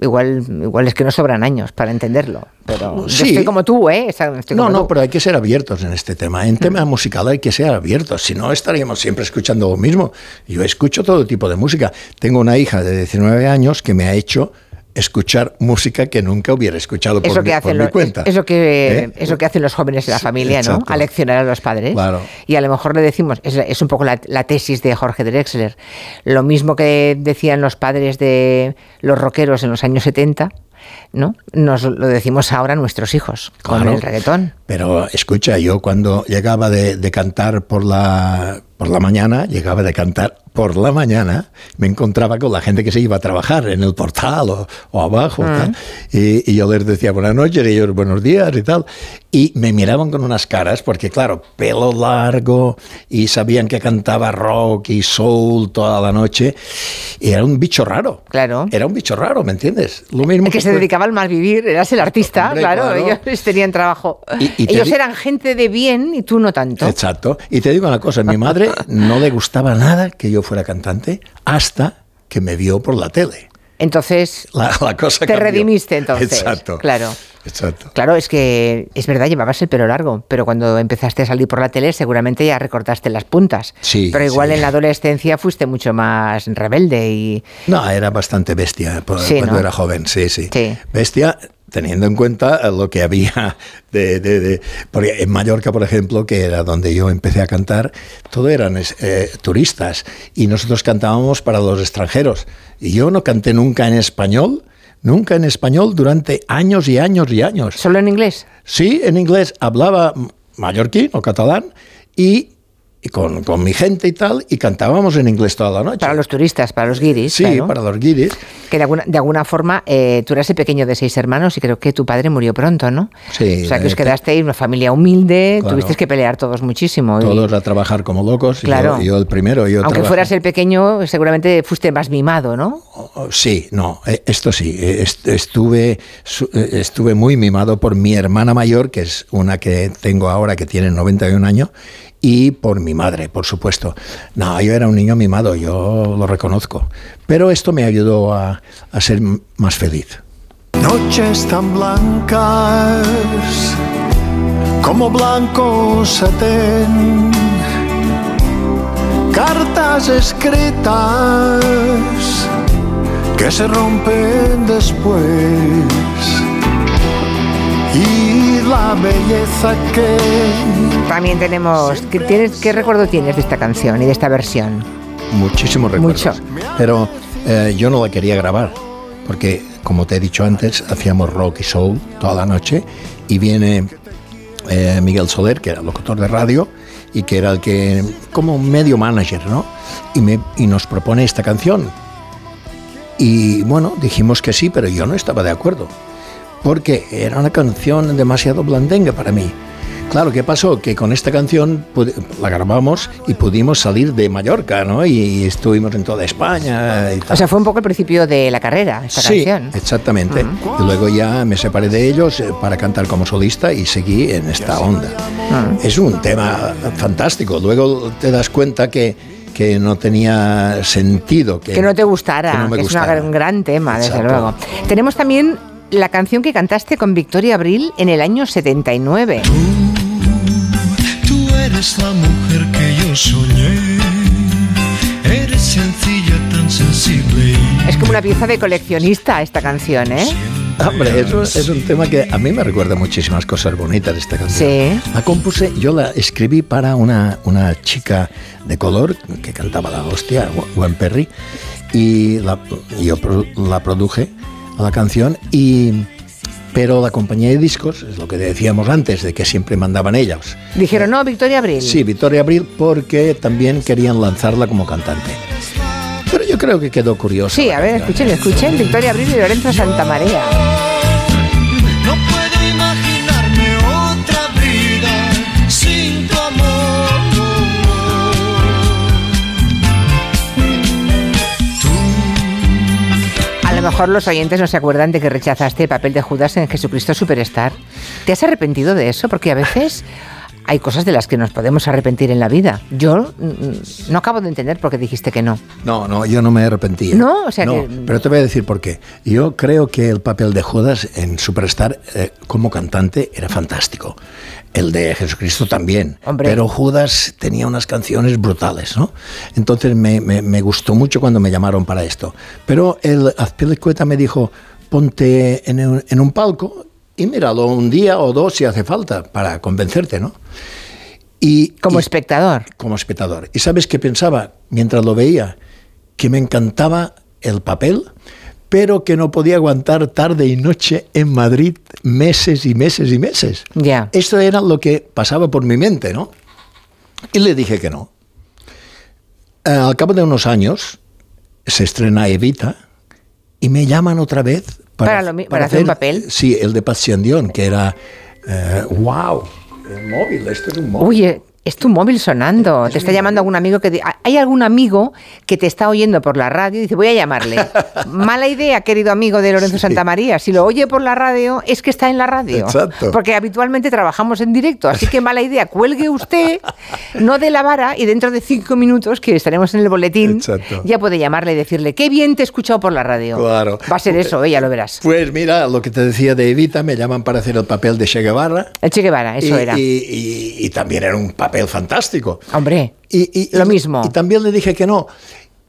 Speaker 2: Igual, igual es que no sobran años para entenderlo, pero yo
Speaker 155: Sí.
Speaker 2: estoy como tú, ¿eh? Estoy
Speaker 155: no, no,
Speaker 2: tú.
Speaker 155: pero hay que ser abiertos en este tema. En tema musical hay que ser abiertos, si no estaríamos siempre escuchando lo mismo. Yo escucho todo tipo de música. Tengo una hija de 19 años que me ha hecho escuchar música que nunca hubiera escuchado por,
Speaker 2: Es lo
Speaker 155: mi,
Speaker 2: que
Speaker 155: por mi
Speaker 2: los,
Speaker 155: cuenta.
Speaker 2: es lo que
Speaker 155: ¿Eh?
Speaker 2: hacen los jóvenes de la familia, ¿no?
Speaker 155: exacto.
Speaker 2: Aleccionar a los padres.
Speaker 155: Claro.
Speaker 2: Y a lo mejor le decimos, es, es un poco la, la tesis de Jorge Drexler, lo mismo que decían los padres de los rockeros en los años 70, ¿no? Nos lo decimos ahora a nuestros hijos con el reggaetón.
Speaker 155: Pero escucha, yo cuando llegaba de, de cantar por la, por la mañana, llegaba de cantar por la mañana, me encontraba con la gente que se iba a trabajar en el portal o, o abajo.
Speaker 2: Ah.
Speaker 155: tal. Y, y yo les decía buenas noches y ellos buenos días y tal. Y me miraban con unas caras, porque claro, pelo largo y sabían que cantaba rock y soul toda la noche. Y era un bicho raro.
Speaker 2: Claro.
Speaker 155: Era un bicho raro, ¿me entiendes? Lo mismo
Speaker 2: El que se
Speaker 155: fue-
Speaker 2: dedicaba al mal vivir, eras el artista,
Speaker 155: Hombre,
Speaker 2: claro,
Speaker 155: claro.
Speaker 2: ellos tenían trabajo.
Speaker 155: Y- y
Speaker 2: ellos eran gente de bien y tú no tanto.
Speaker 155: Exacto. Y te digo una cosa, mi madre no le gustaba nada que yo fuera cantante hasta que me vio por la tele.
Speaker 2: Entonces,
Speaker 155: La, la cosa
Speaker 2: te
Speaker 155: cambió.
Speaker 2: redimiste entonces.
Speaker 155: Exacto.
Speaker 2: Claro.
Speaker 155: Exacto.
Speaker 2: Claro, es que es verdad, llevabas el pelo largo, pero cuando empezaste a salir por la tele seguramente ya recortaste las puntas.
Speaker 155: Sí,
Speaker 2: Pero igual
Speaker 155: sí.
Speaker 2: en la adolescencia fuiste mucho más rebelde y...
Speaker 155: No, era bastante bestia por-
Speaker 2: Sí,
Speaker 155: cuando
Speaker 2: ¿no?
Speaker 155: era joven, sí, sí,
Speaker 2: Sí.
Speaker 155: Bestia teniendo en cuenta eh, lo que había de, de- de- porque en Mallorca, por ejemplo, que era donde yo empecé a cantar, todo eran eh, turistas y nosotros cantábamos para los extranjeros. Y yo no canté nunca en español, nunca en español durante años y años y años.
Speaker 2: ¿Solo en inglés?
Speaker 155: Sí, en inglés hablaba mallorquín o catalán y, y con, con mi gente y tal, y cantábamos en inglés toda la noche.
Speaker 2: Para los turistas, para los guiris.
Speaker 155: Sí,
Speaker 2: claro.
Speaker 155: para los guiris.
Speaker 2: Que de alguna, de alguna forma eh, tú eras el pequeño de seis hermanos y creo que tu padre murió pronto, ¿no?
Speaker 155: Sí,
Speaker 2: O sea que os quedasteis una familia humilde,
Speaker 155: Claro.
Speaker 2: tuvisteis que pelear todos muchísimo. y-
Speaker 155: Todos a trabajar como locos. y
Speaker 2: Claro.
Speaker 155: yo, yo el primero. Yo
Speaker 2: aunque
Speaker 155: trabajé-
Speaker 2: fueras el pequeño, seguramente fuiste más mimado, ¿no?
Speaker 155: Oh, Sí, no, eh, esto sí. eh, est- Estuve, eh, estuve muy mimado por mi hermana mayor, que es una que tengo ahora que tiene 91 años, y por mi madre, por supuesto. No, yo era un niño mimado, yo lo reconozco. Pero esto me ayudó a, a ser más feliz.
Speaker 157: Noches tan blancas como blanco satén, cartas escritas que se rompen después y la belleza que
Speaker 2: También tenemos... ¿qué, tienes, ¿Qué recuerdo tienes de esta canción y de esta versión?
Speaker 155: Muchísimos recuerdos. Pero eh, yo no la quería grabar, porque como te he dicho antes, hacíamos rock y soul toda la noche y viene eh, Miguel Soler, que era locutor de radio y que era el que, como medio manager, ¿no? Y, me, y nos propone esta canción. Y bueno, dijimos que sí, pero yo no estaba de acuerdo, porque era una canción demasiado blandenga para mí. Claro, ¿qué pasó? Que con esta canción la grabamos y pudimos salir de Mallorca, ¿no? Y estuvimos en toda España y tal.
Speaker 2: O sea, fue un poco el principio de la carrera, esta
Speaker 155: sí,
Speaker 2: canción.
Speaker 155: exactamente. Y luego ya me separé de ellos eh, para cantar como solista y seguí en esta onda. Es un tema fantástico. Luego te das cuenta que, que no tenía sentido. Que,
Speaker 2: Que no te gustara,
Speaker 155: que no me
Speaker 2: que es una- un gran tema, desde
Speaker 155: Exacto.
Speaker 2: luego. Tenemos también la canción que cantaste con Victoria Abril en el año 79.
Speaker 158: Tú eres la mujer que yo soñé. Eres sencilla, tan sensible.
Speaker 2: Es como una pieza de coleccionista esta canción, ¿eh?
Speaker 155: Hombre, eso es un tema que a mí me recuerda muchísimas cosas bonitas esta canción.
Speaker 2: Sí.
Speaker 155: La compuse, yo la escribí para una, una chica de color que cantaba la hostia, Gwen Perry, y la, yo la produje a la canción y pero la compañía de discos, es lo que decíamos antes, de que siempre mandaban ellos.
Speaker 2: Dijeron, no, Victoria Abril.
Speaker 155: Sí, Victoria Abril, porque también querían lanzarla como cantante. Pero yo creo que quedó curioso.
Speaker 2: Sí, a ver, escuchen, escuchen. Victoria Abril y Lorenzo Santamaría. Mejor los oyentes no se acuerdan de que rechazaste el papel de Judas en Jesucristo Superstar. ¿Te has arrepentido de eso? Porque a veces hay cosas de las que nos podemos arrepentir en la vida. Yo mm, no acabo de entender por qué dijiste que no.
Speaker 155: No, no, yo no me arrepentí.
Speaker 2: No, o sea
Speaker 155: No,
Speaker 2: que...
Speaker 155: pero te voy a decir por qué. Yo creo que el papel de Judas en Superstar eh, como cantante era fantástico. El de Jesucristo también.
Speaker 2: Hombre.
Speaker 155: Pero Judas tenía unas canciones brutales, ¿no? Entonces me, me- me gustó mucho cuando me llamaron para esto. Pero el Azpilicueta me dijo, ponte en un, en un palco y míralo un día o dos si hace falta para convencerte, ¿no? Y,
Speaker 2: como espectador.
Speaker 155: Como espectador. ¿Y sabes qué pensaba mientras lo veía? Que me encantaba el papel, pero que no podía aguantar tarde y noche en Madrid meses y meses y meses.
Speaker 2: Ya.
Speaker 155: Esto era lo que pasaba por mi mente, ¿no? Y le dije que no. Eh, al cabo de unos años se estrena Evita y me llaman otra vez
Speaker 2: Para hacer un papel.
Speaker 155: Sí, el de Pasión Dion, que era eh, wow, el móvil, esto es un móvil.
Speaker 2: Oye, es tu móvil sonando. Te está llamando algún amigo que... Hay algún amigo que te está oyendo por la radio y dice, voy a llamarle. Mala idea, querido amigo de Lorenzo Santamaría. Si lo oye por la radio, es que está en la radio.
Speaker 155: Exacto.
Speaker 2: Porque habitualmente trabajamos en directo. Así que mala idea. Cuelgue usted, no de la vara, y dentro de cinco minutos, que estaremos en el boletín,
Speaker 155: Exacto.
Speaker 2: ya puede llamarle y decirle, qué bien te he escuchado por la radio.
Speaker 155: Claro.
Speaker 2: Va a ser eso, eh, ya lo verás.
Speaker 155: Pues mira, lo que te decía de Evita, me llaman para hacer el papel de Che Guevara.
Speaker 2: El Che Guevara, eso
Speaker 155: y,
Speaker 2: era.
Speaker 155: Y, y- y también era un papel fantástico.
Speaker 2: Hombre,
Speaker 155: y,
Speaker 2: lo mismo.
Speaker 155: Y también le dije que no.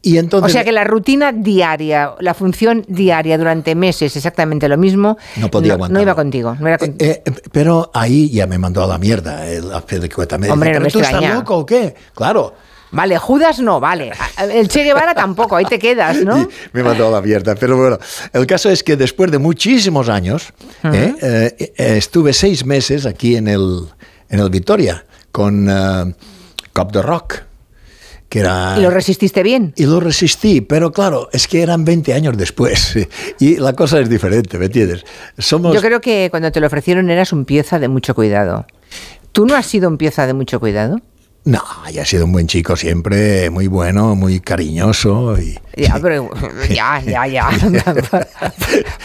Speaker 155: Y entonces
Speaker 2: O sea que la rutina diaria, la función diaria durante meses, exactamente lo mismo,
Speaker 155: No podía
Speaker 2: no,
Speaker 155: aguantarlo.
Speaker 2: iba contigo. No era con-
Speaker 155: Eh, eh, pero ahí ya me mandó a la mierda el. Me
Speaker 2: Hombre, no me
Speaker 155: ¿pero tú estás
Speaker 2: extraña.
Speaker 155: loco o qué? Claro.
Speaker 2: Vale, Judas no, vale. El Che Guevara tampoco, ahí te quedas, ¿no?
Speaker 155: Y me mandó a la mierda. Pero bueno, el caso es que después de muchísimos años, eh, eh, eh, estuve seis meses aquí en el, en el Victoria con eh, Cop de Rock, que era...
Speaker 2: ¿Y lo resististe bien?
Speaker 155: Y lo resistí, pero claro, es que eran 20 años después y la cosa es diferente, ¿me entiendes? Somos...
Speaker 2: Yo creo que cuando te lo ofrecieron eras un pieza de mucho cuidado. ¿Tú no has sido un pieza de mucho cuidado?
Speaker 155: No, ya he sido un buen chico siempre, muy bueno, muy cariñoso y...
Speaker 2: Ya, pero ya, ya, ya.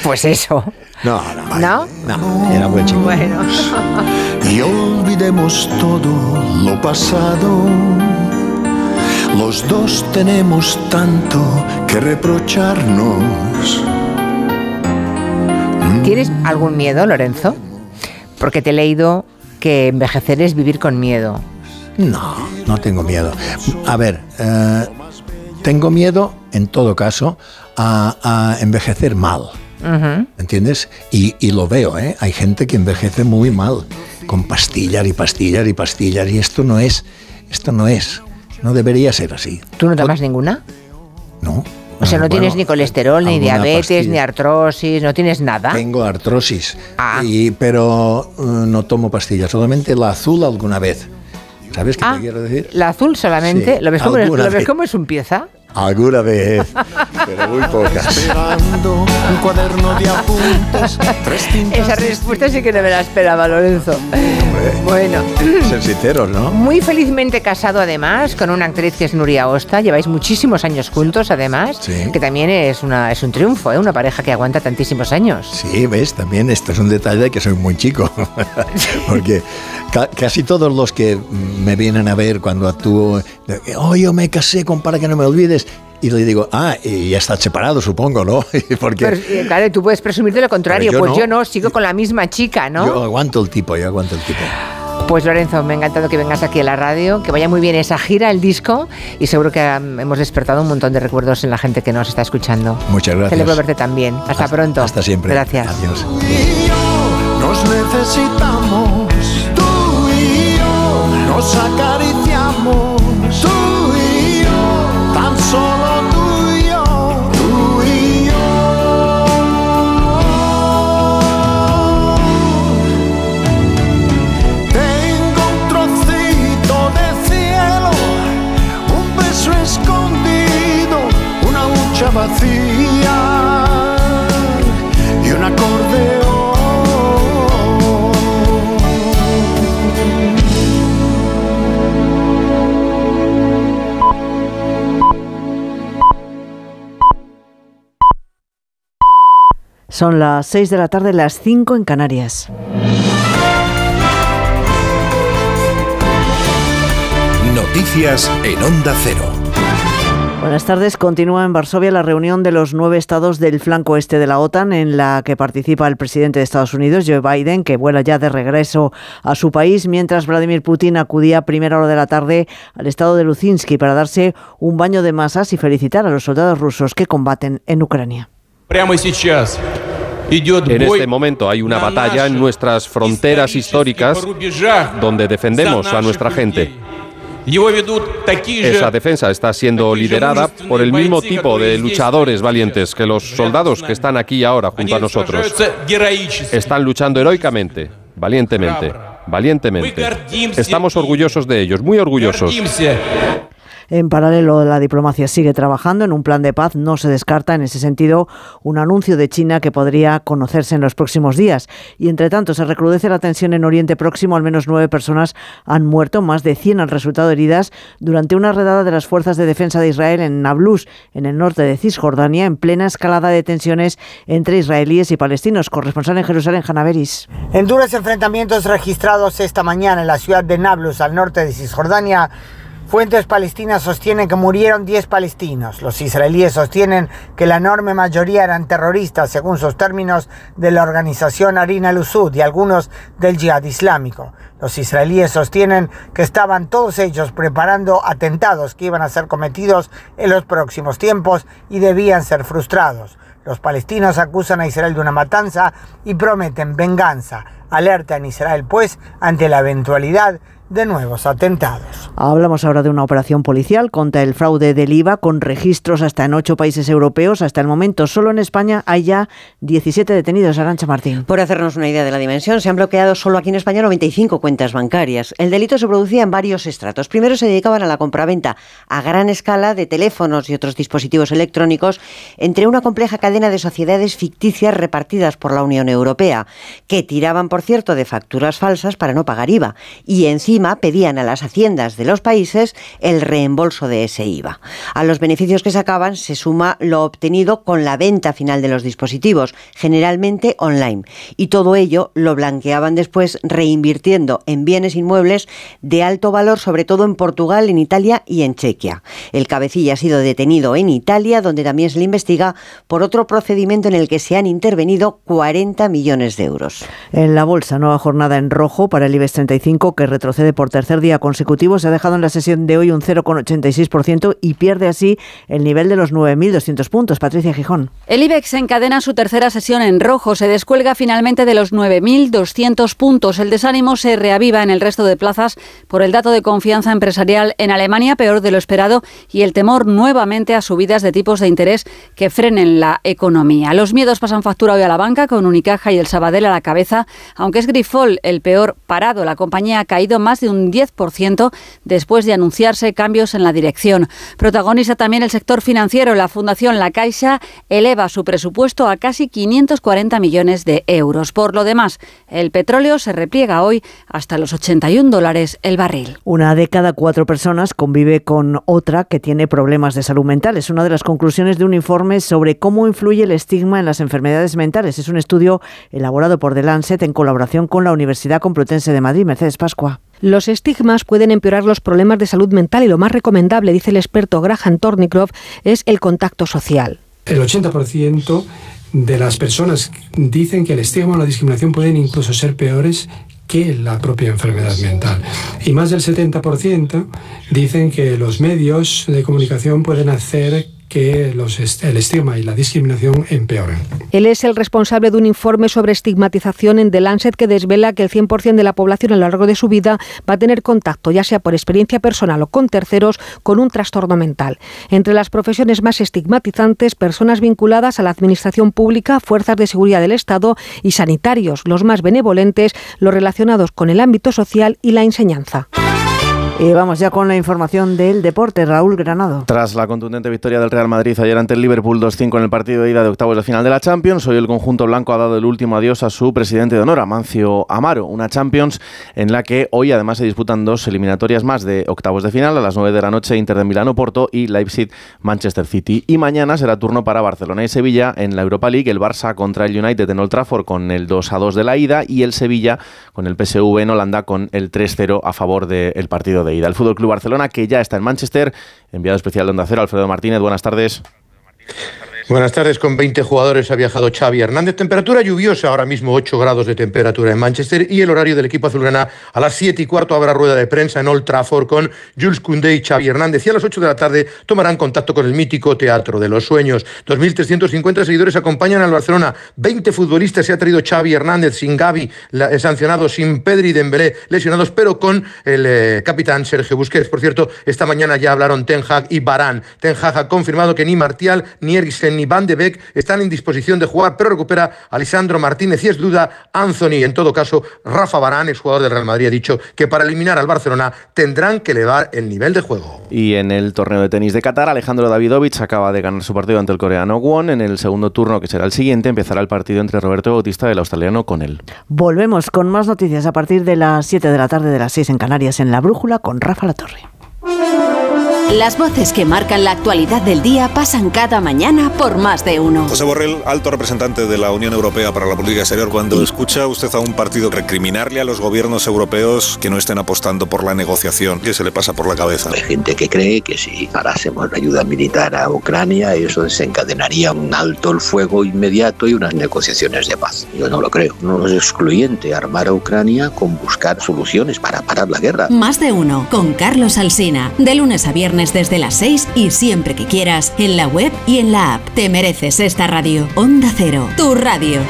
Speaker 2: Pues eso.
Speaker 155: No, no,
Speaker 2: ¿No?
Speaker 155: no, era buen chico.
Speaker 2: Bueno.
Speaker 159: Y olvidemos todo lo pasado. Los dos tenemos tanto que reprocharnos.
Speaker 2: ¿Tienes algún miedo, Lorenzo? Porque te he leído que envejecer es vivir con miedo.
Speaker 155: No, no tengo miedo. A ver, eh, tengo miedo, en todo caso, a, a envejecer mal. ¿Entiendes? Y, y lo veo, ¿eh? Hay gente que envejece muy mal, con pastillas y pastillas y pastillas, y esto no es, esto no es, no debería ser así.
Speaker 2: ¿Tú no tomas ninguna?
Speaker 155: No.
Speaker 2: O sea, no, tienes ni colesterol, ni diabetes,
Speaker 155: pastilla.
Speaker 2: ni artrosis, no tienes nada.
Speaker 155: Tengo artrosis,
Speaker 2: Ah.
Speaker 155: y, pero eh, no tomo pastillas, solamente la azul alguna vez. ¿Sabes qué
Speaker 2: Ah,
Speaker 155: te quiero decir?
Speaker 2: La azul solamente.
Speaker 155: Sí,
Speaker 2: ¿Lo ves lo ves cómo es un pieza?
Speaker 155: Alguna vez, pero muy pocas.
Speaker 159: Esperando un cuaderno de apuntes,
Speaker 2: Esa respuesta sí que no me la esperaba, Lorenzo. Bueno.
Speaker 155: Ser sinceros, ¿no?
Speaker 2: Muy felizmente casado además con una actriz que es Nuria Osta. Lleváis muchísimos años juntos además,
Speaker 155: Sí.
Speaker 2: que también es, una, es un triunfo, ¿eh? una pareja que aguanta tantísimos años.
Speaker 155: Sí, ves, también esto es un detalle de que soy muy chico, porque ca- casi todos los que me vienen a ver cuando actúo, oh, yo me casé con para que no me olvides, y le digo, ah, y ya está separado, supongo, ¿no? porque
Speaker 2: Pero, eh, claro, tú puedes presumir de lo contrario.
Speaker 155: Yo
Speaker 2: pues
Speaker 155: no.
Speaker 2: yo no, sigo con la misma chica, ¿no?
Speaker 155: yo aguanto el tipo, yo aguanto el tipo.
Speaker 2: Pues Lorenzo, me ha encantado que vengas aquí a la radio, que vaya muy bien esa gira, el disco, y seguro que um, hemos despertado un montón de recuerdos en la gente que nos está escuchando.
Speaker 155: Muchas gracias.
Speaker 2: Celebro verte también. Hasta, pronto.
Speaker 155: Hasta siempre.
Speaker 2: Gracias.
Speaker 155: Adiós.
Speaker 159: Nos necesitamos,
Speaker 111: Son las 6 de la tarde, las 5 en Canarias.
Speaker 160: Noticias en Onda Cero.
Speaker 111: Buenas tardes. Continúa en Varsovia la reunión de los nueve estados del flanco este de la OTAN, en la que participa el presidente de Estados Unidos, Joe Biden, que vuela ya de regreso a su país, mientras Vladimir Putin acudía a primera hora de la tarde al estado de Luzinski para darse un baño de masas y felicitar a los soldados rusos que combaten en Ucrania.
Speaker 161: En este momento hay una batalla en nuestras fronteras históricas donde defendemos a nuestra gente. Esa defensa está siendo liderada por el mismo tipo de luchadores valientes que los soldados que están aquí ahora junto a nosotros. Están luchando heroicamente, valientemente, valientemente. Estamos orgullosos de ellos, muy orgullosos.
Speaker 111: En paralelo, la diplomacia sigue trabajando en un plan de paz. No se descarta, en ese sentido, un anuncio de China que podría conocerse en los próximos días. Y entre tanto, se recrudece la tensión en Oriente Próximo. Al menos nueve personas han muerto, más de 100 han resultado heridas durante una redada de las fuerzas de defensa de Israel en Nablus, en el norte de Cisjordania, en plena escalada de tensiones entre israelíes y palestinos. Corresponsal en Jerusalén, Hanaveris.
Speaker 162: En duros enfrentamientos registrados esta mañana en la ciudad de Nablus, al norte de Cisjordania, Fuentes palestinas sostienen que murieron 10 palestinos. Los israelíes sostienen que la enorme mayoría eran terroristas, según sus términos, de la organización Arin al-Usud y algunos del Jihad Islámico. Los israelíes sostienen que estaban todos ellos preparando atentados que iban a ser cometidos en los próximos tiempos y debían ser frustrados. Los palestinos acusan a Israel de una matanza y prometen venganza. Alertan a Israel, pues, ante la eventualidad de nuevos atentados.
Speaker 111: Hablamos ahora de una operación policial contra el fraude del IVA con registros hasta en ocho países europeos. Hasta el momento, solo en España hay ya 17 detenidos. Arancha Martín.
Speaker 163: Por hacernos una idea de la dimensión, se han bloqueado solo aquí en España 95 cuentas bancarias. El delito se producía en varios estratos. Primero se dedicaban a la compraventa a gran escala de teléfonos y otros dispositivos electrónicos entre una compleja cadena de sociedades ficticias repartidas por la Unión Europea, que tiraban, por cierto, de facturas falsas para no pagar IVA. Y encima pedían a las haciendas de los países el reembolso de ese IVA. A los beneficios que sacaban se suma lo obtenido con la venta final de los dispositivos, generalmente online. Y todo ello lo blanqueaban después reinvirtiendo en bienes inmuebles de alto valor, sobre todo en Portugal, en Italia y en Chequia. El cabecilla ha sido detenido en Italia, donde también se le investiga por otro procedimiento en el que se han intervenido 40 millones de euros.
Speaker 111: En la bolsa, nueva jornada en rojo para el IBEX 35 que retrocede por tercer día consecutivo. Se ha dejado en la sesión de hoy un 0,86% y pierde así el nivel de los 9.200 puntos. Patricia Gijón.
Speaker 164: El IBEX encadena su tercera sesión en rojo. Se descuelga finalmente de los 9.200 puntos. El desánimo se reaviva en el resto de plazas por el dato de confianza empresarial en Alemania, peor de lo esperado, y el temor nuevamente a subidas de tipos de interés que frenen la economía. Los miedos pasan factura hoy a la banca con Unicaja y el Sabadell a la cabeza, aunque es Grifol el peor parado. La compañía ha caído más de un 10% después de anunciarse cambios en la dirección. Protagoniza también el sector financiero. La Fundación La Caixa eleva su presupuesto a casi 540 millones de euros. Por lo demás, el petróleo se repliega hoy hasta los 81 dólares el barril.
Speaker 111: Una de cada cuatro personas convive con otra que tiene problemas de salud mental. Es una de las conclusiones de un informe sobre cómo influye el estigma en las enfermedades mentales. Es un estudio elaborado por The Lancet en colaboración con la Universidad Complutense de Madrid. Mercedes Pascua.
Speaker 165: Los estigmas pueden empeorar los problemas de salud mental y lo más recomendable, dice el experto Graham Tornicroft, es el contacto social.
Speaker 166: El 80% de las personas dicen que el estigma o la discriminación pueden incluso ser peores que la propia enfermedad mental. Y más del 70% dicen que los medios de comunicación pueden hacer que los, el estigma y la discriminación empeoren.
Speaker 165: Él es el responsable de un informe sobre estigmatización en The Lancet que desvela que el 100% de la población a lo largo de su vida va a tener contacto, ya sea por experiencia personal o con terceros, con un trastorno mental. Entre las profesiones más estigmatizantes, personas vinculadas a la administración pública, fuerzas de seguridad del Estado y sanitarios, los más benevolentes, los relacionados con el ámbito social y la enseñanza.
Speaker 111: Y vamos ya con la información del deporte. Raúl Granado.
Speaker 74: Tras la contundente victoria del Real Madrid ayer ante el Liverpool 2-5 en el partido de ida de octavos de final de la Champions, hoy el conjunto blanco ha dado el último adiós a su presidente de honor, Amancio Amaro. Una Champions en la que hoy además se disputan dos eliminatorias más de octavos de final a las 9 de la noche Inter de Milano-Porto y Leipzig-Manchester City. Y mañana será turno para Barcelona y Sevilla en la Europa League, el Barça contra el United en Old Trafford con el 2-2 de la ida y el Sevilla con el PSV en Holanda con el 3-0 a favor del partido de ida. El Fútbol Club Barcelona, que ya está en Manchester, enviado especial de Onda Cero, Alfredo Martínez. Buenas tardes.
Speaker 167: Con 20 jugadores ha viajado Xavi Hernández. Temperatura lluviosa, ahora mismo 8 grados de temperatura en Manchester. Y el horario del equipo azulgrana a las 7 y cuarto habrá rueda de prensa en Old Trafford con Jules Koundé y Xavi Hernández. Y a las 8 de la tarde tomarán contacto con el mítico Teatro de los Sueños. 2.350 seguidores acompañan al Barcelona. 20 futbolistas se ha traído Xavi Hernández sin Gavi, eh, sancionado, sin Pedri Dembélé lesionados, pero con el eh, capitán Sergio Busquets. Por cierto, esta mañana ya hablaron Ten Hag y Barán. Ten Hag ha confirmado que ni Martial, ni Eriksen, ni Van de Beek están en disposición de jugar, pero recupera a Lisandro Martínez y es duda Anthony. En todo caso, Rafa Barán, ex jugador del Real Madrid, ha dicho que para eliminar al Barcelona tendrán que elevar el nivel de juego.
Speaker 74: Y en el torneo de tenis de Qatar, Alejandro Davidovich acaba de ganar su partido ante el coreano Won. En el segundo turno, que será el siguiente, empezará el partido entre Roberto Bautista y el australiano con él.
Speaker 111: Volvemos con más noticias a partir de las 7 de la tarde de las 6 en Canarias en La Brújula con Rafa La Torre.
Speaker 168: Las voces que marcan la actualidad del día pasan cada mañana por más de uno.
Speaker 63: José Borrell, alto representante de la Unión Europea para la política exterior, cuando escucha usted a un partido recriminarle a los gobiernos europeos que no estén apostando por la negociación, ¿qué se le pasa por la cabeza?
Speaker 169: Hay gente que cree que si parásemos la ayuda militar a Ucrania, eso desencadenaría un alto el fuego inmediato y unas negociaciones de paz. Yo no lo creo. No es excluyente armar a Ucrania con buscar soluciones para parar la guerra.
Speaker 168: Más de uno, con Carlos Alsina, de lunes a viernes desde las 6 y siempre que quieras, en la web y en la app. Te mereces esta radio. Onda Cero, tu radio.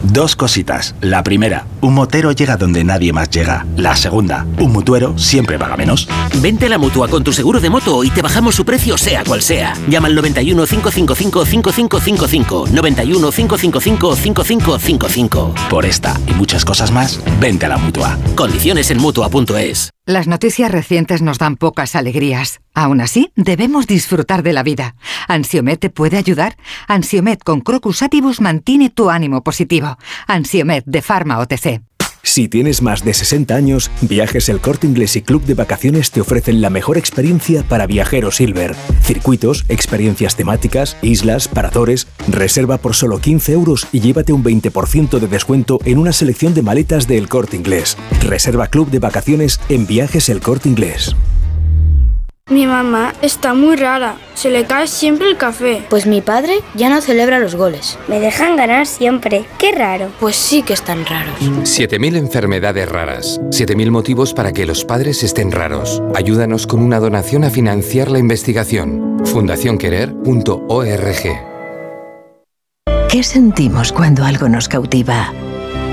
Speaker 170: Dos cositas. La primera, un motero llega donde nadie más llega. La segunda, un mutuero siempre paga menos.
Speaker 171: Vente a la mutua con tu seguro de moto y te bajamos su precio sea cual sea. Llama al 91 555 5555. 91 555 5555.
Speaker 170: Por esta y muchas cosas más, vente a la mutua.
Speaker 171: Condiciones en mutua.es.
Speaker 172: Las noticias recientes nos dan pocas alegrías. Aún así, debemos disfrutar de la vida. ¿Ansiomet te puede ayudar? Ansiomet con Crocus Atibus mantiene tu ánimo positivo. Ansiomet de Pharma OTC.
Speaker 173: Si tienes más de 60 años, Viajes El Corte Inglés y Club de Vacaciones te ofrecen la mejor experiencia para viajeros Silver. Circuitos, experiencias temáticas, islas, paradores. Reserva por solo 15 euros y llévate un 20% de descuento en una selección de maletas de El Corte Inglés. Reserva Club de Vacaciones en Viajes El Corte Inglés.
Speaker 174: Mi mamá está muy rara, se le cae siempre el café.
Speaker 100: Pues mi padre ya no celebra los goles.
Speaker 175: Me dejan ganar siempre, qué raro.
Speaker 100: Pues sí que están raros.
Speaker 176: 7.000 enfermedades raras, 7.000 motivos para que los padres estén raros. Ayúdanos con una donación a financiar la investigación. fundacionquerer.org
Speaker 177: ¿Qué sentimos cuando algo nos cautiva?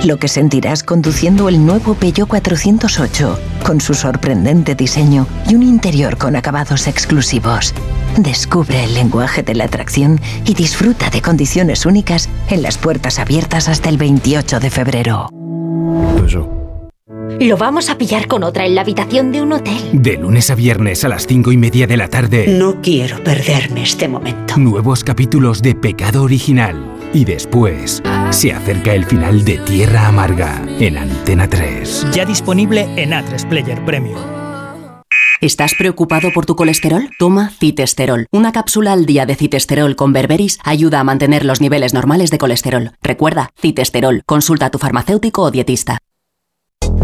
Speaker 177: Lo que sentirás conduciendo el nuevo Peugeot 408, con su sorprendente diseño y un interior con acabados exclusivos. Descubre el lenguaje de la atracción y disfruta de condiciones únicas en las puertas abiertas hasta el 28 de febrero.
Speaker 100: Lo vamos a pillar con otra en la habitación de un hotel.
Speaker 178: De lunes a viernes a las cinco y media de la tarde.
Speaker 100: No quiero perderme este momento.
Speaker 178: Nuevos capítulos de Pecado Original. Y después se acerca el final de Tierra Amarga en Antena 3.
Speaker 179: Ya disponible en A3 Player Premium.
Speaker 23: ¿Estás preocupado por tu colesterol? Toma Citesterol. Una cápsula al día de Citesterol con berberis ayuda a mantener los niveles normales de colesterol. Recuerda, Citesterol. Consulta a tu farmacéutico o dietista.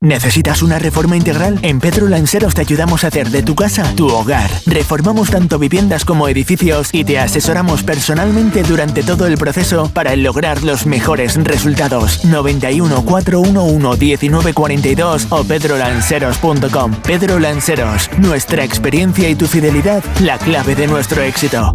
Speaker 180: ¿Necesitas una reforma integral? En Pedro Lanceros te ayudamos a hacer de tu casa tu hogar. Reformamos tanto viviendas como edificios y te asesoramos personalmente durante todo el proceso para lograr los mejores resultados. 91 411 1942 o pedrolanceros.com. Pedro Lanceros, nuestra experiencia y tu fidelidad, la clave de nuestro éxito.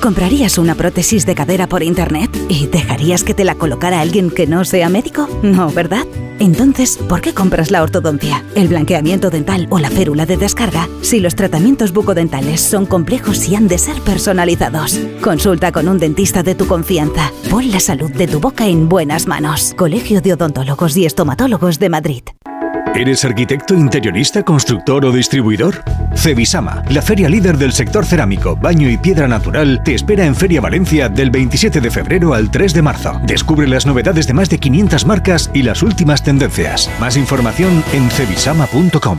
Speaker 181: ¿Comprarías una prótesis de cadera por internet y dejarías que te la colocara alguien que no sea médico? No, ¿verdad? Entonces, ¿por qué compras la ortodoncia, el blanqueamiento dental o la férula de descarga si los tratamientos bucodentales son complejos y han de ser personalizados? Consulta con un dentista de tu confianza. Pon la salud de tu boca en buenas manos. Colegio de Odontólogos y Estomatólogos de Madrid.
Speaker 180: ¿Eres arquitecto, interionista, constructor o distribuidor? Cevisama, la feria líder del sector cerámico, baño y piedra natural, te espera en Feria Valencia del 27 de febrero al 3 de marzo. Descubre las novedades de más de 500 marcas y las últimas tendencias. Más información en cevisama.com.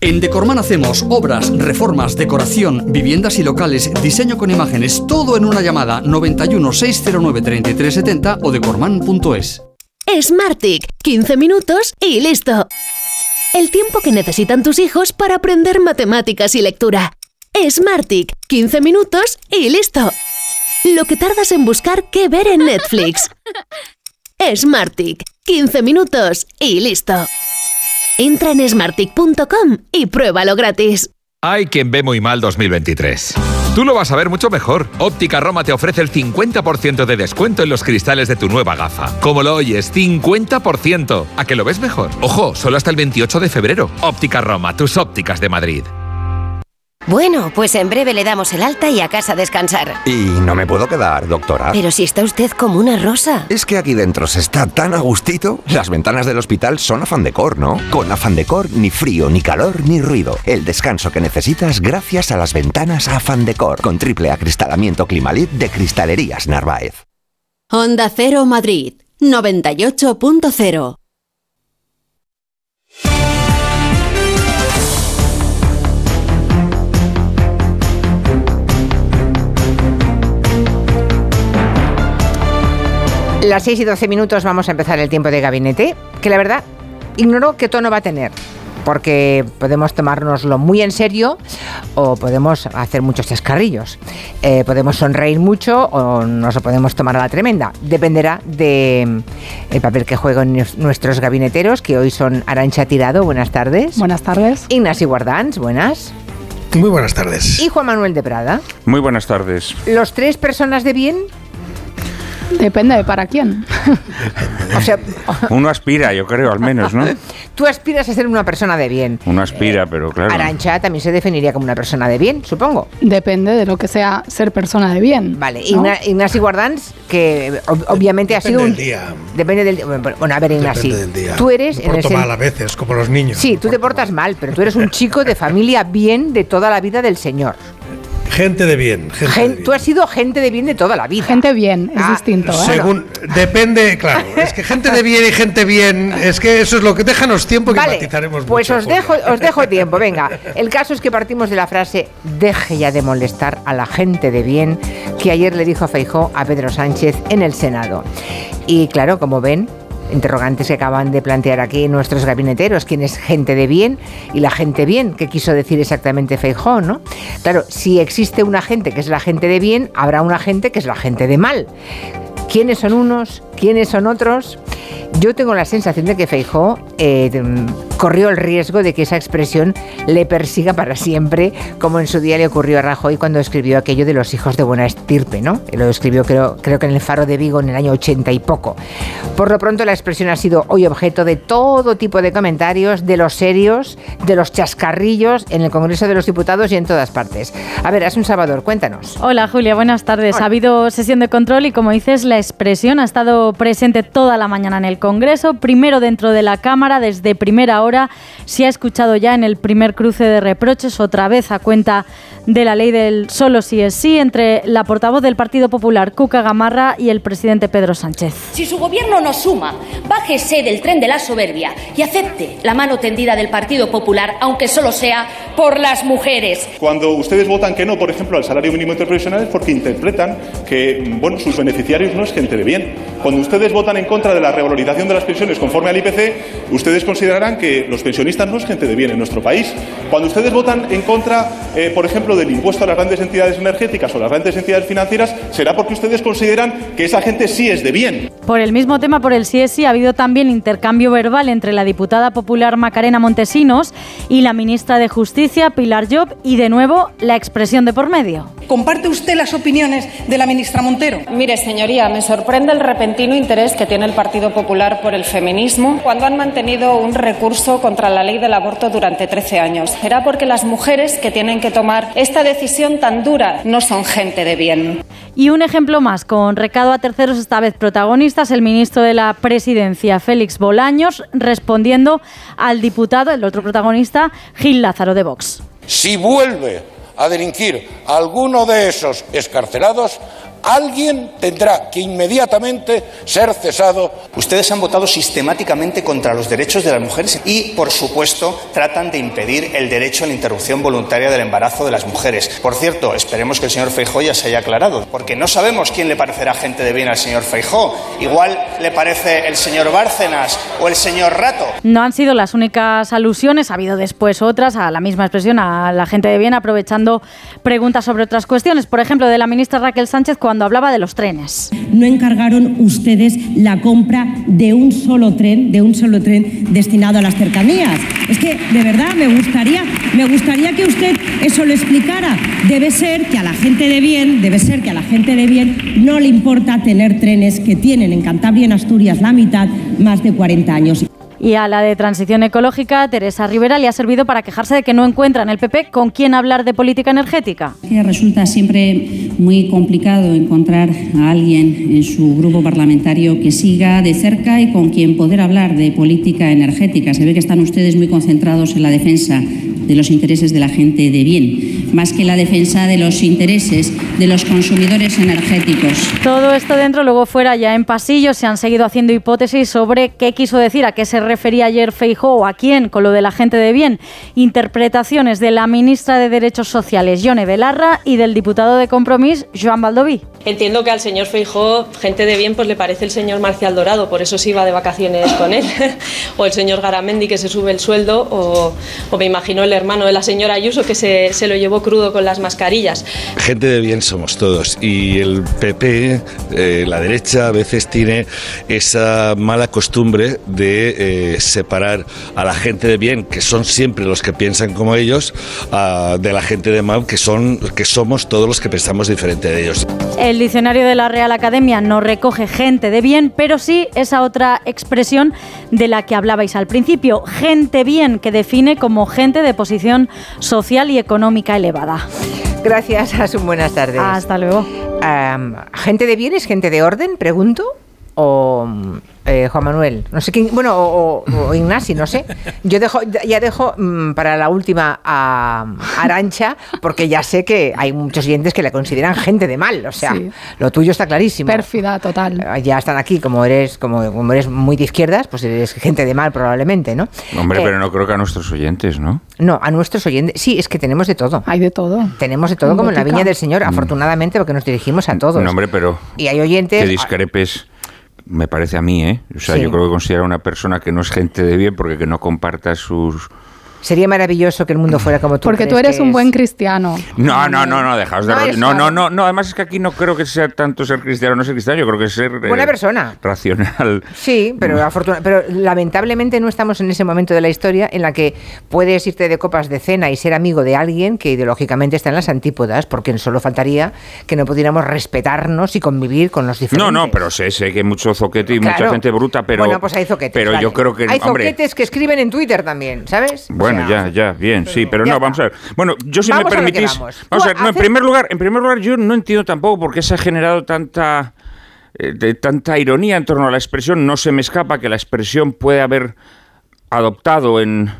Speaker 182: En Decorman hacemos obras, reformas, decoración, viviendas y locales, diseño con imágenes, todo en una llamada 91 609 3370 o decorman.es.
Speaker 167: Smartick, 15 minutos y listo. El tiempo que necesitan tus hijos para aprender matemáticas y lectura. Smartick, 15 minutos y listo. Lo que tardas en buscar qué ver en Netflix. Smartick, 15 minutos y listo. Entra en smartick.com y pruébalo gratis.
Speaker 183: Hay quien ve muy mal 2023. Tú lo vas a ver mucho mejor. Óptica Roma te ofrece el 50% de descuento en los cristales de tu nueva gafa. Como lo oyes, 50%. ¿A que lo ves mejor? Ojo, solo hasta el 28 de febrero. Óptica Roma, tus ópticas de Madrid.
Speaker 184: Bueno, pues en breve le damos el alta y a casa a descansar.
Speaker 185: Y no me puedo quedar, doctora.
Speaker 184: Pero si está usted como una rosa.
Speaker 185: Es que aquí dentro se está tan a gustito. Las ventanas del hospital son afán decor, ¿no? Con afán decor, ni frío, ni calor, ni ruido. El descanso que necesitas gracias a las ventanas afán decor. Con triple acristalamiento Climalit de Cristalerías Narváez.
Speaker 186: Onda Cero Madrid, 98.0.
Speaker 2: Las 6 y 12 minutos vamos a empezar el tiempo de gabinete, que la verdad ignoro qué tono va a tener, porque podemos tomárnoslo muy en serio o podemos hacer muchos chascarrillos. Eh, podemos sonreír mucho o nos lo podemos tomar a la tremenda. Dependerá del el papel que jueguen nuestros gabineteros, que hoy son Arancha Tirado, buenas tardes.
Speaker 64: Buenas tardes.
Speaker 2: Ignacio Guardans, buenas.
Speaker 187: Muy buenas tardes.
Speaker 2: Y Juan Manuel de Prada.
Speaker 188: Muy buenas tardes.
Speaker 2: Los tres personas de bien
Speaker 64: Depende de para quién.
Speaker 188: o sea, uno aspira, yo creo, al menos, ¿no?
Speaker 2: Tú aspiras a ser una persona de bien.
Speaker 188: Uno aspira, pero claro.
Speaker 2: Arancha también se definiría como una persona de bien, supongo.
Speaker 64: Depende de lo que sea ser persona de bien.
Speaker 2: Vale, Ignasi Guardans, que obviamente ha sido
Speaker 187: un. día.
Speaker 2: Depende del día. Bueno, a ver, Ignasi. Tú eres.
Speaker 187: Me porto mal a veces, como los niños.
Speaker 2: Sí, tú te portas mal, pero tú eres un chico de familia bien de toda la vida del Señor.
Speaker 187: Gente de bien.
Speaker 2: Tú has sido gente de bien de toda la vida.
Speaker 64: Gente bien, es ah, distinto. ¿eh?
Speaker 187: Según, depende, claro. Es que gente de bien y gente bien, es que eso es lo que déjanos tiempo que vale, matizaremos
Speaker 2: Pues os dejo, os dejo tiempo, venga. El caso es que partimos de la frase deje ya de molestar a la gente de bien que ayer le dijo a Feijó a Pedro Sánchez en el Senado. Y claro, como ven, interrogantes que acaban de plantear aquí nuestros gabineteros, quién es gente de bien y la gente bien, qué quiso decir exactamente Feijó, ¿no? Claro, si existe una gente que es la gente de bien, habrá una gente que es la gente de mal. ¿Quiénes son unos? ¿Quiénes son otros? Yo tengo la sensación de que Feijó eh, corrió el riesgo de que esa expresión le persiga para siempre, como en su día le ocurrió a Rajoy cuando escribió aquello de los hijos de buena estirpe, ¿no? Lo escribió creo, creo que en el Faro de Vigo en el año 80 y poco. Por lo pronto la expresión ha sido hoy objeto de todo tipo de comentarios, de los serios, de los chascarrillos en el Congreso de los Diputados y en todas partes. A ver, un Salvador, cuéntanos.
Speaker 100: Hola Julia, buenas tardes. Ha habido sesión de control y como dices, la expresión. Ha estado presente toda la mañana en el Congreso, primero dentro de la Cámara desde primera hora. Se ha escuchado ya en el primer cruce de reproches, otra vez a cuenta de la ley del solo sí es sí, entre la portavoz del Partido Popular, Cuca Gamarra, y el presidente Pedro Sánchez.
Speaker 167: Si su gobierno no suma, bájese del tren de la soberbia y acepte la mano tendida del Partido Popular, aunque solo sea por las mujeres.
Speaker 189: Cuando ustedes votan que no, por ejemplo, al salario mínimo interprofesional es porque interpretan que bueno, sus beneficiarios no es gente de bien. Cuando ustedes votan en contra de la revalorización de las pensiones conforme al IPC, ustedes considerarán que los pensionistas no es gente de bien en nuestro país. Cuando ustedes votan en contra, eh, por ejemplo, del impuesto a las grandes entidades energéticas o las grandes entidades financieras, será porque ustedes consideran que esa gente sí es de bien.
Speaker 100: Por el mismo tema, por el sí es sí, ha habido también intercambio verbal entre la diputada popular Macarena Montesinos y la ministra de Justicia, Pilar Job, y de nuevo la expresión de por medio.
Speaker 190: ¿Comparte usted las opiniones de la ministra Montero?
Speaker 191: Mire, señoría, me sorprende el repentino interés que tiene el Partido Popular por el feminismo cuando han mantenido un recurso contra la ley del aborto durante 13 años. ¿Será porque las mujeres que tienen que tomar esta decisión tan dura no son gente de bien?
Speaker 100: Y un ejemplo más, con recado a terceros, esta vez protagonistas, el ministro de la Presidencia, Félix Bolaños, respondiendo al diputado, el otro protagonista, Gil Lázaro de Vox.
Speaker 192: Si vuelve a delinquir alguno de esos escarcelados, alguien tendrá que inmediatamente ser cesado.
Speaker 180: Ustedes han votado sistemáticamente contra los derechos de las mujeres y, por supuesto, tratan de impedir el derecho a la interrupción voluntaria del embarazo de las mujeres. Por cierto, esperemos que el señor Feijó ya se haya aclarado, porque no sabemos quién le parecerá gente de bien al señor Feijó. Igual le parece el señor Bárcenas o el señor Rato.
Speaker 100: No han sido las únicas alusiones, ha habido después otras a la misma expresión, a la gente de bien, aprovechando preguntas sobre otras cuestiones. Por ejemplo, de la ministra Raquel Sánchez cuando hablaba de los trenes.
Speaker 193: No encargaron ustedes la compra de un solo tren, de un solo tren destinado a las cercanías. Es que de verdad me gustaría, me gustaría que usted eso lo explicara. Debe ser que a la gente de bien, debe ser que a la gente de bien no le importa tener trenes que tienen en Cantabria y en Asturias la mitad más de 40 años.
Speaker 100: Y a la de transición ecológica, Teresa Rivera, le ha servido para quejarse de que no encuentra en el PP con quién hablar de política energética.
Speaker 194: Resulta siempre muy complicado encontrar a alguien en su grupo parlamentario que siga de cerca y con quien poder hablar de política energética. Se ve que están ustedes muy concentrados en la defensa de los intereses de la gente de bien, más que la defensa de los intereses de los consumidores energéticos.
Speaker 100: Todo esto dentro, luego fuera ya en pasillo, se han seguido haciendo hipótesis sobre qué quiso decir, a qué se refería ayer Feijó o a quién con lo de la gente de bien. Interpretaciones de la ministra de Derechos Sociales, Yone Belarra, y del diputado de Compromís, Joan Baldoví.
Speaker 195: Entiendo que al señor Feijó, gente de bien, pues le parece el señor Marcial Dorado, por eso se iba de vacaciones con él. o el señor Garamendi, que se sube el sueldo, o, o me imagino el hermano de la señora Ayuso, que se, se, lo llevó crudo con las mascarillas.
Speaker 196: Gente de bien somos todos y el PP, eh, la derecha, a veces tiene esa mala costumbre de eh, separar a la gente de bien, que son siempre los que piensan como ellos, de la gente de mal, que, son, que somos todos los que pensamos diferente de ellos.
Speaker 100: El diccionario de la Real Academia no recoge gente de bien, pero sí esa otra expresión de la que hablabais al principio, gente bien, que define como gente de posición social y económica elevada.
Speaker 2: Gracias, Asun. Buenas tardes.
Speaker 100: Hasta luego.
Speaker 2: Um, ¿Gente de bien es gente de orden? Pregunto. O eh, Juan Manuel, no sé quién, bueno, o, o, o, Ignasi, no sé. Yo dejo, ya dejo mmm, para la última a Arancha, porque ya sé que hay muchos oyentes que la consideran gente de mal, o sea, sí. lo tuyo está clarísimo.
Speaker 64: Pérfida, total.
Speaker 2: Ya están aquí, como eres, como, como eres muy de izquierdas, pues eres gente de mal probablemente, ¿no?
Speaker 188: Hombre, eh, pero no creo que a nuestros oyentes, ¿no?
Speaker 2: No, a nuestros oyentes, sí, es que tenemos de todo.
Speaker 64: Hay de todo.
Speaker 2: Tenemos de todo, como en la viña del Señor, mm. afortunadamente, porque nos dirigimos a todos.
Speaker 188: No, hombre, pero...
Speaker 2: Y hay oyentes...
Speaker 188: Que discrepes me parece a mí, ¿eh? O sea, sí. yo creo que considera una persona que no es gente de bien porque que no comparta sus
Speaker 2: Sería maravilloso que el mundo fuera como tú.
Speaker 64: Porque tú eres un buen cristiano.
Speaker 188: No, no, no, no, dejaos de... No, no, no, no, además es que aquí no creo que sea tanto ser cristiano o no ser cristiano, yo creo que es ser...
Speaker 2: Buena eh, persona.
Speaker 188: Racional.
Speaker 2: Sí, pero, afortuna, pero lamentablemente no estamos en ese momento de la historia en la que puedes irte de copas de cena y ser amigo de alguien que ideológicamente está en las antípodas, porque solo faltaría que no pudiéramos respetarnos y convivir con los diferentes.
Speaker 188: No, no, pero sé, sé que hay mucho zoquete y claro. mucha gente bruta, pero...
Speaker 2: Bueno, pues hay zoquetes.
Speaker 188: Pero
Speaker 2: vale.
Speaker 188: yo creo que...
Speaker 2: Hay
Speaker 188: hombre,
Speaker 2: zoquetes que escriben en Twitter también, ¿sabes?
Speaker 188: Bueno, bueno, ya, ya, bien, sí, pero no, vamos a ver. Bueno, yo si
Speaker 2: vamos
Speaker 188: me permitís,
Speaker 2: a vamos.
Speaker 188: vamos a ver, no, en primer lugar, en primer lugar yo no entiendo tampoco por qué se ha generado tanta eh, de tanta ironía en torno a la expresión, no se me escapa que la expresión puede haber adoptado en,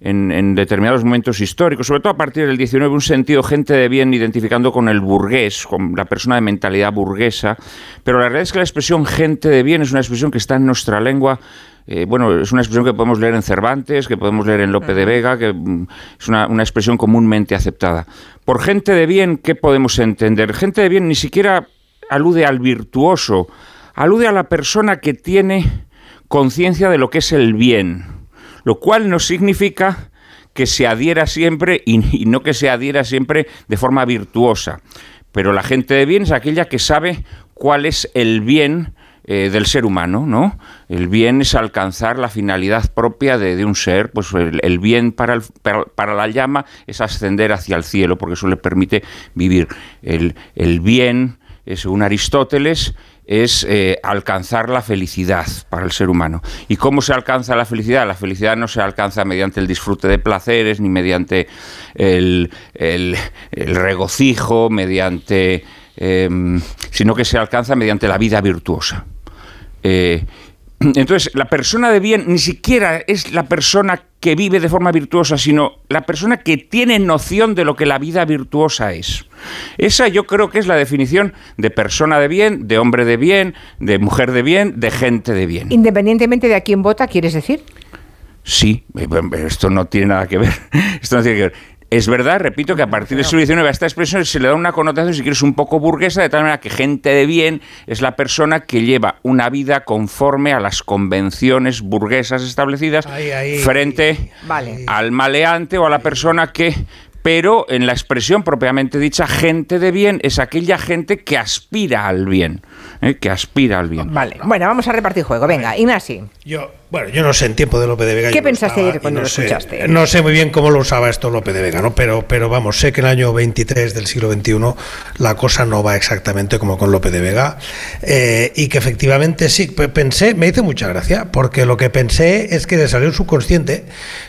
Speaker 188: en, determinados momentos históricos, sobre todo a partir del 19, un sentido gente de bien identificando con el burgués, con la persona de mentalidad burguesa, pero la realidad es que la expresión gente de bien es una expresión que está en nuestra lengua eh, bueno, es una expresión que podemos leer en Cervantes, que podemos leer en Lope de Vega, que mm, es una, una, expresión comúnmente aceptada. Por gente de bien, ¿qué podemos entender? Gente de bien ni siquiera alude al virtuoso, alude a la persona que tiene conciencia de lo que es el bien, lo cual no significa que se adhiera siempre y, no que se adhiera siempre de forma virtuosa. Pero la gente de bien es aquella que sabe cuál es el bien eh, del ser humano, ¿no? El bien es alcanzar la finalidad propia de, un ser, pues el, bien para, para, la llama es ascender hacia el cielo, porque eso le permite vivir. El, el bien, según Aristóteles, es eh, alcanzar la felicidad para el ser humano. ¿Y cómo se alcanza la felicidad? La felicidad no se alcanza mediante el disfrute de placeres, ni mediante el, regocijo, mediante, em, sino que se alcanza mediante la vida virtuosa. Eh, entonces, la persona de bien ni siquiera es la persona que vive de forma virtuosa, sino la persona que tiene noción de lo que la vida virtuosa es. Esa yo creo que es la definición de persona de bien, de hombre de bien, de mujer de bien, de gente de bien.
Speaker 197: Independientemente de a quién vota, ¿quieres decir?
Speaker 188: Sí, eh, esto no tiene nada que ver. Esto no tiene que ver. Es verdad, repito, que a partir del siglo XIX a esta expresión se le da una connotación, si quieres, un poco burguesa, de tal manera que gente de bien es la persona que lleva una vida conforme a las convenciones burguesas establecidas frente al maleante o a la persona que pero en la expresión propiamente dicha, gente de bien es aquella gente que aspira al bien, ¿eh? que aspira al bien.
Speaker 197: Vale, bueno, vamos a repartir juego. Venga, Ignasi.
Speaker 187: Yo, bueno, yo no sé en tiempo de Lope de Vega.
Speaker 197: ¿Qué pensaste ayer cuando lo escuchaste?
Speaker 187: No sé muy bien cómo lo usaba esto Lope de Vega, ¿no? Pero, pero vamos, sé que en el año 23 del siglo XXI la cosa no va exactamente como con Lope de Vega eh, y que efectivamente sí, pensé, me hizo mucha gracia, porque lo que pensé es que le salió el subconsciente,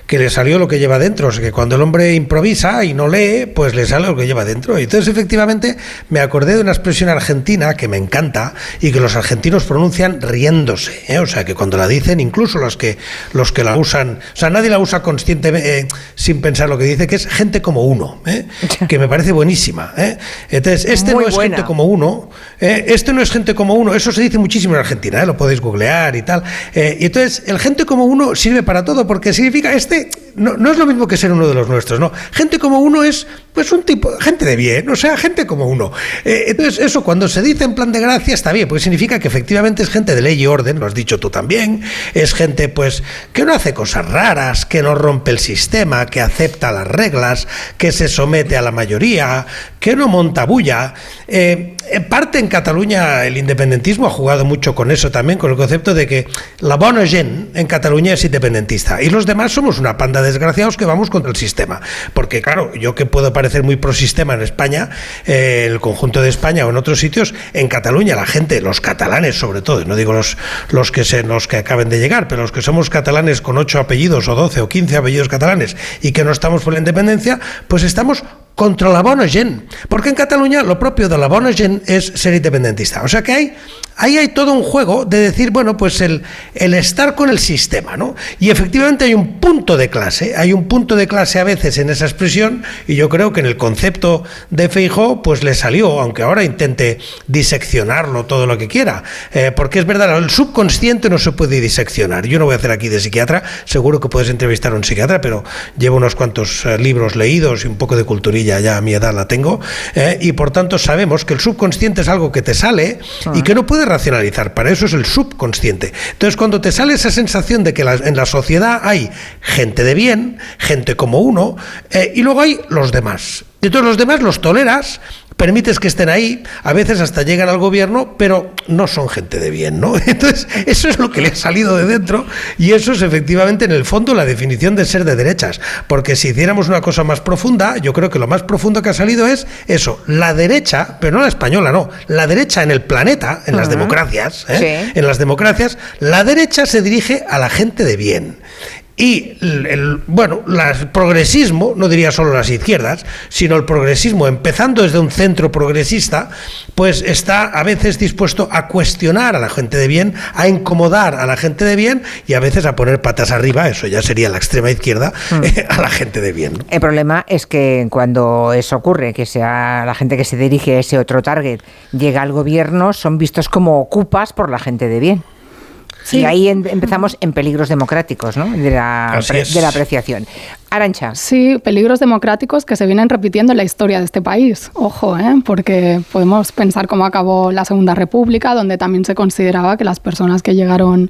Speaker 187: que le salió lo que lleva dentro, o sea, que cuando el hombre improvisa y no lee, pues le sale lo que lleva dentro. Y entonces efectivamente me acordé de una expresión argentina que me encanta y que los argentinos pronuncian riéndose, ¿eh? o sea, que cuando la dicen incluso los que, los que la usan, o sea, nadie la usa conscientemente, eh, sin pensar lo que dice, que es gente como uno, ¿eh? que me parece buenísima. ¿eh? Entonces, este no es gente como uno, este no es gente como uno, eso se dice muchísimo en Argentina, lo podéis googlear y tal. y entonces, el gente como uno sirve para todo, porque significa, este no, no es lo mismo que ser uno de los nuestros, ¿no? Gente como uno es, pues, un tipo, gente de bien, o sea, gente como uno. entonces, eso cuando se dice en plan de gracia está bien, porque significa que efectivamente es gente de ley y orden, lo has dicho tú también, es gente pues que no hace cosas raras, que no rompe el sistema, que acepta las reglas, que se somete a la mayoría, que no monta bulla. Eh, en parte en Cataluña el independentismo ha jugado mucho con eso también, con el concepto de que la bona gent en Cataluña es independentista y los demás somos una panda de desgraciados que vamos contra el sistema. Porque claro, yo que puedo parecer muy pro sistema en España, eh, el conjunto de España o en otros sitios, en Cataluña la gente, los catalanes sobre todo, no digo los, los, que, se, los que acaben de llegar, pero los que somos catalanes con ocho apellidos o doce o quince apellidos catalanes y que no estamos por la independencia, pues estamos contra la bona gent. Porque en Cataluña lo propio de la bona gent es ser independentista. O sea que hay, ahí hay todo un juego de decir, bueno, pues el, el estar con el sistema, ¿no? Y efectivamente hay un punto de clase, hay un punto de clase a veces en esa expresión y yo creo que en el concepto de Feijó pues le salió, aunque ahora intente diseccionarlo todo lo que quiera. Eh, porque es verdad, el subconsciente no se puede diseccionar. Yo no voy a hacer aquí de psiquiatra, seguro que puedes entrevistar a un psiquiatra, pero llevo unos cuantos eh, libros leídos y un poco de culturilla ya a mi edad la tengo, eh, y por tanto sabemos que el subconsciente es algo que te sale y que no puedes racionalizar, para eso es el subconsciente. Entonces cuando te sale esa sensación de que en la sociedad hay gente de bien, gente como uno, eh, y luego hay los demás. Y todos los demás los toleras, permites que estén ahí, a veces hasta llegan al gobierno, pero no son gente de bien, ¿no? Entonces, eso es lo que le ha salido de dentro y eso es efectivamente en el fondo la definición de ser de derechas, porque si hiciéramos una cosa más profunda, yo creo que lo más profundo que ha salido es eso, la derecha, pero no la española, no, la derecha en el planeta, en las democracias, ¿eh? en las democracias, la derecha se dirige a la gente de bien Y el, bueno, el progresismo, no diría solo las izquierdas, sino el progresismo, empezando desde un centro progresista, pues está a veces dispuesto a cuestionar a la gente de bien, a incomodar a la gente de bien y a veces a poner patas arriba, eso ya sería la extrema izquierda, hmm. a la gente de bien.
Speaker 197: El problema es que cuando eso ocurre, que sea la gente que se dirige a ese otro target llega al gobierno, son vistos como ocupas por la gente de bien. Y ahí empezamos en peligros democráticos, ¿no? De la, de la apreciación. Arancha.
Speaker 64: Sí, peligros democráticos que se vienen repitiendo en la historia de este país. Ojo, ¿eh? porque podemos pensar cómo acabó la Segunda República, donde también se consideraba que las personas que llegaron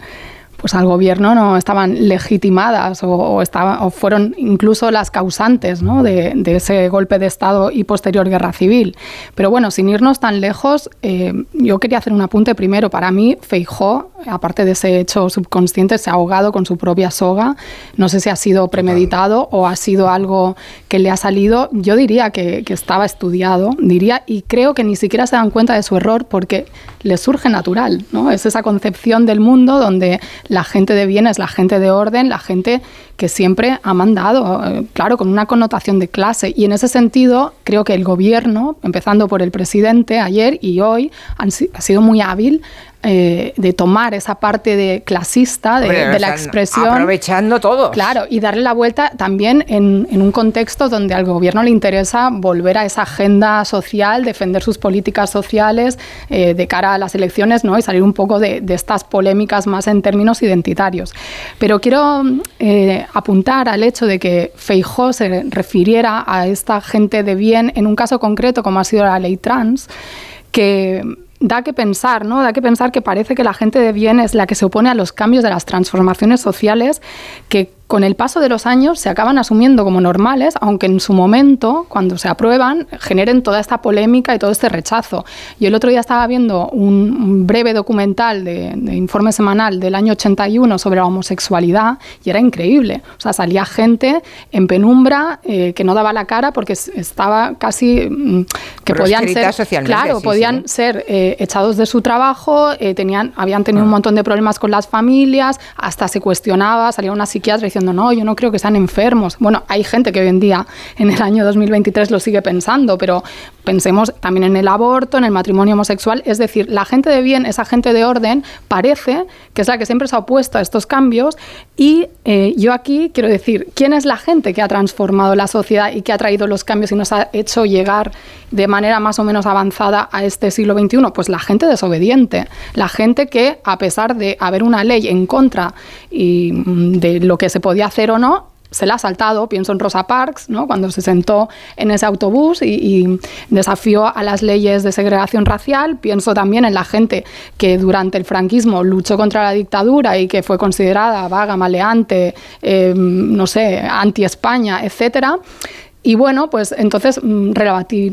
Speaker 64: pues al gobierno no estaban legitimadas o, o fueron incluso las causantes de, ese golpe de Estado y posterior guerra civil. Pero bueno, sin irnos tan lejos, eh, yo quería hacer un apunte primero. Para mí, Feijó, aparte de ese hecho subconsciente, se ha ahogado con su propia soga. No sé si ha sido premeditado o ha sido algo que le ha salido. Yo diría que, que estaba estudiado, diría, y creo que ni siquiera se dan cuenta de su error porque le surge natural. ¿no? Es esa concepción del mundo donde la gente de bien es la gente de orden, la gente que siempre ha mandado, eh, claro, con una connotación de clase. Y en ese sentido, creo que el gobierno, empezando por el presidente ayer y hoy, ha sido muy hábil eh, de tomar esa parte de clasista de, la expresión.
Speaker 197: Aprovechando todo.
Speaker 64: Claro, y darle la vuelta también en, un contexto donde al gobierno le interesa volver a esa agenda social, defender sus políticas sociales eh, de cara a las elecciones ¿no? y salir un poco de, estas polémicas más en términos identitarios. Pero quiero eh, apuntar al hecho de que Feijó se refiriera a esta gente de bien en un caso concreto como ha sido la ley trans, que da que pensar, ¿no? Da que pensar que parece que la gente de bien es la que se opone a los cambios de las transformaciones sociales que con el paso de los años se acaban asumiendo como normales, aunque en su momento, cuando se aprueban, generen toda esta polémica y todo este rechazo. Yo el otro día estaba viendo un, breve documental de, informe semanal del año 81 sobre la homosexualidad y era increíble. O sea, salía gente en penumbra eh, que no daba la cara porque estaba casi mm, que podían ser, claro, podían ser eh, echados de su trabajo, eh, tenían, habían tenido un ah. montón de problemas con las familias, hasta se cuestionaba, salía una psiquiatra diciendo no, yo no creo que sean enfermos. Bueno, hay gente que hoy en día, en el año 2023, lo sigue pensando, pero pensemos también en el aborto, en el matrimonio homosexual. Es decir, la gente de bien, esa gente de orden, parece que es la que siempre se ha opuesto a estos cambios. Y eh, yo aquí quiero decir, ¿quién es la gente que ha transformado la sociedad y que ha traído los cambios y nos ha hecho llegar de manera más o menos avanzada a este siglo XXI? Pues la gente desobediente, la gente que, a pesar de haber una ley en contra y mm, de lo que se podía hacer o no, se la ha saltado, pienso en Rosa Parks, ¿no? cuando se sentó en ese autobús y, desafió a las leyes de segregación racial, pienso también en la gente que durante el franquismo luchó contra la dictadura y que fue considerada vaga, maleante, eh, no sé, anti-España, etcétera. Y bueno, pues entonces mm,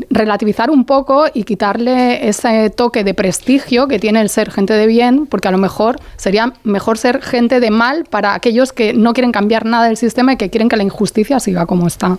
Speaker 64: relativizar un poco y quitarle ese toque de prestigio que tiene el ser gente de bien, porque a lo mejor sería mejor ser gente de mal para aquellos que no quieren cambiar nada del sistema y que quieren que la injusticia siga como está.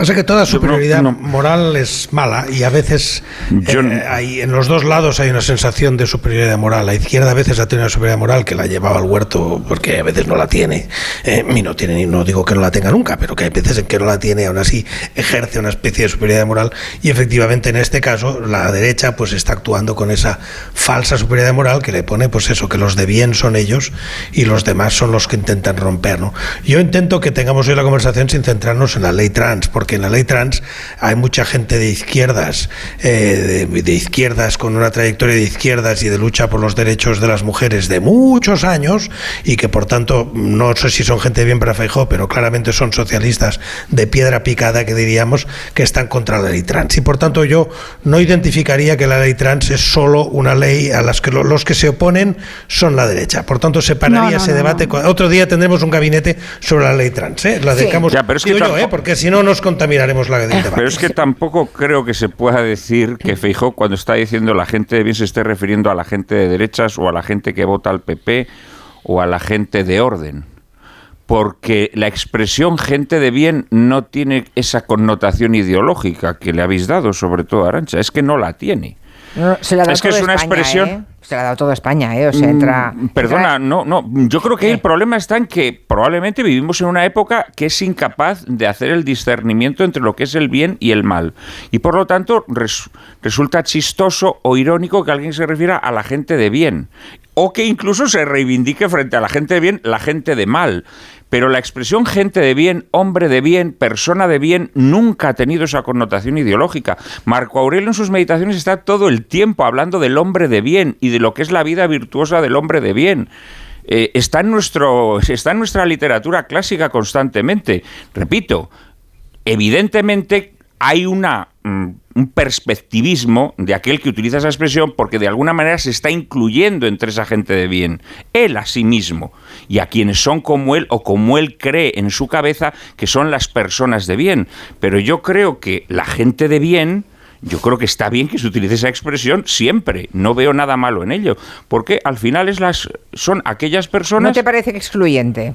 Speaker 187: Pasa que toda superioridad moral es mala y a veces eh, hay, en los dos lados hay una sensación de superioridad moral. La izquierda a veces ha tenido una superioridad moral que la llevaba al huerto porque a veces no la tiene. Eh, y no tiene, no digo que no la tenga nunca, pero que hay veces en que no la tiene, aún así ejerce una especie de superioridad moral. Y efectivamente en este caso la derecha pues está actuando con esa falsa superioridad moral que le pone pues eso, que los de bien son ellos y los demás son los que intentan romper. ¿no? Yo intento que tengamos hoy la conversación sin centrarnos en la ley trans, porque que en la ley trans hay mucha gente de izquierdas, eh, de, izquierdas con una trayectoria de izquierdas y de lucha por los derechos de las mujeres de muchos años y que por tanto no sé si son gente bien para Feijó, pero claramente son socialistas de piedra picada que diríamos que están contra la ley trans. Y por tanto yo no identificaría que la ley trans es solo una ley a las que los que se oponen son la derecha. Por tanto separaría ese debate. Otro día tendremos un gabinete sobre la ley trans. ¿eh? La dedicamos
Speaker 188: ya, pero es que
Speaker 187: yo, ¿eh? porque si no nos miraremos la
Speaker 188: debate. Pero es que tampoco creo que se pueda decir que Feijó cuando está diciendo la gente de bien se esté refiriendo a la gente de derechas o a la gente que vota al PP o a la gente de orden. Porque la expresión gente de bien no tiene esa connotación ideológica que le habéis dado, sobre todo a Arancha. Es que no la tiene.
Speaker 197: No, se la ha dado
Speaker 188: Es que es una
Speaker 197: España,
Speaker 188: expresión-
Speaker 197: ¿eh? Se la ha dado toda España, ¿eh? O sea, entra...
Speaker 188: Mm, Perdona, no, no. Yo creo que el problema está en que probablemente vivimos en una época que es incapaz de hacer el discernimiento entre lo que es el bien y el mal. Y por lo tanto res- resulta chistoso o irónico que alguien se refiera a la gente de bien. O que incluso se reivindique frente a la gente de bien la gente de mal. Pero la expresión gente de bien, hombre de bien, persona de bien, nunca ha tenido esa connotación ideológica. Marco Aurelio en sus meditaciones está todo el tiempo hablando del hombre de bien y de lo que es la vida virtuosa del hombre de bien. Eh, está, en nuestro, está en nuestra literatura clásica constantemente. Repito, evidentemente hay una, mm, un perspectivismo de aquel que utiliza esa expresión porque de alguna manera se está incluyendo entre esa gente de bien, él a sí mismo, y a quienes son como él o como él cree en su cabeza que son las personas de bien. Pero yo creo que la gente de bien... Yo creo que está bien que se utilice esa expresión siempre. No veo nada malo en ello. Porque al final es las, son aquellas personas.
Speaker 197: ¿No te parece que excluyente?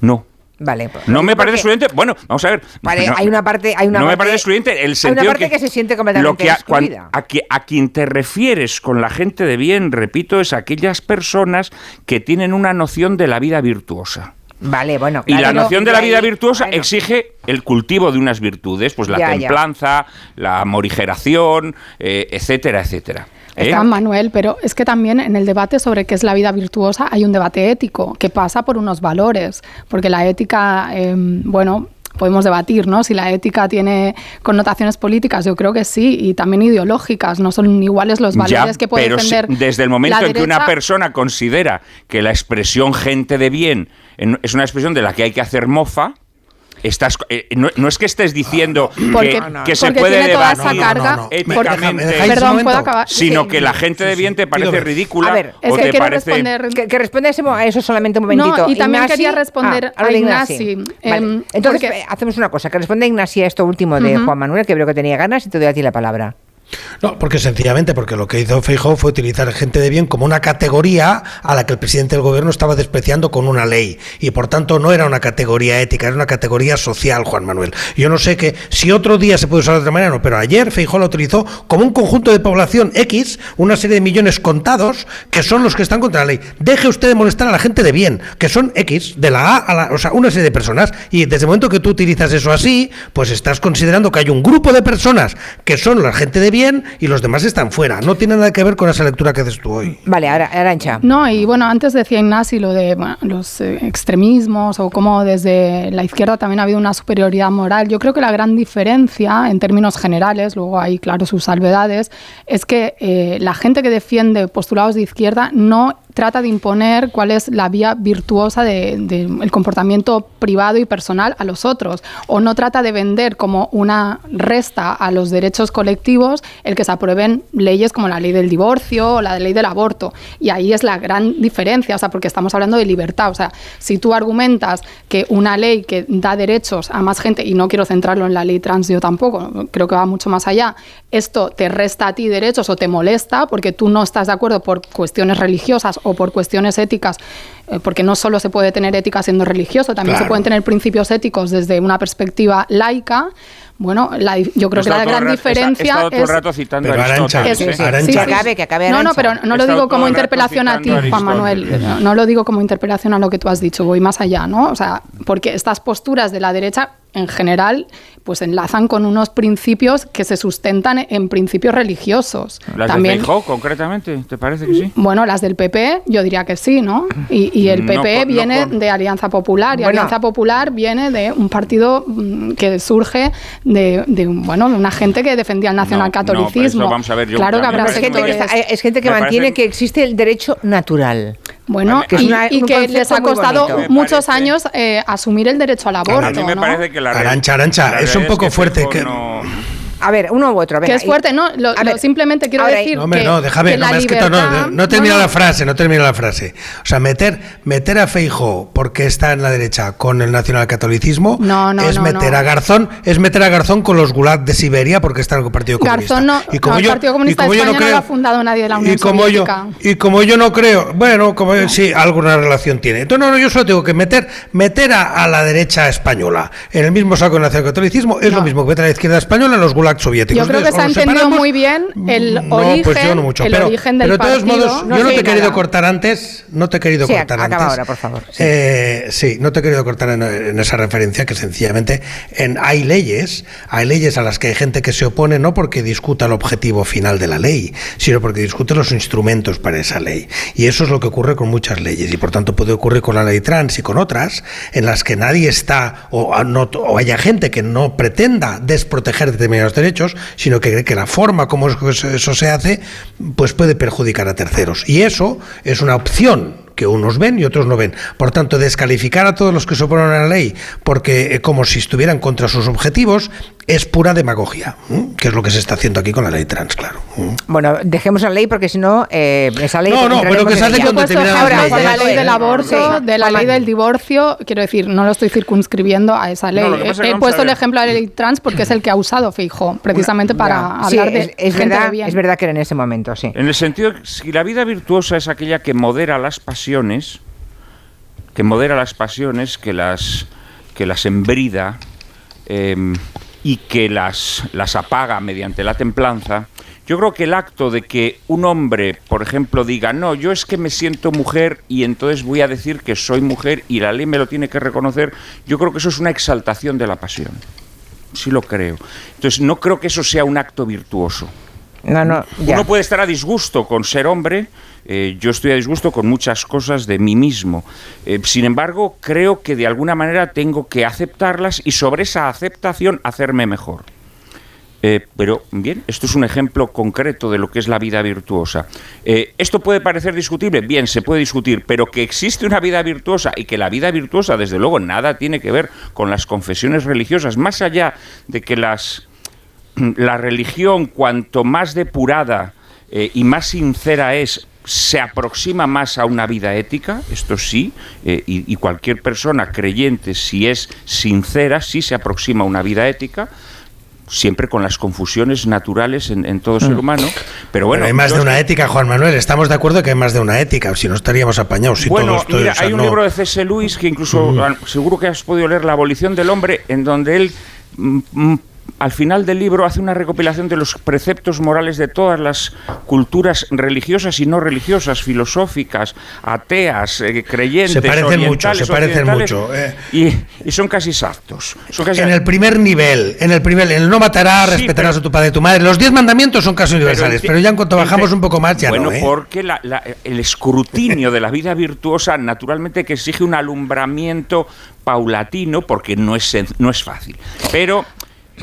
Speaker 188: No.
Speaker 197: Vale. pues-
Speaker 188: No me parece excluyente. Bueno, vamos a ver.
Speaker 197: Vale,
Speaker 188: No,
Speaker 197: hay una parte... Hay una
Speaker 188: no me
Speaker 197: parte-
Speaker 188: parece excluyente el
Speaker 197: Hay una
Speaker 188: sentido
Speaker 197: parte que, se siente completamente
Speaker 188: lo que a, cuan- a que- a quien te refieres con la gente de bien, repito, es aquellas personas que tienen una noción de la vida virtuosa.
Speaker 197: Vale, bueno,
Speaker 188: Y la noción de la vida virtuosa exige el cultivo de unas virtudes, pues la
Speaker 197: Ya, ya.
Speaker 188: templanza, la morigeración, eh, etcétera, etcétera. ¿Eh?
Speaker 64: Está Manuel, pero es que también en el debate sobre qué es la vida virtuosa hay un debate ético que pasa por unos valores, porque la ética, eh, bueno, podemos debatir, ¿no? Si la ética tiene connotaciones políticas, yo creo que sí, y también ideológicas, no son iguales los valores
Speaker 188: Ya,
Speaker 64: que puede
Speaker 188: pero si-
Speaker 64: defender.
Speaker 188: desde el momento en que una persona considera que la expresión gente de bien en- es una expresión de la que hay que hacer mofa, estás, eh, no, no es que estés diciendo
Speaker 64: Porque-
Speaker 188: que, que se puede debatir
Speaker 64: Perdón. ¿puedo acabar?
Speaker 188: sino
Speaker 64: Sí.
Speaker 188: que la gente de bien te parece ridícula
Speaker 197: A ver,
Speaker 64: es
Speaker 188: o
Speaker 64: que
Speaker 188: te
Speaker 64: quiero
Speaker 188: parece...
Speaker 64: responder-
Speaker 197: Que, que responda a eso solamente un momentito.
Speaker 64: No, y también
Speaker 197: Ignasi-
Speaker 64: quería responder
Speaker 197: Ah,
Speaker 64: a Ignasi.
Speaker 197: Vale.
Speaker 64: Em,
Speaker 197: Entonces,
Speaker 64: porque-
Speaker 197: eh, hacemos una cosa, que responda Ignasi a esto último de. Juan Manuel, que creo que tenía ganas, y te doy a ti la palabra.
Speaker 187: No, porque sencillamente, porque lo que hizo Feijóo fue utilizar gente de bien como una categoría a la que el presidente del gobierno estaba despreciando con una ley. Y por tanto no era una categoría ética, era una categoría social, Juan Manuel. Yo no sé que si otro día se puede usar de otra manera, no, pero ayer Feijóo lo utilizó como un conjunto de población X, una serie de millones contados, que son los que están contra la ley. Deje usted de molestar a la gente de bien, que son X, de la A a la, o sea, una serie de personas. Y desde el momento que tú utilizas eso así, pues estás considerando que hay un grupo de personas que son la gente de bien y los demás están fuera. No tiene nada que ver con esa lectura que haces tú hoy.
Speaker 197: Vale, ahora, Arancha.
Speaker 64: No, y bueno, antes decía Ignasi lo de bueno, los eh, extremismos o cómo desde la izquierda también ha habido una superioridad moral. Yo creo que la gran diferencia en términos generales, luego hay claro sus salvedades, es que eh, la gente que defiende postulados de izquierda no trata de imponer cuál es la vía virtuosa del de, el comportamiento privado y personal a los otros, o no trata de vender como una resta a los derechos colectivos el que se aprueben leyes como la ley del divorcio o la ley del aborto. Y ahí es la gran diferencia, o sea, porque estamos hablando de libertad. O sea, si tú argumentas que una ley que da derechos a más gente, y no quiero centrarlo en la ley trans yo tampoco, creo que va mucho más allá, esto te resta a ti derechos o te molesta porque tú no estás de acuerdo por cuestiones religiosas o por cuestiones éticas, eh, porque no solo se puede tener ética siendo religioso, también
Speaker 187: Claro.
Speaker 64: se pueden tener principios éticos desde una perspectiva laica. Bueno, la- yo creo que la gran
Speaker 188: rato-
Speaker 64: diferencia es...
Speaker 188: rato citando
Speaker 187: Pero
Speaker 188: a
Speaker 187: Arantxa,
Speaker 188: Aristóteles,
Speaker 187: sí,
Speaker 188: ¿eh?
Speaker 187: sí, Arantxa.
Speaker 64: Sí,
Speaker 197: Que acabe, que acabe
Speaker 64: No, no, pero no lo digo como interpelación a ti, Juan Manuel. No lo digo como interpelación a lo que tú has dicho, voy más allá, ¿no? O sea, porque estas posturas de la derecha en general pues enlazan con unos principios que se sustentan en principios religiosos.
Speaker 188: Las
Speaker 64: También
Speaker 188: de Feijóo, concretamente, ¿te parece que sí?
Speaker 64: bueno, las del PP, yo diría que sí, ¿no? Y, y el
Speaker 188: No
Speaker 64: PP
Speaker 188: no
Speaker 64: viene
Speaker 188: con-
Speaker 64: de Alianza Popular, y
Speaker 197: Bueno.
Speaker 64: Alianza Popular viene de un partido mm, que surge de, de, bueno, de una gente que defendía el
Speaker 188: No, no, pero
Speaker 64: nacionalcatolicismo.
Speaker 188: vamos a ver, yo-
Speaker 64: claro que habrá sectores...
Speaker 197: es gente que mantiene
Speaker 188: parece-
Speaker 197: que existe el derecho natural.
Speaker 64: Bueno,
Speaker 197: Que
Speaker 64: y,
Speaker 197: una-
Speaker 64: y que les ha costado
Speaker 197: bonito.
Speaker 64: muchos
Speaker 188: parece-
Speaker 64: años eh, asumir el derecho al aborto.
Speaker 188: a mí me
Speaker 64: ¿no?
Speaker 188: parece que la
Speaker 187: Arancha, Arancha,
Speaker 188: la
Speaker 187: es un poco
Speaker 188: que
Speaker 187: fuerte que-
Speaker 188: no-
Speaker 197: A ver, uno u otro.
Speaker 64: Que es fuerte,
Speaker 197: y-
Speaker 64: ¿no? Lo,
Speaker 197: a
Speaker 64: lo
Speaker 197: ver,
Speaker 64: simplemente quiero
Speaker 197: ahora,
Speaker 64: decir
Speaker 187: No, hombre,
Speaker 64: que,
Speaker 187: no, déjame,
Speaker 64: que
Speaker 187: no,
Speaker 64: la
Speaker 187: es que no,
Speaker 64: libertad-
Speaker 187: no, no termina
Speaker 64: no,
Speaker 187: la frase, no termina la frase. O sea, meter, meter a Feijo porque está en la derecha con el nacionalcatolicismo
Speaker 64: No, no,
Speaker 187: es
Speaker 64: no,
Speaker 187: meter
Speaker 64: no.
Speaker 187: a Garzón, es meter a Garzón con los gulag de Siberia porque está en el Partido Comunista.
Speaker 64: Garzón no,
Speaker 187: y como
Speaker 64: no, el
Speaker 187: yo,
Speaker 64: Partido
Speaker 187: y
Speaker 64: Comunista de
Speaker 187: yo
Speaker 64: España
Speaker 187: no
Speaker 64: no, lo
Speaker 187: creo,
Speaker 64: ha fundado nadie de la Unión
Speaker 187: y como yo y como yo no creo, bueno, como yo- sí, alguna relación tiene. Entonces, no, no, yo solo tengo que meter meter a, a la derecha española en el mismo saco del nacionalcatolicismo es lo mismo que meter a la izquierda española en los gulag soviéticos.
Speaker 64: Yo creo que se ha entendido muy bien el
Speaker 187: No,
Speaker 64: origen,
Speaker 187: pues yo no mucho.
Speaker 64: el
Speaker 187: pero,
Speaker 64: origen del
Speaker 187: pero de todos
Speaker 64: partido.
Speaker 187: modos, yo no te he querido cortar antes, no te he querido
Speaker 197: Sí,
Speaker 187: cortar
Speaker 197: acaba
Speaker 187: antes.
Speaker 197: ahora, por favor.
Speaker 187: Eh, sí, no te he querido cortar en, en esa referencia que sencillamente en, hay leyes, hay leyes a las que hay gente que se opone no porque discuta el objetivo final de la ley, sino porque discute los instrumentos para esa ley. Y eso es lo que ocurre con muchas leyes y por tanto puede ocurrir con la ley trans y con otras en las que nadie está o, no- o haya gente que no pretenda desproteger determinados derechos, sino que que la forma como eso eso se hace pues puede perjudicar a terceros. Y eso es una opción que unos ven y otros no ven. Por tanto, descalificar a todos los que se oponen a la ley porque eh, como si estuvieran contra sus objetivos es pura demagogia, que es lo que se está haciendo aquí con la ley trans, claro.
Speaker 197: Bueno, dejemos la ley porque si no, eh, esa ley.
Speaker 187: No, no, pero que se hace con determinadas
Speaker 64: de la ley del aborto, de la ley del divorcio. Quiero decir, no lo estoy circunscribiendo a esa ley. He puesto el ejemplo de la ley trans porque es el que ha usado Fijo, precisamente para hablar de
Speaker 197: es, es
Speaker 64: gente
Speaker 197: verdad,
Speaker 64: de bien.
Speaker 197: es verdad que era en ese momento, sí.
Speaker 188: En el sentido, de que si la vida virtuosa es aquella que modera las pasiones, que modera las pasiones, que las, que las embrida em, y que las, las apaga mediante la templanza, yo creo que el acto de que un hombre, por ejemplo, diga, no, yo es que me siento mujer y entonces voy a decir que soy mujer y la ley me lo tiene que reconocer, yo creo que eso es una exaltación de la pasión. Sí lo creo. Entonces, no creo que eso sea un acto virtuoso.
Speaker 197: No, no, ya.
Speaker 188: Uno puede estar a disgusto con ser hombre, eh, yo estoy a disgusto con muchas cosas de mí mismo. Eh, sin embargo, creo que de alguna manera tengo que aceptarlas y sobre esa aceptación hacerme mejor. Eh, pero bien, esto es un ejemplo concreto de lo que es la vida virtuosa. ¿Esto puede parecer discutible? Bien, se puede discutir, pero que existe una vida virtuosa y que la vida virtuosa, desde luego, nada tiene que ver con las confesiones religiosas, más allá de que las, la religión, cuanto más depurada y más sincera es, se aproxima más a una vida ética, esto sí, eh, y, y cualquier persona creyente, si es sincera, sí se aproxima a una vida ética, siempre con las confusiones naturales en, en todo ser
Speaker 187: Mm.
Speaker 188: humano. Pero bueno,
Speaker 187: hay más
Speaker 188: yo
Speaker 187: de una ética, Juan Manuel. Estamos de acuerdo que hay más de una ética, si no estaríamos apañados. Si
Speaker 188: bueno,
Speaker 187: todo esto,
Speaker 188: mira,
Speaker 187: o sea,
Speaker 188: hay un
Speaker 187: no-
Speaker 188: libro de C.S. Lewis que incluso
Speaker 187: Mm.
Speaker 188: ah, seguro que has podido leer, La abolición del hombre, en donde él mm, al final del libro hace una recopilación de los preceptos morales de todas las culturas religiosas y no religiosas, filosóficas, ateas, eh, creyentes,
Speaker 187: Se parecen mucho, se parecen mucho, eh.
Speaker 188: y, y son casi exactos. Son casi
Speaker 187: En el primer nivel, en el primer, el no matarás,
Speaker 188: Sí,
Speaker 187: respetarás
Speaker 188: pero-
Speaker 187: a tu padre y tu madre. Los diez mandamientos son casi universales, pero, ya en cuanto bajamos un poco más ya
Speaker 188: bueno,
Speaker 187: no, ¿eh?
Speaker 188: porque la- la- el escrutinio de la vida virtuosa naturalmente que exige un alumbramiento paulatino porque no es, no es fácil. Pero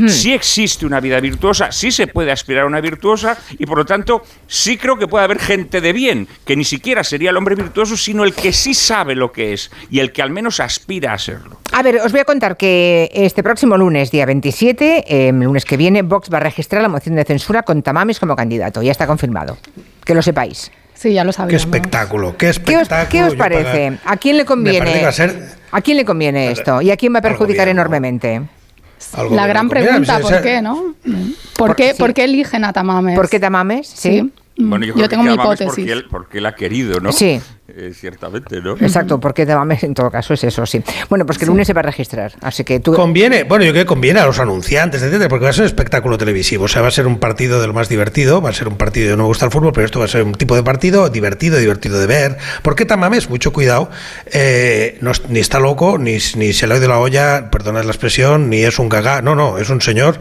Speaker 188: sí existe una vida virtuosa, sí se puede aspirar a una virtuosa y por lo tanto sí creo que puede haber gente de bien, que ni siquiera sería el hombre virtuoso, sino el que sí sabe lo que es y el que al menos aspira a serlo.
Speaker 197: A ver, os voy a contar que este próximo lunes, día 27, eh, el lunes que viene, Vox va a registrar la moción de censura con Tamames como candidato. Ya está confirmado. Que lo sepáis.
Speaker 64: Sí, ya lo
Speaker 187: Qué
Speaker 64: sabíamos.
Speaker 187: espectáculo, qué
Speaker 197: ¿Qué os,
Speaker 187: espectáculo.
Speaker 197: qué os parece?
Speaker 187: para-
Speaker 197: ¿A quién le
Speaker 187: me parece que
Speaker 197: conviene?
Speaker 187: va a ser
Speaker 197: ¿A quién le conviene esto? ¿Y a quién va a perjudicar enormemente?
Speaker 64: La gran pregunta,
Speaker 187: si
Speaker 64: ¿por qué, no? ¿Por qué,
Speaker 197: sí.
Speaker 64: ¿por qué eligen a Tamames?
Speaker 197: ¿Por qué Tamames? Sí.
Speaker 188: Bueno,
Speaker 64: yo
Speaker 188: creo
Speaker 64: tengo
Speaker 188: que
Speaker 64: mi hipótesis.
Speaker 188: Porque él, porque él ha querido, ¿no?
Speaker 197: Sí.
Speaker 188: Eh, ciertamente, ¿no?
Speaker 197: Exacto, porque Tamames en todo caso es eso, sí. Bueno, pues que el lunes se va a registrar. Así que tú.
Speaker 187: Conviene, bueno, yo creo que conviene a los anunciantes, etcétera, porque va a ser un espectáculo televisivo. O sea, va a ser un partido de lo más divertido, va a ser un partido, yo no me gusta el fútbol, pero esto va a ser un tipo de partido divertido, divertido de ver. Porque Tamames, mucho cuidado, eh, no ni está loco, ni, ni se le ha ido la olla, perdonad la expresión, ni es un gaga. No, no, es un señor,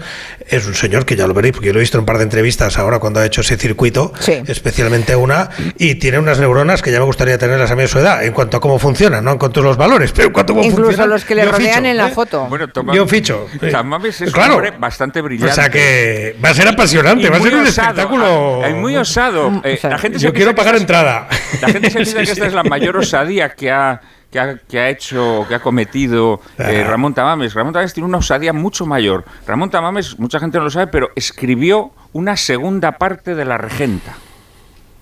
Speaker 187: es un señor que ya lo veréis, porque yo lo he visto en un par de entrevistas ahora cuando ha hecho ese circuito, especialmente una, y tiene unas neuronas que ya me gustaría tenerlas a mi su edad, en cuanto a cómo funcionan, no en cuanto a los valores, pero en cuanto a cómo
Speaker 197: Incluso
Speaker 187: funcionan,
Speaker 197: los que le rodean
Speaker 187: ficho,
Speaker 197: en la
Speaker 187: ¿eh?
Speaker 197: foto.
Speaker 188: Bueno, Tamames-
Speaker 187: Yo ficho. sí.
Speaker 188: Es
Speaker 187: Claro.
Speaker 188: un hombre bastante brillante.
Speaker 187: O sea que va a ser apasionante,
Speaker 188: Y
Speaker 187: va a ser un
Speaker 188: osado,
Speaker 187: espectáculo.
Speaker 188: ah, eh, muy osado. Eh, la gente se
Speaker 187: Yo quiero pagar
Speaker 188: es-
Speaker 187: entrada.
Speaker 188: La gente se piensa
Speaker 187: Sí,
Speaker 188: que
Speaker 187: sí.
Speaker 188: esta es la mayor osadía que ha, que ha, que ha hecho, que ha cometido eh,
Speaker 187: Ah.
Speaker 188: Ramón Tamames. Ramón Tamames tiene una osadía mucho mayor. Ramón Tamames, mucha gente no lo sabe, pero escribió una segunda parte de La Regenta.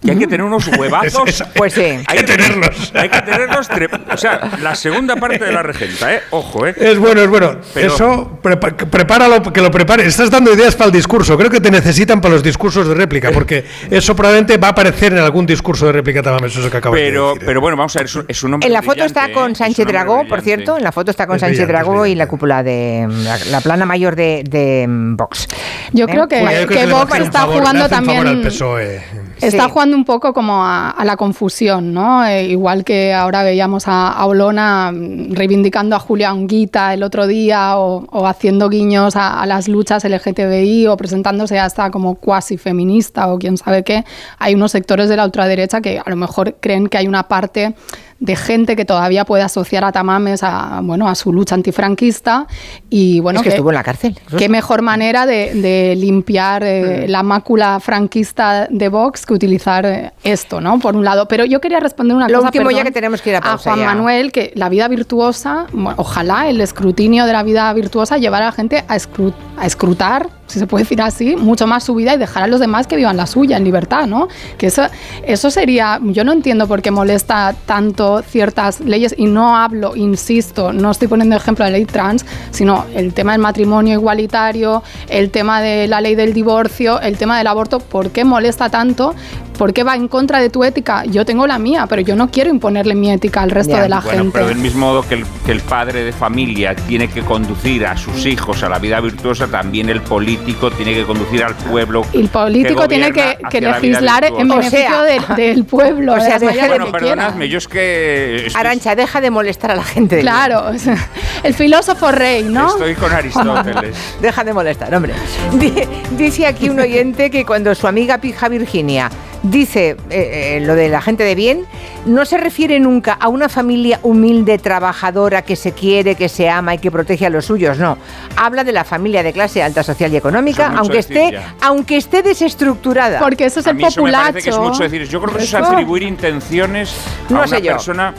Speaker 188: Que hay que tener unos huevazos.
Speaker 2: Pues sí.
Speaker 188: Hay que tenerlos. Hay que tenerlos. tre- O sea, la segunda parte de la regenta, ¿eh? Ojo, ¿eh?
Speaker 187: Es bueno, es bueno.
Speaker 188: Pero-
Speaker 187: Eso, prepa- prepáralo, que lo prepare. Estás dando ideas para el discurso. Creo que te necesitan para los discursos de réplica, porque eso probablemente va a aparecer en algún discurso de réplica también, eso que acabas de
Speaker 188: Pero,
Speaker 187: decir. ¿eh?
Speaker 188: pero bueno, vamos a ver, es un, es un hombre
Speaker 2: En la foto está
Speaker 188: brillante,
Speaker 2: con
Speaker 188: ¿eh?
Speaker 2: Sánchez Dragó, por cierto. En la foto está con
Speaker 187: Es
Speaker 2: Sánchez Dragó y la cúpula de la, la plana mayor de, de mm, Vox.
Speaker 64: Yo
Speaker 2: ¿Eh?
Speaker 64: creo que,
Speaker 187: Bueno, yo creo
Speaker 64: que Vox está
Speaker 187: favor-
Speaker 64: jugando también.
Speaker 187: PSOE.
Speaker 64: Está
Speaker 2: Sí.
Speaker 64: jugando un poco como a, la confusión, ¿no? Eh, igual que ahora veíamos a, a Olona mm, reivindicando a Julia Onguita el otro día o, o haciendo guiños a, a las luchas LGTBI o presentándose hasta como cuasi feminista o quién sabe qué. Hay unos sectores de la ultraderecha que a lo mejor creen que hay una parte de gente que todavía puede asociar a Tamames a, bueno, a su lucha antifranquista y bueno
Speaker 2: es que, estuvo en la cárcel.
Speaker 64: Qué mejor manera de, de limpiar eh,
Speaker 2: Mm.
Speaker 64: la mácula franquista de Vox que utilizar eh, esto, ¿no? Por un lado. Pero yo quería responder una
Speaker 2: Lo
Speaker 64: cosa
Speaker 2: último ya que tenemos que ir a pausa
Speaker 64: Juan
Speaker 2: ya.
Speaker 64: Manuel, que la vida virtuosa, bueno, ojalá el escrutinio de la vida virtuosa llevara a la gente a, escru- a escrutar, si se puede decir así, mucho más su vida y dejar a los demás que vivan la suya en libertad, ¿no? Que eso, eso sería, yo no entiendo por qué molesta tanto ciertas leyes y no hablo, insisto, no estoy poniendo ejemplo de ley trans, sino el tema del matrimonio igualitario, el tema de la ley del divorcio, el tema del aborto, ¿por qué molesta tanto? ¿Por qué va en contra de tu ética? Yo tengo la mía, pero yo no quiero imponerle mi ética al resto de la
Speaker 188: Bueno,
Speaker 64: gente.
Speaker 188: pero del mismo modo que el, que el padre de familia tiene que conducir a sus hijos a la vida virtuosa, también el político tiene que conducir al pueblo.
Speaker 64: El político
Speaker 188: que
Speaker 64: tiene que, legislar en beneficio
Speaker 2: O sea,
Speaker 64: del, del pueblo.
Speaker 2: o sea,
Speaker 64: de
Speaker 188: Bueno,
Speaker 64: que quiera.
Speaker 188: perdonadme, yo es que estoy,
Speaker 2: Arancha, deja de molestar a la gente. de
Speaker 64: Claro, o sea, el filósofo rey, ¿no?
Speaker 188: estoy con Aristóteles.
Speaker 2: Deja de molestar, hombre. Di- Dice aquí un oyente que cuando su amiga pija Virginia dice eh, eh, lo de la gente de bien, no se refiere nunca a una familia humilde, trabajadora, que se quiere, que se ama y que protege a los suyos, no. Habla de la familia de clase alta social y económica, aunque esté,
Speaker 188: ya.
Speaker 2: aunque esté desestructurada.
Speaker 64: Porque eso es
Speaker 188: A
Speaker 64: el
Speaker 188: mí eso me parece que es
Speaker 64: populacho.
Speaker 188: mucho decir. Yo creo que eso es atribuir intenciones a
Speaker 2: No
Speaker 188: una
Speaker 2: sé yo.
Speaker 188: persona.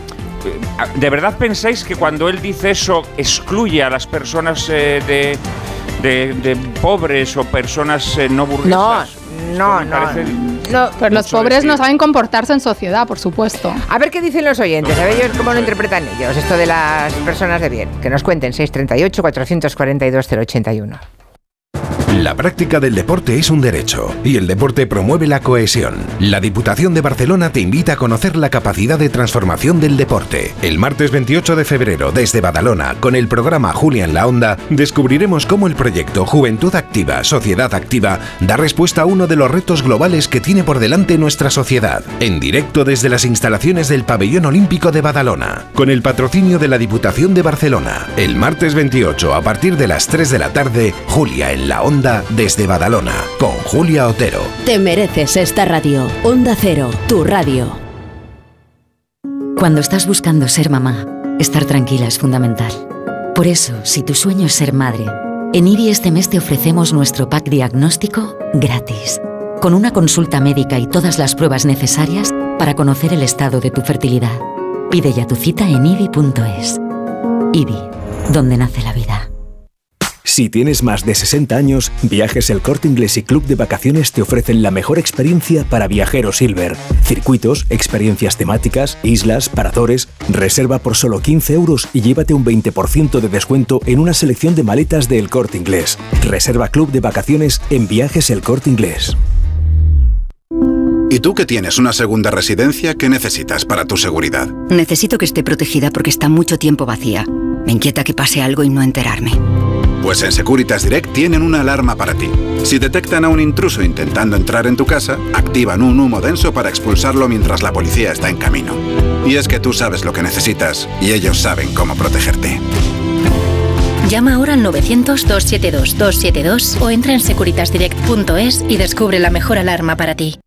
Speaker 188: eh, ¿De verdad pensáis que cuando él dice eso excluye a las personas eh, de, de- de pobres o personas eh, no
Speaker 2: no,
Speaker 188: burguesas?
Speaker 2: No, no.
Speaker 188: parece
Speaker 2: no.
Speaker 64: Pero los pobres
Speaker 188: decir.
Speaker 64: no saben comportarse en sociedad, por supuesto.
Speaker 2: A ver qué dicen los oyentes, a ver ellos cómo lo interpretan ellos, esto de las personas de bien. Que nos cuenten 638 442 081.
Speaker 24: La práctica del deporte es un derecho y el deporte promueve la cohesión. La Diputación de Barcelona te invita a conocer la capacidad de transformación del deporte. El martes 28 de febrero, desde Badalona, con el programa Julia en la Onda, descubriremos cómo el proyecto Juventud Activa, Sociedad Activa da respuesta a uno de los retos globales que tiene por delante nuestra sociedad. En directo desde las instalaciones del Pabellón Olímpico de Badalona, con el patrocinio de la Diputación de Barcelona. El martes 28, a partir de las 3 de la tarde, Julia en la Onda desde Badalona, con Julia Otero.
Speaker 198: Te mereces esta radio. Onda Cero, tu radio.
Speaker 199: Cuando estás buscando ser mamá, estar tranquila es fundamental. Por eso, si tu sueño es ser madre, en IBI este mes te ofrecemos nuestro pack diagnóstico gratis, con una consulta médica y todas las pruebas necesarias para conocer el estado de tu fertilidad. Pide ya tu cita en IBI.es. IBI, donde nace la vida.
Speaker 200: Si tienes más de 60 años, Viajes El Corte Inglés y Club de Vacaciones te ofrecen la mejor experiencia para viajeros Silver. Circuitos, experiencias temáticas, islas, paradores. Reserva por solo 15 euros y llévate un 20% de descuento en una selección de maletas de El Corte Inglés. Reserva Club de Vacaciones en Viajes El Corte Inglés.
Speaker 201: ¿Y tú que tienes una segunda residencia, qué necesitas para tu seguridad?
Speaker 23: Necesito que esté protegida porque está mucho tiempo vacía. Me inquieta que pase algo y no enterarme.
Speaker 201: Pues en Securitas Direct tienen una alarma para ti. Si detectan a un intruso intentando entrar en tu casa, activan un humo denso para expulsarlo mientras la policía está en camino. Y es que tú sabes lo que necesitas y ellos saben cómo protegerte.
Speaker 23: Llama ahora al 900-272-272 o entra en securitasdirect.es y descubre la mejor alarma para ti.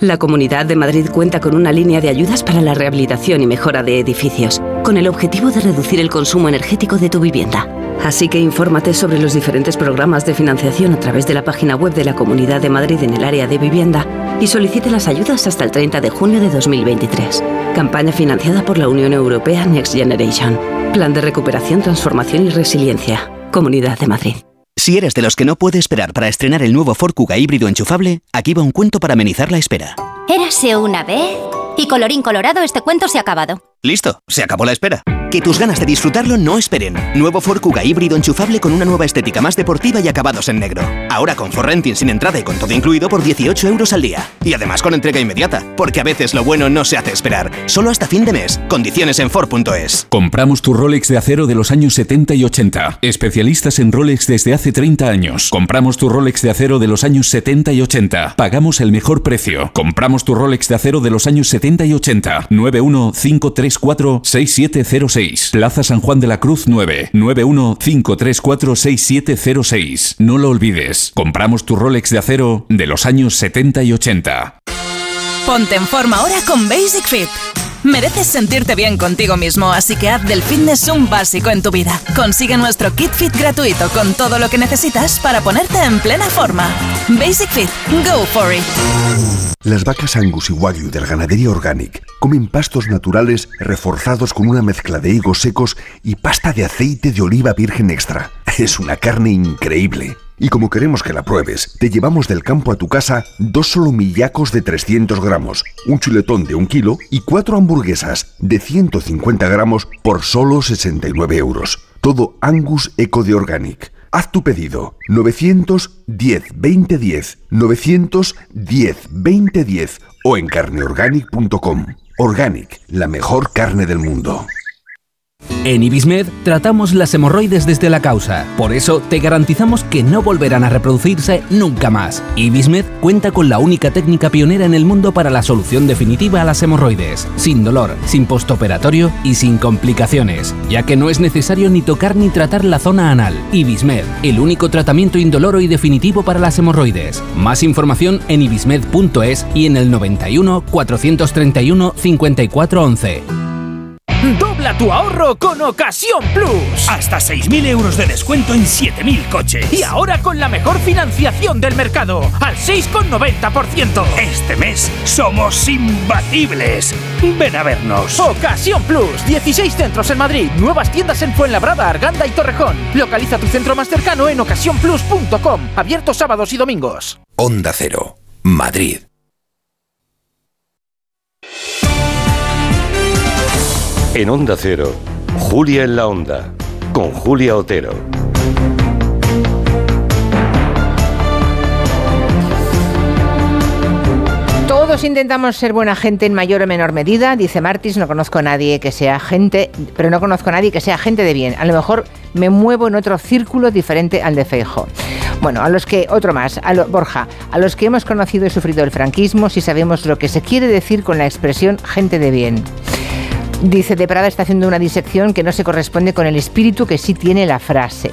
Speaker 202: La Comunidad de Madrid cuenta con una línea de ayudas para la rehabilitación y mejora de edificios, con el objetivo de reducir el consumo energético de tu vivienda. Así que infórmate sobre los diferentes programas de financiación a través de la página web de la Comunidad de Madrid en el área de vivienda y solicite las ayudas hasta el 30 de junio de 2023. Campaña financiada por la Unión Europea Next Generation. Plan de recuperación, transformación y resiliencia. Comunidad de Madrid.
Speaker 105: Si eres de los que no puede esperar para estrenar el nuevo Ford Kuga híbrido enchufable, aquí va un cuento para amenizar la espera.
Speaker 203: Érase una vez y colorín colorado este cuento se ha acabado.
Speaker 105: Listo, se acabó la espera. Que tus ganas de disfrutarlo no esperen. Nuevo Ford Kuga híbrido enchufable con una nueva estética más deportiva y acabados en negro. Ahora con Ford Renting sin entrada y con todo incluido por 18 euros al día. Y además con entrega inmediata, porque a veces lo bueno no se hace esperar. Solo hasta fin de mes. Condiciones en Ford.es.
Speaker 204: Compramos tu Rolex de acero de los años 70 y 80. Especialistas en Rolex desde hace 30 años. Compramos tu Rolex de acero de los años 70 y 80. Pagamos el mejor precio. Compramos tu Rolex de acero de los años 70 y 80. 915346706. Plaza San Juan de la Cruz 9. 915346706. No lo olvides. Compramos tu Rolex de acero de los años 70 y 80.
Speaker 205: Ponte en forma ahora con Basic Fit. Mereces sentirte bien contigo mismo, así que haz del fitness un básico en tu vida. Consigue nuestro kit fit gratuito con todo lo que necesitas para ponerte en plena forma. Basic Fit, go for it.
Speaker 24: Las vacas Angus y Wagyu del ganadería Organic comen pastos naturales reforzados con una mezcla de higos secos y pasta de aceite de oliva virgen extra. Es una carne increíble. Y como queremos que la pruebes, te llevamos del campo a tu casa dos solomillacos de 300 gramos, un chuletón de un kilo y cuatro hamburguesas de 150 gramos por solo 69 euros. Todo Angus Eco de Organic. Haz tu pedido 910 2010 910 2010 o en carneorganic.com. Organic, la mejor carne del mundo.
Speaker 206: En Ibismed tratamos las hemorroides desde la causa, por eso te garantizamos que no volverán a reproducirse nunca más. Ibismed cuenta con la única técnica pionera en el mundo para la solución definitiva a las hemorroides, sin dolor, sin postoperatorio y sin complicaciones, ya que no es necesario ni tocar ni tratar la zona anal. Ibismed, el único tratamiento indoloro y definitivo para las hemorroides. Más información en ibismed.es y en el 91 431 5411.
Speaker 207: Dobla tu ahorro con Ocasión Plus. Hasta 6.000 euros de descuento en 7.000 coches. Y ahora con la mejor financiación del mercado, al 6,90%. Este mes somos imbatibles. Ven a vernos. Ocasión Plus. 16 centros en Madrid. Nuevas tiendas en Fuenlabrada, Arganda y Torrejón. Localiza tu centro más cercano en ocasiónplus.com. Abierto sábados y domingos.
Speaker 208: Onda Cero, Madrid.
Speaker 209: En Onda Cero, Julia en la Onda, con Julia Otero.
Speaker 2: Todos intentamos ser buena gente en mayor o menor medida, dice Martis, no conozco a nadie que sea gente, pero no conozco a nadie que sea gente de bien. A lo mejor me muevo en otro círculo diferente al de Feijo. Bueno, a los que, otro más, a lo, Borja, a los que hemos conocido y sufrido el franquismo, si sabemos lo que se quiere decir con la expresión gente de bien. Dice, de Prada está haciendo una disección que no se corresponde con el espíritu que sí tiene la frase.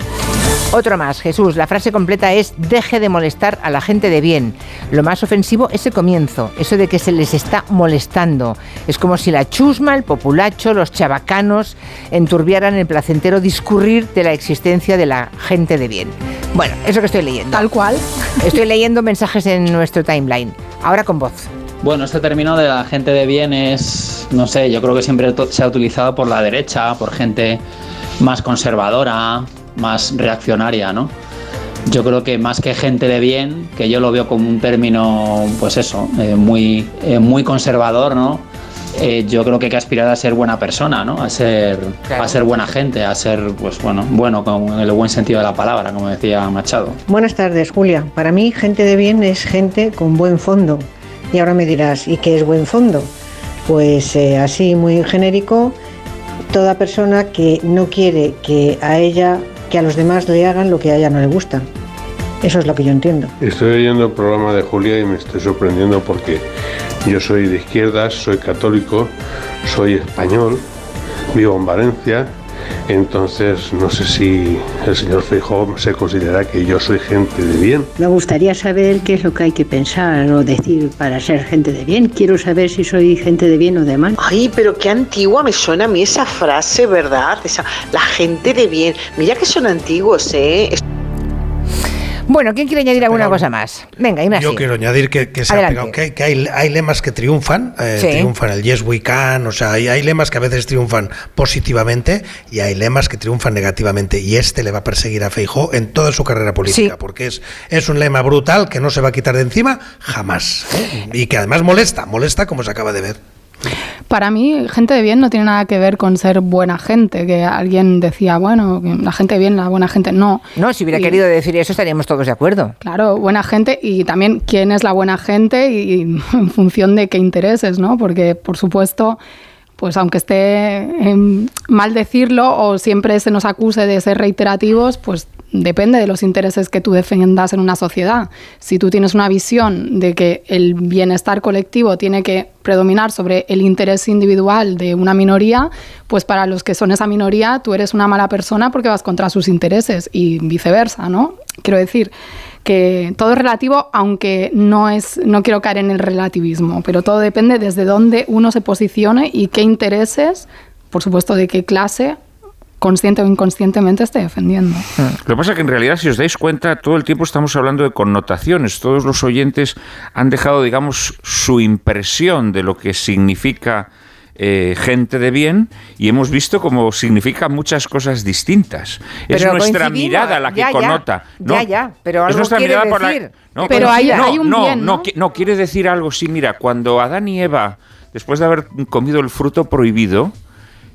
Speaker 2: Otro más, Jesús, la frase completa es deje de molestar a la gente de bien. Lo más ofensivo es el comienzo, eso de que se les está molestando. Es como si la chusma, el populacho, los chabacanos enturbiaran el placentero discurrir de la existencia de la gente de bien. Bueno, eso que estoy leyendo.
Speaker 210: Tal cual.
Speaker 2: Estoy leyendo mensajes en nuestro timeline. Ahora con voz.
Speaker 202: Bueno, este término de la gente de bien es, no sé, yo creo que siempre se ha utilizado por la derecha, por gente más conservadora, más reaccionaria, ¿no? Yo creo que más que gente de bien, que yo lo veo como un término, pues eso, eh, muy, eh, muy conservador, ¿no? Eh, yo creo que hay que aspirar a ser buena persona, ¿no? A ser, a ser buena gente, a ser, pues bueno, bueno con el buen sentido de la palabra, como decía Machado.
Speaker 211: Buenas tardes, Julia. Para mí, gente de bien es gente con buen fondo. Y ahora me dirás, ¿y qué es buen fondo? Pues eh, así, muy genérico, toda persona que no quiere que a ella, que a los demás le hagan lo que a ella no le gusta. Eso es lo que yo entiendo.
Speaker 212: Estoy oyendo el programa de Julia y me estoy sorprendiendo porque yo soy de izquierdas, soy católico, soy español, vivo en Valencia, entonces no sé si el señor Feijóo se considera que yo soy gente de bien.
Speaker 64: Me gustaría saber qué es lo que hay que pensar o decir para ser gente de bien. Quiero saber si soy gente de bien o de mal.
Speaker 213: Ay, pero qué antigua me suena a mí esa frase, ¿verdad? Esa, la gente de bien. Mira que son antiguos, ¿eh?
Speaker 2: Bueno, ¿quién quiere añadir alguna cosa más? Venga, Ignacio.
Speaker 187: Yo quiero añadir que, que se ha
Speaker 2: Adelante.
Speaker 187: pegado, que, hay- que hay, hay lemas que triunfan, eh,
Speaker 2: Sí.
Speaker 187: triunfan el Yes We Can, o sea, hay, hay lemas que a veces triunfan positivamente y hay lemas que triunfan negativamente y este le va a perseguir a Feijó en toda su carrera política, porque es, es un lema brutal que no se va a quitar de encima jamás ¿eh? y que además molesta, molesta como se acaba de ver.
Speaker 64: Para mí, gente de bien no tiene nada que ver con ser buena gente, que alguien decía, bueno, la gente de bien, la buena gente, no.
Speaker 2: No, si hubiera
Speaker 64: Y-
Speaker 2: querido decir eso estaríamos todos de acuerdo.
Speaker 64: Claro, buena gente y también quién es la buena gente y, y en función de qué intereses, ¿no? Porque, por supuesto, pues aunque esté mal decirlo o siempre se nos acuse de ser reiterativos, pues depende de los intereses que tú defiendas en una sociedad. Si tú tienes una visión de que el bienestar colectivo tiene que predominar sobre el interés individual de una minoría, pues para los que son esa minoría tú eres una mala persona porque vas contra sus intereses y viceversa, ¿no? Quiero decir que todo es relativo, aunque no es, no quiero caer en el relativismo, pero todo depende desde dónde uno se posicione y qué intereses, por supuesto, de qué clase, consciente o inconscientemente esté defendiendo.
Speaker 188: Lo que pasa es que en realidad, si os dais cuenta, todo el tiempo estamos hablando de connotaciones. Todos los oyentes han dejado, digamos, su impresión de lo que significa eh, gente de bien y hemos visto cómo significa muchas cosas distintas. es nuestra mirada la que
Speaker 2: ya, ya,
Speaker 188: connota.
Speaker 2: ya, ya, pero
Speaker 188: es
Speaker 2: algo
Speaker 188: nuestra
Speaker 2: quiere
Speaker 188: mirada por la-
Speaker 2: decir.
Speaker 188: no,
Speaker 2: Pero
Speaker 188: no,
Speaker 2: hay-
Speaker 188: no,
Speaker 2: hay un
Speaker 188: no,
Speaker 2: bien,
Speaker 188: no,
Speaker 2: ¿no?
Speaker 188: no, quiere decir algo. Sí, mira, cuando Adán y Eva, después de haber comido el fruto prohibido,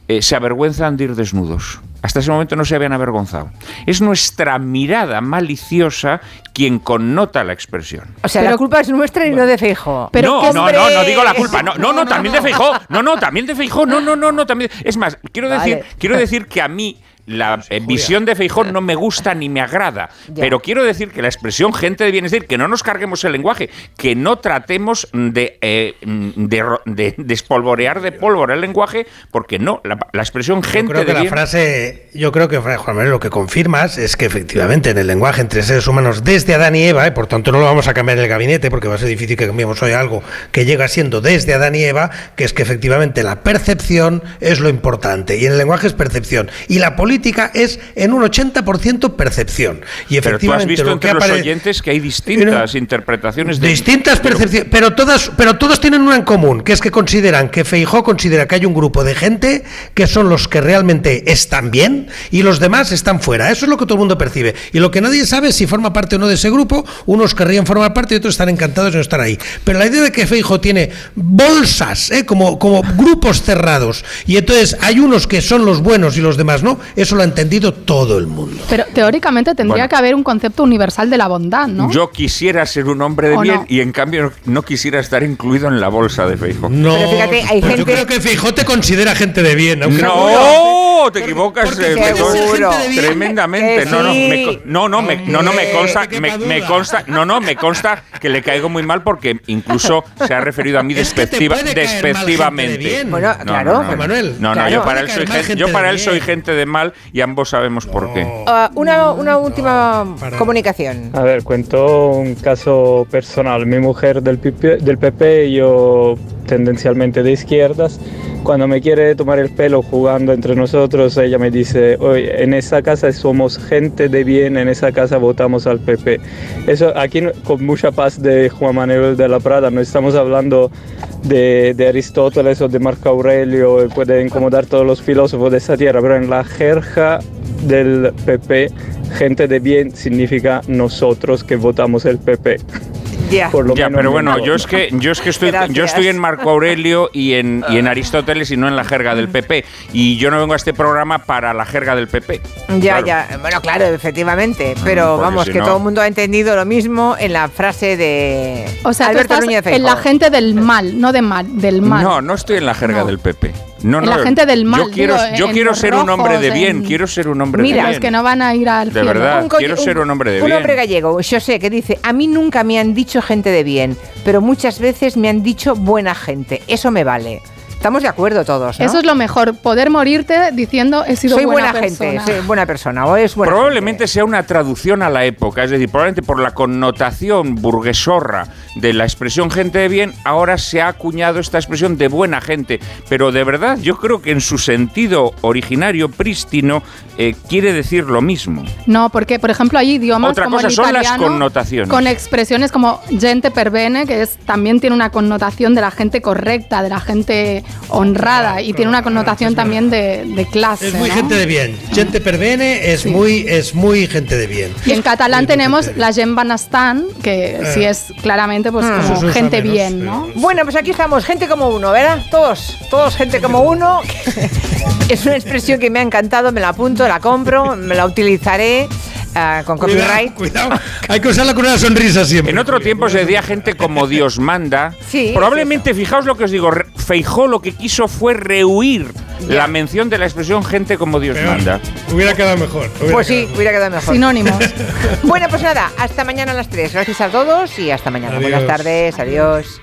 Speaker 188: eh, se avergüenzan de ir desnudos. Hasta ese momento no se habían avergonzado. Es nuestra mirada maliciosa quien connota la expresión.
Speaker 2: O sea, la culpa es nuestra y no de Feijóo.
Speaker 188: no, no, no, no digo la culpa. No, no, no, también de Feijó. No, no, también de Feijó. No, no, no, no, también. Es más, quiero decir, quiero decir que a mí la eh, visión de Feijó no me gusta ni me agrada.
Speaker 2: Ya.
Speaker 188: Pero quiero decir que la expresión gente de bien es decir, que no nos carguemos el lenguaje, que no tratemos de, eh, de, ro- de despolvorear de pólvora el lenguaje, porque no, la, la expresión
Speaker 187: Yo
Speaker 188: gente
Speaker 187: creo
Speaker 188: de
Speaker 187: que la
Speaker 188: bien.
Speaker 187: frase, yo creo que Juan Manuel lo que confirmas es que efectivamente en el lenguaje entre seres humanos desde Adán y Eva, y por tanto no lo vamos a cambiar en el gabinete porque va a ser difícil que cambiemos hoy algo que llega siendo desde Adán y Eva, que es que efectivamente la percepción es lo importante y en el lenguaje es percepción y la política es en un 80% percepción. Y
Speaker 188: Pero tú has
Speaker 187: efectivamente
Speaker 188: visto
Speaker 187: lo
Speaker 188: entre
Speaker 187: que
Speaker 188: los
Speaker 187: apare-
Speaker 188: oyentes que hay distintas interpretaciones de
Speaker 187: Distintas percepciones, pero todas, pero todos tienen una en común, que es que consideran que Feijó considera que hay un grupo de gente que son los que realmente están bien y los demás están fuera. Eso es lo que todo el mundo percibe. Y lo que nadie sabe es si forma parte o no de ese grupo. Unos querrían formar parte y otros están encantados de no estar ahí. Pero la idea de que Feijó tiene bolsas, ¿eh? como, como grupos cerrados, y entonces hay unos que son los buenos y los demás no, eso lo ha entendido todo el mundo.
Speaker 64: Pero teóricamente tendría
Speaker 188: Bueno.
Speaker 64: que haber un concepto universal de la bondad, ¿no?
Speaker 188: Yo quisiera ser un hombre de
Speaker 64: ¿O
Speaker 188: bien
Speaker 64: no?
Speaker 188: y en cambio no quisiera estar incluido en la bolsa de Feijó.
Speaker 187: No,
Speaker 2: Pero fíjate, hay
Speaker 187: pues yo
Speaker 2: gente-
Speaker 187: creo que Feijó te considera gente de bien. aunque
Speaker 188: No, te equivocas
Speaker 187: porque
Speaker 188: eh, me
Speaker 187: gente de
Speaker 188: tremendamente.
Speaker 187: Que
Speaker 188: No, no, me, no, no, me, no, no, me consta,
Speaker 187: que
Speaker 188: me, me consta, no, no, me consta que le caigo muy mal porque incluso se ha referido a mí despectiva,
Speaker 187: gente de
Speaker 188: despectivamente.
Speaker 187: bien.
Speaker 2: Bueno,
Speaker 188: No,
Speaker 2: claro.
Speaker 188: no, no,
Speaker 187: Juan Manuel,
Speaker 188: No, no,
Speaker 187: claro.
Speaker 188: yo para él soy gente,
Speaker 187: gente
Speaker 188: yo
Speaker 187: de
Speaker 188: para él soy gente de mal y ambos sabemos por qué.
Speaker 2: Ah, una, una última comunicación.
Speaker 199: A ver, cuento un caso personal. Mi mujer del PP, del PP, yo tendencialmente de izquierdas. Cuando me quiere tomar el pelo jugando entre nosotros, ella me dice, oye, en esa casa somos gente de bien, en esa casa votamos al PP. Eso aquí con mucha paz de Juan Manuel de la Prada, no estamos hablando de, Aristóteles o de Marco Aurelio, puede incomodar todos los filósofos de esta tierra, pero en la jerja del PP, gente de bien significa nosotros que votamos el PP.
Speaker 2: Ya.
Speaker 199: Por lo
Speaker 188: Ya,
Speaker 199: menos
Speaker 188: pero
Speaker 199: en
Speaker 188: bueno, yo es que yo es que estoy yo estoy en Marco Aurelio y en y en Aristóteles y no en la jerga del PP y yo no vengo a este programa para la jerga del PP.
Speaker 2: Ya,
Speaker 188: Claro.
Speaker 2: ya. Bueno, claro, efectivamente. Pero
Speaker 188: porque
Speaker 2: vamos,
Speaker 188: si
Speaker 2: que
Speaker 188: no-
Speaker 2: todo el mundo ha entendido lo mismo en la frase de
Speaker 64: O sea, tú
Speaker 2: Alberto
Speaker 64: estás
Speaker 2: Núñez
Speaker 64: en la gente del mal, no de mal, del mal.
Speaker 188: No, no estoy en la jerga
Speaker 64: No.
Speaker 188: del PP. No,
Speaker 64: En
Speaker 188: no.
Speaker 64: la gente del mal,
Speaker 188: Yo quiero,
Speaker 64: digo,
Speaker 188: yo quiero ser un hombre de bien.
Speaker 64: en-
Speaker 188: Quiero ser un hombre
Speaker 2: Mira,
Speaker 188: de bien.
Speaker 64: que no van a ir al
Speaker 188: De
Speaker 64: cielo.
Speaker 188: verdad.
Speaker 2: Un
Speaker 188: quiero ser un hombre de
Speaker 2: un
Speaker 188: bien.
Speaker 2: hombre gallego, yo sé, que dice, a mí nunca me han dicho gente de bien, pero muchas veces me han dicho buena gente. Eso me vale. Estamos de acuerdo todos, ¿no?
Speaker 64: Eso es lo mejor, poder morirte diciendo he sido
Speaker 2: Soy
Speaker 64: buena,
Speaker 2: buena, gente,
Speaker 64: persona.
Speaker 2: soy buena persona o es buena
Speaker 188: Probablemente sea una traducción a la época, es decir, probablemente por la connotación burguesorra de la expresión gente de bien, ahora se ha acuñado esta expresión de buena gente. Pero de verdad, yo creo que en su sentido originario, prístino, eh, quiere decir lo mismo.
Speaker 64: No, porque por ejemplo hay idiomas
Speaker 188: Otra
Speaker 64: como
Speaker 188: cosa
Speaker 64: el
Speaker 188: son las connotaciones.
Speaker 64: con expresiones como gente per bene, que es también tiene una connotación de la gente correcta, de la gente honrada y tiene una connotación también de, de clase.
Speaker 187: Es muy
Speaker 64: ¿no?
Speaker 187: gente de bien. Gente per bene es muy es muy gente de bien.
Speaker 64: Y en catalán tenemos la gent benestant, que
Speaker 187: Eh.
Speaker 64: sí es claramente pues
Speaker 2: Mm.
Speaker 64: como gente
Speaker 2: menos,
Speaker 64: bien, ¿no?
Speaker 2: Bueno, pues aquí estamos, gente como uno, ¿verdad? Todos, todos gente como uno. es una expresión que me ha encantado, me la apunto, la compro, me la utilizaré ah, con copyright.
Speaker 187: Cuidado, hay que usarla con una sonrisa siempre.
Speaker 188: En otro tiempo se decía gente como Dios manda.
Speaker 2: Sí,
Speaker 188: Probablemente, fijaos lo que os digo, Feijó lo que quiso fue rehuir la mención de la expresión gente como Dios manda.
Speaker 187: Hubiera quedado mejor.
Speaker 2: Pues sí, hubiera quedado mejor.
Speaker 64: Sinónimos.
Speaker 2: bueno, pues nada, hasta mañana a las 3. Gracias a todos y hasta mañana.
Speaker 187: Adiós.
Speaker 2: Buenas tardes, adiós.